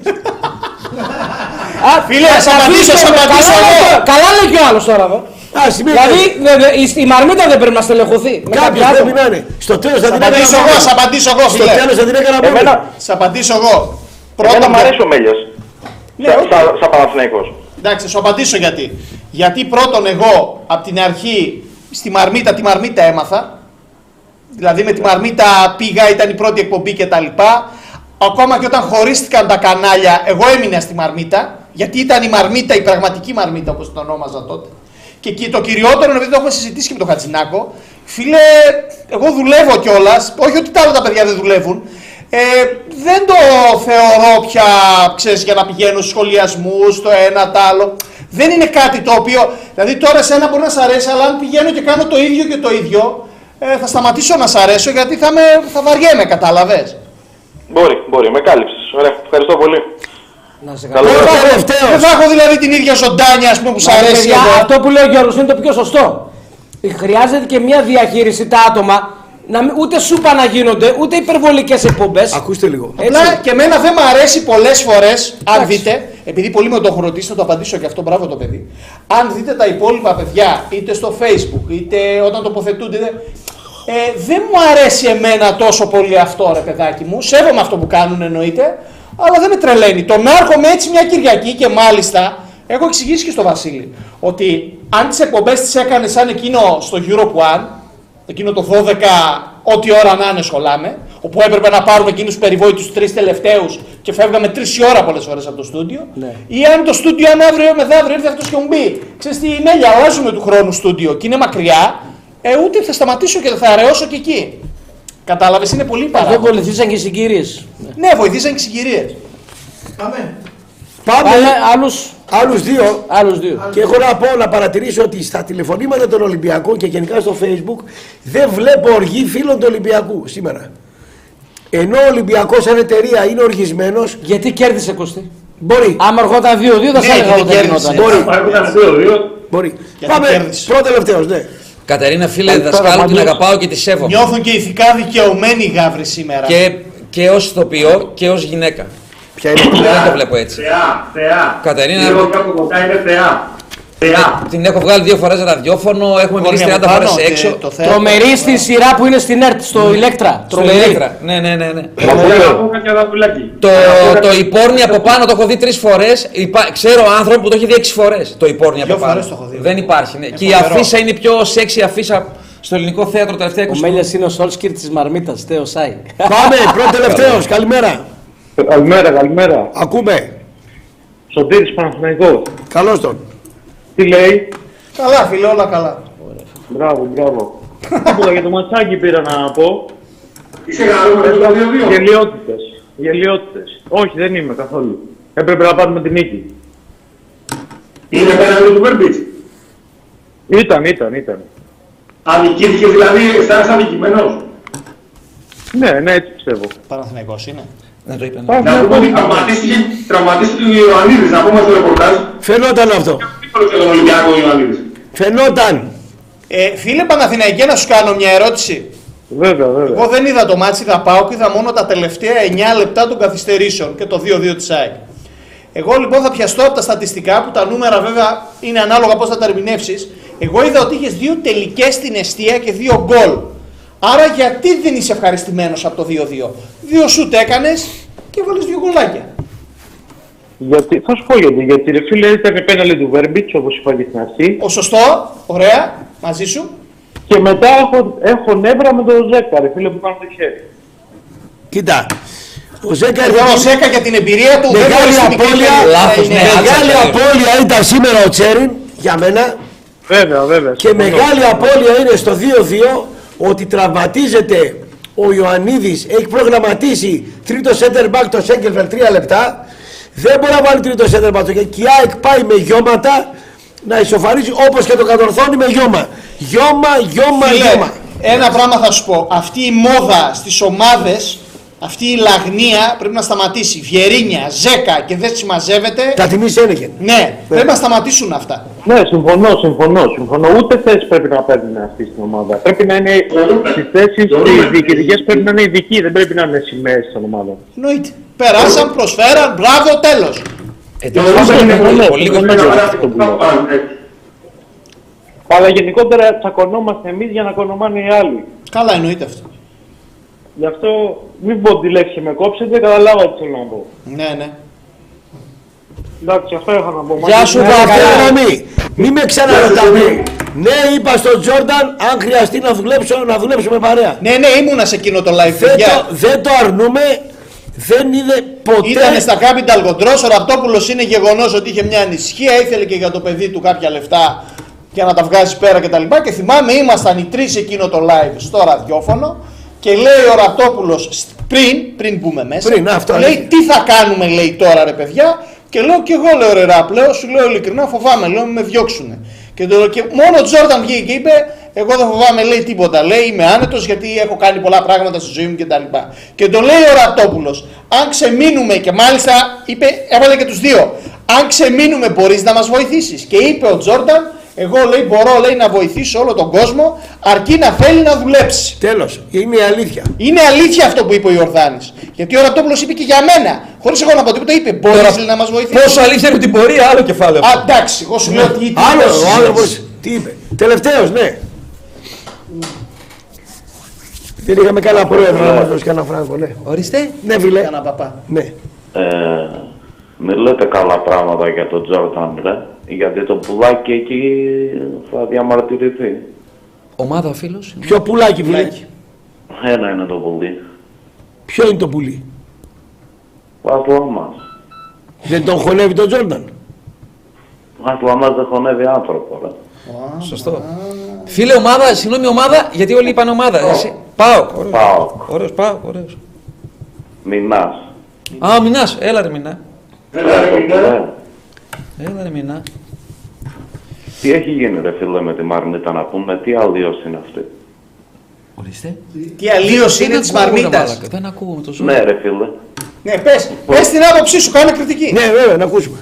J: Α, φίλε,
K: θα
J: θα απαντήσω, θα
K: αφήσουμε-
J: απαντήσω
K: καλά
J: εγώ.
K: λέει- Καλά λέει και ο άλλος τώρα εδώ.
A: Α, σημαίνει.
K: Δηλαδή δε- δε- η- η Μαρμίτα δεν πρέπει να στελεχωθεί. με
A: Κάποιος
K: κάποια
A: πρέπει
K: άτομα.
A: να είναι. Στο τέλος θα
J: Θα
A: την
J: απαντήσω
A: έκανα
J: εγώ,
A: μόνο.
J: θα απαντήσω εγώ,
A: Στο
J: φίλε.
A: τέλος θα την έκανα μόνο.
R: Εμένα,
J: Θα απαντήσω εγώ.
R: εμένα
J: Πρώτον,
R: μ' αρέσει ο Μέλιας.
J: Ναι,
R: Σαν-
J: όχι.
R: σαν- Σαν Παναθηναϊκός.
J: Εντάξει, θα σου απαντήσω γιατί. Γιατί πρώτον εγώ από την αρχή στη Μαρμίτα, τη Μαρμίτα έμαθα. Δηλαδή με τη Μαρμίτα πήγα, ήταν η πρώτη εκπομπή κτλ. Ακόμα και όταν χωρίστηκαν τα κανάλια, εγώ έμεινα στη Μαρμίτα. Γιατί ήταν η Μαρμίτα, η πραγματική Μαρμίτα όπως την ονόμαζα τότε. Και εκεί το κυριότερο, επειδή το έχουμε συζητήσει και με τον Χατζηνάκο, φίλε, εγώ δουλεύω κιόλας. Όχι ότι τα άλλα τα παιδιά δεν δουλεύουν. Ε, δεν το θεωρώ πια, ξέρεις, για να πηγαίνω στους σχολιασμούς, το ένα, το άλλο. Δεν είναι κάτι το οποίο, δηλαδή τώρα σε ένα μπορεί να σ' αρέσει, αλλά αν πηγαίνω και κάνω το ίδιο και το ίδιο, ε, θα σταματήσω να σ' αρέσω γιατί θα, με, θα βαριέμαι, κατάλαβες;
R: Μπορεί, μπορεί, με κάλυψες. Ωραία, ευχαριστώ πολύ.
K: Να σε
R: Καλό
K: καλά.
R: βράδυ.
J: Δεν θα έχω δηλαδή την ίδια ζωντάνια, ας πούμε, που σ'
K: Μα,
J: αρέσει
K: παιδιά,
J: εδώ.
K: Αυτό που λέει ο Γιώργος είναι το πιο σωστό. Χρειάζεται και μια διαχείριση τα άτομα να μην, ούτε σούπα να γίνονται, ούτε υπερβολικές εκπομπές.
A: Ακούστε λίγο.
J: Απλά και εμένα δεν μου αρέσει πολλές φορές, αν δείτε, επειδή πολλοί με το έχουν ρωτήσει, θα το απαντήσω και αυτό, μπράβο το παιδί. Αν δείτε τα υπόλοιπα παιδιά, είτε στο facebook, είτε όταν τοποθετούνται, είτε- ε, δεν μου αρέσει εμένα τόσο πολύ αυτό, ρε παιδάκι μου. Σέβομαι αυτό που κάνουν εννοείται, αλλά δεν με τρελαίνει. Το να έρχομαι έτσι μια Κυριακή και μάλιστα, έχω εξηγήσει και στο Βασίλη, ότι αν τις εκπομπές τις έκανε σαν εκείνο στο Europe One, εκείνο το 12, ό,τι ώρα να είναι σχολάμε, όπου έπρεπε να πάρουμε εκείνους τους περιβόητου τρεις τελευταίους και φεύγαμε τρεις ώρα πολλές φορές από το στούντιο.
K: Ναι.
J: Ή αν το στούντιο, αν αύριο μεθαύριο ήρθε αυτός και μου πει, ξέρεις τι, Μέλια, αλλάζουμε του χρόνου στούντιο και είναι μακριά, ε, ούτε θα σταματήσω και θα αραιώσω και εκεί. Κατάλαβες, είναι πολύ
K: Δεν
J: παράγοντα.
K: βοηθήσαν και οι συγκυρίες.
J: Ναι, βοηθήσαν και συγκυρίες. Πάμε.
A: Πάμε
K: Πάμε άλλους,
A: άλλους δύο.
K: άλλους δύο.
A: Και έχω να πω να παρατηρήσω ότι στα τηλεφωνήματα των Ολυμπιακών και γενικά στο facebook δεν βλέπω οργή φίλων του Ολυμπιακού σήμερα. Ενώ ο Ολυμπιακός σαν εταιρεία είναι οργισμένος,
K: Γιατί κέρδισε Κωστή;
A: μπορεί.
K: Άμα ερχόταν 2-2 δεν
J: Ναι,
K: θα έλεγα
J: γιατί
K: ότι δεν
J: κέρδισε.
K: γινόταν.
A: Μπορεί.
C: Υπάρχουν δύο-δύο.
A: μπορεί.
J: Γιατί
A: Πάμε
J: κέρδισε.
A: πρώτο τελευταίος, ναι.
M: Κατερίνα, φίλε,
R: Καλησπέρα,
M: δασκάλου, την
R: Μανούς.
M: αγαπάω και τη σέβομαι.
J: Νιώθουν και ηθικά δικαιωμένοι οι γάβροι σήμερα.
M: Και, και ως ηθοποιό και ως γυναίκα.
A: Ποια είναι.
M: Δεν το βλέπω έτσι.
C: Θεά, θεά.
M: Κατερίνα-
C: Λίγο κάπου κοντά είναι θεά. Θεά.
M: Την έχω βγάλει δύο φορές ραδιόφωνο, έχουμε
J: Μπορεί
M: μιλήσει
J: να
M: 30
J: μου
M: φορές
J: πάνω,
M: έξω.
J: και το θέατρο.
K: Τρομερή στη σειρά που είναι στην ΕΡΤ, στο Ηλέκτρα.
M: Στο
K: Τρομερή.
M: Ηλέκτρα. Ναι, ναι, ναι. ναι.
C: Να πω κάτι αδαφυλάκι.
M: Το, το υπόρνη από πάνω το έχω δει τρεις φορές. Ξέρω άνθρωπο που το έχει δει έξι φορές. Το υπόρνη από
J: Δυο
M: πάνω.
J: φορές το έχω δει.
M: Δεν υπάρχει. Ναι. Και η
J: φοβερό.
M: αφίσα είναι η πιο σεξι αφίσα στο ελληνικό θέατρο τα τελευταία 20
K: Ο Μέλιας είναι ο Σόλσκιρ της Μαρμίτας, Τέο Σάι.
A: Πάμε, πρώτο τελευταίος, καλημέρα.
Q: Καλημέρα, καλημέρα.
A: Ακούμε.
Q: Σωτήρης Παναθηναϊκός.
A: Καλώς τον.
Q: Τι λέει;
J: Καλά, φίλε, όλα καλά.
Q: Μπράβο, μπράβο. Τίποτα για το ματσάκι πήρα να πω.
C: Είσαι καλό με το 2-2.
Q: Γελιότητες. Γελιότητες. Όχι, δεν είμαι καθόλου. Έπρεπε να πάρουμε την νίκη.
C: Είναι πέναλτι του Βέρμπιτς.
Q: Ήταν, ήταν, ήταν.
C: Αδικήθηκε δηλαδή, αισθάνεσαι αδικημένος.
Q: Ναι, ναι, έτσι πιστεύω.
J: Παναθηναϊκός είναι.
M: Δεν το είπε. ναι.
C: Να πούμε
Q: Παναθηναϊκός
C: ότι
Q: ήταν.
C: τραυματίστηκε, τραυματίστηκε ο Ιωαννίδης, να πούμε στο ρεπορτάζ.
A: Φαινόταν αυτό.
C: Τίποτα για τον Ολυμπιακό ο Ιωαννίδης.
A: Φαινόταν.
J: Ε, φίλε Παναθηναϊκέ, να σου κάνω μια ερώτηση.
Q: Βέβαια, βέβαια.
J: Εγώ δεν είδα το ματς, είδα πάω και είδα μόνο τα τελευταία 9 λεπτά των καθυστερήσεων και το 2-2 της ΑΕΚ. Εγώ λοιπόν θα πιαστώ από τα στατιστικά που τα νούμερα βέβαια είναι ανάλογα πώς θα τα ερμηνεύσεις. Εγώ είδα ότι είχες δύο τελικές στην αιστεία και δύο γκολ. Άρα γιατί δεν είσαι ευχαριστημένος από το 2-2. Δύο σουτ έκανες και βάλες δύο γκολάκια.
Q: Γιατί, θα σου πω γιατί. Γιατί ρε φίλε ήταν πέναλι του Βέρμπιτς, όπως είπα και στην αρχή.
J: Ο σωστό, ωραία, μαζί σου.
Q: Και μετά έχω, έχω νεύρα με τον Ζέκα, ρε φίλε που κάνει το χέρι.
A: Κοίτα. Ο Ζέκα
J: Εδώ ο Ζέκα για την εμπειρία του δεν
A: Μεγάλη
J: μπορείς στην μικρή
A: απώλεια,
J: περιοχή να
M: Λάθος,
J: είναι-
M: ναι,
A: μεγάλη
M: άλτσα,
A: απώλεια ήταν σήμερα ο Τσέριν για μένα
Q: Βέβαια, βέβαια.
A: και
Q: συμφωνώ.
A: μεγάλη απώλεια είναι στο 2-2 ότι τραυματίζεται ο Ιωαννίδης, έχει προγραμματίσει τρίτο center back το Σέγκελφελ 3 λεπτά δεν μπορεί να βάλει τρίτο center back και η ΑΕΚ πάει με γιώματα να ισοφαρίζει όπως και το κατορθώνει με γιώμα. Γιώμα, γιώμα,
J: Φίλε,
A: γιώμα.
J: ένα πράγμα θα σου πω. Αυτή η μόδα στις ομάδες Αυτή η λαγνία πρέπει να σταματήσει. Βιερίνια, ζέκα και δεν συμμαζεύεται.
A: Τα τιμή Σένεγεν.
J: Ναι, πρέπει να σταματήσουν αυτά.
U: Ναι, συμφωνώ, συμφωνώ, συμφωνώ. Ούτε θέση πρέπει να παίρνουν αυτή στην ομάδα. Πρέπει να είναι στι θέσεις οι διοικητικές πρέπει να είναι ειδικοί, δεν πρέπει να είναι σημαίες των ομάδων.
J: Εννοείται. Περάσαν, προσφέραν, μπράβο, τέλος.
U: Αλλά γενικότερα τσακωνόμαστε εμείς για να κονομάνε οι άλλοι.
J: Καλά, εννοείται αυτό.
U: Γι' αυτό μην πω τη λέξη με κόψετε, καταλάβατε τι θέλω να πω.
J: Ναι, ναι.
U: Εντάξει, αυτό είχα να πω.
A: Γεια σου,
U: Ναι,
A: Βαφέλη. Μη με ξαναρωτάμε. Ναι, είπα στον Τζόρνταν, αν χρειαστεί να δουλέψω, να δουλέψουμε παρέα.
J: Ναι, ναι, ήμουνα σε εκείνο το live.
A: Δεν
J: παιδιά.
A: το, δεν το αρνούμε. Δεν είδε ποτέ.
J: Ήταν στα Capital Controls, ο Ραπτόπουλος είναι γεγονός ότι είχε μια ανησυχία, ήθελε και για το παιδί του κάποια λεφτά για να τα βγάζει πέρα κτλ. Και, τα λοιπά. και θυμάμαι, ήμασταν οι τρεις εκείνο το live στο ραδιόφωνο και λέει ο Ραπτόπουλος πριν, πριν μπούμε μέσα,
A: Πριν, αυτό
J: λέει
A: αλήθεια.
J: τι θα κάνουμε, λέει τώρα ρε παιδιά; Και λέω και εγώ λέω ρε ραπ, λέω, σου λέω ειλικρινά φοβάμαι, λέω με διώξουνε. Και, το, και μόνο ο Τζόρνταν βγήκε και είπε: Εγώ δεν φοβάμαι, λέει τίποτα. Λέει είμαι άνετος γιατί έχω κάνει πολλά πράγματα στη ζωή μου κτλ. Και, και το λέει ο Ραπτόπουλος: Αν ξεμείνουμε, και μάλιστα είπε, έβαλε και τους δύο: Αν ξεμείνουμε, μπορείς να μας βοηθήσεις. Και είπε ο Τζόρνταν: Εγώ λέει μπορώ λέει, να βοηθήσω όλο τον κόσμο αρκεί να θέλει να δουλέψει.
A: Τέλος. Είναι η αλήθεια.
J: Είναι αλήθεια αυτό που είπε ο Ιορδάνης. Γιατί ο Ραπτόπουλο είπε και για μένα. Χωρίς εγώ να πω τίποτα, είπε: Μπορεί να μας βοηθήσει.
M: Πόσο αλήθεια είναι την πορεία, άλλο κεφάλαιο.
J: Α, εντάξει, εγώ σου λέω τι τι
A: Άλλο,
J: είπες,
A: ο
J: εσύ.
A: άνθρωπος τι είπε. Τελευταίος, ναι. Δεν είχαμε κανένα πρόεδρο να μας δώσει κανένα φράγκο, ναι.
M: Ορίστε.
A: Ναι, φίλε.
J: Κανένα παπά.
A: Ναι.
V: Ε, μην λέτε καλά πράγματα για τον Τζόρταν, ρε. Γιατί το πουλάκι εκεί θα διαμαρτυρηθεί.
M: Ομάδα ο φίλο.
A: Ποιο πουλάκι, φίλε.
V: Ένα είναι το πουλί.
A: Ποιο είναι το πουλί;
V: Πάθλα μας.
A: Δεν τον χωνεύει τον Τζόρνταν;
V: Πάθλα μας δεν χωνεύει άνθρωπο, ρε.
M: Σωστό. Φίλε, ομάδα, συγγνώμη, ομάδα, γιατί όλοι είπαν ομάδα. Εσύ. Πάω.
V: Πάω.
M: Ωραίος, πάω, ωραίος.
V: Μινάς.
M: Α, Μινάς, έλα ρε Μινά.
V: Έλα, ρε.
M: Έλα ρε Μινά.
V: Τι έχει γίνει ρε φίλε με τη Μαρμίτα να πούμε, τι αλλίωση είναι αυτή;
M: Ορίστε.
J: Τι αλλίωση είναι
M: Δεν
J: της
M: ακούω, ρε
J: Μαρμίτα.
M: μαλάκα, Δεν ακούω με το ζώο.
V: Ναι ρε φίλε.
J: Ναι, πες, πες την άποψή σου, κάνε κριτική.
A: Ναι, βέβαια, να ακούσουμε.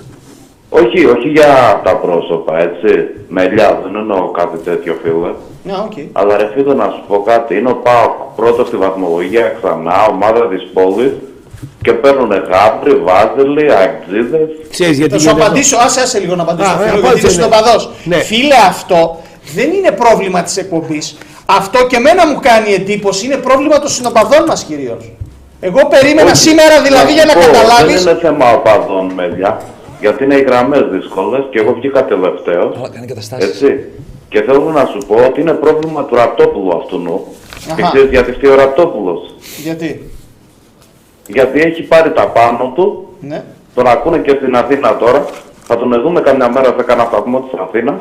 V: Όχι, όχι για τα πρόσωπα, έτσι. Μελιά, δεν εννοώ κάτι τέτοιο φίλε.
J: Ναι, οκ.
V: Αλλά ρε φίλε να σου πω κάτι, είναι ο Πάοκ πρώτος στη βαθμολογία ξανά, ομάδα της πόλης και παίρνουν γάβροι, βάζελοι, αεκτζήδες.
A: Ξέρεις γιατί
J: Θα σου
A: γίνεται αυτό.
J: απαντήσω, άσε, άσε λίγο να απαντήσω.
A: Α,
J: φίλο,
A: ε,
J: γιατί
A: απάντησε,
J: είσαι
A: ναι.
J: οπαδός.
A: Ναι.
J: Φίλε, αυτό δεν είναι πρόβλημα της εκπομπής. Αυτό και εμένα μου κάνει εντύπωση, είναι πρόβλημα των συνοπαδών μας κυρίως. Εγώ περίμενα
V: Όχι,
J: σήμερα δηλαδή για να
V: σου πω,
J: καταλάβεις
V: Δεν είναι θέμα οπαδών, μέλια. Γιατί είναι οι γραμμές δύσκολες και εγώ βγήκα τελευταίος.
M: Αλλά κάνει καταστάσεις.
V: Έτσι. Και θέλω να σου πω ότι είναι πρόβλημα του Ραπτόπουλου αυτού νου. Και
J: Αχα.
V: ξέρεις γιατί φταίει ο Ραπτόπουλος.
J: Γιατί;
V: Γιατί έχει πάρει τα πάνω του,
J: Ναι.
V: τον ακούνε και στην Αθήνα τώρα. Θα τον δούμε καμιά μέρα σε κανένα σταθμό της Αθήνας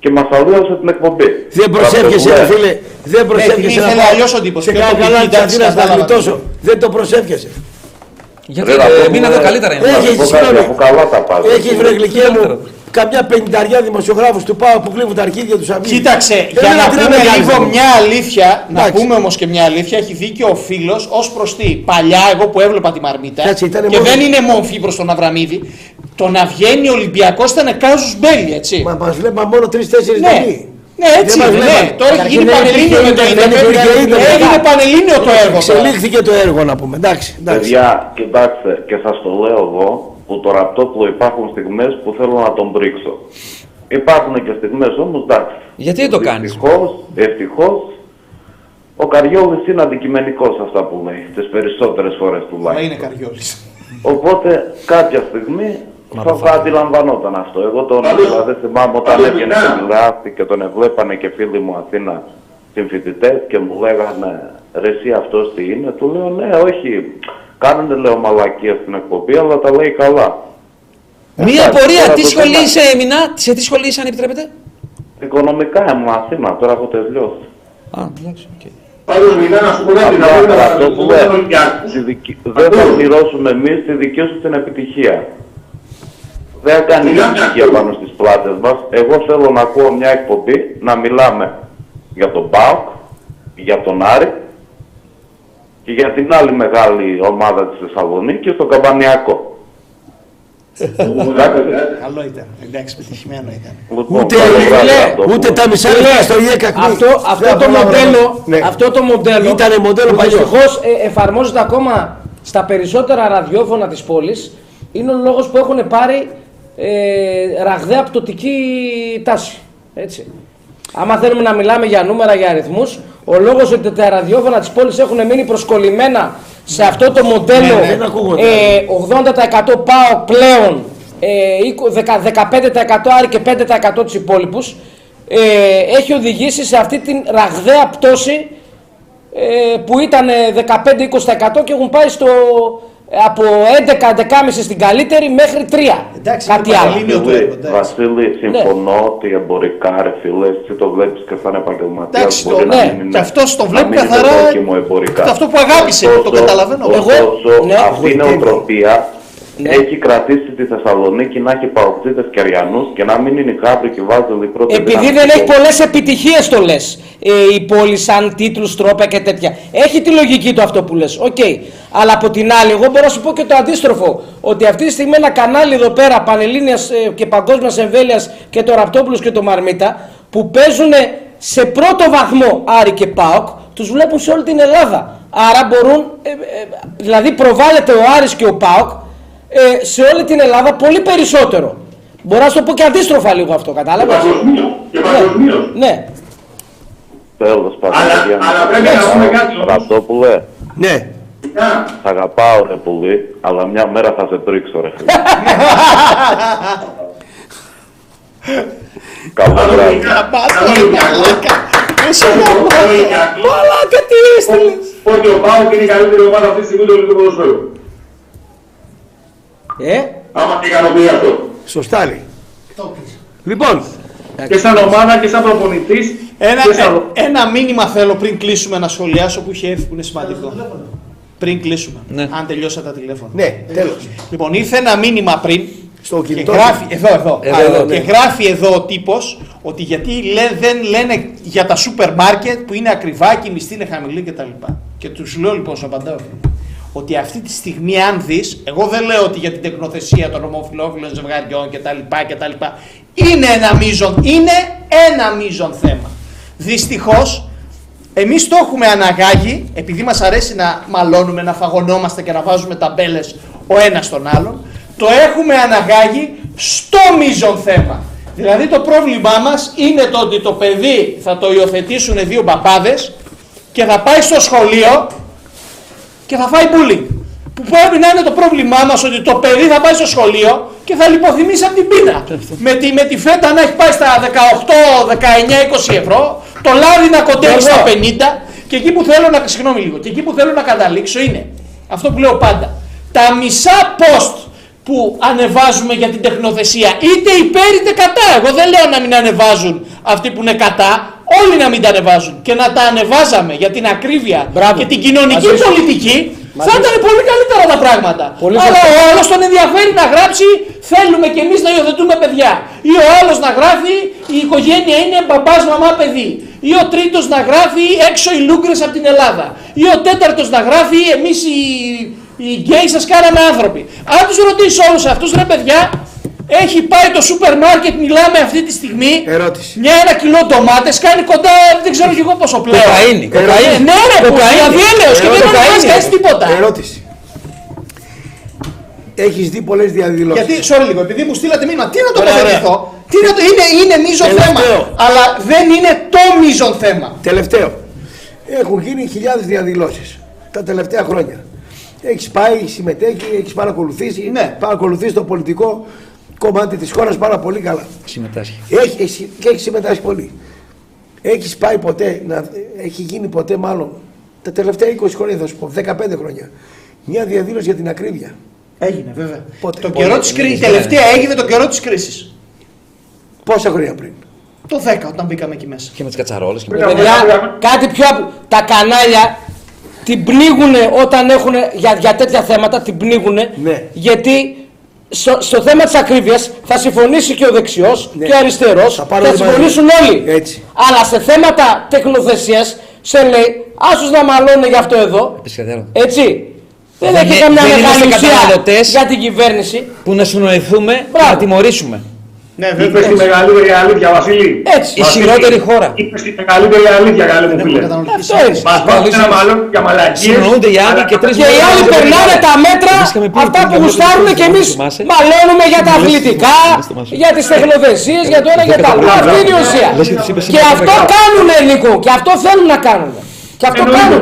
V: και μας αλλίωσε την εκπομπή.
A: Δεν προσεύχεσαι, ρε
V: Ραπτόπουλε.
A: φίλε. Δεν προσεύχεσαι
J: ήθελε
A: πάω
J: αλλιώς ο τύπος,
A: Σε
J: πιο
A: κάνα
J: τοπική,
A: καλά της
J: εντάξει,
A: Αθήνας να
J: κατάλαβα.
A: γλιτώσω. Δεν το προσεύχεσαι.
M: Γιατί
V: Ρε, να
M: ε,
V: πούμε,
M: μήνα εδώ καλύτερα είναι.
A: Έχει,
V: πω κάτι,
A: συγγνώμη.
V: αφού καλά τα πας.
A: Έχεις βρε γλυκέ μου καμιά πενταριά δημοσιογράφους του ΠΑΟ που κλείβουν τα αρχίδια τους αμήν.
J: Κοίταξε,
A: Δεν
J: για
A: είναι
J: να
A: τι
J: πούμε
A: με κάνεις,
J: λίγο
A: δηλαδή.
J: μια αλήθεια, να
A: Εντάξει.
J: πούμε όμω και μια αλήθεια, έχει δίκιο ο φίλο ω προ τι. Παλιά, εγώ που έβλεπα τη Μαρμίτα,
A: Κάτσε, ήτανε
J: και
A: μόνο-
J: δεν είναι μορφή προ τον Αβραμίδη, το να βγαίνει ο Ολυμπιακό ήταν κάζου μπέλι, έτσι.
A: Μα μας βλέπα μόνο τρεις-τέσσερις
J: Ναι.
A: ταινίες.
J: Ναι, έτσι
A: Δεν μας
J: είναι.
A: βλέπανε.
J: Ναι. Τώρα έχει
A: Καταρχήν
J: γίνει
A: δεν
J: πανελλήνιο
A: υπήρχε
J: με το
A: ίντερνετ, δεν
J: ίντερνετ.
A: υπήρχε ίντερνετ.
J: Έγινε πανελλήνιο το έργο τώρα.
A: Εξελίχθηκε το έργο να πούμε. Εντάξει, εντάξει.
V: Παιδιά, κοιτάξτε, και σας το λέω εγώ, που το ραπτόπουλο υπάρχουν στιγμές που θέλω να τον πρίξω. Υπάρχουν και στιγμές όμως, εντάξει.
M: Γιατί δεν το κάνεις;
V: Ευτυχώς, ευτυχώς, ο Καριόλης είναι αντικειμενικός σε αυτά που λέει, τις περισσότερες φορές
J: Μα
V: τουλάχιστον.
J: είναι καριόλης.
V: Οπότε κάποια στιγμή θα, θα αντιλαμβανόταν αυτό. Εγώ τον δηλαδή θυμάμαι όταν έβγαινε και μιλάτη και τον εβλέπανε και φίλοι μου Αθήνα συμφοιτητές και μου λέγανε ρε εσύ αυτός τι είναι; Του λέω ναι όχι κάνουν λέω μαλακία στην εκπομπή αλλά τα λέει καλά.
M: Μία
V: Εντάξει,
M: πορεία,
V: τώρα
M: τι
V: το
M: σχολή
V: θέμα-
M: είσαι, Μινά, σε τι σχολή είσαι, αν επιτρέπετε;
V: Οικονομικά ήμουν Αθήνα, τώρα έχω τελειώσει.
M: Α, εντάξει, οκ.
C: Πάντως Μινά να σου πω κάτι, να
V: Απλά,
C: πούμε
V: αυτό που
C: να
V: λέω,
C: Ολυμπιακούς.
V: τη δική- δεν θα πληρώσουμε εμείς τη δική σου την επιτυχία. Δεν κάνει επιτυχία πάνω στις πλάτες μας. Εγώ θέλω να ακούω μια εκπομπή να μιλάμε για τον ΠΑΟΚ, για τον Άρη και για την άλλη μεγάλη ομάδα της Θεσσαλονίκης, τον Καμπανιακό.
J: Καλό ήταν. Εντάξει, πετυχημένο ήταν.
V: Λοιπόν,
A: Ούτε,
V: καλό βράδυ
A: φίλε,
V: να το
A: ούτε
V: πούμε.
A: τα μισά λεπτά στο ΙΕ Κακμή.
K: Αυτό, αυτό,
A: Δεν
K: το
A: μπορώ να
K: μοντέλο,
A: βρω. Ναι.
K: αυτό το μοντέλο
A: Ήτανε μοντέλο
K: που
A: παλιό.
K: δυστυχώς ε, εφαρμόζεται ακόμα στα περισσότερα ραδιόφωνα της πόλης είναι ο λόγος που έχουν πάρει ε, ραγδαία πτωτική τάση. Έτσι. Άμα θέλουμε να μιλάμε για νούμερα, για αριθμούς, ο λόγος ότι τα ραδιόφωνα της πόλης έχουν μείνει προσκολλημένα σε αυτό το μοντέλο
A: Ναι, ναι, δεν ακούγονται.
K: ε, 80% πάω πλέον, ε, 20 15% Άρη και 5% τους υπόλοιπους, ε, έχει οδηγήσει σε αυτή την ραγδαία πτώση ε, που ήταν 15-20% και έχουν πάει στο, ε, από 11-11,5 στην καλύτερη μέχρι 3.
J: Εντάξει,
K: Κάτι
J: είναι
K: άλλο.
J: Πανελλήνιο του έργο, εντάξει.
V: Βασίλη, συμφωνώ ότι εμπορικά ρε φίλε, εσύ το βλέπεις και σαν επαγγελματίας
J: Εντάξει, το-
V: μπορεί να
J: ναι,
V: μην είναι,
J: και αυτός το
V: να
J: βλέπει
V: μην είναι
J: καθαρά
V: δόκιμο εμπορικά.
J: αυτό που αγάπησε, το καταλαβαίνω.
V: Ωστόσο,
J: Εγώ- ναι,
V: αυτή η
J: εγώ-
V: νοοτροπία έχει κρατήσει τη Θεσσαλονίκη να έχει παοξίδες και αριανούς και να μην είναι η Γάβρη και βάζελη πρώτη
K: Επειδή
V: δύναμη
K: δεν
V: του
K: έχει
V: κόσμου.
K: πολλές επιτυχίες το λες. Ε, η πόλη σαν τίτλους, τρόπια και τέτοια. Έχει τη λογική του αυτό που λες. Οκ. Αλλά από την άλλη, εγώ μπορώ να σου πω και το αντίστροφο. Ότι αυτή τη στιγμή ένα κανάλι εδώ πέρα πανελλήνιας και παγκόσμιας εμβέλειας και το Ραπτόπουλος και το Μαρμίτα που παίζουν σε πρώτο βαθμό Άρη και ΠΑΟΚ, τους βλέπουν σε όλη την Ελλάδα. Άρα μπορούν, ε, ε, δηλαδή προβάλλεται ο Άρης και ο ΠΑΟΚ ε, σε όλη την Ελλάδα πολύ περισσότερο. Μπορώ να σου το πω και αντίστροφα λίγο αυτό, κατάλαβες;
C: Και παγκοσμίως.
K: Ναι.
V: Τέλος πάντων,
C: Αλλά-
V: παιδιά,
C: αλλά
V: να-
C: πρέπει να πούμε κάτι όμως.
V: Ραπτόπουλε,
A: Ναι.
V: σ' αγαπάω ρε πολύ, αλλά μια μέρα θα σε τρίξω ρε φίλε. Καλό βράδυ.
J: Μαλάκα τι έστειλες.
C: Ότι ο Πάοκ είναι η καλύτερη ομάδα αυτή τη στιγμή του ελληνικού ποδοσφαίρου.
K: Ε,
C: Άμα την ικανοποιεί αυτό.
A: Σωστά λέει. Λοιπόν,
C: Και σαν ομάδα και σαν προπονητής.
J: Ένα,
C: και σαν...
J: ε, ένα μήνυμα θέλω πριν κλείσουμε να σχολιάσω που είχε έρθει που είναι σημαντικό. Πριν κλείσουμε. Αν τελειώσατε τα τηλέφωνα.
A: Ναι, τέλος.
J: Λοιπόν, ήρθε ένα μήνυμα πριν.
A: Στο
J: Και
A: κινητό
J: γράφει,
A: σου.
J: εδώ, εδώ,
A: Εδώ,
J: Α,
A: εδώ,
J: και
A: ναι.
J: γράφει εδώ ο τύπος ότι γιατί λέ- δεν λένε για τα σούπερ μάρκετ που είναι ακριβά και η μισθή είναι χαμηλή κτλ. Και τους λέω λοιπόν σου απαντάω ότι αυτή τη στιγμή αν δεις, εγώ δεν λέω ότι για την τεκνοθεσία των ομοφυλόφιλων ζευγαριών κτλ. κτλ. Είναι ένα μείζον, είναι ένα μείζον θέμα. Δυστυχώς εμείς το έχουμε αναγάγει, επειδή μας αρέσει να μαλώνουμε, να φαγωνόμαστε και να βάζουμε ταμπέλες ο ένας στον άλλον, το έχουμε αναγάγει στο μείζον θέμα. Δηλαδή το πρόβλημά μας είναι το ότι το παιδί θα το υιοθετήσουν δύο μπαμπάδες και θα πάει στο σχολείο και θα φάει bullying. Που πρέπει να είναι το πρόβλημά μας ότι το παιδί θα πάει στο σχολείο και θα λιποθυμήσει από την πείνα. με, τη, με τη φέτα να έχει πάει στα 18, 19, 20 ευρώ, το λάδι να κοντεύει στα 50 και εκεί που θέλω να, συγγνώμη λίγο, και εκεί που θέλω να καταλήξω είναι αυτό που λέω πάντα. Τα μισά post που ανεβάζουμε για την τεχνοθεσία, είτε υπέρ είτε κατά. Εγώ δεν λέω να μην ανεβάζουν αυτοί που είναι κατά, όλοι να μην τα ανεβάζουν. Και να τα ανεβάζαμε για την ακρίβεια και την κοινωνική
K: Μαζί σου.
J: πολιτική,
K: Μαζί
J: θα
K: σου.
J: ήταν πολύ καλύτερα τα πράγματα.
K: Πολύ
J: Αλλά
K: σωστά.
J: ο άλλος τον ενδιαφέρει να γράψει, θέλουμε κι εμείς να υιοθετούμε παιδιά. Ή ο άλλος να γράφει, η οικογένεια είναι μπαμπάς, μαμά, παιδί. Ή ο τρίτος να γράφει έξω οι λούγκρε από την Ελλάδα. Ή ο τέταρτος να γράφει εμείς οι, οι γκέι σας κάναμε άνθρωποι. Αν τους ρωτήσεις όλους αυτούς, ρε παιδιά, έχει πάει το σούπερ μάρκετ, μιλάμε αυτή τη στιγμή.
A: Ερώτηση.
J: Μια ένα κιλό ντομάτες κάνει κοντά, δεν ξέρω κι εγώ πόσο πλέον.
M: Κοκαίνη,
J: Ε,
M: κοκαίνη.
J: Ναι, ρε, που
M: Κοκαίνη.
J: διαδίελεος και δεν
M: Κοκαίνη.
J: ανεβάζει κανείς τίποτα.
A: Ερώτηση. Έχεις δει πολλές διαδηλώσεις.
J: Γιατί, sorry λίγο, επειδή μου στείλατε μήνυμα, τι να το
A: Ωραία,
J: τοποθετηθώ. Τι να το, είναι, είναι μείζον
A: Τελευταίο.
J: θέμα. Αλλά δεν είναι το μείζον θέμα.
A: Τελευταίο. Έχουν γίνει χιλιάδες διαδηλώσεις τα τελευταία χρόνια. Έχεις πάει, συμμετέχει, έχεις παρακολουθήσει,
J: Ναι.
A: παρακολουθείς το πολιτικό κομμάτι της χώρας πάρα πολύ καλά.
M: Συμμετάσχει.
A: Έχει, έχει, και έχει συμμετάσχει πολύ. Έχεις πάει ποτέ, να, έχει γίνει ποτέ μάλλον, τα τελευταία 20 χρόνια θα σου πω, 15 χρόνια, μια διαδήλωση για την ακρίβεια.
J: Έγινε, βέβαια.
A: Πότε.
J: Το
A: Πότε.
J: καιρό της κρίσης, η τελευταία έγινε το καιρό της κρίσης.
A: Πόσα χρόνια πριν;
J: Το 10 όταν μπήκαμε εκεί μέσα.
M: Και με τις κατσαρόλες και με
K: Παιδιά, κάτι πιο. απ- Τα κανάλια την πνίγουν όταν έχουν για, για τέτοια θέματα, την πνίγουν
A: Ναι.
K: γιατί στο, στο θέμα της ακρίβειας θα συμφωνήσει και ο δεξιός
A: Ναι.
K: και ο αριστερός,
A: Θα
K: θα,
A: πάρουν όλοι
K: συμφωνήσουν όλοι.
A: Έτσι.
K: Αλλά σε θέματα τεχνοθεσίας σε λέει, άσους να μαλώνουν για αυτό εδώ. Έτσι. Δεν
M: Δεν
K: έχει
M: είναι-
K: καμιά
M: δεν
K: μεγάλη
M: είμαστε
K: ουσία
M: καταναλωτές.
K: για την κυβέρνηση.
M: Που να συνοηθούμε να τιμωρήσουμε.
J: Ναι,
C: Είπες τη μεγαλύτερη αλήθεια, Βασίλη.
K: Έτσι.
M: Η χειρότερη χώρα.
C: Είπες τη μεγαλύτερη αλήθεια, καλή μου φίλε.
K: Αυτό είναι.
C: Μας βάζουν ένα μάλλον για μαλακίες.
M: Συνοούνται οι άλλοι και τρεις
K: Και οι άλλοι περνάνε τα μέτρα αυτά που γουστάρουν και εμείς μαλώνουμε για τα αθλητικά, για τις τεχνοδεσίε, για το ένα και το άλλο. Αυτή είναι η ουσία. Και αυτό κάνουν Νίκο, και αυτό θέλουν να κάνουν. Και αυτό κάνουν.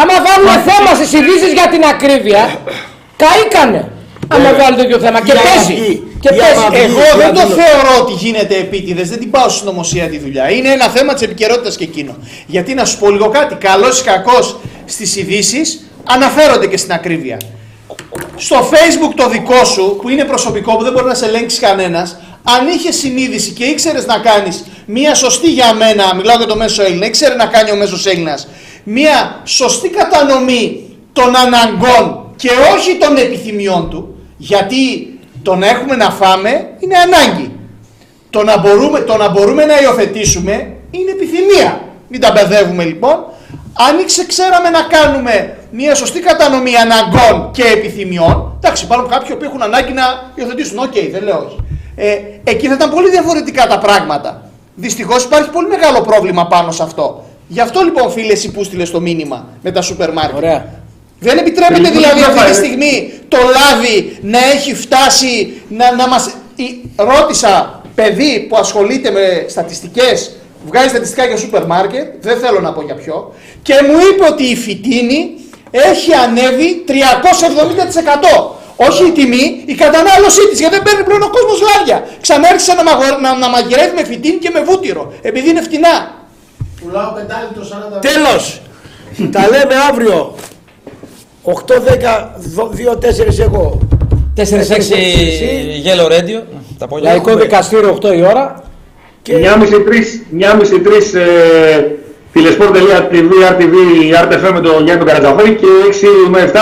K: Άμα βάλουν θέμα στις ειδήσεις για την ακρίβεια, καήκανε. Άμα βάλουν τέτοιο θέμα. Και παίζει. Και παίζει.
J: Εγώ δεν το θεωρώ ότι γίνεται επίτηδες, δεν την πάω στη νομοσία τη δουλειά. Είναι ένα θέμα της επικαιρότητας και εκείνο. Γιατί να σου πω λίγο κάτι, καλός ή κακός στις ειδήσεις αναφέρονται και στην ακρίβεια. Στο facebook το δικό σου, που είναι προσωπικό, που δεν μπορεί να σε ελέγξει κανένας, αν είχες συνείδηση και ήξερες να κάνεις μία σωστή για μένα, μιλάω για το μέσο Έλληνα, ήξερε να κάνει ο μέσος Έλληνας μία σωστή κατανομή των αναγκών και όχι των επιθυμιών του, γιατί το να έχουμε να φάμε είναι ανάγκη. Το να μπορούμε, το να, μπορούμε να υιοθετήσουμε είναι επιθυμία. Μην τα μπερδεύουμε λοιπόν. Αν ήξε, ξέραμε να κάνουμε μια σωστή κατανομή αναγκών και επιθυμιών, εντάξει, υπάρχουν κάποιοι που έχουν ανάγκη να υιοθετήσουν. Οκ, δεν λέω όχι. Ε, εκεί θα ήταν πολύ διαφορετικά τα πράγματα. Δυστυχώς υπάρχει πολύ μεγάλο πρόβλημα πάνω σε αυτό. Γι' αυτό λοιπόν, φίλες, εσύ που στείλε το μήνυμα με τα σούπερ μάρκετ.
K: Ωραία.
J: Δεν επιτρέπεται
C: Λοιπόν,
J: δηλαδή
C: δεν
J: αυτή τη
C: πάει.
J: στιγμή το λάδι να έχει φτάσει να, να μας... η- Ρώτησα παιδί που ασχολείται με στατιστικές, βγάζει στατιστικά για σούπερ μάρκετ, δεν θέλω να πω για ποιο, και μου είπε ότι η φυτίνη έχει ανέβει 370%. Όχι η τιμή, η κατανάλωσή της, γιατί δεν παίρνει πλέον ο κόσμος λάδια. Ξανά άρχισε να, μαγο- να, να μαγειρεύει με φυτίνη και με βούτυρο, επειδή είναι φτηνά.
L: Πουλάω πεντάλιτρο 40
A: Τέλος. Τα λέμε αύριο. 8-10, 2-4 εγώ.
M: 4-6 Yellow Radio. Τα απόγευμα.
K: Λαϊκό δικαστήριο 8 η ώρα.
A: Και
C: 9.30-3 ε, τηλεσπορ.tv, RTV, RTV με τον Γιάννη τον Καρατζαφέρη και 6 με 7.30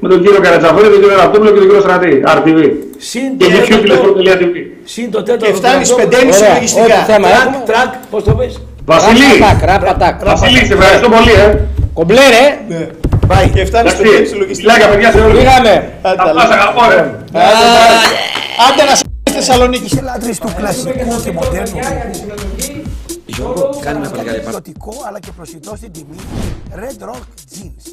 C: με τον κύριο Καρατζαφέρη, τον κύριο Ραπτόπουλο και τον κύριο Στρατή, RTV.
A: Συν
C: Και
A: το
C: YouTube
A: τέταρτο-
C: τηλεσπορ.tv.
A: Συν το τέταρτο.
J: Και 7,5,
A: δυνατό-
J: 5,5
K: Ωραία,
J: λογιστικά.
K: ό,τι θέμα
A: Τρακ,
K: έχουμε.
A: τρακ, πώς το πες.
C: Βασίλη,
K: Ράπατακ, ράπατακ.
C: Βασίλη, σε ευχαριστώ πολύ, ε.
K: Κομπλέ ρε.
A: Πάει.
J: Και 7,5
C: Εντάξει,
J: 5,5 λογιστικά.
C: φιλάκια παιδιά σε όλους.
K: Πήγαμε.
C: Θα πας αγαπώ, ρε.
J: Άντε να σε στη Θεσσαλονίκη.
A: Είσαι λάτρης του κλασικού και μοντέρνου
M: Γιώργο, κάνει μια παλικάρια πάνω.
A: Ποιοτικό αλλά και προσιτό στην τιμή Red Rock Jeans.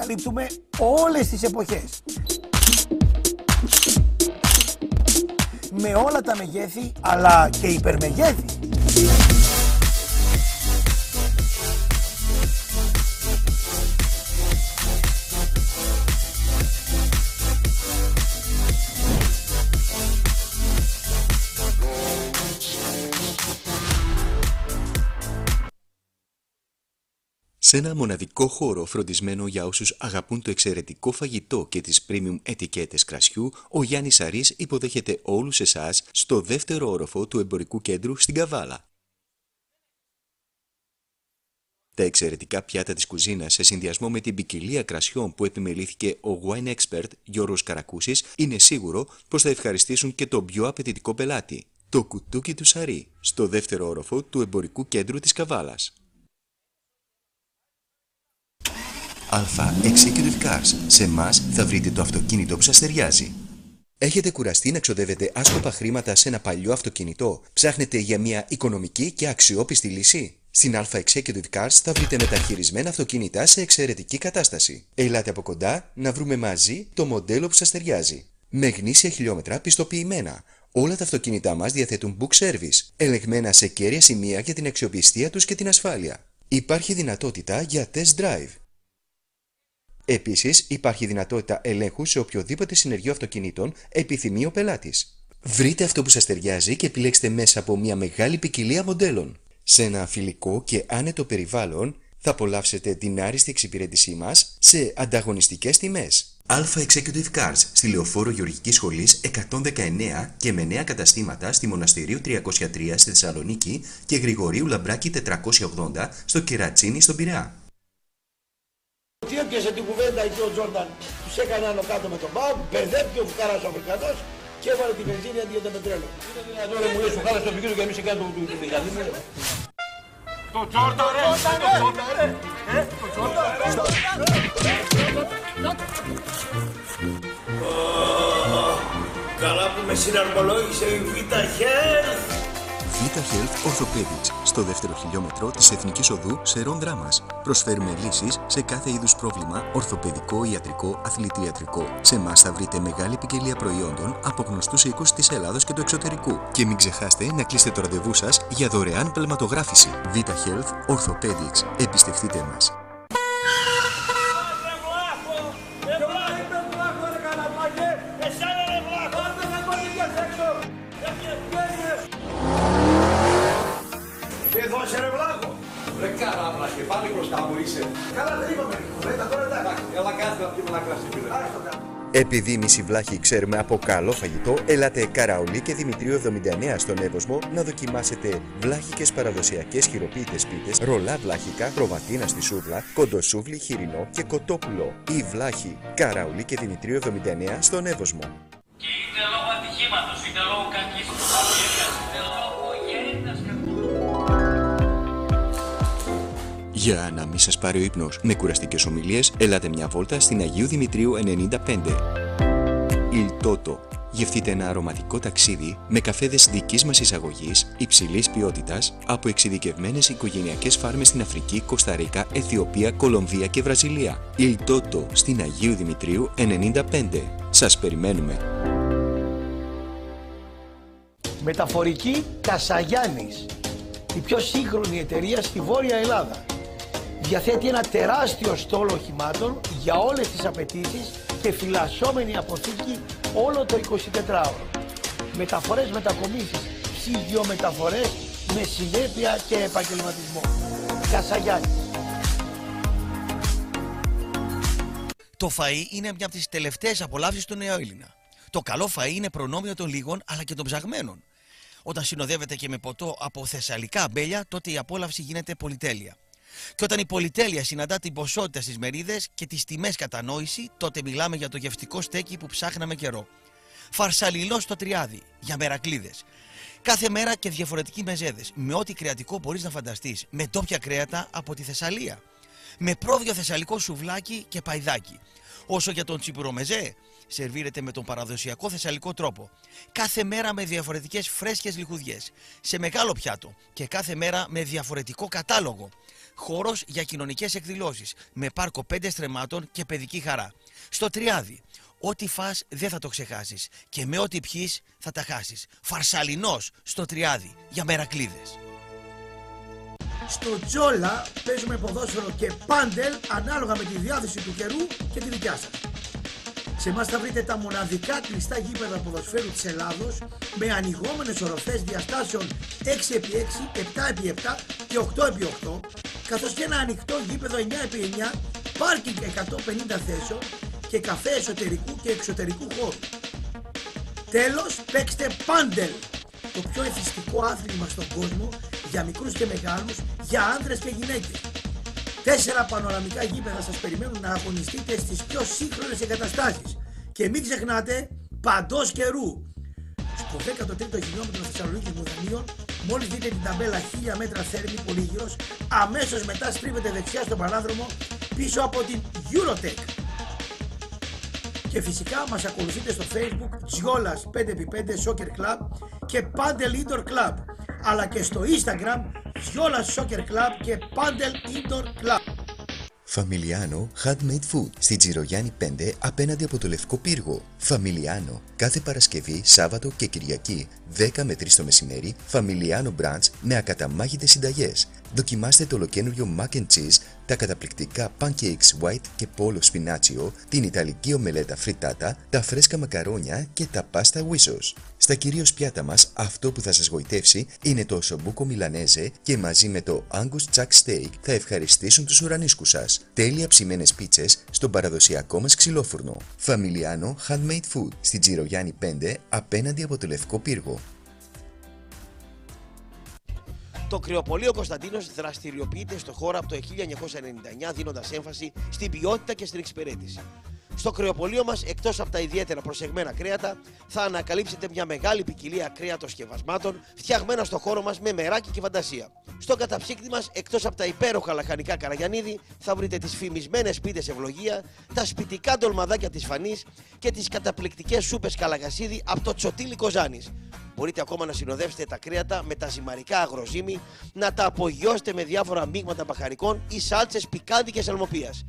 A: Καλύπτουμε όλες τις εποχές. Με όλα τα μεγέθη αλλά και υπερμεγέθη.
B: Σε ένα μοναδικό χώρο φροντισμένο για όσους αγαπούν το εξαιρετικό φαγητό και τις premium ετικέτες κρασιού, ο Γιάννης Αρής υποδέχεται όλους εσάς στο δεύτερο όροφο του εμπορικού κέντρου στην Καβάλα. Τα εξαιρετικά πιάτα της κουζίνας σε συνδυασμό με την ποικιλία κρασιών που επιμελήθηκε ο wine expert Γιώργος Καρακούσης είναι σίγουρο πως θα ευχαριστήσουν και τον πιο απαιτητικό πελάτη, το κουτούκι του Σαρή, στο δεύτερο όροφο του εμπορικού κέντρου της Καβάλας. Αλφα Executive Cars. Σε εμάς θα βρείτε το αυτοκίνητο που σας ταιριάζει. Έχετε κουραστεί να ξοδεύετε άσκοπα χρήματα σε ένα παλιό αυτοκίνητο; Ψάχνετε για μια οικονομική και αξιόπιστη λύση; Στην Alpha Executive Cars θα βρείτε μεταχειρισμένα αυτοκίνητα σε εξαιρετική κατάσταση. Ελάτε από κοντά να βρούμε μαζί το μοντέλο που σας ταιριάζει. Με γνήσια χιλιόμετρα πιστοποιημένα. Όλα τα αυτοκίνητά μας διαθέτουν book service, ελεγμένα σε κέρια σημεία για την αξιοπιστία τους και την ασφάλεια. Υπάρχει δυνατότητα για test drive. Επίσης, υπάρχει δυνατότητα ελέγχου σε οποιοδήποτε συνεργείο αυτοκινήτων επιθυμεί ο πελάτης. Βρείτε αυτό που σας ταιριάζει και επιλέξτε μέσα από μια μεγάλη ποικιλία μοντέλων. Σε ένα φιλικό και άνετο περιβάλλον θα απολαύσετε την άριστη εξυπηρέτησή μας σε ανταγωνιστικές τιμές. Alpha Executive Cars στη Λεωφόρο Γεωργικής Σχολής 119 και με νέα καταστήματα στη Μοναστηρίου 303 στη Θεσσαλονίκη και Γρηγορίου Λαμπράκη 480 στο Κερατσίνι στον Πειραιά.
A: Τι έπιασε την κουβέντα εκεί ο Τζόρνταν, τους έκανε άνω κάτω με τον Μπάουκ, μπερδεύτηκε ο Φουκάρας ο Αφρικανός και έβαλε τη βενζίνη αντί για το πετρέλαιο. Είναι δυνατόν ρε μου λες Φουκάρας το επικίνδυνο και εμείς έκανε το του μηχανή μου.
O: Το Τζόρνταν, ρε! Το Τζόρνταν, ρε! Ε, το Τζόρνταν!
A: Καλά που με συναρμολόγησε η Vita Health.
B: Vita Health Orthopedics, στο δεύτερο χιλιόμετρο της Εθνικής Οδού Σερών Δράμας. Προσφέρουμε λύσεις σε κάθε είδους πρόβλημα ορθοπαιδικό, ιατρικό, αθλητιατρικό. Σε εμάς θα βρείτε μεγάλη ποικιλία προϊόντων από γνωστούς οίκους της Ελλάδος και του εξωτερικού. Και μην ξεχάσετε να κλείσετε το ραντεβού σας για δωρεάν πλαματογράφηση. Vita Health Orthopedics. Εμπιστευτείτε μας.
A: Ρε
O: καράμπλα και πάλι μπροστά μου είσαι.
A: Καλά δεν είπαμε Νικολέτα, τώρα εντάξει.
O: Έλα κάτσε να πιούμε ένα κρασί, φίλε.
B: Επειδή εμεί οι βλάχοι ξέρουμε από καλό φαγητό, ελάτε Καραολί και Δημητρίου 79 στον Εύωσμο να δοκιμάσετε βλάχικες παραδοσιακές χειροποίητες πίτες, ρολά βλάχικα, προβατίνα στη σούβλα, κοντοσούβλι χοιρινό και κοτόπουλο. Η βλάχη Καραολί και Δημητρίου 79 στον Εύωσμο.
D: Και είτε λόγω ατυχήματος, είτε λόγω κακής
B: Για να μην σας πάρει ο ύπνος με κουραστικές ομιλίες, ελάτε μια βόλτα στην Αγίου Δημητρίου 95. Il Toto. Γευτείτε ένα αρωματικό ταξίδι με καφέδες δικής μας εισαγωγής, υψηλής ποιότητας, από εξειδικευμένες οικογενειακές φάρμες στην Αφρική, Κωνσταντίνα, Αιθιοπία, Κολομβία και Βραζιλία. Il Toto στην Αγίου Δημητρίου 95. Σας περιμένουμε.
A: Μεταφορική Κασαγιάννης. Η πιο σύγχρονη εταιρεία στη Βόρεια Ελλάδα. Διαθέτει ένα τεράστιο στόλο οχημάτων για όλες τις απαιτήσεις και φυλασσόμενη αποθήκη όλο το 24ωρο. Μεταφορές μετακομίσεις, ψυγειομεταφορές με συνέπεια και επαγγελματισμό. Κασαγιάννης.
E: Το φαΐ είναι μια από τις τελευταίες απολαύσεις του νέου Έλληνα. Το καλό φαΐ είναι προνόμιο των λίγων αλλά και των ψαγμένων. Όταν συνοδεύεται και με ποτό από θεσσαλικά αμπέλια, τότε η απόλαυση γίνεται πολυτέλεια. Και όταν η πολυτέλεια συναντά την ποσότητα στις μερίδες και τις τιμές κατανόηση, τότε μιλάμε για το γευστικό στέκι που ψάχναμε καιρό. Φαρσαλινό στο τριάδι, για μερακλίδες. Κάθε μέρα και διαφορετικοί μεζέδες, με ό,τι κρεατικό μπορείς να φανταστείς, με ντόπια κρέατα από τη Θεσσαλία. Με πρόβιο θεσσαλικό σουβλάκι και παϊδάκι. Όσο για τον τσιπουρομεζέ, σερβίρεται με τον παραδοσιακό θεσσαλικό τρόπο. Κάθε μέρα με διαφορετικές φρέσκες λιχουδιές, σε μεγάλο πιάτο και κάθε μέρα με διαφορετικό κατάλογο. Χώρος για κοινωνικές εκδηλώσεις, με πάρκο πέντε στρεμάτων και παιδική χαρά. Στο Τριάδι, ό,τι φας δεν θα το ξεχάσεις και με ό,τι πιείς θα τα χάσεις. Φαρσαλινός στο Τριάδι, για μερακλίδες.
A: Στο Τζόλα παίζουμε ποδόσφαιρο και πάντελ ανάλογα με τη διάθεση του καιρού και τη δικιά σας. Σε εμάς θα βρείτε τα μοναδικά κλειστά γήπεδα ποδοσφαίρου της Ελλάδος με ανοιγόμενες οροφές διαστάσεων 6x6, 7x7 και 8x8 καθώς και ένα ανοιχτό γήπεδο 9x9, πάρκινγκ 150 θέσεων και καφέ εσωτερικού και εξωτερικού χώρου. Τέλος, παίξτε πάντελ, το πιο εθιστικό άθλημα στον κόσμο για μικρούς και μεγάλους, για άνδρες και γυναίκες. Τέσσερα πανοραμικά γήπεδα σας περιμένουν να αγωνιστείτε στις πιο σύγχρονες εγκαταστάσεις. Και μην ξεχνάτε, παντός καιρού. Στο 13ο χιλιόμετρο Θεσσαλονίκης Μουδανίων, μόλις δείτε την ταμπέλα 1000 μέτρα θέρμη πολύγυρος, αμέσως μετά στρίβετε δεξιά στον παράδρομο πίσω από την Eurotech. Και φυσικά μας ακολουθείτε στο facebook Τζιόλας 5x5 Soccer Club και Padel Indoor Club αλλά και στο instagram Τζιόλας Soccer Club και Padel Indoor Club.
B: Φαμιλιάνο Handmade Food στη Τζιρογιάννη 5 απέναντι από το Λευκό Πύργο. Φαμιλιάνο κάθε Παρασκευή, Σάββατο και Κυριακή 10 με 3 το μεσημέρι. Φαμιλιάνο Brunch με ακαταμάγητες συνταγές. Δοκιμάστε το ολοκένουργιο mac and cheese, τα καταπληκτικά pancakes white και polo spinaccio, την ιταλική ομελέτα φριτάτα, τα φρέσκα μακαρόνια και τα πάστα whissos. Στα κυρίως πιάτα μας αυτό που θα σας γοητεύσει είναι το σομπούκο μιλανέζε και μαζί με το Angus Chuck Steak θα ευχαριστήσουν τους ουρανίσκους σας. Τέλεια ψημένες πίτσες στον παραδοσιακό μας ξυλόφουρνο. Φαμιλιάνο Handmade Food στη Τζιρογιάννη 5 απέναντι από το Λευκό Πύργο.
H: Το κρεοπολείο Κωνσταντίνος δραστηριοποιείται στο χώρο από το 1999 δίνοντας έμφαση στην ποιότητα και στην εξυπηρέτηση. Στο κρεοπολείο μας, εκτός από τα ιδιαίτερα προσεγμένα κρέατα, θα ανακαλύψετε μια μεγάλη ποικιλία κρέατος σκευασμάτων φτιαγμένα στο χώρο μας με μεράκι και φαντασία. Στο καταψύκτη μας, εκτός από τα υπέροχα λαχανικά καραγιανίδη, θα βρείτε τις φημισμένες πίτες ευλογία, τα σπιτικά ντολμαδάκια της φανής και τις καταπληκτικές σούπες καλαγασίδι από το τσοτήλι Κοζάνης. Μπορείτε ακόμα να συνοδεύσετε τα κρέατα με τα ζυμαρικά αγροζύμι, να τα απογειώσετε με διάφορα μείγματα μπαχαρικών ή σάλτσες πικάντικες αλμοπίας.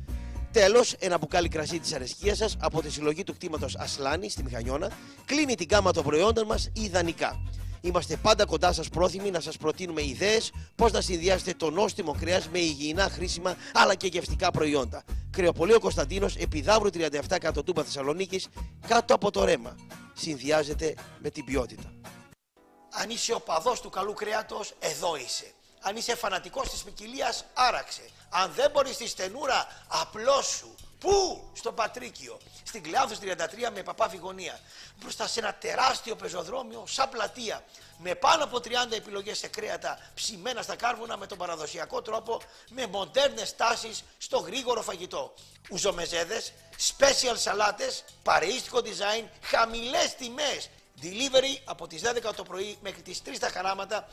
H: Τέλος, ένα μπουκάλι κρασί της αρεσκίας σας από τη συλλογή του κτήματος Ασλάνη στη Μηχανιώνα κλείνει την γάμα των προϊόντων μας ιδανικά. Είμαστε πάντα κοντά σας πρόθυμοι να σας προτείνουμε ιδέες πώς να συνδυάσετε το νόστιμο κρέας με υγιεινά, χρήσιμα αλλά και γευστικά προϊόντα. Κρεοπολείο Κωνσταντίνος, επιδαύρου 37 Κατοτούμπα Θεσσαλονίκης, κάτω από το ρέμα. Συνδυάζεται με την ποιότητα.
A: Αν είσαι οπαδός του καλού κρέατος, εδώ είσαι. Αν είσαι φανατικός της ποικιλίας, άραξε. Αν δεν μπορείς τη στενούρα, απλώσου. Πού; Στο Πατρίκιο. Στην Κλεάνθος 33 με παπάφη γωνία. Μπροστά σε ένα τεράστιο πεζοδρόμιο σαν πλατεία. Με πάνω από 30 επιλογές σε κρέατα ψημένα στα κάρβουνα με τον παραδοσιακό τρόπο. Με μοντέρνες τάσεις στο γρήγορο φαγητό. Ουζομεζέδες, special σαλάτες, παρεΐστικο design, χαμηλές τιμές. Delivery από τις 12 το πρωί μέχρι τις 3 τα χαράματα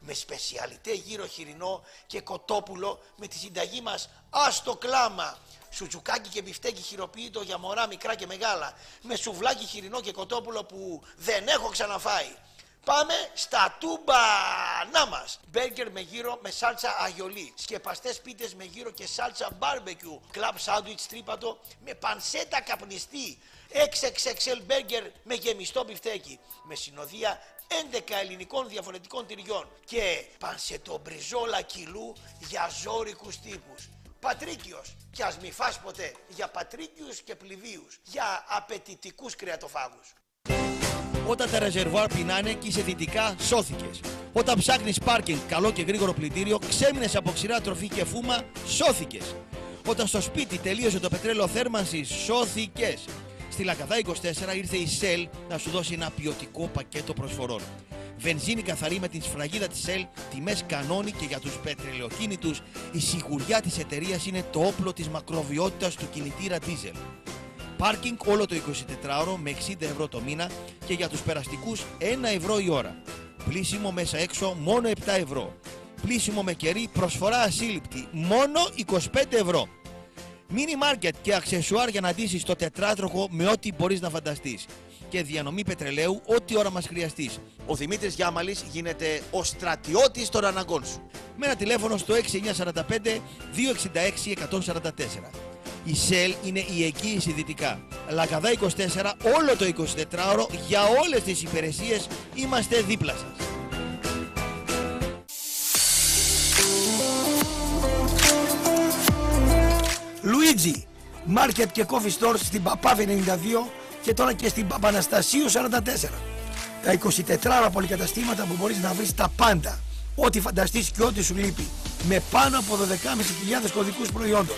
A: με σπεσιαλιτέ γύρο χοιρινό και κοτόπουλο με τη συνταγή μας άστο κλάμα. Σουτζουκάκι και μπιφτέκι χειροποίητο για μωρά μικρά και μεγάλα. Με σουβλάκι χοιρινό και κοτόπουλο που δεν έχω ξαναφάει. Πάμε στα τούμπανά μας. Μπέργκερ με γύρο με σάλτσα αϊολί. Σκεπαστές πίτες με γύρο και σάλτσα μπάρμπεκιου. Κλαμπ σάντουιτς τρίπατο με πανσέτα καπνιστή. XXXL μπέργκερ με γεμιστό μπιφτέκι. Με συνοδεία 11 ελληνικών διαφορετικών τυριών. Και πανσετομπριζόλα κιλού για ζόρικους τύπους. Πατρίκιος. Κι ας μη φας ποτέ. Για πατρίκιους και πληβείους. Για απαιτητικούς κρεατοφάγους.
E: Όταν τα ρεζερβουάρ πεινάνε και είσαι δυτικά, σώθηκες. Όταν ψάχνεις πάρκινγκ, καλό και γρήγορο πλυντήριο, ξέμεινες από ξηρά τροφή και φούμα, σώθηκες. Όταν στο σπίτι τελείωσε το πετρέλαιο θέρμανσης, σώθηκες. Στη Λακαδά 24 ήρθε η Shell να σου δώσει ένα ποιοτικό πακέτο προσφορών. Βενζίνη καθαρή με την σφραγίδα της Shell, τιμές κανόνι και για τους πετρελαιοκίνητους, η σιγουριά της εταιρείας είναι το όπλο της μακροβιότητας του κινητήρα diesel. Πάρκινγκ όλο το 24ωρο με 60 ευρώ το μήνα και για τους περαστικούς 1 ευρώ η ώρα. Πλήσιμο μέσα έξω μόνο 7 ευρώ. Πλήσιμο με κερί προσφορά ασύλληπτη μόνο 25 ευρώ. Μίνι μάρκετ και αξεσουάρ για να ντύσεις το τετράτροχο με ό,τι μπορείς να φανταστείς. Και διανομή πετρελαίου ό,τι ώρα μας χρειαστείς. Ο Δημήτρης Γιάμαλης γίνεται ο στρατιώτης των αναγκών σου. Με ένα τηλέφωνο στο 6945 266 144. Η ΣΕΛ είναι η εγγύηση δυτικά. Λακαδά 24 όλο το 24ωρο για όλες τις υπηρεσίες είμαστε δίπλα σας.
A: Λουίτζι, μάρκετ και coffee stores στην Παπάβη 92 και τώρα και στην Παπαναστασίου 44. Τα 24 πολυκαταστήματα που μπορείς να βρεις τα πάντα. Ό,τι φανταστείς και ό,τι σου λείπει. Με πάνω από 12.500 κωδικούς προϊόντων.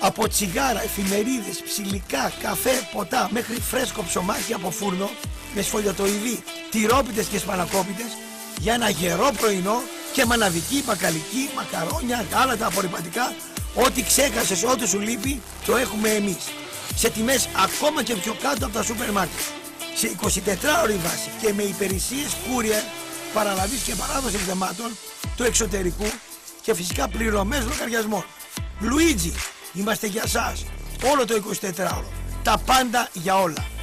A: Από τσιγάρα, εφημερίδες, ψηλικά, καφέ, ποτά μέχρι φρέσκο ψωμάκι από φούρνο με σφολιατοειδή, τυρόπιτες και σπανακόπιτες για ένα γερό πρωινό και μαναβική, μπακαλική, μακαρόνια, γάλατα, απορριπαντικά Ό,τι ξέχασες, ό,τι σου λείπει, το έχουμε εμείς. Σε τιμές ακόμα και πιο κάτω από τα σούπερ μάρκετ. Σε 24 ώρη βάση και με υπηρεσίες courier, παραλαβής και παράδοσης εκδεμάτων του εξωτερικού και φυσικά πληρωμές λογαριασμών. Λουίτζι, είμαστε για σας. Όλο το 24ωρο. Τα πάντα για όλα.